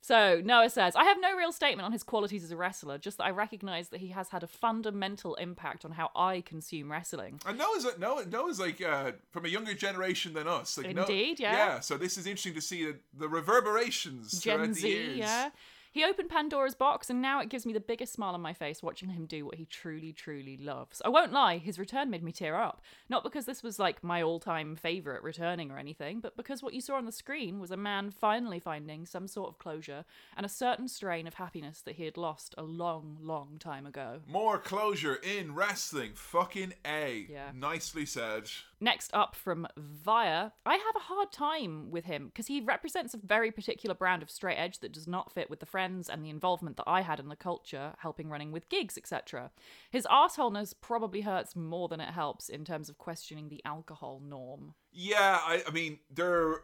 S2: So Noah says, I have no real statement on his qualities as a wrestler, just that I recognise that he has had a fundamental impact on how I consume wrestling.
S1: And Noah's Noah, Noah's like uh, from a younger generation than us. Like, Noah-
S2: Indeed, yeah.
S1: Yeah. So this is interesting to see the, the reverberations throughout
S2: Gen
S1: the
S2: Z,
S1: years.
S2: yeah. He opened Pandora's box, and now it gives me the biggest smile on my face watching him do what he truly, truly loves. I won't lie, his return made me tear up. Not because this was like my all time favourite returning or anything, but because what you saw on the screen was a man finally finding some sort of closure and a certain strain of happiness that he had lost a long, long time ago.
S1: More closure in wrestling. Fucking A.
S2: Yeah.
S1: Nicely said.
S2: Next up from Via, I have a hard time with him because he represents a very particular brand of straight edge that does not fit with the friends and the involvement that I had in the culture, helping running with gigs, etc. His arseholeness probably hurts more than it helps in terms of questioning the alcohol norm.
S1: Yeah, I, I mean, there are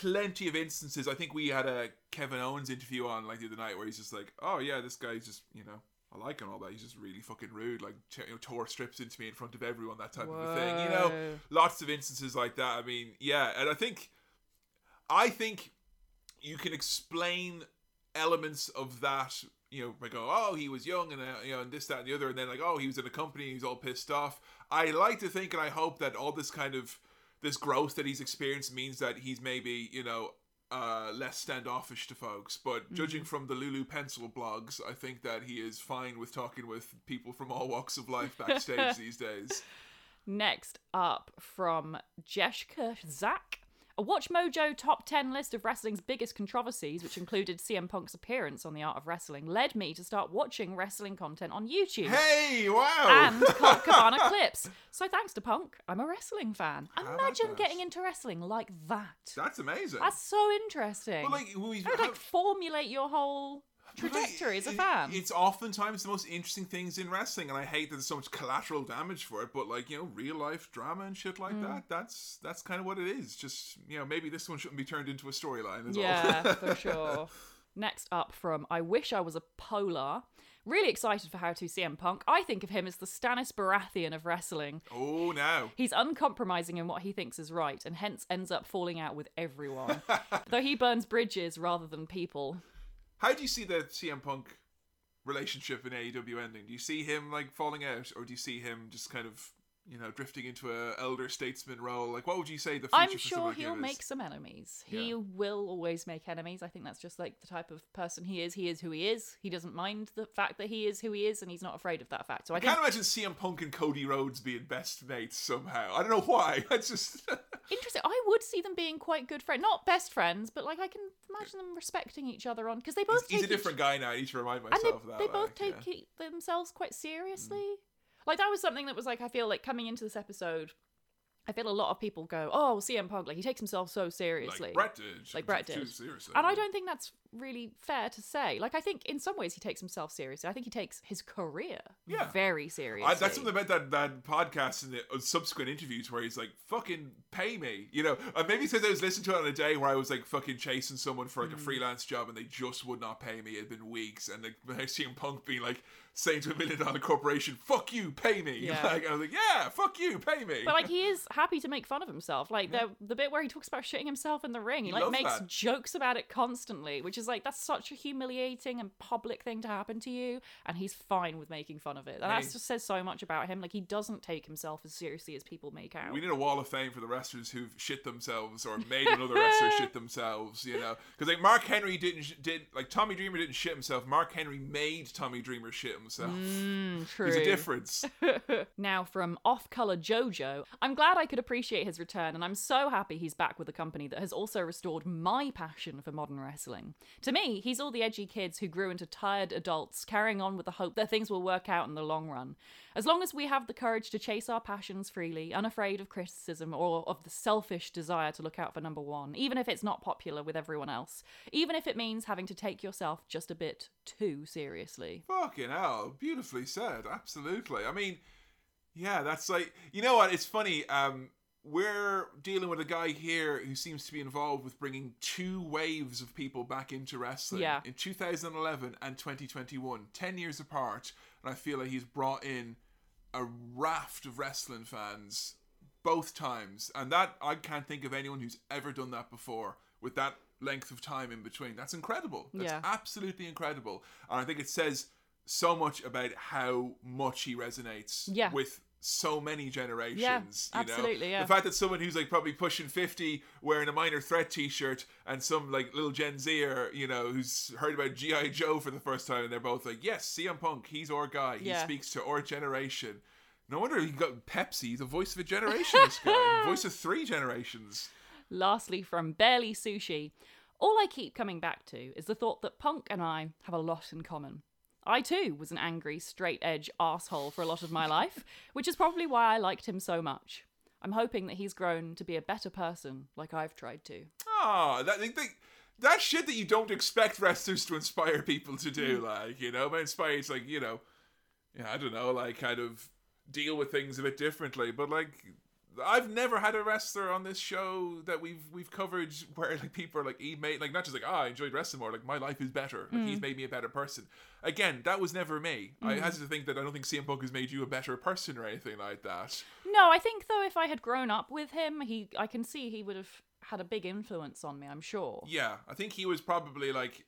S1: plenty of instances. I think we had a Kevin Owens interview on like the other night where he's just like, oh yeah, this guy's just, you know, I like him all that. He's just really fucking rude. Like, you know, tore strips into me in front of everyone, that type of a thing. You know, lots of instances like that. I mean, yeah, and I think, I think you can explain elements of that. You know, by going, oh, he was young and uh, you know, and this, that, and the other, and then like, oh, he was in a company, he's all pissed off. I like to think, and I hope that all this kind of this growth that he's experienced means that he's maybe you know uh, less standoffish to folks. But judging from the Lulu Pencil blogs, I think that he is fine with talking with people from all walks of life backstage <laughs> these days.
S2: Next up from Jeshka Zak. A WatchMojo top 10 list of wrestling's biggest controversies, which included CM Punk's appearance on The Art of Wrestling, led me to start watching wrestling content on YouTube.
S1: Hey, wow!
S2: and <laughs> Cabana clips. So thanks to Punk, I'm a wrestling fan.
S1: How
S2: Imagine getting into wrestling like that.
S1: That's amazing.
S2: That's so interesting.
S1: but like, we,
S2: How would like
S1: how-
S2: formulate your whole trajectory as a fan.
S1: It's oftentimes the most interesting things in wrestling, and I hate that there's so much collateral damage for it. But like you know, real life drama and shit
S2: Mm.
S1: like that. That's that's kind of what it is. Just you know, maybe this one shouldn't be turned into a storyline.
S2: Yeah, for <laughs> sure. Next up from I Wish I Was a Polar. Really excited for How to CM Punk. I think of him as the Stannis Baratheon of wrestling.
S1: oh, no.
S2: He's uncompromising in what he thinks is right and hence ends up falling out with everyone. <laughs> Though he burns bridges rather than people.
S1: How do you see the CM Punk relationship in AEW ending? Do you see him like falling out, or do you see him just kind of you know drifting into a elder statesman role? Like, what would you say the future
S2: I'm sure he'll make some enemies. He
S1: Yeah.
S2: will always make enemies. I think that's just like the type of person he is. He is who he is. He doesn't mind the fact that he is who he is, and he's not afraid of that fact. So I
S1: I
S2: think
S1: can't imagine CM Punk and Cody Rhodes being best mates somehow. I don't know why. <laughs> It's just <laughs>
S2: interesting. I would see them being quite good friends, not best friends, but like I can imagine them respecting each other on because they both
S1: he's, he's a
S2: take each-
S1: different guy now. I need to remind
S2: and
S1: myself
S2: they,
S1: that.
S2: they both take
S1: yeah.
S2: themselves quite seriously. Mm. Like that was something that was like I feel like coming into this episode, I feel a lot of people go, "Oh, CM Punk, like he takes himself so seriously."
S1: like Bret did.
S2: Like
S1: Bret
S2: did.
S1: Seriously.
S2: And I don't think that's really fair to say. Like, I think in some ways he takes himself seriously. I think he takes his career
S1: Yeah.
S2: very seriously.
S1: I, that's something about that, that podcast and the uh, subsequent interviews where he's like, fucking pay me. You know, uh, maybe because I was listening to it on a day where I was like fucking chasing someone for like
S2: Mm.
S1: a freelance job and they just would not pay me. It had been weeks. And like, I see him Punk being like, saying to a million dollar corporation, fuck you, pay me. <laughs>
S2: Yeah.
S1: Like, I was like, yeah, fuck you, pay me.
S2: But like he is happy to make fun of himself. Like the the bit where he talks about shitting himself in the ring, he like makes
S1: that.
S2: jokes about it constantly, which is like that's such a humiliating and public thing to happen to you, and he's fine with making fun of it. And that just says so much about him. Like he doesn't take himself as seriously as people make out.
S1: We need a wall of fame for the wrestlers who've shit themselves or made another wrestler shit <laughs> themselves, you know? Because like Mark Henry didn't sh- did like Tommy Dreamer didn't shit himself. Mark Henry made Tommy Dreamer shit himself.
S2: Mm, true. <laughs>
S1: There's a difference. <laughs>
S2: now from off-color Jojo, I'm glad I could appreciate his return, and I'm so happy he's back with a company that has also restored my passion for modern wrestling. To me, he's all the edgy kids who grew into tired adults, carrying on with the hope that things will work out in the long run. As long as we have the courage to chase our passions freely, unafraid of criticism or of the selfish desire to look out for number one, even if it's not popular with everyone else, even if it means having to take yourself just a bit too seriously.
S1: Fucking hell, beautifully said. Absolutely. I mean, yeah, that's like you know what? It's funny. Um, we're dealing with a guy here who seems to be involved with bringing two waves of people back into wrestling.
S2: Yeah.
S1: In 2011 and 2021, ten years apart, and I feel like he's brought in a raft of wrestling fans both times, and that I can't think of anyone who's ever done that before with that length of time in between. That's incredible. That's
S2: Yeah.
S1: absolutely incredible, and I think it says so much about how much he resonates
S2: Yeah.
S1: with so many generations.
S2: Yeah,
S1: you know?
S2: absolutely, yeah.
S1: The fact that someone who's like probably pushing fifty wearing a minor threat T-shirt and some like little Gen Zer, you know, who's heard about GI Joe for the first time, and they're both like, "Yes, CM Punk, he's our guy. He
S2: Yeah.
S1: speaks to our generation." No wonder he got Pepsi, the voice of a generation. This guy, <laughs> voice of three generations.
S2: Lastly, from Barely Sushi, all I keep coming back to is the thought that Punk and I have a lot in common. I too was an angry, straight edge asshole for a lot of my life, <laughs> which is probably why I liked him so much. I'm hoping that he's grown to be a better person like I've tried to.
S1: Ah, that they, that shit that you don't expect wrestlers to inspire people to
S2: Mm.
S1: do, like you know, but inspire it's like you know, yeah, I don't know, like kind of deal with things a bit differently. But like, I've never had a wrestler on this show that we've we've covered where like people are like he made like not just like ah I enjoyed wrestling more, like my life is better, like
S2: Mm.
S1: he's made me a better person. Again, that was never me. I had to think that I don't think CM Punk has made you a better person or anything like that.
S2: No, I think though if I had grown up with him, he I can see he would have had a big influence on me, I'm sure.
S1: Yeah, I think he was probably like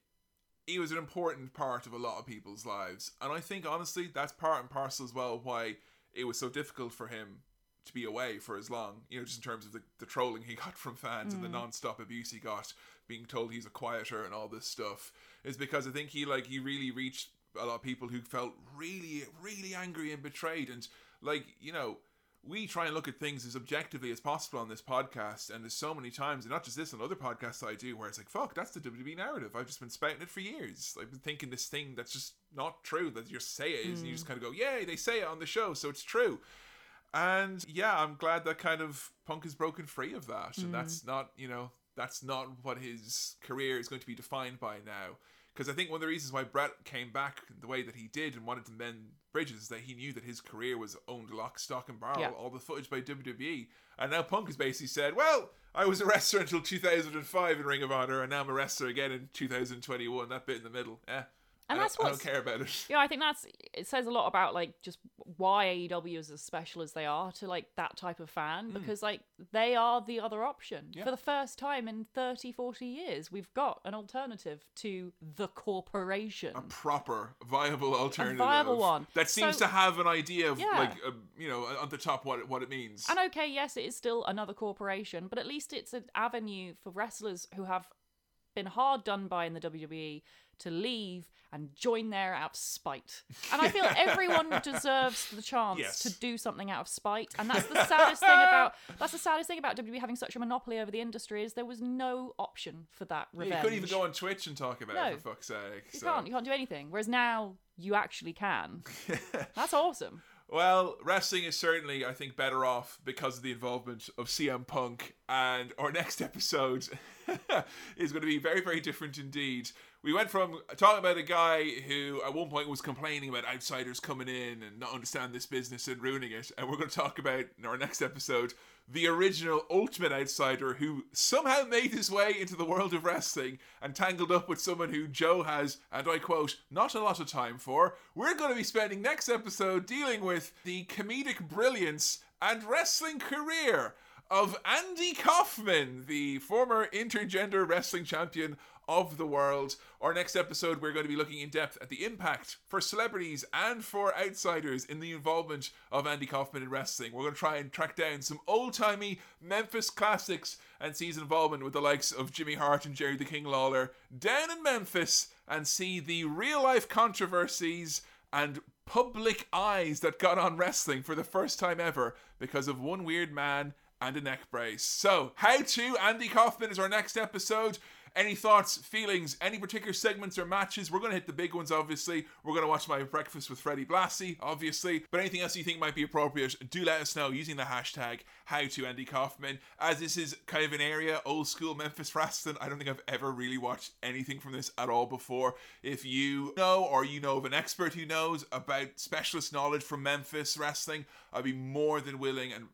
S1: he was an important part of a lot of people's lives. And I think honestly that's part and parcel as well why it was so difficult for him to be away for as long, you know, just in terms of the, the trolling he <laughs> got from fans and the mm. non-stop abuse he got, being told he's a quieter and all this stuff, is because I think he like he really reached a lot of people who felt really, really angry and betrayed. And like, you know, we try and look at things as objectively as possible on this podcast, and there's so many times, and not just this, on other podcasts I do, where it's like, fuck, that's the WWE narrative. I've just been spouting it for years. I've been thinking this thing that's just not true, that you say it is, and you mm. just kind of go, yay, they say it on the show, so it's true. And yeah, I'm glad that kind of Punk is broken free of that, and that's not, you know, that's not what his career is going to be defined by now. Because I think one of the reasons why Bret came back the way that he did and wanted to mend bridges is that he knew that his career was owned lock, stock, and barrel,
S2: Yeah.
S1: all the footage by WWE. And now Punk has basically said, well, I was a wrestler until 2005 in Ring of Honor, and now I'm a wrestler again in 2021. That bit in the middle. Eh.
S2: And
S1: I
S2: that's
S1: don't, I don't care about it.
S2: Yeah, I think that's it says a lot about like just why AEW is as special as they are to like that type of fan because like they are the other option.
S1: Yeah.
S2: For the first time in 30 40 years, we've got an alternative to the corporation.
S1: A proper, viable alternative.
S2: viable one.
S1: That seems
S2: So-
S1: to have an idea of,
S2: Yeah.
S1: like, uh, you know, on the top what it, what it means.
S2: And okay, yes, it is still another corporation, but at least it's an avenue for wrestlers who have been hard done by in the WWE to leave and join there out of spite. And I feel <laughs> everyone deserves the chance
S1: Yes.
S2: to do something out of spite. And that's the saddest thing about <laughs> that's the saddest thing about WWE having such a monopoly over the industry is there was no option for that
S1: Yeah, you couldn't even go on Twitch and talk about it, for fuck's sake.
S2: you
S1: so.
S2: can't you can't do anything. Whereas now you actually can. <laughs> That's awesome.
S1: Well, wrestling is certainly, I think, better off because of the involvement of CM Punk. And our next episode is going to be very, very different indeed. We went from talking about a guy who at one point was complaining about outsiders coming in and not understand this business and ruining it. And we're going to talk about in our next episode the original ultimate outsider who somehow made his way into the world of wrestling and tangled up with someone who Joe has, and I quote, not a lot of time for. We're going to be spending next episode dealing with the comedic brilliance and wrestling career of Andy Kaufman, the former intergender wrestling champion of the world. Our next episode, we're going to be looking in depth at the impact for celebrities and for outsiders in the involvement of Andy Kaufman in wrestling. We're going to try and track down some old timey Memphis classics and see his involvement with the likes of Jimmy Hart and Jerry the King Lawler down in Memphis and see the real life controversies and public eyes that got on wrestling for the first time ever because of one weird man and a neck brace. So, how to Andy Kaufman is our next episode. Any thoughts, feelings, any particular segments or matches? We're going to hit the big ones, obviously. We're going to watch my breakfast with Freddie Blassie, obviously. But anything else you think might be appropriate, do let us know using the hashtag how to Andy Kaufman. As this is kind of an area, old school Memphis wrestling, I don't think I've ever really watched anything from this at all before. If you know or you know of an expert who knows about specialist knowledge from Memphis wrestling, I'd be more than willing and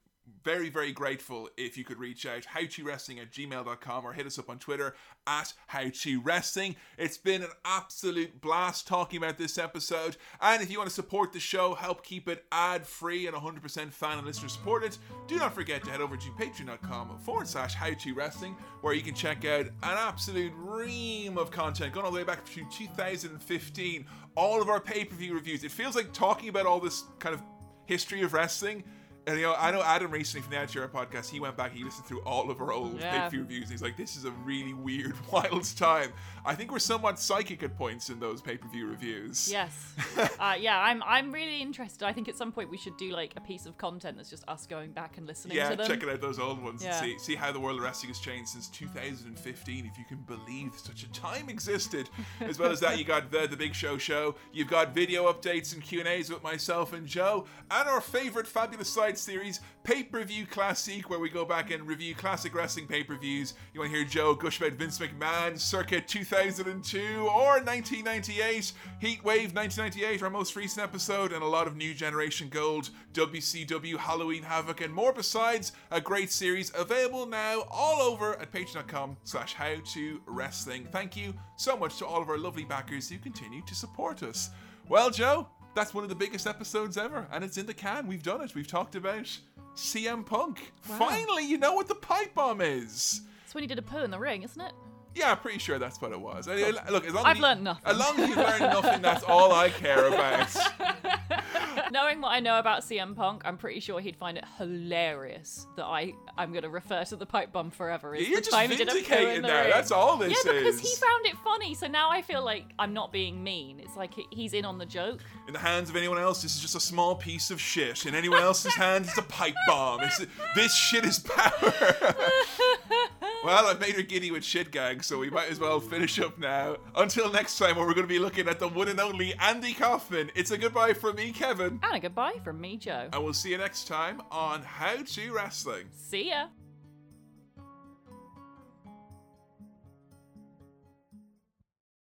S1: very, very grateful if you could reach out, howtowrestling at gmail.com or hit us up on Twitter at howtowrestling. It's been an absolute blast talking about this episode. And if you want to support the show, help keep it ad free and 100% fan and listener supported, do not forget to head over to patreon.com forward slash howtowrestling where you can check out an absolute ream of content going all the way back to 2015. All of our pay per view reviews. It feels like talking about all this kind of history of wrestling. And you know, I know Adam recently from the Era podcast, he went back, he listened through all of our old
S2: Yeah.
S1: pay-per-view reviews, and he's like, this is a really weird, <laughs> wild time. I think we're somewhat psychic at points in those pay-per-view reviews.
S2: Yes. <laughs> uh, yeah, I'm I'm really interested. I think at some point we should do like a piece of content that's just us going back and listening
S1: Yeah,
S2: to them.
S1: checking out those old ones
S2: Yeah.
S1: and see see how the world of wrestling has changed since 2015. If you can believe such a time existed. <laughs> As well as that, you got the the Big Show show. You've got video updates and Q and A's with myself and Joe, and our favorite fabulous side series, Pay Per View Classic, where we go back and review classic wrestling pay per views. You want to hear Joe gush about Vince McMahon, circa 2002 or 1998, Heat Wave 1998, our most recent episode, and a lot of new generation gold, WCW Halloween Havoc, and more besides. A great series available now all over at patreon.com slash how to wrestling. Thank you so much to all of our lovely backers who continue to support us. Well, Joe, that's one of the biggest episodes ever, and it's in the can. We've done it. We've talked about CM Punk.
S2: Wow.
S1: Finally, you know what the pipe bomb is.
S2: It's when he did a poo in the ring, isn't it?
S1: Yeah, I'm pretty sure that's what it was. I- I- look, as long
S2: I've
S1: as you,
S2: learned nothing.
S1: As long as you've learned nothing, that's all I care about. <laughs>
S2: Knowing what I know about CM Punk, I'm pretty sure he'd find it hilarious that I I'm gonna refer to the pipe bomb forever. Is
S1: You're
S2: the
S1: just
S2: time he did a poo
S1: vindicating
S2: in the
S1: now.
S2: ring.
S1: That's all this
S2: Yeah, because
S1: is.
S2: he found it funny, so now I feel like I'm not being mean. It's like he- he's in on the joke.
S1: In the hands of anyone else, this is just a small piece of shit. In anyone else's hands, it's a pipe bomb. It's, this shit is power. <laughs> well, I've made her giddy with shit gags, so we might as well finish up now. Until next time, where we're going to be looking at the one and only Andy Kaufman. It's a goodbye from me, Kevin.
S2: And a goodbye from me, Joe.
S1: And we'll see you next time on How to Wrestling.
S2: See ya.